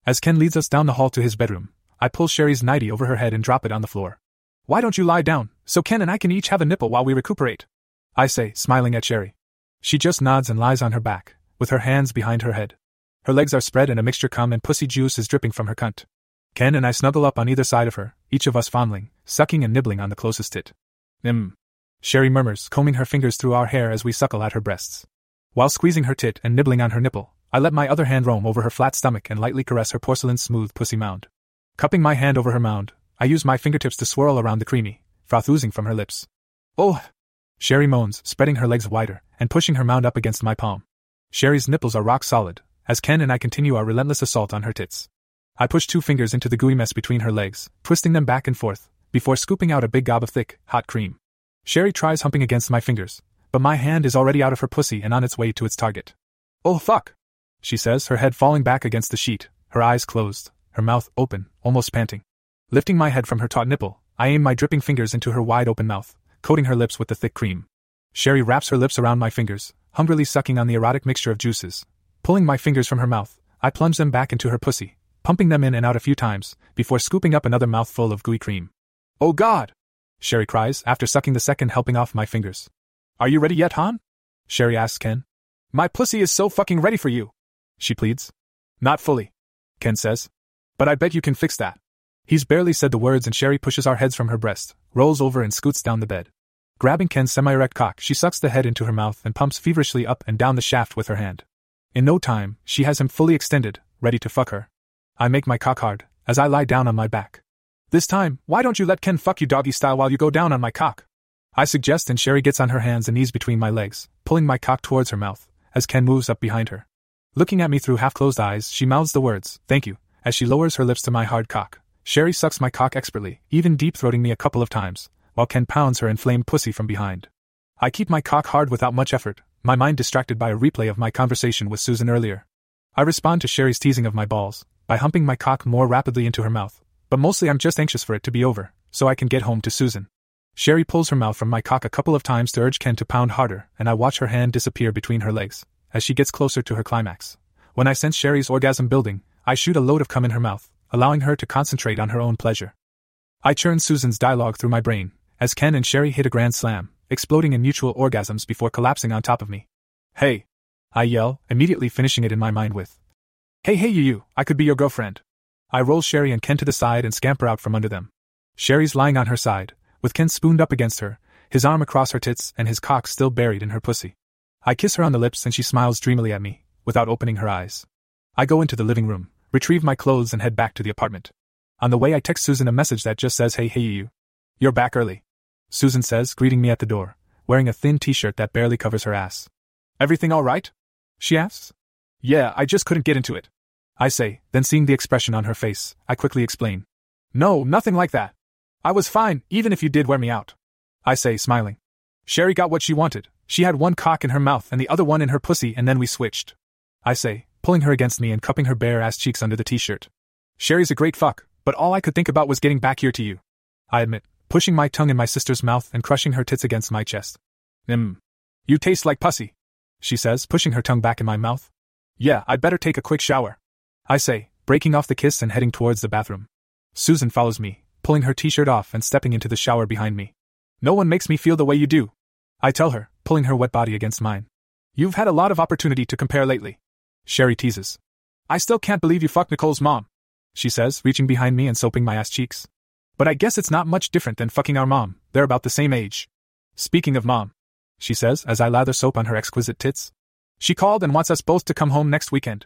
As Ken leads us down the hall to his bedroom, I pull Sherry's nightie over her head and drop it on the floor. Why don't you lie down, so Ken and I can each have a nipple while we recuperate? I say, smiling at Sherry. She just nods and lies on her back, with her hands behind her head. Her legs are spread and a mixture cum and pussy juice is dripping from her cunt. Ken and I snuggle up on either side of her, each of us fondling, sucking and nibbling on the closest tit. Mmm. Sherry murmurs, combing her fingers through our hair as we suckle at her breasts. While squeezing her tit and nibbling on her nipple, I let my other hand roam over her flat stomach and lightly caress her porcelain smooth pussy mound. Cupping my hand over her mound, I use my fingertips to swirl around the creamy, froth oozing from her lips. Oh! Sherry moans, spreading her legs wider and pushing her mound up against my palm. Sherry's nipples are rock solid, as Ken and I continue our relentless assault on her tits. I push two fingers into the gooey mess between her legs, twisting them back and forth, before scooping out a big gob of thick, hot cream. Sherry tries humping against my fingers, but my hand is already out of her pussy and on its way to its target. Oh fuck! She says, her head falling back against the sheet, her eyes closed, her mouth open, almost panting. Lifting my head from her taut nipple, I aim my dripping fingers into her wide open mouth, coating her lips with the thick cream. Sherry wraps her lips around my fingers, hungrily sucking on the erotic mixture of juices. Pulling my fingers from her mouth, I plunge them back into her pussy, pumping them in and out a few times, before scooping up another mouthful of gooey cream. Oh God! Sherry cries after sucking the second helping off my fingers. Are you ready yet, Han? Sherry asks Ken. My pussy is so fucking ready for you, she pleads. Not fully, Ken says. But I bet you can fix that. He's barely said the words and Sherry pushes our heads from her breast, rolls over and scoots down the bed. Grabbing Ken's semi erect cock, she sucks the head into her mouth and pumps feverishly up and down the shaft with her hand. In no time, she has him fully extended, ready to fuck her. I make my cock hard, as I lie down on my back. This time, why don't you let Ken fuck you doggy style while you go down on my cock? I suggest, and Sherry gets on her hands and knees between my legs, pulling my cock towards her mouth, as Ken moves up behind her. Looking at me through half closed eyes, she mouths the words, Thank you, as she lowers her lips to my hard cock. Sherry sucks my cock expertly, even deep throating me a couple of times, while Ken pounds her inflamed pussy from behind. I keep my cock hard without much effort, my mind distracted by a replay of my conversation with Susan earlier. I respond to Sherry's teasing of my balls by humping my cock more rapidly into her mouth, but mostly I'm just anxious for it to be over, so I can get home to Susan. Sherry pulls her mouth from my cock a couple of times to urge Ken to pound harder, and I watch her hand disappear between her legs as she gets closer to her climax. When I sense Sherry's orgasm building, I shoot a load of cum in her mouth, allowing her to concentrate on her own pleasure. I churn Susan's dialogue through my brain, as Ken and Sherry hit a grand slam, exploding in mutual orgasms before collapsing on top of me. Hey! I yell, immediately finishing it in my mind with. Hey, hey, you, you, I could be your girlfriend. I roll Sherry and Ken to the side and scamper out from under them. Sherry's lying on her side, with Ken spooned up against her, his arm across her tits and his cock still buried in her pussy. I kiss her on the lips and she smiles dreamily at me, without opening her eyes. I go into the living room, retrieve my clothes, and head back to the apartment. On the way, I text Susan a message that just says, Hey, hey, you. You're back early. Susan says, greeting me at the door, wearing a thin t shirt that barely covers her ass. Everything all right? She asks. Yeah, I just couldn't get into it. I say, then seeing the expression on her face, I quickly explain. No, nothing like that. I was fine, even if you did wear me out. I say, smiling. Sherry got what she wanted, she had one cock in her mouth and the other one in her pussy, and then we switched. I say, pulling her against me and cupping her bare ass cheeks under the t shirt. Sherry's a great fuck, but all I could think about was getting back here to you. I admit, pushing my tongue in my sister's mouth and crushing her tits against my chest. Mmm. You taste like pussy, she says, pushing her tongue back in my mouth. Yeah, I'd better take a quick shower. I say, breaking off the kiss and heading towards the bathroom. Susan follows me, pulling her t shirt off and stepping into the shower behind me. No one makes me feel the way you do. I tell her, pulling her wet body against mine. You've had a lot of opportunity to compare lately. Sherry teases. I still can't believe you fucked Nicole's mom, she says, reaching behind me and soaping my ass cheeks. But I guess it's not much different than fucking our mom, they're about the same age. Speaking of mom, she says as I lather soap on her exquisite tits. She called and wants us both to come home next weekend.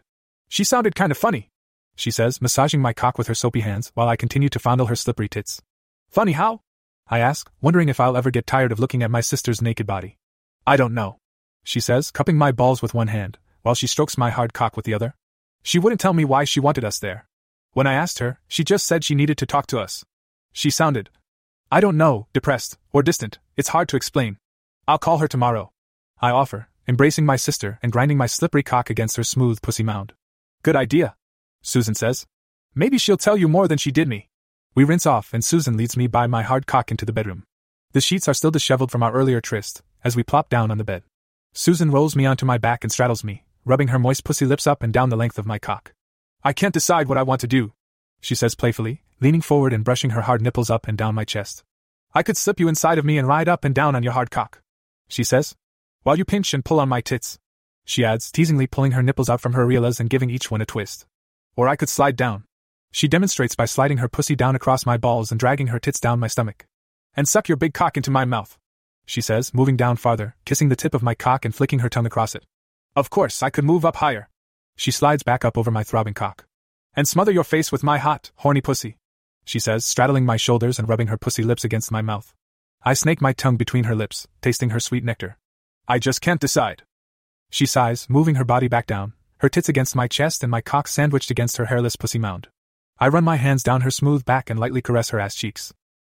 She sounded kind of funny, she says, massaging my cock with her soapy hands while I continue to fondle her slippery tits. Funny how? I ask, wondering if I'll ever get tired of looking at my sister's naked body. I don't know, she says, cupping my balls with one hand, while she strokes my hard cock with the other. She wouldn't tell me why she wanted us there. When I asked her, she just said she needed to talk to us. She sounded, I don't know, depressed, or distant, it's hard to explain. I'll call her tomorrow. I offer, embracing my sister and grinding my slippery cock against her smooth pussy mound. Good idea, Susan says. Maybe she'll tell you more than she did me. We rinse off, and Susan leads me by my hard cock into the bedroom. The sheets are still disheveled from our earlier tryst, as we plop down on the bed. Susan rolls me onto my back and straddles me, rubbing her moist pussy lips up and down the length of my cock. I can't decide what I want to do, she says playfully, leaning forward and brushing her hard nipples up and down my chest. I could slip you inside of me and ride up and down on your hard cock, she says, while you pinch and pull on my tits. She adds, teasingly pulling her nipples out from her areolas and giving each one a twist. Or I could slide down. She demonstrates by sliding her pussy down across my balls and dragging her tits down my stomach. And suck your big cock into my mouth, she says, moving down farther, kissing the tip of my cock and flicking her tongue across it. Of course, I could move up higher. She slides back up over my throbbing cock. And smother your face with my hot, horny pussy, she says, straddling my shoulders and rubbing her pussy lips against my mouth. I snake my tongue between her lips, tasting her sweet nectar. I just can't decide. She sighs, moving her body back down, her tits against my chest and my cock sandwiched against her hairless pussy mound. I run my hands down her smooth back and lightly caress her ass cheeks.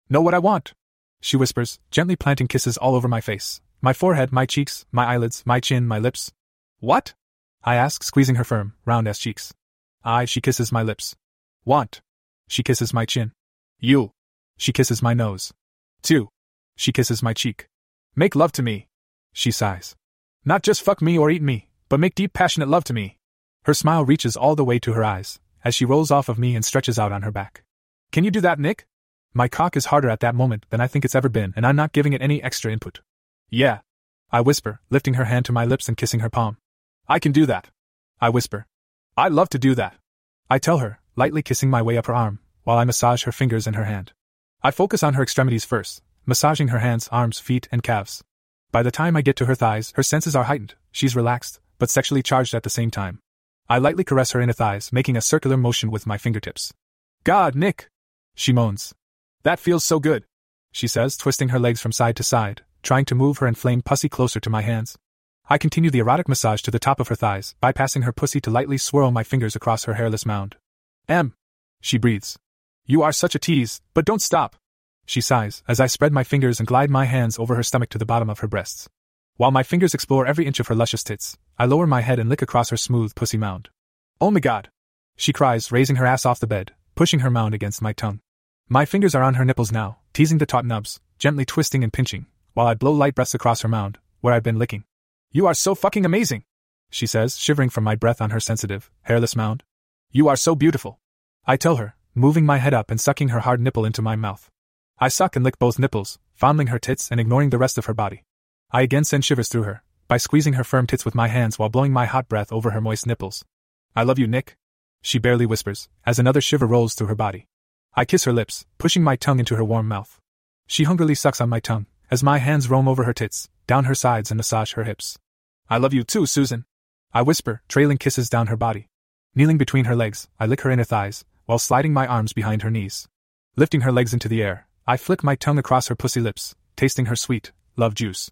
Know what I want? She whispers, gently planting kisses all over my face, my forehead, my cheeks, my eyelids, my chin, my lips. What? I ask, squeezing her firm, round ass cheeks. I, she kisses my lips. Want. She kisses my chin. You. She kisses my nose. Two. She kisses my cheek. Make love to me. She sighs. Not just fuck me or eat me, but make deep passionate love to me. Her smile reaches all the way to her eyes, as she rolls off of me and stretches out on her back. Can you do that, Nick? My cock is harder at that moment than I think it's ever been, and I'm not giving it any extra input. Yeah. I whisper, lifting her hand to my lips and kissing her palm. I can do that. I whisper. I love to do that. I tell her, lightly kissing my way up her arm, while I massage her fingers and her hand. I focus on her extremities first, massaging her hands, arms, feet, and calves. By the time I get to her thighs, her senses are heightened, she's relaxed, but sexually charged at the same time. I lightly caress her inner thighs, making a circular motion with my fingertips. God, Nick! She moans. That feels so good, she says, twisting her legs from side to side, trying to move her inflamed pussy closer to my hands. I continue the erotic massage to the top of her thighs, bypassing her pussy to lightly swirl my fingers across her hairless mound. M. She breathes. You are such a tease, but don't stop she sighs, as I spread my fingers and glide my hands over her stomach to the bottom of her breasts. While my fingers explore every inch of her luscious tits, I lower my head and lick across her smooth pussy mound. Oh my god! She cries, raising her ass off the bed, pushing her mound against my tongue. My fingers are on her nipples now, teasing the taut nubs, gently twisting and pinching, while I blow light breaths across her mound, where I've been licking. You are so fucking amazing! She says, shivering from my breath on her sensitive, hairless mound. You are so beautiful! I tell her, moving my head up and sucking her hard nipple into my mouth. I suck and lick both nipples, fondling her tits and ignoring the rest of her body. I again send shivers through her, by squeezing her firm tits with my hands while blowing my hot breath over her moist nipples. I love you, Nick. She barely whispers, as another shiver rolls through her body. I kiss her lips, pushing my tongue into her warm mouth. She hungrily sucks on my tongue, as my hands roam over her tits, down her sides, and massage her hips. I love you too, Susan. I whisper, trailing kisses down her body. Kneeling between her legs, I lick her inner thighs, while sliding my arms behind her knees. Lifting her legs into the air, I flick my tongue across her pussy lips, tasting her sweet, love juice.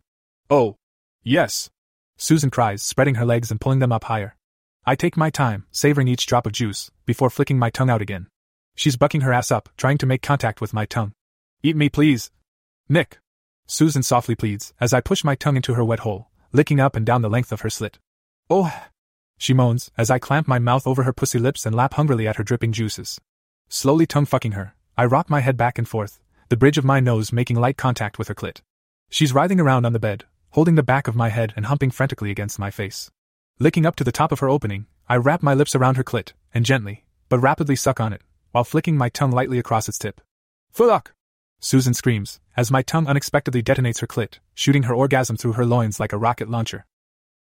Oh, yes! Susan cries, spreading her legs and pulling them up higher. I take my time, savoring each drop of juice, before flicking my tongue out again. She's bucking her ass up, trying to make contact with my tongue. Eat me, please. Nick. Susan softly pleads, as I push my tongue into her wet hole, licking up and down the length of her slit. Oh! She moans, as I clamp my mouth over her pussy lips and lap hungrily at her dripping juices. Slowly tongue fucking her, I rock my head back and forth, the bridge of my nose making light contact with her clit. She's writhing around on the bed, holding the back of my head and humping frantically against my face. Licking up to the top of her opening, I wrap my lips around her clit, and gently, but rapidly suck on it, while flicking my tongue lightly across its tip. Fuck! Susan screams, as my tongue unexpectedly detonates her clit, shooting her orgasm through her loins like a rocket launcher.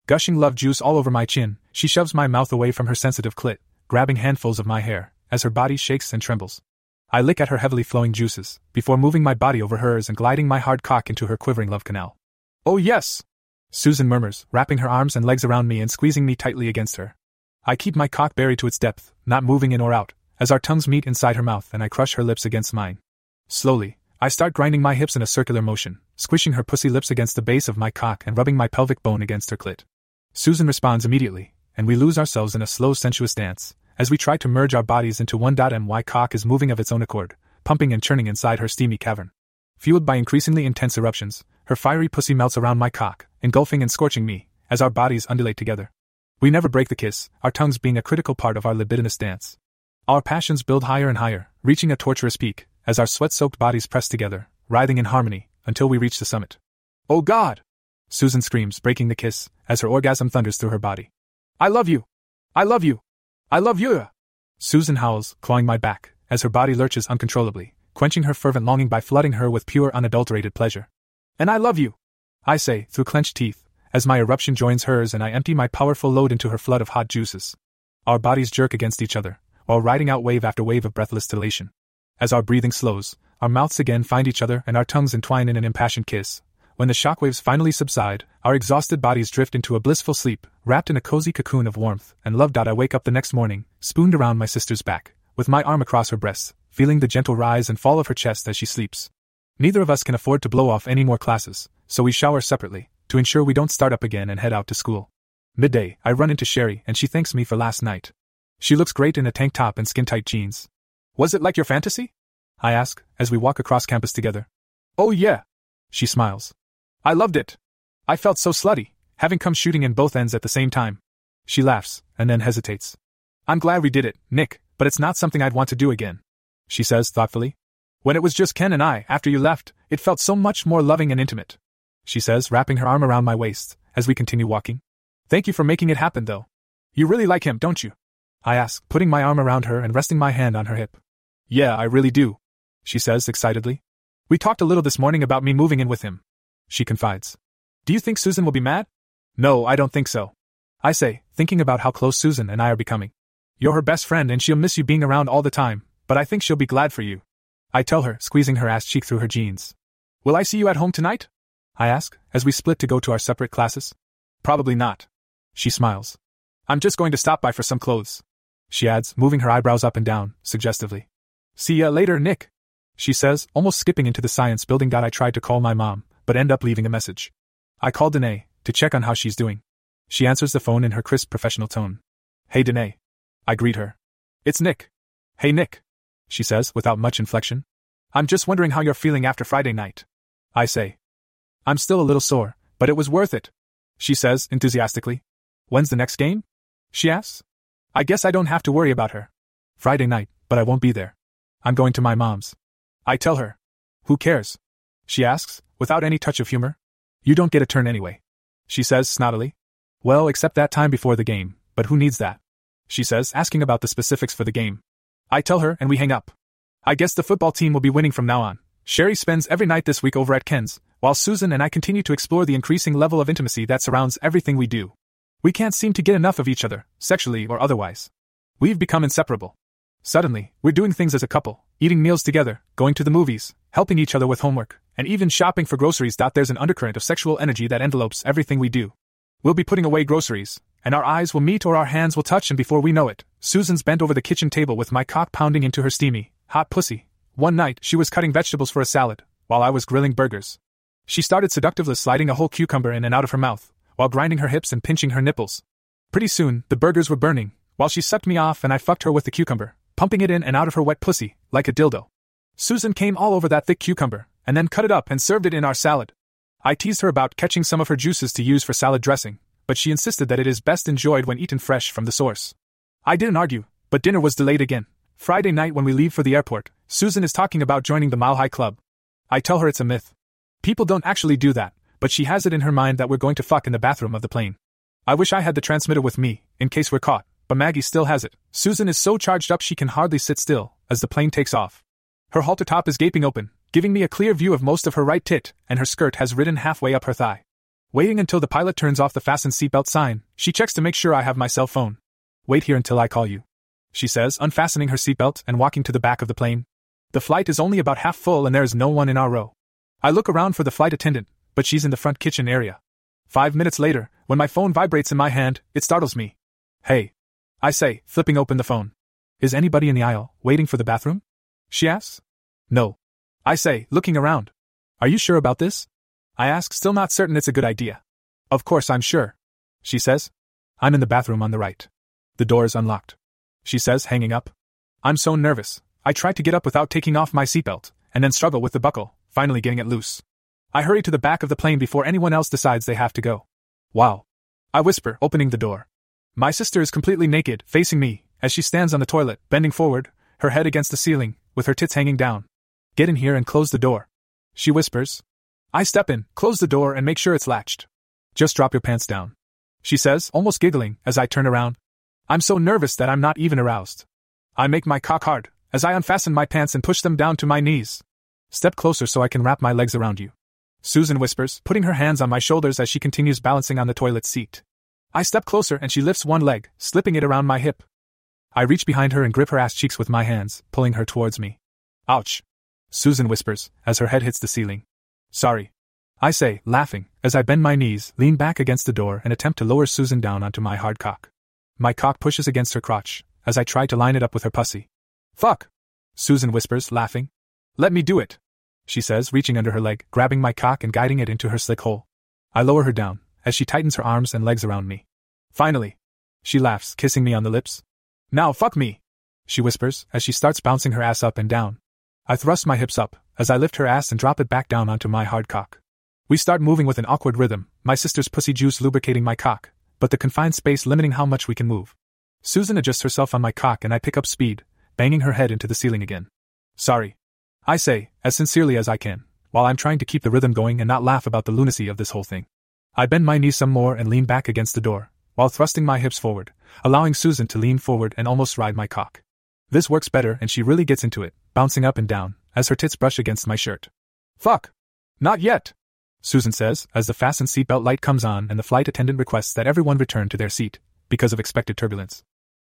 Gushing love juice all over my chin, she shoves my mouth away from her sensitive clit, grabbing handfuls of my hair, as her body shakes and trembles. I lick at her heavily flowing juices, before moving my body over hers and gliding my hard cock into her quivering love canal. Oh, yes! Susan murmurs, wrapping her arms and legs around me and squeezing me tightly against her. I keep my cock buried to its depth, not moving in or out, as our tongues meet inside her mouth and I crush her lips against mine. Slowly, I start grinding my hips in a circular motion, squishing her pussy lips against the base of my cock and rubbing my pelvic bone against her clit. Susan responds immediately, and we lose ourselves in a slow, sensuous dance, as we try to merge our bodies into one. My cock is moving of its own accord, pumping and churning inside her steamy cavern. Fueled by increasingly intense eruptions, her fiery pussy melts around my cock, engulfing and scorching me, as our bodies undulate together. We never break the kiss, our tongues being a critical part of our libidinous dance. Our passions build higher and higher, reaching a torturous peak, as our sweat soaked bodies press together, writhing in harmony, until we reach the summit. Oh God! Susan screams, breaking the kiss, as her orgasm thunders through her body. I love you. I love you. I love you. Susan howls, clawing my back, as her body lurches uncontrollably, quenching her fervent longing by flooding her with pure unadulterated pleasure. And I love you. I say, through clenched teeth, as my eruption joins hers and I empty my powerful load into her flood of hot juices. Our bodies jerk against each other, while riding out wave after wave of breathless elation. As our breathing slows, our mouths again find each other and our tongues entwine in an impassioned kiss. When the shockwaves finally subside, our exhausted bodies drift into a blissful sleep, wrapped in a cozy cocoon of warmth and love. I wake up the next morning, spooned around my sister's back, with my arm across her breasts, feeling the gentle rise and fall of her chest as she sleeps. Neither of us can afford to blow off any more classes, so we shower separately, to ensure we don't start up again and head out to school. Midday, I run into Sherry and she thanks me for last night. She looks great in a tank top and skin tight jeans. Was it like your fantasy? I ask, as we walk across campus together. Oh, yeah. She smiles. I loved it. I felt so slutty, having come shooting in both ends at the same time. She laughs, and then hesitates. I'm glad we did it, Nick, but it's not something I'd want to do again. She says thoughtfully. When it was just Ken and I, after you left, it felt so much more loving and intimate. She says, wrapping her arm around my waist, as we continue walking. Thank you for making it happen, though. You really like him, don't you? I ask, putting my arm around her and resting my hand on her hip. Yeah, I really do, she says excitedly. We talked a little this morning about me moving in with him. She confides. Do you think Susan will be mad? No, I don't think so. I say, thinking about how close Susan and I are becoming. You're her best friend and she'll miss you being around all the time, but I think she'll be glad for you. I tell her, squeezing her ass cheek through her jeans. Will I see you at home tonight? I ask, as we split to go to our separate classes. Probably not. She smiles. I'm just going to stop by for some clothes. She adds, moving her eyebrows up and down, suggestively. See ya later, Nick. She says, almost skipping into the science building. God, I tried to call my mom, but end up leaving a message. I call Danae to check on how she's doing. She answers the phone in her crisp professional tone. Hey, Danae. I greet her. It's Nick. Hey, Nick. She says, without much inflection. I'm just wondering how you're feeling after Friday night. I say. I'm still a little sore, but it was worth it. She says, enthusiastically. When's the next game? She asks. I guess I don't have to worry about her. Friday night, but I won't be there. I'm going to my mom's. I tell her. Who cares? She asks, without any touch of humor. You don't get a turn anyway. She says snottily. Well, except that time before the game, but who needs that? She says, asking about the specifics for the game. I tell her, and we hang up. I guess the football team will be winning from now on. Sherry spends every night this week over at Ken's, while Susan and I continue to explore the increasing level of intimacy that surrounds everything we do. We can't seem to get enough of each other, sexually or otherwise. We've become inseparable. Suddenly, we're doing things as a couple, eating meals together, going to the movies, helping each other with homework, and even shopping for groceries. There's an undercurrent of sexual energy that envelopes everything we do. We'll be putting away groceries, and our eyes will meet or our hands will touch, and before we know it, Susan's bent over the kitchen table with my cock pounding into her steamy, hot pussy. One night, she was cutting vegetables for a salad, while I was grilling burgers. She started seductively sliding a whole cucumber in and out of her mouth, while grinding her hips and pinching her nipples. Pretty soon, the burgers were burning, while she sucked me off and I fucked her with the cucumber, pumping it in and out of her wet pussy, like a dildo. Susan came all over that thick cucumber, and then cut it up and served it in our salad. I teased her about catching some of her juices to use for salad dressing, but she insisted that it is best enjoyed when eaten fresh from the source. I didn't argue, but dinner was delayed again. Friday night when we leave for the airport, Susan is talking about joining the Mile High Club. I tell her it's a myth. People don't actually do that, but she has it in her mind that we're going to fuck in the bathroom of the plane. I wish I had the transmitter with me, in case we're caught, but Maggie still has it. Susan is so charged up she can hardly sit still, as the plane takes off. Her halter top is gaping open, giving me a clear view of most of her right tit, and her skirt has ridden halfway up her thigh. Waiting until the pilot turns off the fasten seatbelt sign, she checks to make sure I have my cell phone. Wait here until I call you. She says, unfastening her seatbelt and walking to the back of the plane. The flight is only about half full and there is no one in our row. I look around for the flight attendant, but she's in the front kitchen area. Five minutes later, when my phone vibrates in my hand, it startles me. Hey. I say, flipping open the phone. Is anybody in the aisle, waiting for the bathroom? She asks. No. I say, looking around. Are you sure about this? I ask, still not certain it's a good idea. Of course I'm sure. She says. I'm in the bathroom on the right. The door is unlocked. She says, hanging up. I'm so nervous. I try to get up without taking off my seatbelt, and then struggle with the buckle, finally getting it loose. I hurry to the back of the plane before anyone else decides they have to go. Wow. I whisper, opening the door. My sister is completely naked, facing me, as she stands on the toilet, bending forward, her head against the ceiling, with her tits hanging down. Get in here and close the door. She whispers. I step in, close the door, and make sure it's latched. Just drop your pants down. She says, almost giggling, as I turn around. I'm so nervous that I'm not even aroused. I make my cock hard, as I unfasten my pants and push them down to my knees. Step closer so I can wrap my legs around you. Susan whispers, putting her hands on my shoulders as she continues balancing on the toilet seat. I step closer and she lifts one leg, slipping it around my hip. I reach behind her and grip her ass cheeks with my hands, pulling her towards me. Ouch. Susan whispers, as her head hits the ceiling. Sorry. I say, laughing, as I bend my knees, lean back against the door, and attempt to lower Susan down onto my hard cock. My cock pushes against her crotch, as I try to line it up with her pussy. Fuck! Susan whispers, laughing. Let me do it, she says, reaching under her leg, grabbing my cock and guiding it into her slick hole. I lower her down, as she tightens her arms and legs around me. Finally! She laughs, kissing me on the lips. Now fuck me! She whispers, as she starts bouncing her ass up and down. I thrust my hips up, as I lift her ass and drop it back down onto my hard cock. We start moving with an awkward rhythm, my sister's pussy juice lubricating my cock, but the confined space limiting how much we can move. Susan adjusts herself on my cock and I pick up speed, banging her head into the ceiling again. Sorry. I say, as sincerely as I can, while I'm trying to keep the rhythm going and not laugh about the lunacy of this whole thing. I bend my knees some more and lean back against the door, while thrusting my hips forward, allowing Susan to lean forward and almost ride my cock. This works better and she really gets into it, bouncing up and down, as her tits brush against my shirt. Fuck! Not yet! Susan says, as the fastened seatbelt light comes on and the flight attendant requests that everyone return to their seat, because of expected turbulence.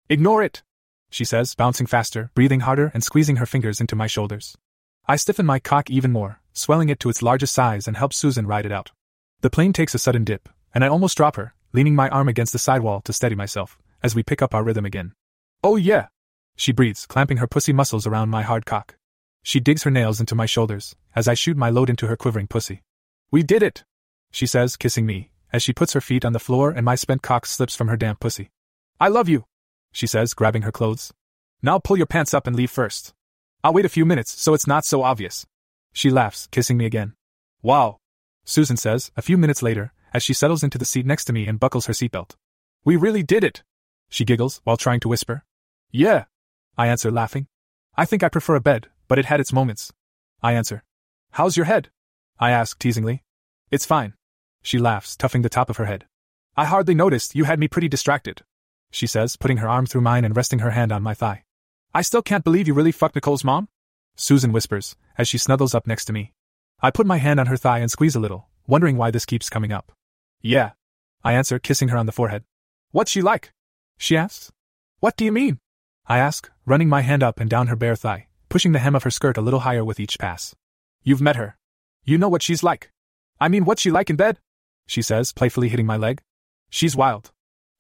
Ignore it! She says, bouncing faster, breathing harder, and squeezing her fingers into my shoulders. I stiffen my cock even more, swelling it to its largest size, and help Susan ride it out. The plane takes a sudden dip, and I almost drop her, leaning my arm against the sidewall to steady myself, as we pick up our rhythm again. Oh yeah! She breathes, clamping her pussy muscles around my hard cock. She digs her nails into my shoulders, as I shoot my load into her quivering pussy. We did it! She says, kissing me, as she puts her feet on the floor and my spent cock slips from her damp pussy. I love you! She says, grabbing her clothes. Now pull your pants up and leave first. I'll wait a few minutes so it's not so obvious. She laughs, kissing me again. Wow! Susan says, a few minutes later, as she settles into the seat next to me and buckles her seatbelt. We really did it! She giggles while trying to whisper. Yeah! I answer, laughing. I think I prefer a bed, but it had its moments. I answer. How's your head? I ask teasingly. It's fine. She laughs, tuffing the top of her head. I hardly noticed, you had me pretty distracted. She says, putting her arm through mine and resting her hand on my thigh. I still can't believe you really fucked Nicole's mom? Susan whispers, as she snuggles up next to me. I put my hand on her thigh and squeeze a little, wondering why this keeps coming up. Yeah. I answer, kissing her on the forehead. What's she like? She asks. What do you mean? I ask, running my hand up and down her bare thigh, pushing the hem of her skirt a little higher with each pass. You've met her. You know what she's like. I mean, what's she like in bed? She says, playfully hitting my leg. She's wild.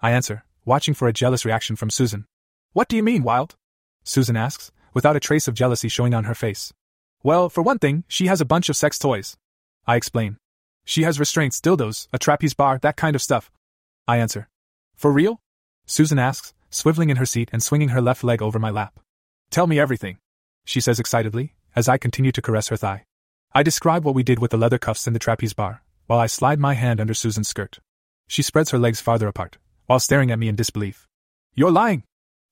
I answer, watching for a jealous reaction from Susan. What do you mean, wild? Susan asks, without a trace of jealousy showing on her face. Well, for one thing, she has a bunch of sex toys. I explain. She has restraints, dildos, a trapeze bar, that kind of stuff. I answer. For real? Susan asks, swiveling in her seat and swinging her left leg over my lap. Tell me everything, she says excitedly, as I continue to caress her thigh. I describe what we did with the leather cuffs and the trapeze bar, while I slide my hand under Susan's skirt. She spreads her legs farther apart, while staring at me in disbelief. You're lying!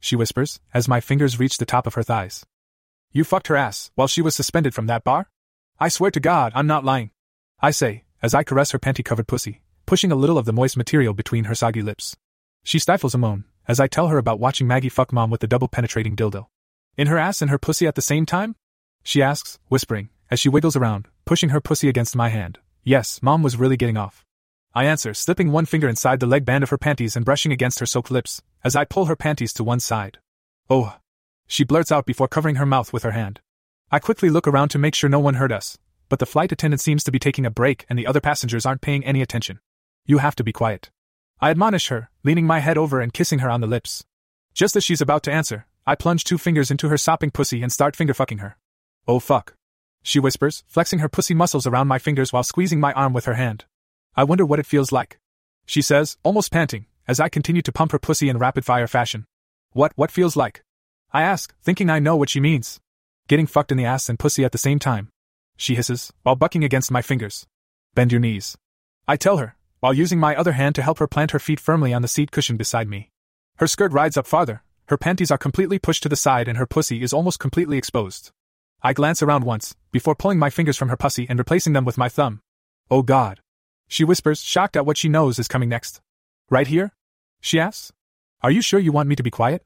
She whispers, as my fingers reach the top of her thighs. You fucked her ass while she was suspended from that bar? I swear to God, I'm not lying. I say, as I caress her panty covered pussy, pushing a little of the moist material between her soggy lips. She stifles a moan, as I tell her about watching Maggie fuck mom with the double penetrating dildo. In her ass and her pussy at the same time? She asks, whispering, as she wiggles around, pushing her pussy against my hand. Yes, Mom was really getting off. I answer, slipping one finger inside the leg band of her panties and brushing against her soaked lips, as I pull her panties to one side. Oh! She blurts out before covering her mouth with her hand. I quickly look around to make sure no one heard us, but the flight attendant seems to be taking a break and the other passengers aren't paying any attention. You have to be quiet. I admonish her, leaning my head over and kissing her on the lips. Just as she's about to answer, I plunge two fingers into her sopping pussy and start finger fucking her. Oh fuck she whispers, flexing her pussy muscles around my fingers while squeezing my arm with her hand. I wonder what it feels like. She says, almost panting, as I continue to pump her pussy in rapid fire fashion. What, what feels like? I ask, thinking I know what she means. Getting fucked in the ass and pussy at the same time. She hisses, while bucking against my fingers. Bend your knees. I tell her, while using my other hand to help her plant her feet firmly on the seat cushion beside me. Her skirt rides up farther, her panties are completely pushed to the side, and her pussy is almost completely exposed. I glance around once, before pulling my fingers from her pussy and replacing them with my thumb. Oh God. She whispers, shocked at what she knows is coming next. Right here? She asks. Are you sure you want me to be quiet?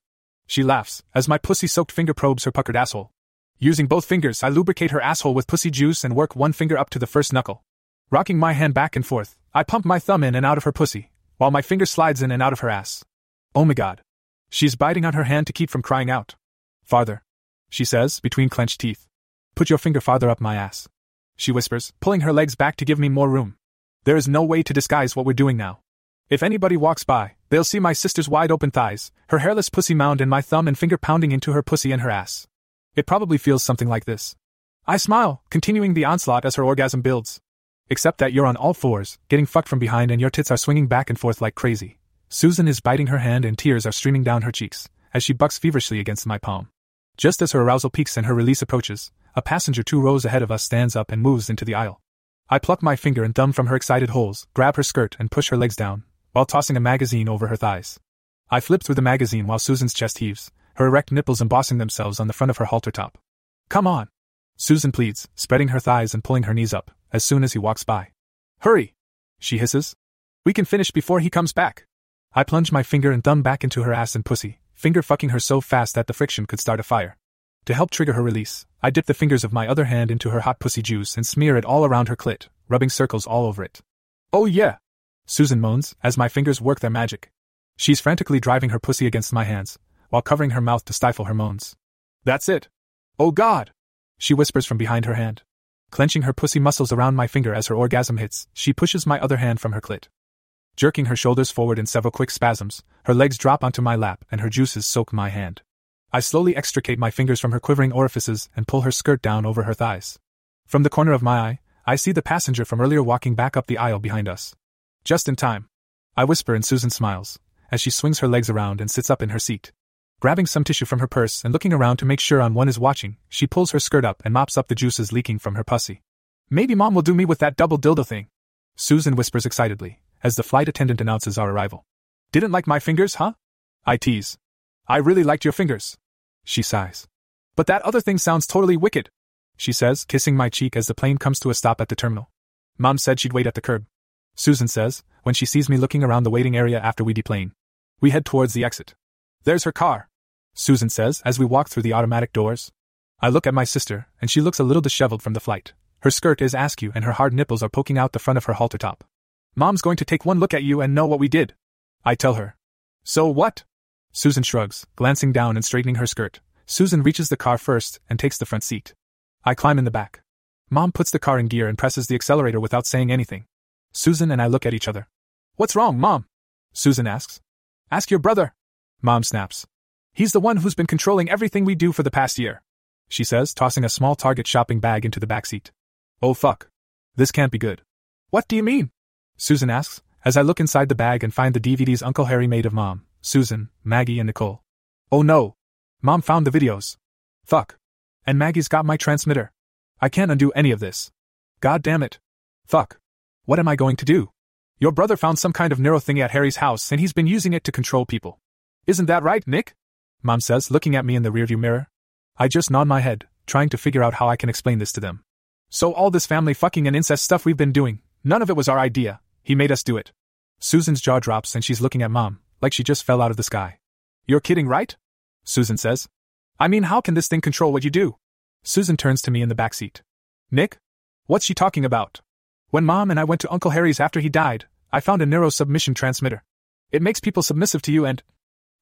She laughs, as my pussy soaked finger probes her puckered asshole. Using both fingers, I lubricate her asshole with pussy juice and work one finger up to the first knuckle. Rocking my hand back and forth, I pump my thumb in and out of her pussy, while my finger slides in and out of her ass. Oh my god. She's biting on her hand to keep from crying out. Farther. She says, between clenched teeth. Put your finger farther up my ass. She whispers, pulling her legs back to give me more room. There is no way to disguise what we're doing now. If anybody walks by, they'll see my sister's wide open thighs, her hairless pussy mound, and my thumb and finger pounding into her pussy and her ass. It probably feels something like this. I smile, continuing the onslaught as her orgasm builds. Except that you're on all fours, getting fucked from behind, and your tits are swinging back and forth like crazy. Susan is biting her hand, and tears are streaming down her cheeks as she bucks feverishly against my palm. Just as her arousal peaks and her release approaches, a passenger two rows ahead of us stands up and moves into the aisle. I pluck my finger and thumb from her excited holes, grab her skirt, and push her legs down, while tossing a magazine over her thighs. I flip through the magazine while Susan's chest heaves, her erect nipples embossing themselves on the front of her halter top. Come on! Susan pleads, spreading her thighs and pulling her knees up, as soon as he walks by. Hurry! She hisses. We can finish before he comes back. I plunge my finger and thumb back into her ass and pussy, finger fucking her so fast that the friction could start a fire. To help trigger her release, I dip the fingers of my other hand into her hot pussy juice and smear it all around her clit, rubbing circles all over it. Oh yeah! Susan moans, as my fingers work their magic. She's frantically driving her pussy against my hands, while covering her mouth to stifle her moans. That's it! Oh God! She whispers from behind her hand. Clenching her pussy muscles around my finger as her orgasm hits, she pushes my other hand from her clit. Jerking her shoulders forward in several quick spasms, her legs drop onto my lap and her juices soak my hand. I slowly extricate my fingers from her quivering orifices and pull her skirt down over her thighs. From the corner of my eye, I see the passenger from earlier walking back up the aisle behind us. Just in time. I whisper and Susan smiles, as she swings her legs around and sits up in her seat. Grabbing some tissue from her purse and looking around to make sure on one is watching, she pulls her skirt up and mops up the juices leaking from her pussy. Maybe mom will do me with that double dildo thing. Susan whispers excitedly, as the flight attendant announces our arrival. Didn't like my fingers, huh? I tease. I really liked your fingers. She sighs. But that other thing sounds totally wicked, she says, kissing my cheek as the plane comes to a stop at the terminal. Mom said she'd wait at the curb. Susan says, when she sees me looking around the waiting area after we deplane. We head towards the exit. There's her car, Susan says as we walk through the automatic doors. I look at my sister, and she looks a little disheveled from the flight. Her skirt is askew and her hard nipples are poking out the front of her halter top. Mom's going to take one look at you and know what we did. I tell her. So what? Susan shrugs, glancing down and straightening her skirt. Susan reaches the car first and takes the front seat. I climb in the back. Mom puts the car in gear and presses the accelerator without saying anything. Susan and I look at each other. What's wrong, Mom? Susan asks. Ask your brother. Mom snaps. He's the one who's been controlling everything we do for the past year. She says, tossing a small Target shopping bag into the back seat. Oh fuck. This can't be good. What do you mean? Susan asks, as I look inside the bag and find the DVDs Uncle Harry made of Mom, Susan, Maggie, and Nicole. Oh no. Mom found the videos. Fuck. And Maggie's got my transmitter. I can't undo any of this. God damn it. Fuck. What am I going to do? Your brother found some kind of neuro thingy at Harry's house and he's been using it to control people. Isn't that right, Nick? Mom says, looking at me in the rearview mirror. I just nod my head, trying to figure out how I can explain this to them. So, all this family fucking and incest stuff we've been doing, none of it was our idea. He made us do it. Susan's jaw drops and she's looking at Mom, like she just fell out of the sky. You're kidding, right? Susan says. I mean, how can this thing control what you do? Susan turns to me in the back seat. Nick? What's she talking about? When Mom and I went to Uncle Harry's after he died, I found a neuro submission transmitter. It makes people submissive to you and.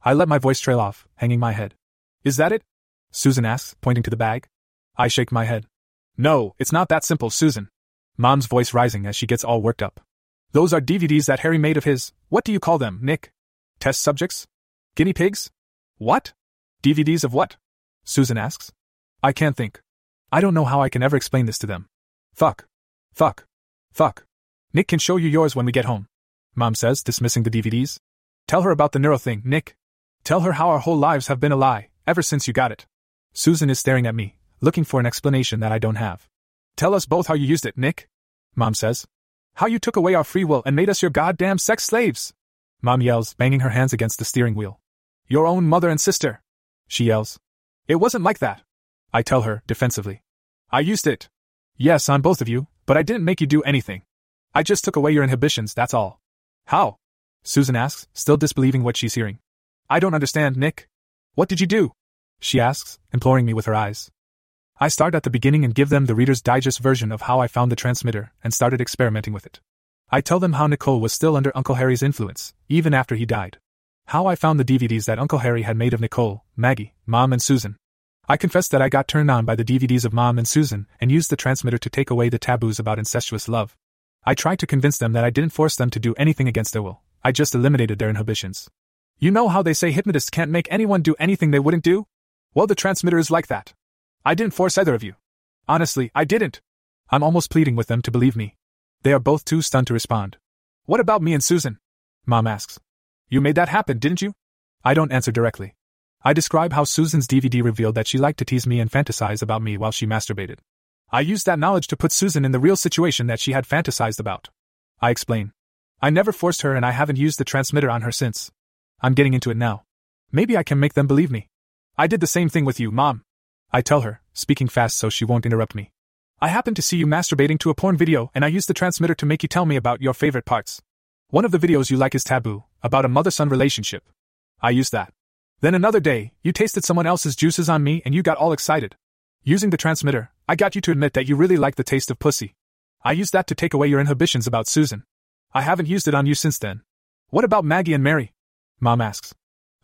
I let my voice trail off, hanging my head. Is that it? Susan asks, pointing to the bag. I shake my head. No, it's not that simple, Susan. Mom's voice rising as she gets all worked up. Those are DVDs that Harry made of his. What do you call them, Nick? Test subjects? Guinea pigs? What? DVDs of what? Susan asks. I can't think. I don't know how I can ever explain this to them. Fuck. Fuck. Fuck. Nick can show you yours when we get home. Mom says, dismissing the DVDs. Tell her about the neuro thing, Nick. Tell her how our whole lives have been a lie, ever since you got it. Susan is staring at me, looking for an explanation that I don't have. Tell us both how you used it, Nick. Mom says. How you took away our free will and made us your goddamn sex slaves. Mom yells, banging her hands against the steering wheel. Your own mother and sister. She yells. It wasn't like that. I tell her, defensively. I used it. Yes, on both of you, but I didn't make you do anything. I just took away your inhibitions, that's all. How? Susan asks, still disbelieving what she's hearing. I don't understand, Nick. What did you do? She asks, imploring me with her eyes. I start at the beginning and give them the Reader's Digest version of how I found the transmitter and started experimenting with it. I tell them how Nicole was still under Uncle Harry's influence, even after he died. How I found the DVDs that Uncle Harry had made of Nicole, Maggie, Mom, and Susan. I confess that I got turned on by the DVDs of Mom and Susan and used the transmitter to take away the taboos about incestuous love. I tried to convince them that I didn't force them to do anything against their will, I just eliminated their inhibitions. You know how they say hypnotists can't make anyone do anything they wouldn't do? Well, the transmitter is like that. I didn't force either of you. Honestly, I didn't. I'm almost pleading with them to believe me. They are both too stunned to respond. What about me and Susan? Mom asks. You made that happen, didn't you? I don't answer directly. I describe how Susan's DVD revealed that she liked to tease me and fantasize about me while she masturbated. I used that knowledge to put Susan in the real situation that she had fantasized about. I explain. I never forced her and I haven't used the transmitter on her since. I'm getting into it now. Maybe I can make them believe me. I did the same thing with you, Mom. I tell her, speaking fast so she won't interrupt me. I happened to see you masturbating to a porn video and I used the transmitter to make you tell me about your favorite parts. One of the videos you like is Taboo, about a mother son relationship. I used that. Then another day, you tasted someone else's juices on me and you got all excited. Using the transmitter, I got you to admit that you really like the taste of pussy. I used that to take away your inhibitions about Susan. I haven't used it on you since then. What about Maggie and Mary? Mom asks.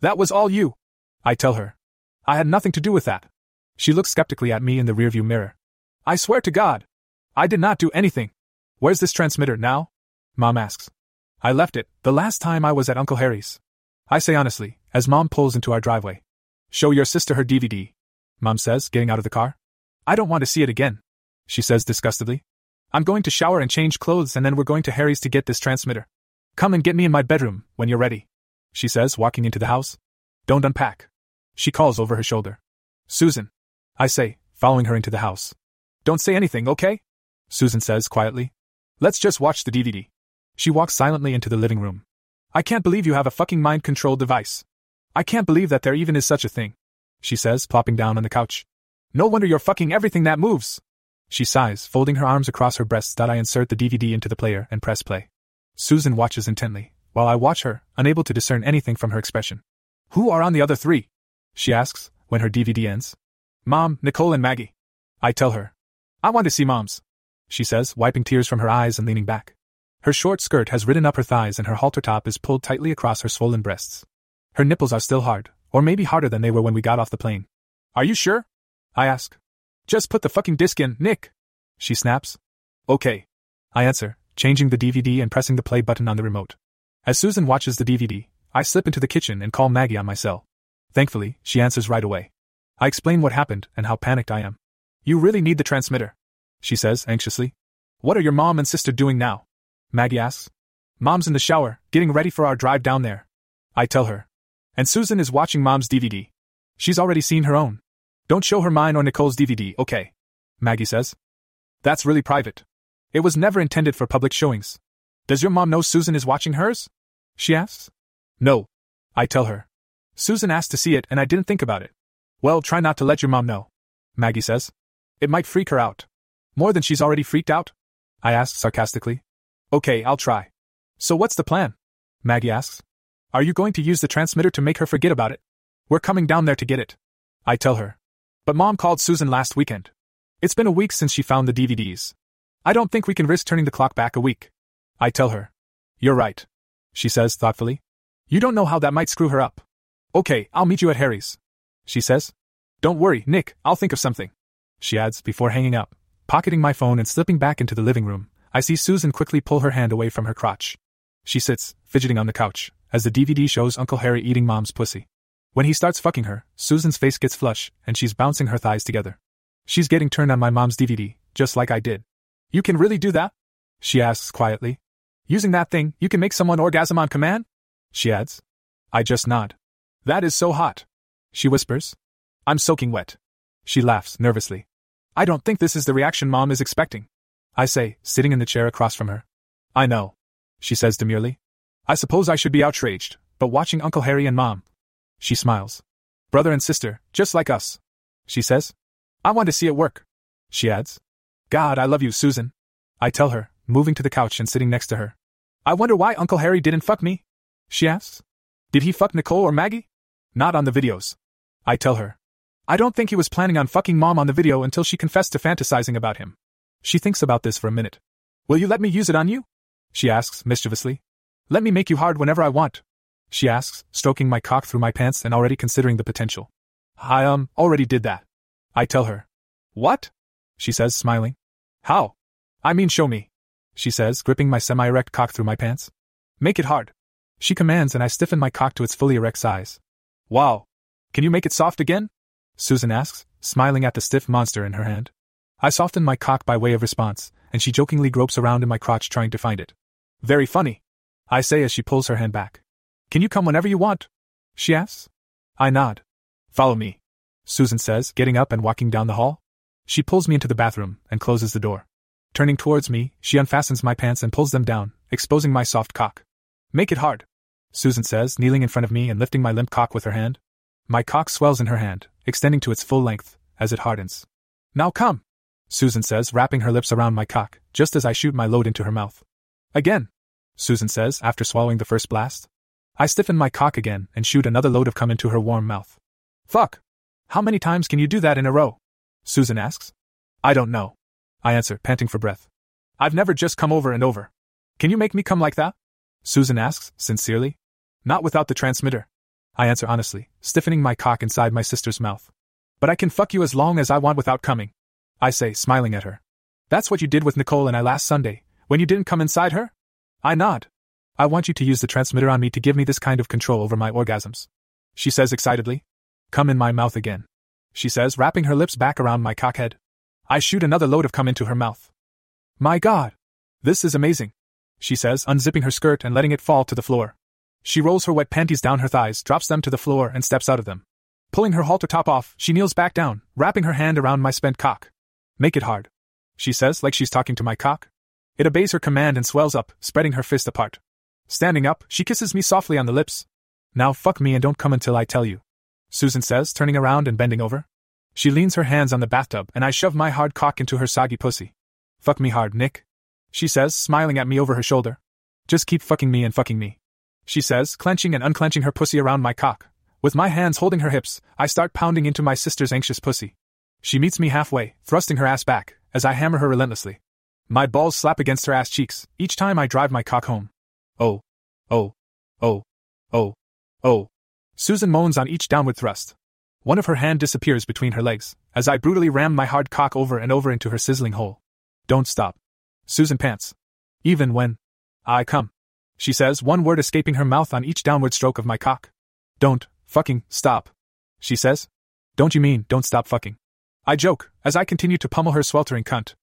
That was all you. I tell her. I had nothing to do with that. She looks skeptically at me in the rearview mirror. I swear to God. I did not do anything. Where's this transmitter now? Mom asks. I left it, the last time I was at Uncle Harry's. I say honestly, as Mom pulls into our driveway. Show your sister her DVD. Mom says, getting out of the car. I don't want to see it again. She says disgustedly. I'm going to shower and change clothes and then we're going to Harry's to get this transmitter. Come and get me in my bedroom when you're ready. She says, walking into the house. Don't unpack. She calls over her shoulder. Susan. I say, following her into the house. Don't say anything, okay? Susan says quietly. Let's just watch the DVD. She walks silently into the living room. I can't believe you have a fucking mind control device. I can't believe that there even is such a thing. She says, plopping down on the couch. No wonder you're fucking everything that moves. She sighs, folding her arms across her breasts that I insert the DVD into the player and press play. Susan watches intently, while I watch her, unable to discern anything from her expression. Who are on the other three? She asks, when her DVD ends. Mom, Nicole, and Maggie. I tell her. I want to see Mom's. She says, wiping tears from her eyes and leaning back. Her short skirt has ridden up her thighs and her halter top is pulled tightly across her swollen breasts. Her nipples are still hard, or maybe harder than they were when we got off the plane. Are you sure? I ask. Just put the fucking disc in, Nick. She snaps. Okay. I answer, changing the DVD and pressing the play button on the remote. As Susan watches the DVD, I slip into the kitchen and call Maggie on my cell. Thankfully, she answers right away. I explain what happened and how panicked I am. You really need the transmitter, she says anxiously. What are your mom and sister doing now? Maggie asks. Mom's in the shower, getting ready for our drive down there. I tell her. And Susan is watching Mom's DVD. She's already seen her own. Don't show her mine or Nicole's DVD, okay? Maggie says. That's really private. It was never intended for public showings. Does your mom know Susan is watching hers? She asks. No. I tell her. Susan asked to see it and I didn't think about it. Well, try not to let your mom know. Maggie says. It might freak her out. More than she's already freaked out? I ask sarcastically. Okay, I'll try. So what's the plan? Maggie asks. Are you going to use the transmitter to make her forget about it? We're coming down there to get it. I tell her. But mom called Susan last weekend. It's been a week since she found the DVDs. I don't think we can risk turning the clock back a week. I tell her. You're right. She says thoughtfully. You don't know how that might screw her up. Okay, I'll meet you at Harry's she says. Don't worry, Nick, I'll think of something. She adds, before hanging up. Pocketing my phone and slipping back into the living room, I see Susan quickly pull her hand away from her crotch. She sits, fidgeting on the couch, as the DVD shows Uncle Harry eating Mom's pussy. When he starts fucking her, Susan's face gets flush, and she's bouncing her thighs together. She's getting turned on my mom's DVD, just like I did. You can really do that? She asks quietly. Using that thing, you can make someone orgasm on command? She adds. I just nod. That is so hot. She whispers. I'm soaking wet. She laughs nervously. I don't think this is the reaction Mom is expecting. I say, sitting in the chair across from her. I know. She says demurely. I suppose I should be outraged, but watching Uncle Harry and Mom. She smiles. Brother and sister, just like us. She says. I want to see it work. She adds. God, I love you, Susan. I tell her, moving to the couch and sitting next to her. I wonder why Uncle Harry didn't fuck me? She asks. Did he fuck Nicole or Maggie? Not on the videos. I tell her. I don't think he was planning on fucking mom on the video until she confessed to fantasizing about him. She thinks about this for a minute. Will you let me use it on you? She asks, mischievously. Let me make you hard whenever I want. She asks, stroking my cock through my pants and already considering the potential. I, um, already did that. I tell her. What? She says, smiling. How? I mean, show me. She says, gripping my semi erect cock through my pants. Make it hard. She commands, and I stiffen my cock to its fully erect size. Wow. Can you make it soft again? Susan asks, smiling at the stiff monster in her hand. I soften my cock by way of response, and she jokingly gropes around in my crotch trying to find it. Very funny. I say as she pulls her hand back. Can you come whenever you want? She asks. I nod. Follow me. Susan says, getting up and walking down the hall. She pulls me into the bathroom and closes the door. Turning towards me, she unfastens my pants and pulls them down, exposing my soft cock. Make it hard. Susan says, kneeling in front of me and lifting my limp cock with her hand. My cock swells in her hand, extending to its full length, as it hardens. Now come! Susan says, wrapping her lips around my cock, just as I shoot my load into her mouth. Again! Susan says, after swallowing the first blast. I stiffen my cock again and shoot another load of cum into her warm mouth. Fuck! How many times can you do that in a row? Susan asks. I don't know. I answer, panting for breath. I've never just come over and over. Can you make me come like that? Susan asks, sincerely. Not without the transmitter. I answer honestly, stiffening my cock inside my sister's mouth. But I can fuck you as long as I want without coming. I say, smiling at her. That's what you did with Nicole and I last Sunday, when you didn't come inside her? I nod. I want you to use the transmitter on me to give me this kind of control over my orgasms. She says excitedly. Come in my mouth again. She says, wrapping her lips back around my cockhead. I shoot another load of cum into her mouth. My god! This is amazing. She says, unzipping her skirt and letting it fall to the floor. She rolls her wet panties down her thighs, drops them to the floor, and steps out of them. Pulling her halter top off, she kneels back down, wrapping her hand around my spent cock. Make it hard. She says, like she's talking to my cock. It obeys her command and swells up, spreading her fist apart. Standing up, she kisses me softly on the lips. Now fuck me and don't come until I tell you. Susan says, turning around and bending over. She leans her hands on the bathtub, and I shove my hard cock into her soggy pussy. Fuck me hard, Nick. She says, smiling at me over her shoulder. Just keep fucking me and fucking me she says, clenching and unclenching her pussy around my cock. With my hands holding her hips, I start pounding into my sister's anxious pussy. She meets me halfway, thrusting her ass back, as I hammer her relentlessly. My balls slap against her ass cheeks, each time I drive my cock home. Oh. Oh. Oh. Oh. Oh. Susan moans on each downward thrust. One of her hand disappears between her legs, as I brutally ram my hard cock over and over into her sizzling hole. Don't stop. Susan pants. Even when I come she says, one word escaping her mouth on each downward stroke of my cock. Don't, fucking, stop. She says. Don't you mean, don't stop fucking? I joke, as I continue to pummel her sweltering cunt.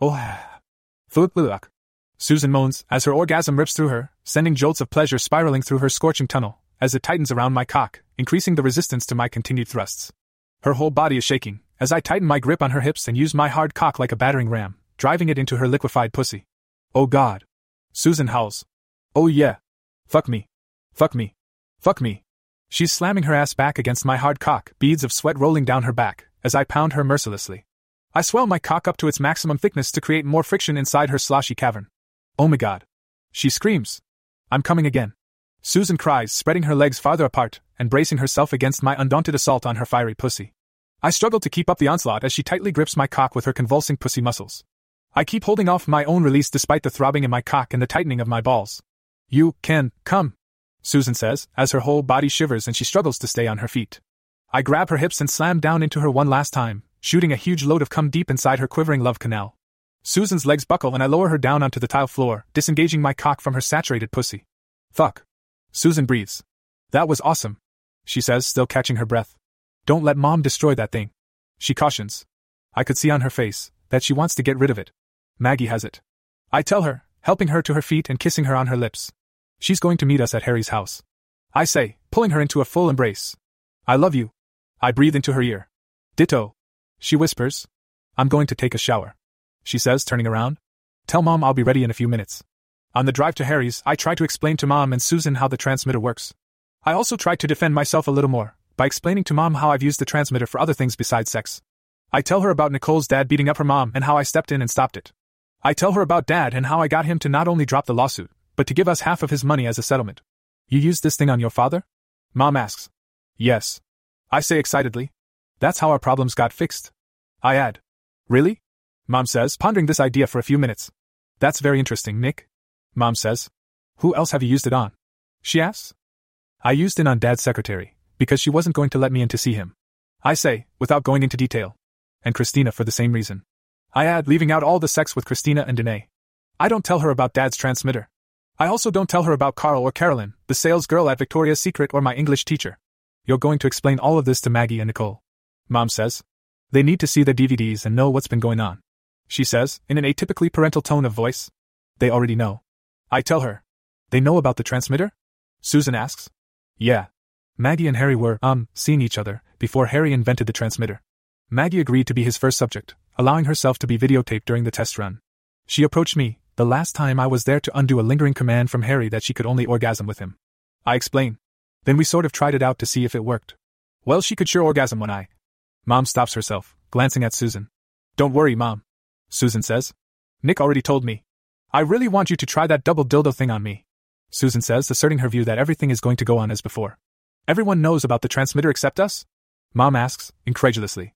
Oh, Thuluk Susan moans, as her orgasm rips through her, sending jolts of pleasure spiraling through her scorching tunnel, as it tightens around my cock, increasing the resistance to my continued thrusts. Her whole body is shaking, as I tighten my grip on her hips and use my hard cock like a battering ram, driving it into her liquefied pussy. Oh God. Susan howls, Oh yeah. Fuck me. Fuck me. Fuck me. She's slamming her ass back against my hard cock, beads of sweat rolling down her back, as I pound her mercilessly. I swell my cock up to its maximum thickness to create more friction inside her sloshy cavern. Oh my god. She screams. I'm coming again. Susan cries, spreading her legs farther apart and bracing herself against my undaunted assault on her fiery pussy. I struggle to keep up the onslaught as she tightly grips my cock with her convulsing pussy muscles. I keep holding off my own release despite the throbbing in my cock and the tightening of my balls. You can come, Susan says, as her whole body shivers and she struggles to stay on her feet. I grab her hips and slam down into her one last time, shooting a huge load of cum deep inside her quivering love canal. Susan's legs buckle and I lower her down onto the tile floor, disengaging my cock from her saturated pussy. Fuck. Susan breathes. That was awesome. She says, still catching her breath. Don't let mom destroy that thing. She cautions. I could see on her face that she wants to get rid of it. Maggie has it. I tell her, helping her to her feet and kissing her on her lips. She's going to meet us at Harry's house. I say, pulling her into a full embrace. I love you. I breathe into her ear. Ditto. She whispers. I'm going to take a shower. She says, turning around. Tell Mom I'll be ready in a few minutes. On the drive to Harry's, I try to explain to Mom and Susan how the transmitter works. I also try to defend myself a little more, by explaining to Mom how I've used the transmitter for other things besides sex. I tell her about Nicole's dad beating up her mom and how I stepped in and stopped it. I tell her about Dad and how I got him to not only drop the lawsuit, but to give us half of his money as a settlement. You used this thing on your father? Mom asks. Yes. I say excitedly. That's how our problems got fixed. I add. Really? Mom says, pondering this idea for a few minutes. That's very interesting, Nick. Mom says. Who else have you used it on? She asks. I used it on Dad's secretary, because she wasn't going to let me in to see him. I say, without going into detail. And Christina for the same reason. I add, leaving out all the sex with Christina and Danae. I don't tell her about Dad's transmitter. I also don't tell her about Carl or Carolyn, the sales girl at Victoria's Secret or my English teacher. You're going to explain all of this to Maggie and Nicole. Mom says. They need to see the DVDs and know what's been going on. She says, in an atypically parental tone of voice. They already know. I tell her. They know about the transmitter? Susan asks. Yeah. Maggie and Harry were, um, seeing each other, before Harry invented the transmitter. Maggie agreed to be his first subject, allowing herself to be videotaped during the test run. She approached me, the last time I was there to undo a lingering command from Harry that she could only orgasm with him. I explain. Then we sort of tried it out to see if it worked. Well, she could sure orgasm when I. Mom stops herself, glancing at Susan. Don't worry, Mom. Susan says. Nick already told me. I really want you to try that double dildo thing on me. Susan says, asserting her view that everything is going to go on as before. Everyone knows about the transmitter except us? Mom asks, incredulously.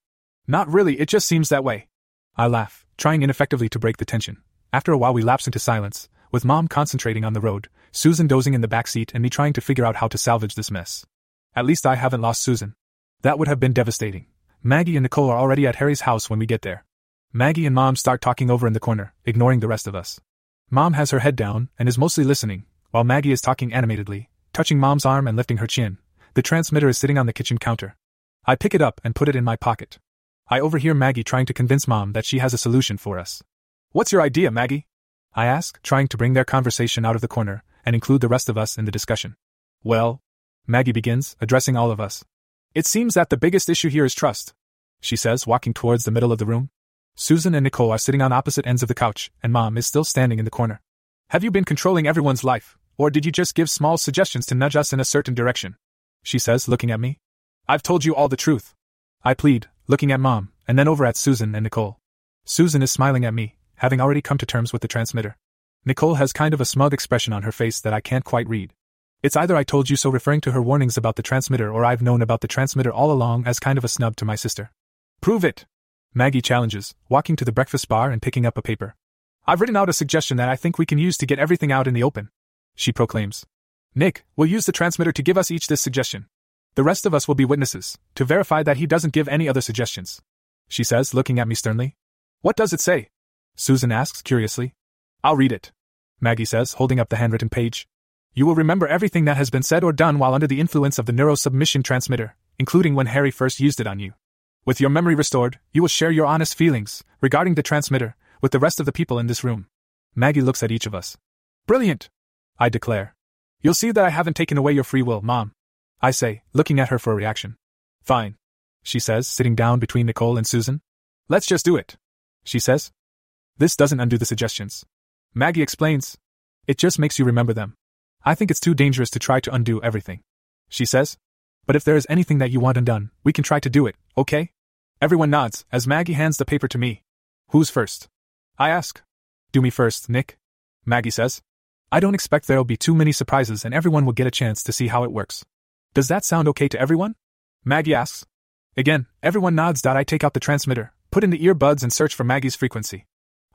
Not really, it just seems that way. I laugh, trying ineffectively to break the tension. After a while, we lapse into silence, with Mom concentrating on the road, Susan dozing in the back seat, and me trying to figure out how to salvage this mess. At least I haven't lost Susan. That would have been devastating. Maggie and Nicole are already at Harry's house when we get there. Maggie and Mom start talking over in the corner, ignoring the rest of us. Mom has her head down and is mostly listening, while Maggie is talking animatedly, touching Mom's arm and lifting her chin. The transmitter is sitting on the kitchen counter. I pick it up and put it in my pocket. I overhear Maggie trying to convince Mom that she has a solution for us. What's your idea, Maggie? I ask, trying to bring their conversation out of the corner and include the rest of us in the discussion. Well, Maggie begins, addressing all of us. It seems that the biggest issue here is trust, she says, walking towards the middle of the room. Susan and Nicole are sitting on opposite ends of the couch, and Mom is still standing in the corner. Have you been controlling everyone's life, or did you just give small suggestions to nudge us in a certain direction? She says, looking at me. I've told you all the truth. I plead, looking at Mom, and then over at Susan and Nicole. Susan is smiling at me, having already come to terms with the transmitter. Nicole has kind of a smug expression on her face that I can't quite read. It's either I told you so referring to her warnings about the transmitter or I've known about the transmitter all along as kind of a snub to my sister. Prove it! Maggie challenges, walking to the breakfast bar and picking up a paper. I've written out a suggestion that I think we can use to get everything out in the open. She proclaims. Nick, we'll use the transmitter to give us each this suggestion. The rest of us will be witnesses, to verify that he doesn't give any other suggestions. She says, looking at me sternly. What does it say? Susan asks curiously. I'll read it. Maggie says, holding up the handwritten page. You will remember everything that has been said or done while under the influence of the neurosubmission transmitter, including when Harry first used it on you. With your memory restored, you will share your honest feelings regarding the transmitter with the rest of the people in this room. Maggie looks at each of us. Brilliant! I declare. You'll see that I haven't taken away your free will, Mom. I say, looking at her for a reaction. Fine. She says, sitting down between Nicole and Susan. Let's just do it. She says. This doesn't undo the suggestions. Maggie explains. It just makes you remember them. I think it's too dangerous to try to undo everything. She says. But if there is anything that you want undone, we can try to do it, okay? Everyone nods as Maggie hands the paper to me. Who's first? I ask. Do me first, Nick. Maggie says. I don't expect there'll be too many surprises and everyone will get a chance to see how it works. Does that sound okay to everyone? Maggie asks. Again, everyone nods. I take out the transmitter, put in the earbuds, and search for Maggie's frequency.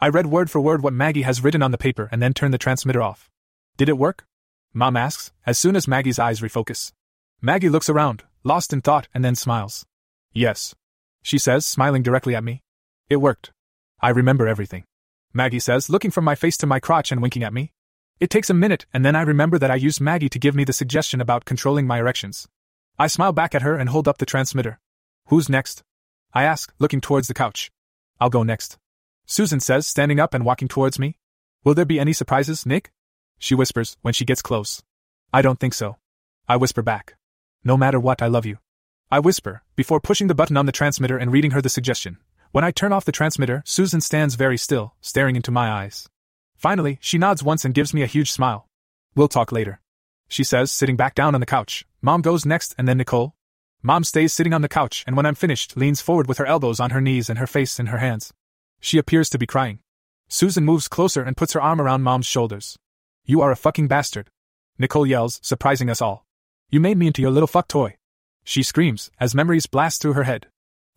I read word for word what Maggie has written on the paper and then turn the transmitter off. Did it work? Mom asks, as soon as Maggie's eyes refocus. Maggie looks around, lost in thought, and then smiles. Yes. She says, smiling directly at me. It worked. I remember everything. Maggie says, looking from my face to my crotch and winking at me. It takes a minute, and then I remember that I used Maggie to give me the suggestion about controlling my erections. I smile back at her and hold up the transmitter. Who's next? I ask, looking towards the couch. I'll go next. Susan says, standing up and walking towards me. Will there be any surprises, Nick? She whispers when she gets close. I don't think so. I whisper back. No matter what, I love you. I whisper, before pushing the button on the transmitter and reading her the suggestion. When I turn off the transmitter, Susan stands very still, staring into my eyes. Finally, she nods once and gives me a huge smile. We'll talk later. She says, sitting back down on the couch. Mom goes next, and then Nicole. Mom stays sitting on the couch, and when I'm finished, leans forward with her elbows on her knees and her face in her hands. She appears to be crying. Susan moves closer and puts her arm around Mom's shoulders. You are a fucking bastard. Nicole yells, surprising us all. You made me into your little fuck toy. She screams as memories blast through her head.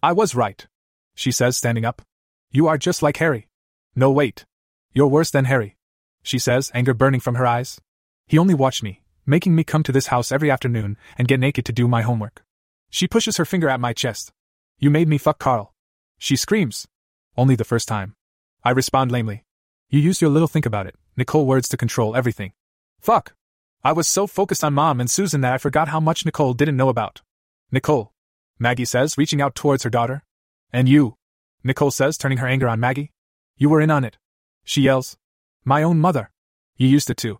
I was right. She says, standing up. You are just like Harry. No, wait. You're worse than Harry. She says, anger burning from her eyes. He only watched me, making me come to this house every afternoon and get naked to do my homework. She pushes her finger at my chest. You made me fuck Carl. She screams. Only the first time. I respond lamely. You used your little think about it, Nicole words to control everything. Fuck. I was so focused on mom and Susan that I forgot how much Nicole didn't know about. Nicole. Maggie says, reaching out towards her daughter. And you. Nicole says, turning her anger on Maggie. You were in on it. She yells. My own mother. You used it too.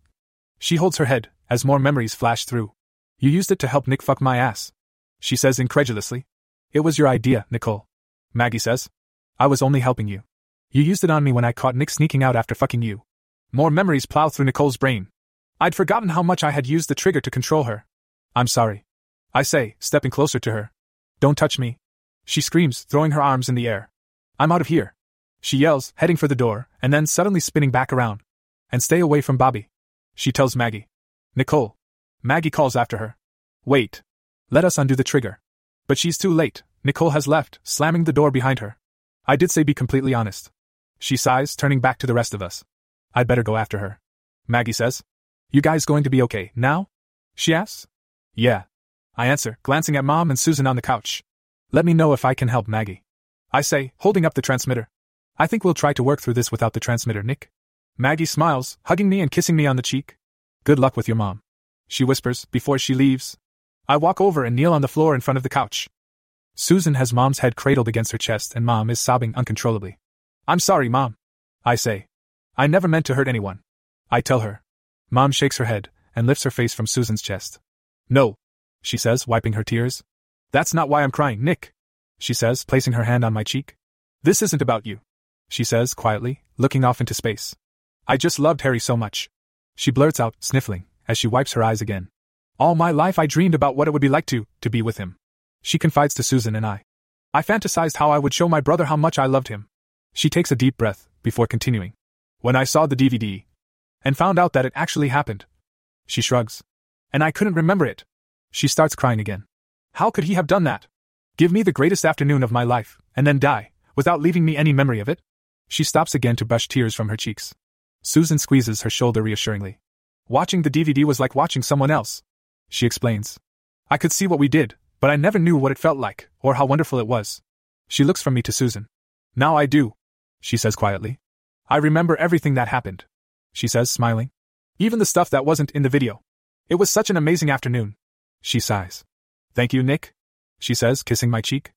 She holds her head, as more memories flash through. You used it to help Nick fuck my ass. She says incredulously. It was your idea, Nicole. Maggie says. I was only helping you. You used it on me when I caught Nick sneaking out after fucking you. More memories plow through Nicole's brain. I'd forgotten how much I had used the trigger to control her. I'm sorry. I say, stepping closer to her. Don't touch me. She screams, throwing her arms in the air. I'm out of here. She yells, heading for the door, and then suddenly spinning back around. And stay away from Bobby. She tells Maggie. Nicole. Maggie calls after her. Wait. Let us undo the trigger. But she's too late. Nicole has left, slamming the door behind her. I did say be completely honest. She sighs, turning back to the rest of us. I'd better go after her. Maggie says. You guys going to be okay now? She asks. Yeah. I answer, glancing at Mom and Susan on the couch. Let me know if I can help Maggie. I say, holding up the transmitter. I think we'll try to work through this without the transmitter, Nick. Maggie smiles, hugging me and kissing me on the cheek. Good luck with your mom. She whispers before she leaves. I walk over and kneel on the floor in front of the couch. Susan has mom's head cradled against her chest and mom is sobbing uncontrollably. I'm sorry, mom. I say. I never meant to hurt anyone. I tell her. Mom shakes her head and lifts her face from Susan's chest. No, she says, wiping her tears. That's not why I'm crying, Nick, she says, placing her hand on my cheek. This isn't about you, she says quietly, looking off into space. I just loved Harry so much. She blurts out, sniffling, as she wipes her eyes again. All my life I dreamed about what it would be like to, to be with him. She confides to Susan and I. I fantasized how I would show my brother how much I loved him. She takes a deep breath, before continuing. When I saw the DVD, and found out that it actually happened. She shrugs. And I couldn't remember it. She starts crying again. How could he have done that? Give me the greatest afternoon of my life, and then die, without leaving me any memory of it? She stops again to brush tears from her cheeks. Susan squeezes her shoulder reassuringly. Watching the DVD was like watching someone else. She explains. I could see what we did, but I never knew what it felt like, or how wonderful it was. She looks from me to Susan. Now I do, she says quietly. I remember everything that happened, she says, smiling. Even the stuff that wasn't in the video. It was such an amazing afternoon. She sighs. Thank you, Nick, she says, kissing my cheek.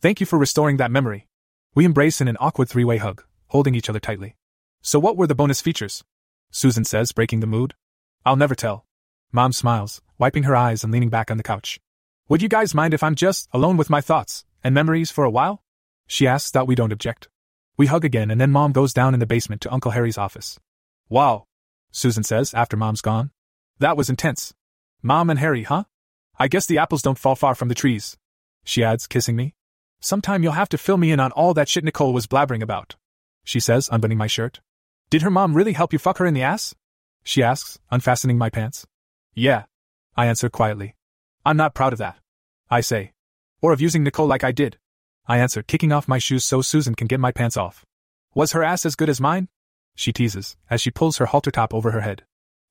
Thank you for restoring that memory. We embrace in an awkward three way hug, holding each other tightly. So, what were the bonus features? Susan says, breaking the mood. I'll never tell. Mom smiles, wiping her eyes and leaning back on the couch. Would you guys mind if I'm just alone with my thoughts and memories for a while? She asks that we don't object. We hug again and then Mom goes down in the basement to Uncle Harry's office. Wow, Susan says after Mom's gone. That was intense. Mom and Harry, huh? I guess the apples don't fall far from the trees. She adds, kissing me. Sometime you'll have to fill me in on all that shit Nicole was blabbering about. She says, unbuttoning my shirt. Did her mom really help you fuck her in the ass? She asks, unfastening my pants. Yeah. I answer quietly. I'm not proud of that. I say. Or of using Nicole like I did. I answer, kicking off my shoes so Susan can get my pants off. Was her ass as good as mine? She teases, as she pulls her halter top over her head.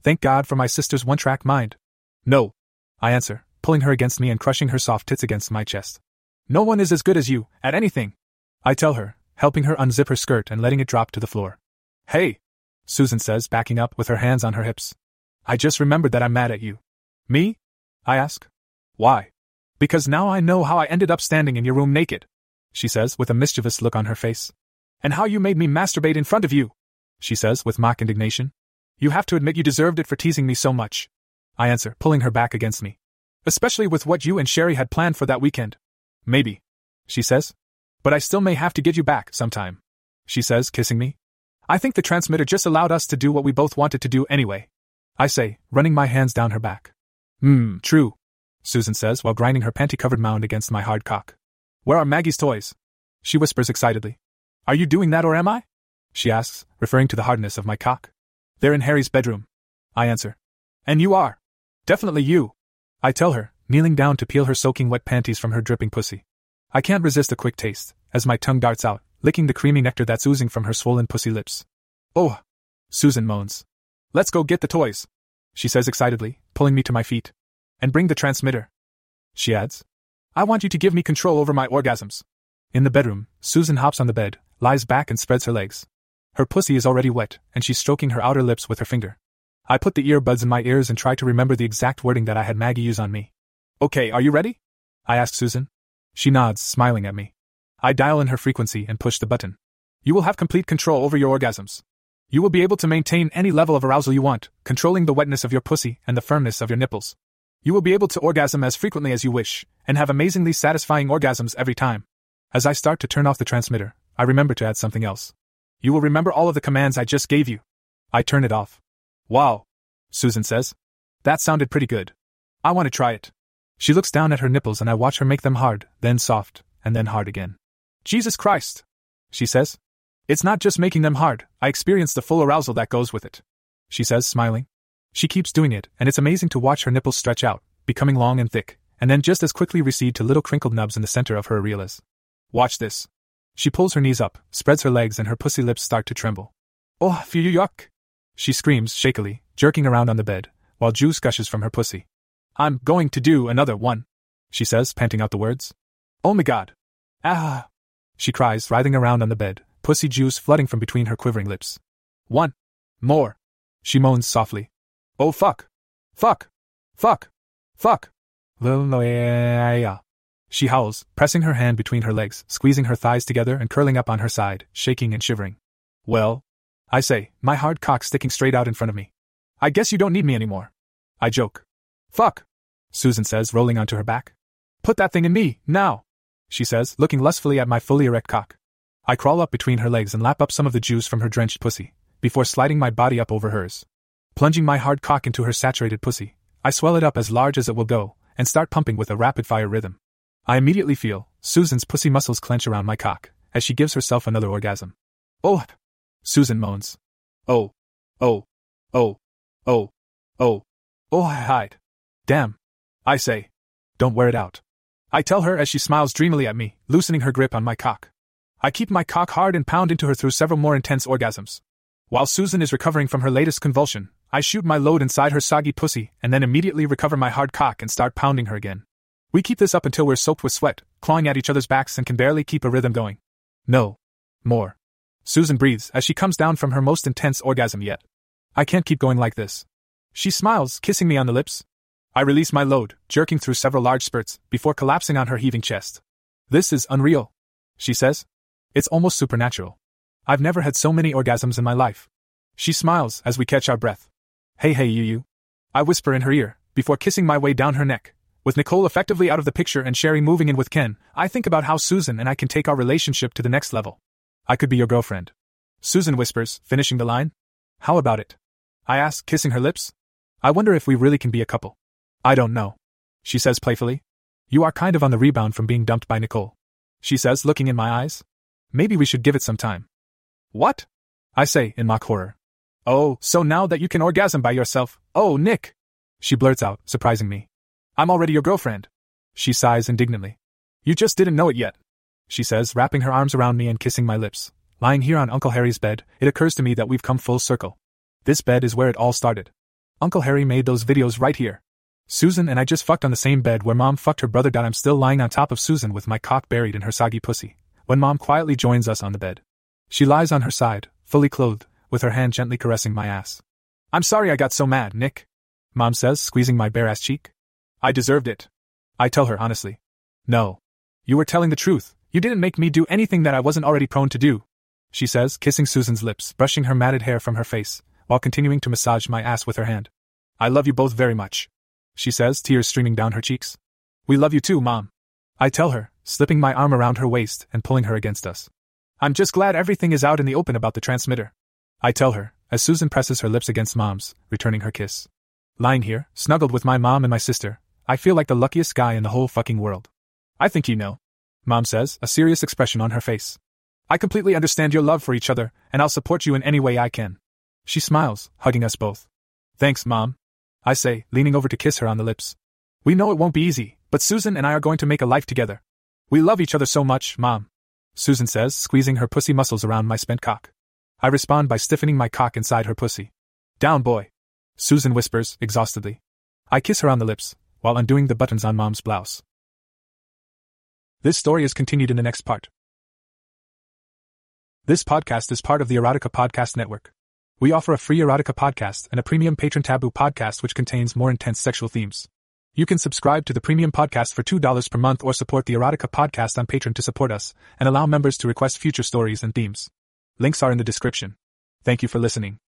Thank God for my sister's one track mind. No. I answer, pulling her against me and crushing her soft tits against my chest. No one is as good as you, at anything. I tell her, helping her unzip her skirt and letting it drop to the floor. Hey! Susan says, backing up with her hands on her hips. I just remembered that I'm mad at you. Me? I ask. Why? Because now I know how I ended up standing in your room naked, she says with a mischievous look on her face. And how you made me masturbate in front of you, she says with mock indignation. You have to admit you deserved it for teasing me so much. I answer, pulling her back against me. Especially with what you and Sherry had planned for that weekend. Maybe, she says. But I still may have to get you back sometime, she says, kissing me. I think the transmitter just allowed us to do what we both wanted to do anyway. I say, running my hands down her back. Hmm, true, Susan says while grinding her panty covered mound against my hard cock. Where are Maggie's toys? She whispers excitedly. Are you doing that or am I? She asks, referring to the hardness of my cock. They're in Harry's bedroom. I answer. And you are. Definitely you. I tell her, kneeling down to peel her soaking wet panties from her dripping pussy. I can't resist a quick taste, as my tongue darts out, licking the creamy nectar that's oozing from her swollen pussy lips. Oh! Susan moans. Let's go get the toys, she says excitedly, pulling me to my feet. And bring the transmitter. She adds. I want you to give me control over my orgasms. In the bedroom, Susan hops on the bed, lies back, and spreads her legs. Her pussy is already wet, and she's stroking her outer lips with her finger. I put the earbuds in my ears and try to remember the exact wording that I had Maggie use on me. Okay, are you ready? I ask Susan. She nods, smiling at me. I dial in her frequency and push the button. You will have complete control over your orgasms. You will be able to maintain any level of arousal you want, controlling the wetness of your pussy and the firmness of your nipples. You will be able to orgasm as frequently as you wish, and have amazingly satisfying orgasms every time. As I start to turn off the transmitter, I remember to add something else. You will remember all of the commands I just gave you. I turn it off. Wow, Susan says. That sounded pretty good. I want to try it. She looks down at her nipples and I watch her make them hard, then soft, and then hard again. Jesus Christ! She says. It's not just making them hard, I experience the full arousal that goes with it. She says, smiling. She keeps doing it, and it's amazing to watch her nipples stretch out, becoming long and thick, and then just as quickly recede to little crinkled nubs in the center of her areolas. Watch this. She pulls her knees up, spreads her legs, and her pussy lips start to tremble. Oh, phew yuck! She screams shakily, jerking around on the bed, while juice gushes from her pussy. I'm going to do another one, she says, panting out the words. Oh my god. Ah! She cries, writhing around on the bed, pussy juice flooding from between her quivering lips. One. More. She moans softly. Oh fuck. Fuck. Fuck. Fuck. No. She howls, pressing her hand between her legs, squeezing her thighs together and curling up on her side, shaking and shivering. Well? I say, my hard cock sticking straight out in front of me. I guess you don't need me anymore. I joke. Fuck, Susan says, rolling onto her back. Put that thing in me, now, she says, looking lustfully at my fully erect cock. I crawl up between her legs and lap up some of the juice from her drenched pussy, before sliding my body up over hers. Plunging my hard cock into her saturated pussy, I swell it up as large as it will go, and start pumping with a rapid fire rhythm. I immediately feel Susan's pussy muscles clench around my cock as she gives herself another orgasm. Oh! Susan moans. Oh! Oh! Oh! Oh! Oh! Oh, I hide. Damn. I say. Don't wear it out. I tell her as she smiles dreamily at me, loosening her grip on my cock. I keep my cock hard and pound into her through several more intense orgasms. While Susan is recovering from her latest convulsion, I shoot my load inside her soggy pussy and then immediately recover my hard cock and start pounding her again. We keep this up until we're soaked with sweat, clawing at each other's backs and can barely keep a rhythm going. No. More. Susan breathes as she comes down from her most intense orgasm yet. I can't keep going like this. She smiles, kissing me on the lips. I release my load, jerking through several large spurts, before collapsing on her heaving chest. This is unreal, she says. It's almost supernatural. I've never had so many orgasms in my life. She smiles as we catch our breath. Hey, hey, you, you. I whisper in her ear, before kissing my way down her neck. With Nicole effectively out of the picture and Sherry moving in with Ken, I think about how Susan and I can take our relationship to the next level. I could be your girlfriend. Susan whispers, finishing the line. How about it? I ask, kissing her lips. I wonder if we really can be a couple. I don't know. She says playfully. You are kind of on the rebound from being dumped by Nicole. She says, looking in my eyes. Maybe we should give it some time. What? I say, in mock horror. Oh, so now that you can orgasm by yourself, oh, Nick! She blurts out, surprising me. I'm already your girlfriend. She sighs indignantly. You just didn't know it yet. She says, wrapping her arms around me and kissing my lips. Lying here on Uncle Harry's bed, it occurs to me that we've come full circle. This bed is where it all started. Uncle Harry made those videos right here. Susan and I just fucked on the same bed where mom fucked her brother. I'm still lying on top of Susan with my cock buried in her soggy pussy, when mom quietly joins us on the bed. She lies on her side, fully clothed, with her hand gently caressing my ass. I'm sorry I got so mad, Nick. Mom says, squeezing my bare ass cheek. I deserved it. I tell her honestly. No. You were telling the truth. You didn't make me do anything that I wasn't already prone to do. She says, kissing Susan's lips, brushing her matted hair from her face, while continuing to massage my ass with her hand. I love you both very much. She says, tears streaming down her cheeks. We love you too, Mom. I tell her, slipping my arm around her waist and pulling her against us. I'm just glad everything is out in the open about the transmitter. I tell her, as Susan presses her lips against Mom's, returning her kiss. Lying here, snuggled with my mom and my sister, I feel like the luckiest guy in the whole fucking world. I think you know. Mom says, a serious expression on her face. I completely understand your love for each other, and I'll support you in any way I can. She smiles, hugging us both. Thanks, Mom. I say, leaning over to kiss her on the lips. We know it won't be easy, but Susan and I are going to make a life together. We love each other so much, Mom. Susan says, squeezing her pussy muscles around my spent cock. I respond by stiffening my cock inside her pussy. Down, boy. Susan whispers, exhaustedly. I kiss her on the lips, while undoing the buttons on Mom's blouse. This story is continued in the next part. This podcast is part of the Erotica Podcast Network. We offer a free erotica podcast and a premium patron taboo podcast which contains more intense sexual themes. You can subscribe to the premium podcast for $2 per month or support the erotica podcast on Patreon to support us and allow members to request future stories and themes. Links are in the description. Thank you for listening.